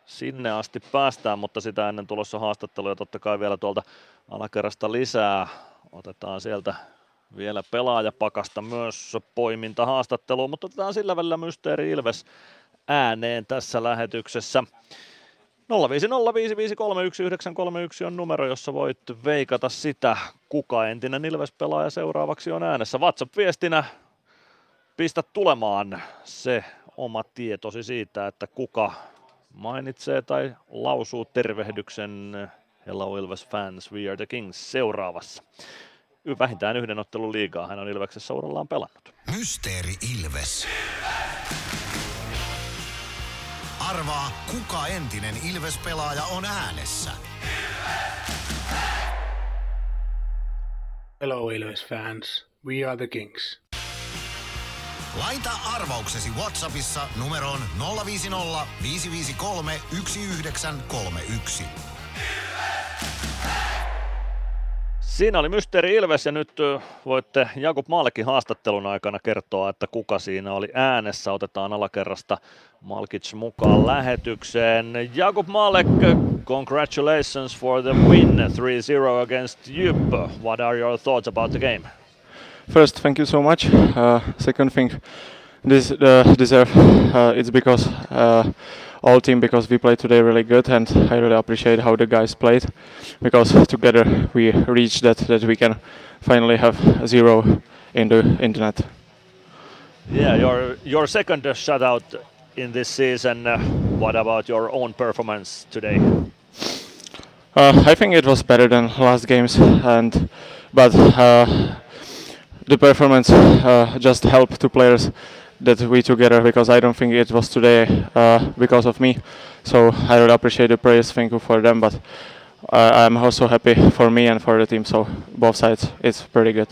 sinne asti päästään, mutta sitä ennen tulossa haastatteluja totta kai vielä tuolta alakerrasta lisää. Otetaan sieltä vielä pelaajapakasta myös poiminta haastatteluun, mutta otetaan sillä välillä Mysteeri Ilves ääneen tässä lähetyksessä. 0505531 on numero, jossa voit veikata sitä, kuka entinen Ilves-pelaaja seuraavaksi on äänessä. WhatsApp-viestinä pistä tulemaan se oma tietosi siitä, että kuka mainitsee tai lausuu tervehdyksen Hello Ilves fans, we are the Kings seuraavassa. Vähintään yhden ottelun liigaa hän on Ilveksessä urallaan pelannut.
Mysteeri Ilves. Arvaa, kuka entinen Ilves-pelaaja on äänessä.
Hello Ilves fans, we are the Kings.
Laita arvauksesi Whatsappissa numeroon 050 553 1931.
Siinä oli Mysteeri Ilves ja nyt voitte Jakub Maallekin haastattelun aikana kertoa, että kuka siinä oli äänessä. Otetaan alakerrasta Malkic mukaan lähetykseen. Jakub Maalek, congratulations for the win 3-0 against Jyp. What are your thoughts about the game?
First, thank you so much. Uh, second thing, this uh, deserve. Uh, it's because uh, all team because we played today really good, and I really appreciate how the guys played because together we reached that that we can finally have zero in the internet.
Yeah, your your second shutout in this season. Uh, what about your own performance today?
Uh, I think it was better than last games, and but uh, the performance uh, just helped two players that we together because I don't think it was today uh, because of me. So I really appreciate the praise. Thank you for them, but uh, I'm also happy for me and for the team. So both sides, it's pretty good.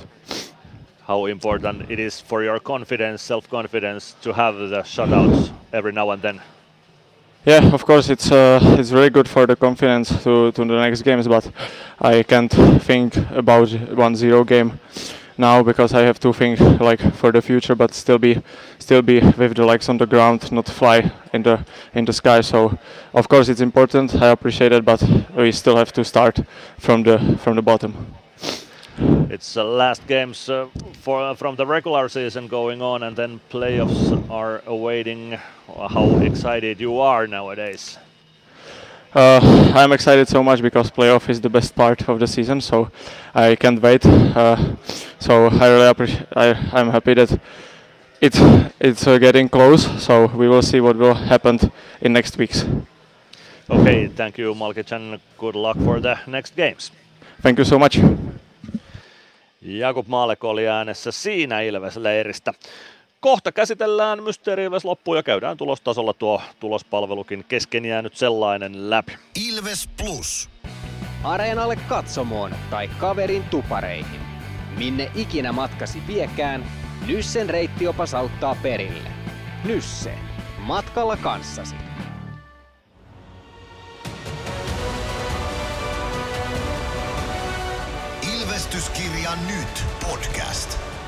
How important it is for your confidence, self-confidence, to have the shutouts every now and then.
Yeah, of course, it's uh, it's really good for the confidence to, to the next games, but I can't think about 1-0 game now because I have to think like for the future, but still be still be with the legs on the ground, not fly in the in the sky. So of course it's important. I appreciate it, but we still have to start from the from the bottom.
It's the last games uh, for from the regular season going on, and then playoffs are awaiting. How excited you are nowadays?
Uh, I'm excited so much because playoff is the best part of the season, so I can't wait. Uh, so I really appreciate. I'm happy that it's it's uh, getting close. So we will see what will happen in next weeks.
Okay, thank you, Malkic, and good luck for the next games.
Thank you so much.
Jakub Maalek oli äänessä siinä Ilves-leiristä. Kohta käsitellään Mysteeri Ilves loppuun ja käydään tulostasolla tuo tulospalvelukin kesken jäänyt sellainen läpi.
Ilves Plus.
Areenalle katsomoon tai kaverin tupareihin. Minne ikinä matkasi viekään, Nyssen reittiopas auttaa perille. Nysse. Matkalla kanssasi.
Ilvestyskirja nyt podcast.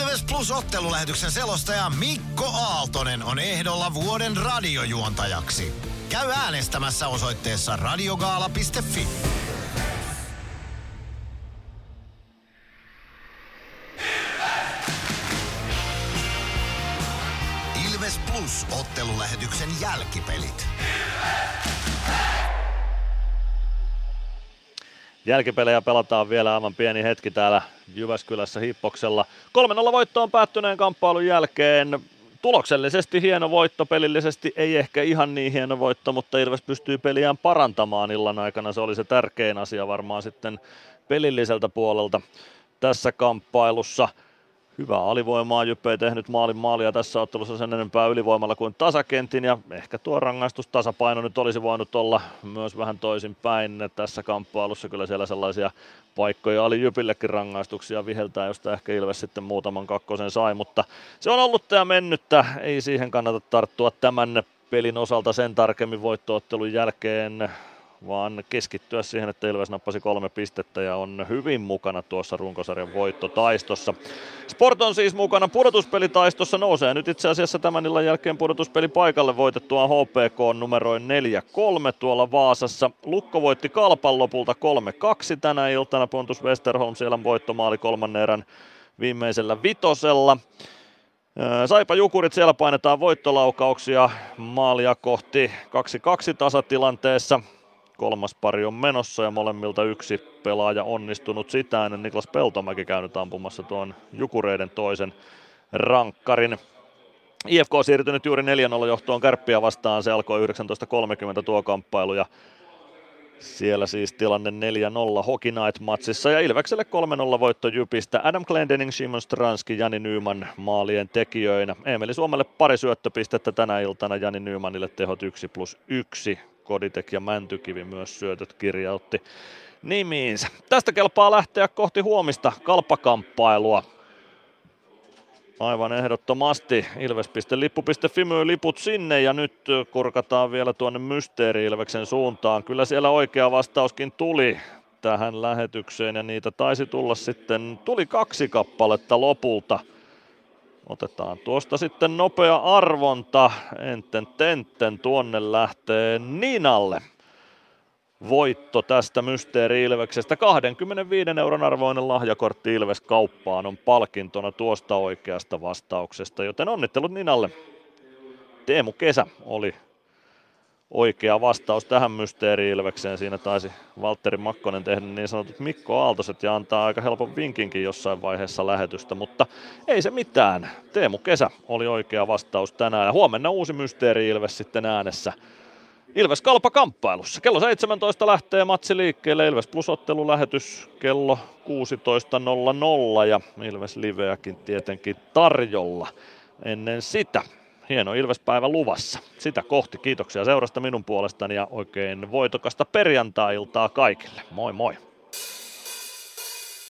Ilves Plus ottelulähetyksen selostaja Mikko Aaltonen on ehdolla vuoden radiojuontajaksi. Käy äänestämässä osoitteessa radiogaala.fi. Ilves Plus ottelulähetyksen jälkipelit.
Jälkipelejä pelataan vielä aivan pieni hetki täällä Jyväskylässä Hippoksella. 3-0 voittoon päättyneen kamppailun jälkeen. Tuloksellisesti hieno voitto, pelillisesti ei ehkä ihan niin hieno voitto, mutta Ilves pystyy peliään parantamaan illan aikana. Se oli se tärkein asia varmaan sitten pelilliseltä puolelta tässä kamppailussa. Hyvää alivoimaa, Jyppe ei tehnyt maalin maalia tässä ottelussa sen enempää ylivoimalla kuin tasakentin ja ehkä tuo rangaistustasapaino nyt olisi voinut olla myös vähän toisin päin tässä kamppailussa. Kyllä siellä sellaisia paikkoja oli Jypillekin rangaistuksia viheltää, josta ehkä Ilves sitten muutaman kakkosen sai, mutta se on ollut tämä mennyttä, ei siihen kannata tarttua tämän pelin osalta sen tarkemmin voittoottelun jälkeen vaan keskittyä siihen, että Ilves nappasi kolme pistettä ja on hyvin mukana tuossa runkosarjan voittotaistossa. Sport on siis mukana pudotuspelitaistossa, nousee nyt itse asiassa tämän illan jälkeen pudotuspeli paikalle voitettua HPK numeroin 4-3 tuolla Vaasassa. Lukko voitti Kalpan lopulta 3-2 tänä iltana, Pontus Westerholm siellä voittomaali kolmannen erän viimeisellä vitosella. Saipa Jukurit siellä painetaan voittolaukauksia maalia kohti 2-2 tasatilanteessa. Kolmas pari on menossa ja molemmilta yksi pelaaja onnistunut sitä ennen Niklas Peltomäki käynyt ampumassa tuon Jukureiden toisen rankkarin. IFK on siirtynyt juuri 4-0 johtoon Kärppiä vastaan. Se alkoi 19.30 tuo kamppailu ja siellä siis tilanne 4-0 Hockey Night-matsissa ja Ilvekselle 3-0 voitto Jypistä. Adam Glendening, Simon Stranski, Jani Nyman maalien tekijöinä. Emeli Suomelle pari syöttöpistettä tänä iltana, Jani Nymanille tehot 1 plus 1. Koditek ja Mäntykivi myös syötöt kirjautti nimiinsä. Tästä kelpaa lähteä kohti huomista kalppakamppailua. Aivan ehdottomasti. Ilves.lippu.fi myy liput sinne ja nyt kurkataan vielä tuonne Mysteeri Ilveksen suuntaan. Kyllä siellä oikea vastauskin tuli tähän lähetykseen ja niitä taisi tulla sitten, tuli kaksi kappaletta lopulta. Otetaan tuosta sitten nopea arvonta. Enten tentten tuonne lähtee Ninalle voitto tästä Mysteeri Ilveksestä. 25 euron arvoinen lahjakortti Ilves kauppaan on palkintona tuosta oikeasta vastauksesta, joten onnittelut Ninalle. Teemu Kesä oli oikea vastaus tähän Mysteeri Ilvekseen. Siinä taisi Valtteri Makkonen tehdä niin sanotut Mikko Aaltoset ja antaa aika helpon vinkinkin jossain vaiheessa lähetystä, mutta ei se mitään. Teemu Kesä oli oikea vastaus tänään ja huomenna uusi Mysteeri Ilves sitten äänessä Ilves Kalpa kamppailussa. Kello 17 lähtee matsi liikkeelle. Ilves Plus lähetys kello 16.00 ja Ilves Liveäkin tietenkin tarjolla ennen sitä. Hieno Ilves-päivä luvassa. Sitä kohti. Kiitoksia seurasta minun puolestani ja oikein voitokasta perjantai-iltaa kaikille. Moi moi!